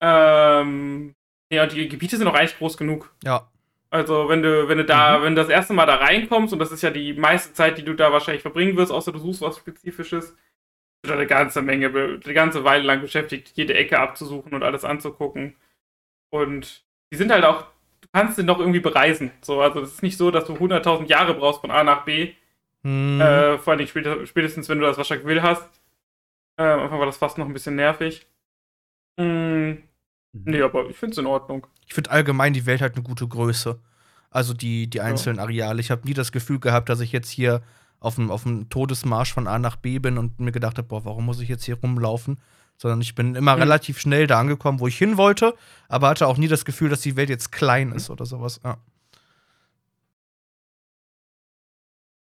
B: Ähm, ja, und die Gebiete sind auch eigentlich groß genug.
A: Ja.
B: Also, wenn du, wenn du da,
C: Mhm.
B: wenn du das erste Mal da reinkommst, und das ist ja die meiste Zeit, die du da wahrscheinlich verbringen wirst, außer du suchst was Spezifisches, da eine ganze Menge, eine ganze Weile lang beschäftigt, jede Ecke abzusuchen und alles anzugucken. Und die sind halt auch, du kannst sie noch irgendwie bereisen. So, also, es ist nicht so, dass du 100.000 Jahre brauchst von A nach B.
A: Hm.
B: Äh, vor allem spät- spätestens, wenn du das Waschak will hast. Äh, einfach war das fast noch ein bisschen nervig. Mm, nee, aber ich finde es in Ordnung.
A: Ich finde allgemein die Welt halt eine gute Größe. Also die, die einzelnen Areale. Ich habe nie das Gefühl gehabt, dass ich jetzt hier auf dem, auf dem Todesmarsch von A nach B bin und mir gedacht habe, boah, warum muss ich jetzt hier rumlaufen? Sondern ich bin immer
B: Mhm.
A: relativ schnell da angekommen, wo ich hin wollte, aber hatte auch nie das Gefühl, dass die Welt jetzt klein ist oder sowas. Ja.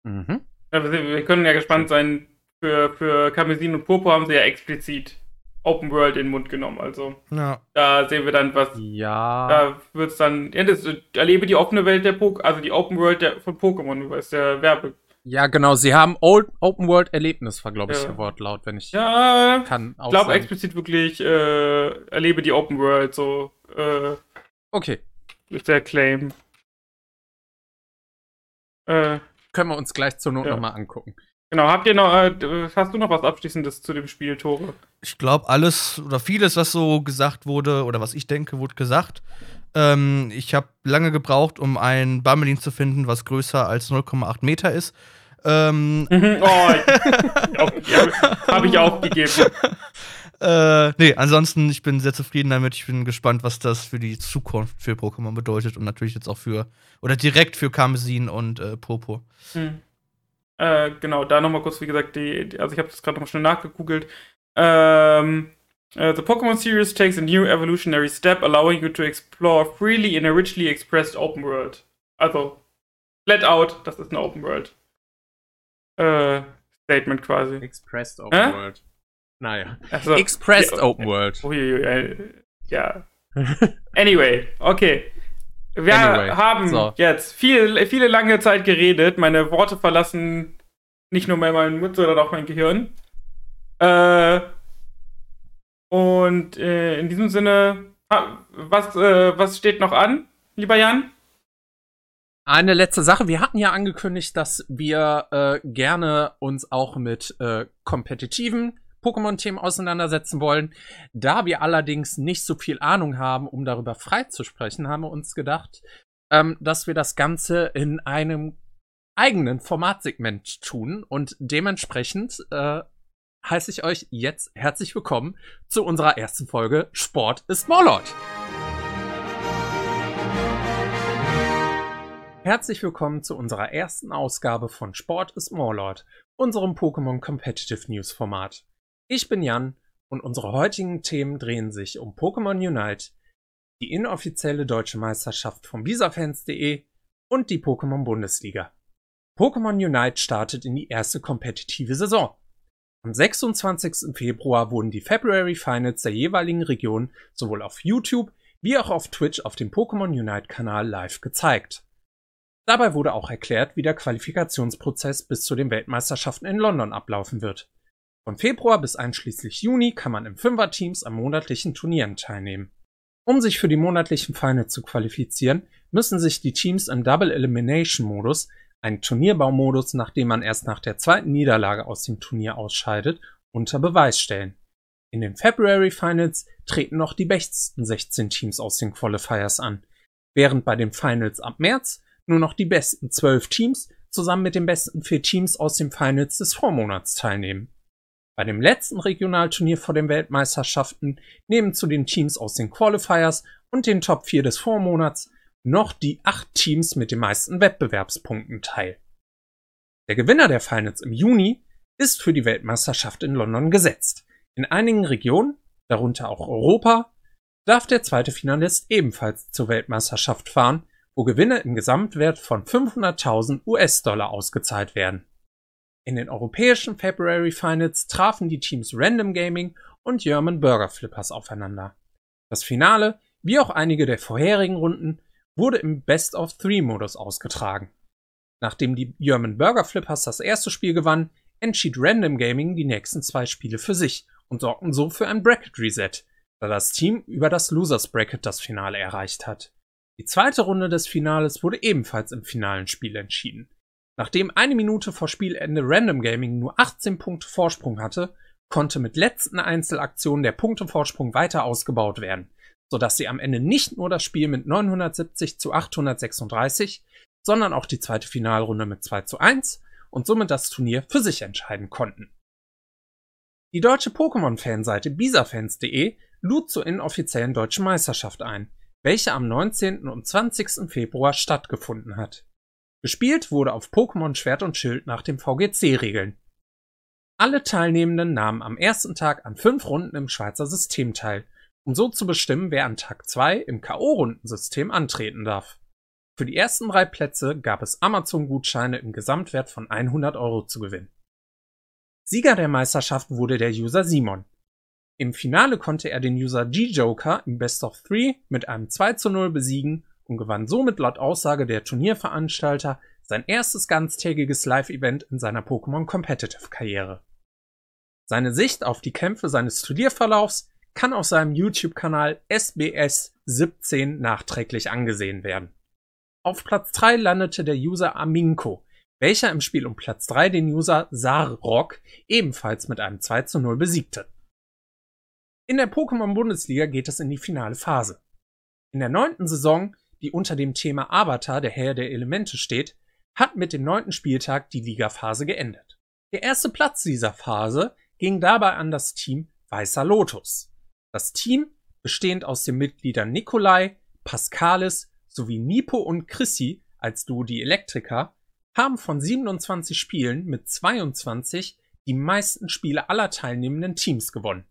C: Mhm.
B: Ja, wir, wir können ja gespannt sein. Für, für Karmesin und Purpur haben sie ja explizit Open World in den Mund genommen. Also
A: ja.
B: da sehen wir dann, was.
C: Ja.
B: Da wird es dann. Ja, das, erlebe die offene Welt der Pokémon, also die Open World der, von Pokémon, ist der Werbe.
C: Ja, genau. Sie haben Old Open World Erlebnis, war, glaube ich,
B: Ja.
C: der Wortlaut, wenn ich
B: Ja,
C: kann. Auch
B: ich glaube explizit wirklich, äh, erlebe die Open World, so, äh,
C: Okay.
B: ist der Claim. Äh,
C: Können wir uns gleich zur Not
B: Ja.
C: nochmal angucken.
B: Genau, habt ihr noch, äh, hast du noch was Abschließendes zu dem Spiel, Tore?
A: Ich glaube, alles oder vieles, was so gesagt wurde oder was ich denke, wurde gesagt. Ähm, ich habe lange gebraucht, um ein Bummelin zu finden, was größer als 0,8 Meter ist. Ähm,
B: Mhm, [LAUGHS] oh, habe ich aufgegeben. [LAUGHS]
A: äh, nee, ansonsten, ich bin sehr zufrieden damit. Ich bin gespannt, was das für die Zukunft für Pokémon bedeutet und natürlich jetzt auch für, oder direkt für Karmesin und äh, Purpur.
B: Hm. Äh, genau, da nochmal kurz, wie gesagt, die, die also ich habe das gerade noch schnell nachgegoogelt. Ähm, äh, the Pokémon series takes a new evolutionary step, allowing you to explore freely in a richly expressed open world. Also, flat out, das ist eine Open World. Äh, Statement quasi.
C: Expressed Open
B: Hä?
C: World. Naja.
B: Also,
C: Expressed
B: ja,
C: Open World.
B: Uiuiui, ja. [LAUGHS] Anyway, okay. Wir
C: Anyway,
B: haben
C: so.
B: jetzt viel, viele lange Zeit geredet. Meine Worte verlassen nicht nur mehr meinen Mund, sondern auch mein Gehirn. Äh, und äh, in diesem Sinne, was, äh, was steht noch an, lieber Jan?
C: Eine letzte Sache. Wir hatten ja angekündigt, dass wir äh, gerne uns auch mit äh, kompetitiven Pokémon-Themen auseinandersetzen wollen. Da wir allerdings nicht so viel Ahnung haben, um darüber frei zu sprechen, haben wir uns gedacht, ähm, dass wir das Ganze in einem eigenen Formatsegment tun. Und dementsprechend äh, heiße ich euch jetzt herzlich willkommen zu unserer ersten Folge Sport ist Morlord. Herzlich willkommen zu unserer ersten Ausgabe von Sport ist Morlord, unserem Pokémon Competitive News Format. Ich bin Jan und unsere heutigen Themen drehen sich um Pokémon Unite, die inoffizielle deutsche Meisterschaft von Visafans.de und die Pokémon Bundesliga. Pokémon Unite startet in die erste kompetitive Saison. Am 26. Februar wurden die February Finals der jeweiligen Region sowohl auf YouTube wie auch auf Twitch auf dem Pokémon Unite Kanal live gezeigt. Dabei wurde auch erklärt, wie der Qualifikationsprozess bis zu den Weltmeisterschaften in London ablaufen wird. Von Februar bis einschließlich Juni kann man im Fünferteams an monatlichen Turnieren teilnehmen. Um sich für die monatlichen Finals zu qualifizieren, müssen sich die Teams im Double Elimination Modus, ein Turnierbaumodus, nachdem man erst nach der zweiten Niederlage aus dem Turnier ausscheidet, unter Beweis stellen. In den February Finals treten noch die besten 16 Teams aus den Qualifiers an, während bei den Finals ab März nur noch die besten 12 Teams zusammen mit den besten vier Teams aus den Finals des Vormonats teilnehmen. Bei dem letzten Regionalturnier vor den Weltmeisterschaften nehmen zu den Teams aus den Qualifiers und den Top 4 des Vormonats noch die acht Teams mit den meisten Wettbewerbspunkten teil. Der Gewinner der Finals im Juni ist für die Weltmeisterschaft in London gesetzt. In einigen Regionen, darunter auch Europa, darf der zweite Finalist ebenfalls zur Weltmeisterschaft fahren, wo Gewinne im Gesamtwert von 500.000 US-Dollar ausgezahlt werden. In den europäischen February Finals trafen die Teams Random Gaming und German Burger Flippers aufeinander. Das Finale, wie auch einige der vorherigen Runden, wurde im Best-of-Three-Modus ausgetragen. Nachdem die German Burger Flippers das erste Spiel gewannen, entschied Random Gaming die nächsten zwei Spiele für sich und sorgten so für ein Bracket Reset, da das Team über das Losers Bracket das Finale erreicht hat. Die zweite Runde des Finales wurde ebenfalls im finalen Spiel entschieden. Nachdem eine Minute vor Spielende Random Gaming nur 18 Punkte Vorsprung hatte, konnte mit letzten Einzelaktionen der Punktevorsprung weiter ausgebaut werden, sodass sie am Ende nicht nur das Spiel mit 970 zu 836, sondern auch die zweite Finalrunde mit 2 zu 1 und somit das Turnier für sich entscheiden konnten. Die deutsche Pokémon-Fanseite bisafans.de lud zur inoffiziellen deutschen Meisterschaft ein, welche am 19. und 20. Februar stattgefunden hat. Gespielt wurde auf Pokémon Schwert und Schild nach den VGC-Regeln. Alle Teilnehmenden nahmen am ersten Tag an fünf Runden im Schweizer System teil, um so zu bestimmen, wer an Tag 2 im K.O.-Rundensystem antreten darf. Für die ersten drei Plätze gab es Amazon-Gutscheine im Gesamtwert von 100 Euro zu gewinnen. Sieger der Meisterschaft wurde der User Simon. Im Finale konnte er den User G-Joker im Best of Three mit einem 2 zu 0 besiegen und gewann somit laut Aussage der Turnierveranstalter sein erstes ganztägiges Live-Event in seiner Pokémon Competitive Karriere. Seine Sicht auf die Kämpfe seines Studierverlaufs kann auf seinem YouTube-Kanal SBS 17 nachträglich angesehen werden. Auf Platz 3 landete der User Aminko, welcher im Spiel um Platz 3 den User Sarrock ebenfalls mit einem 2 zu 0 besiegte. In der Pokémon-Bundesliga geht es in die finale Phase. In der neunten Saison, die unter dem Thema Avatar, der Herr der Elemente steht, hat mit dem neunten Spieltag die Ligaphase geendet. Der erste Platz dieser Phase ging dabei an das Team Weißer Lotus. Das Team, bestehend aus den Mitgliedern Nikolai, Pascalis sowie Nipo und Chrissy als Duo die Elektriker, haben von 27 Spielen mit 22 die meisten Spiele aller teilnehmenden Teams gewonnen.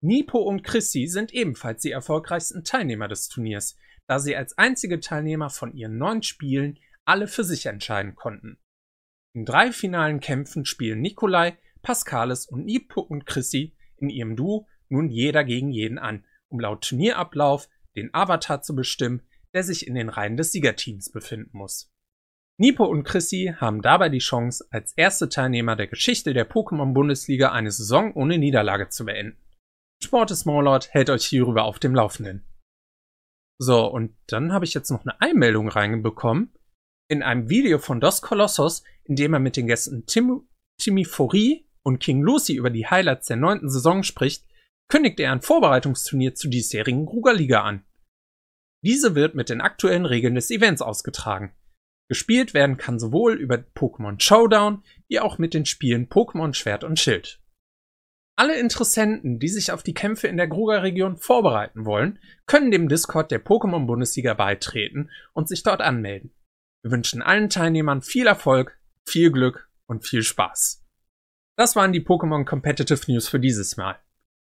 C: Nipo und Chrissy sind ebenfalls die erfolgreichsten Teilnehmer des Turniers, da sie als einzige Teilnehmer von ihren neun Spielen alle für sich entscheiden konnten. In drei finalen Kämpfen spielen Nikolai, Pascalis und Nipo und Chrissy in ihrem Duo nun jeder gegen jeden an, um laut Turnierablauf den Avatar zu bestimmen, der sich in den Reihen des Siegerteams befinden muss. Nipo und Chrissy haben dabei die Chance, als erste Teilnehmer der Geschichte der Pokémon-Bundesliga eine Saison ohne Niederlage zu beenden. Sport ist Smallord hält euch hierüber auf dem Laufenden. So, und dann habe ich jetzt noch eine Einmeldung reinbekommen in einem Video von Dos Colossos, in dem er mit den Gästen Tim Timmy Fori und King Lucy über die Highlights der neunten Saison spricht, kündigt er ein Vorbereitungsturnier zu diesjährigen Kruger Liga an. Diese wird mit den aktuellen Regeln des Events ausgetragen. Gespielt werden kann sowohl über Pokémon Showdown wie auch mit den Spielen Pokémon Schwert und Schild. Alle Interessenten, die sich auf die Kämpfe in der Gruger-Region vorbereiten wollen, können dem Discord der Pokémon-Bundesliga beitreten und sich dort anmelden. Wir wünschen allen Teilnehmern viel Erfolg, viel Glück und viel Spaß. Das waren die Pokémon Competitive News für dieses Mal.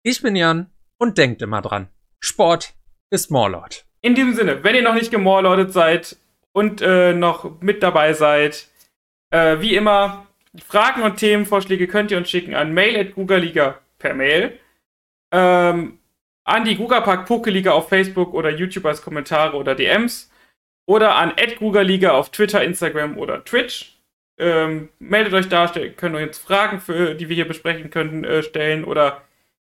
C: Ich bin Jan und denkt immer dran. Sport ist Morlord.
B: In diesem Sinne, wenn ihr noch nicht gemorlordet seid und äh, noch mit dabei seid, äh, wie immer, Fragen und Themenvorschläge könnt ihr uns schicken an mail.googleliga per Mail. Ähm, an die Gugapark Pokeliga auf Facebook oder YouTube als Kommentare oder DMs. Oder an @googleliga auf Twitter, Instagram oder Twitch. Ähm, meldet euch da, könnt ihr uns Fragen, für, die wir hier besprechen können, äh, stellen oder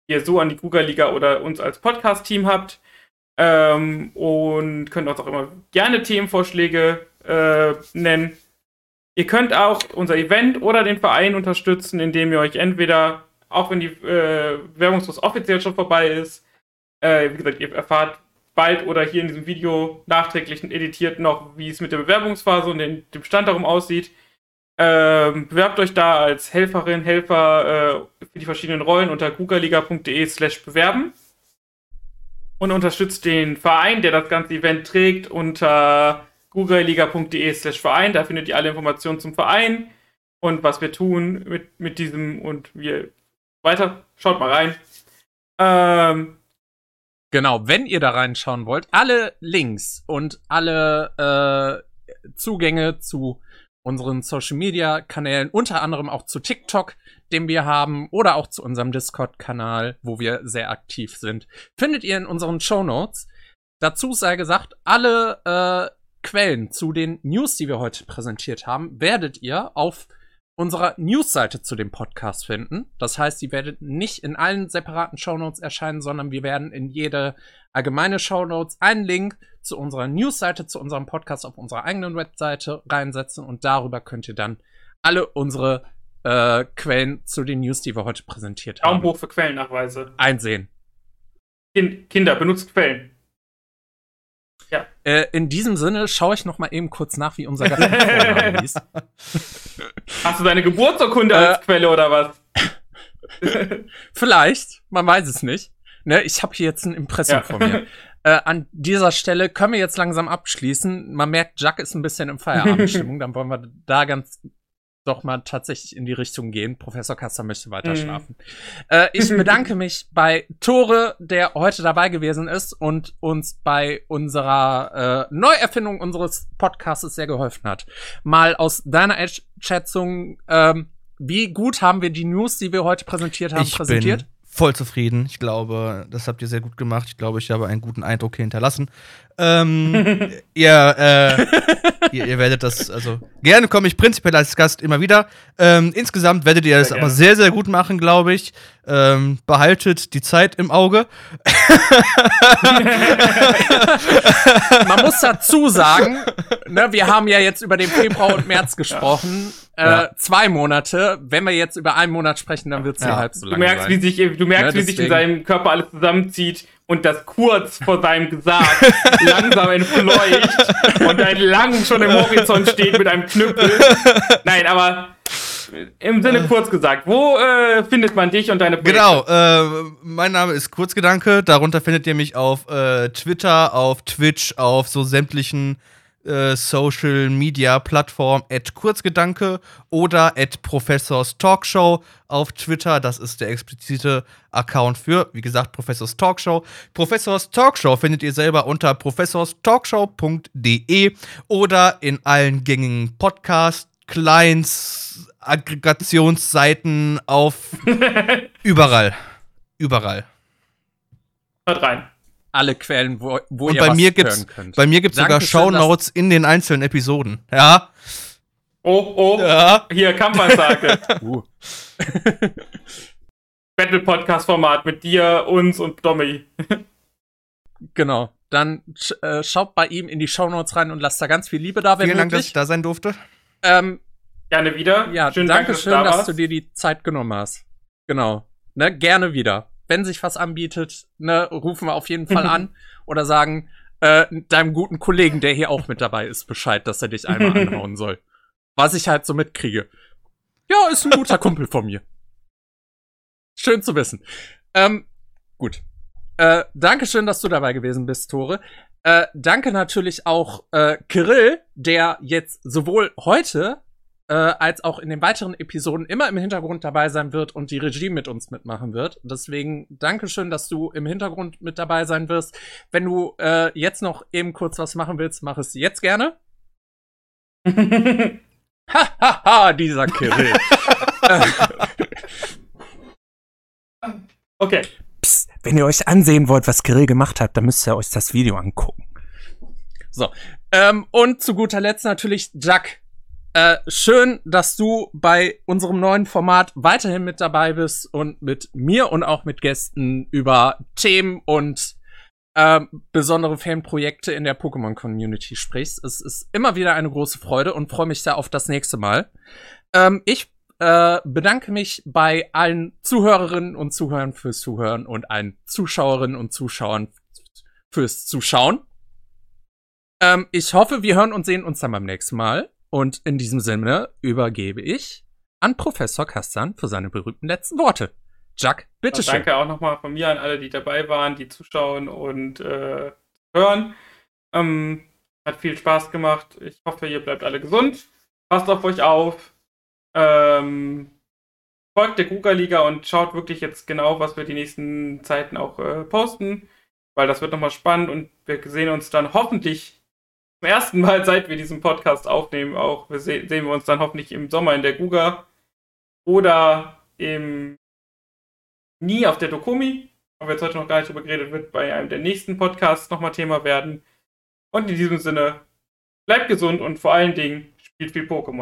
B: ihr so an die Google-Liga oder uns als Podcast-Team habt. Ähm, und könnt uns auch immer gerne Themenvorschläge äh, nennen. Ihr könnt auch unser Event oder den Verein unterstützen, indem ihr euch entweder, auch wenn die äh, Werbungsfrist offiziell schon vorbei ist, äh, wie gesagt, ihr erfahrt bald oder hier in diesem Video nachträglich editiert noch, wie es mit der Bewerbungsphase und den, dem Stand darum aussieht. Ähm, bewerbt euch da als Helferin, Helfer äh, für die verschiedenen Rollen unter googleliga.de slash bewerben und unterstützt den Verein, der das ganze Event trägt, unter googleliga.de slash Verein. Da findet ihr alle Informationen zum Verein und was wir tun mit, mit diesem und wir weiter. Schaut mal rein. Ähm,
C: genau, wenn ihr da reinschauen wollt, alle Links und alle äh, Zugänge zu unseren Social Media Kanälen, unter anderem auch zu TikTok, den wir haben, oder auch zu unserem Discord-Kanal, wo wir sehr aktiv sind, findet ihr in unseren Show Notes. Dazu sei gesagt, alle äh, Quellen zu den News, die wir heute präsentiert haben, werdet ihr auf unserer Newsseite zu dem Podcast finden. Das heißt, die werdet nicht in allen separaten Shownotes erscheinen, sondern wir werden in jede allgemeine Shownotes einen Link zu unserer Newsseite, zu unserem Podcast auf unserer eigenen Webseite reinsetzen und darüber könnt ihr dann alle unsere äh, Quellen zu den News, die wir heute präsentiert haben.
B: Daumen hoch für Quellennachweise.
C: Einsehen.
B: Kinder, benutzt Quellen.
C: Ja. Äh, in diesem Sinne schaue ich noch mal eben kurz nach, wie unser Gast hieß. [LAUGHS]
B: Hast du deine Geburtsurkunde äh, als Quelle oder was? [LAUGHS]
C: Vielleicht, man weiß es nicht. Ne, ich habe hier jetzt ein Impressum ja. von mir. [LAUGHS] Äh, an dieser Stelle können wir jetzt langsam abschließen. Man merkt, Jack ist ein bisschen in Feierabendstimmung. Dann wollen wir da ganz doch mal tatsächlich in die Richtung gehen. Professor Kaster möchte weiter mhm. schlafen. Äh, ich [LAUGHS] bedanke mich bei Tore, der heute dabei gewesen ist und uns bei unserer äh, Neuerfindung unseres Podcasts sehr geholfen hat. Mal aus deiner Schätzung, ähm, wie gut haben wir die News, die wir heute präsentiert haben,
A: ich
C: präsentiert?
A: Voll zufrieden. Ich glaube, das habt ihr sehr gut gemacht. Ich glaube, ich habe einen guten Eindruck hinterlassen. Ähm, [LAUGHS] ihr, äh, ihr, ihr, werdet das, also gerne komme ich prinzipiell als Gast immer wieder. Ähm, insgesamt werdet ihr das aber sehr, sehr gut machen, glaube ich. Ähm, behaltet die Zeit im Auge. [LAUGHS]
C: Man muss dazu sagen, ne, wir haben ja jetzt über den Februar und März [LAUGHS] gesprochen. Äh, ja. Zwei Monate. Wenn wir jetzt über einen Monat sprechen, dann wird es ja. halb so
B: lang. Du merkst, sein. wie sich, du merkst, ja, wie sich in seinem Körper alles zusammenzieht und das kurz vor seinem Gesag [LAUGHS] langsam entfleucht und ein Lang schon im Horizont steht mit einem Knüppel. Nein, aber im Sinne kurz gesagt, wo äh, findet man dich und deine
A: Projekte? Genau, äh, mein Name ist Kurzgedanke. Darunter findet ihr mich auf äh, Twitter, auf Twitch, auf so sämtlichen äh, Social Media Plattform at Kurzgedanke oder at Professors Talkshow auf Twitter. Das ist der explizite Account für, wie gesagt, Professors Talkshow. Professors Talkshow findet ihr selber unter professorstalkshow.de oder in allen gängigen Podcast Clients, Aggregationsseiten auf [LAUGHS] überall. Überall.
B: Hört rein
C: alle Quellen, wo, wo
A: Und ihr bei was mir gibt's, hören könnt. Bei mir gibt es sogar Shownotes in den einzelnen Episoden. Ja.
B: Oh, oh. Ja. Hier, Kampfansage. [LAUGHS] uh. [LAUGHS] Battle-Podcast-Format mit dir, uns und Domi. [LAUGHS]
C: genau. Dann äh, schaut bei ihm in die Shownotes rein und lasst da ganz viel Liebe da,
A: wenn Vielen Dank, dass ich da sein durfte.
B: Ähm, Gerne wieder.
C: Ja, schön, danke schön, da dass du dir die Zeit genommen hast. Genau. Ne, gerne wieder wenn sich was anbietet, ne, rufen wir auf jeden Fall an oder sagen äh, deinem guten Kollegen, der hier auch mit dabei ist, Bescheid, dass er dich einmal [LAUGHS] anhauen soll. Was ich halt so mitkriege. Ja, ist ein guter Kumpel von mir. Schön zu wissen. Ähm, gut. Äh, Dankeschön, dass du dabei gewesen bist, Tore. Äh, danke natürlich auch äh, Kirill, der jetzt sowohl heute äh, als auch in den weiteren Episoden immer im Hintergrund dabei sein wird und die Regie mit uns mitmachen wird. Deswegen Dankeschön, dass du im Hintergrund mit dabei sein wirst. Wenn du äh, jetzt noch eben kurz was machen willst, mach es jetzt gerne. [LAUGHS] Hahaha, dieser Kirill. [LAUGHS]
B: okay.
C: Psst, wenn ihr euch ansehen wollt, was Kirill gemacht hat, dann müsst ihr euch das Video angucken. So. Ähm, und zu guter Letzt natürlich Jack. Äh, schön, dass du bei unserem neuen Format weiterhin mit dabei bist und mit mir und auch mit Gästen über Themen und äh, besondere Fanprojekte in der Pokémon-Community sprichst. Es ist immer wieder eine große Freude und freue mich da auf das nächste Mal. Ähm, ich äh, bedanke mich bei allen Zuhörerinnen und Zuhörern fürs Zuhören und allen Zuschauerinnen und Zuschauern fürs Zuschauen. Ähm, ich hoffe, wir hören und sehen uns dann beim nächsten Mal. Und in diesem Sinne übergebe ich an Professor Kastan für seine berühmten letzten Worte. Jack, bitteschön.
B: Danke auch nochmal von mir an alle, die dabei waren, die zuschauen und äh, hören. Ähm, hat viel Spaß gemacht. Ich hoffe, ihr bleibt alle gesund. Passt auf euch auf. Ähm, folgt der Kuga-Liga und schaut wirklich jetzt genau, was wir die nächsten Zeiten auch äh, posten, weil das wird nochmal spannend und wir sehen uns dann hoffentlich zum ersten Mal, [LAUGHS] seit wir diesen Podcast aufnehmen, auch wir se sehen wir uns dann hoffentlich im Sommer in der Guga oder im nie auf der Dokumi. Haben wir jetzt heute noch gar nicht drüber geredet, wird bei einem der nächsten Podcasts nochmal Thema werden. Und in diesem Sinne, bleibt gesund und vor allen Dingen spielt viel Pokémon.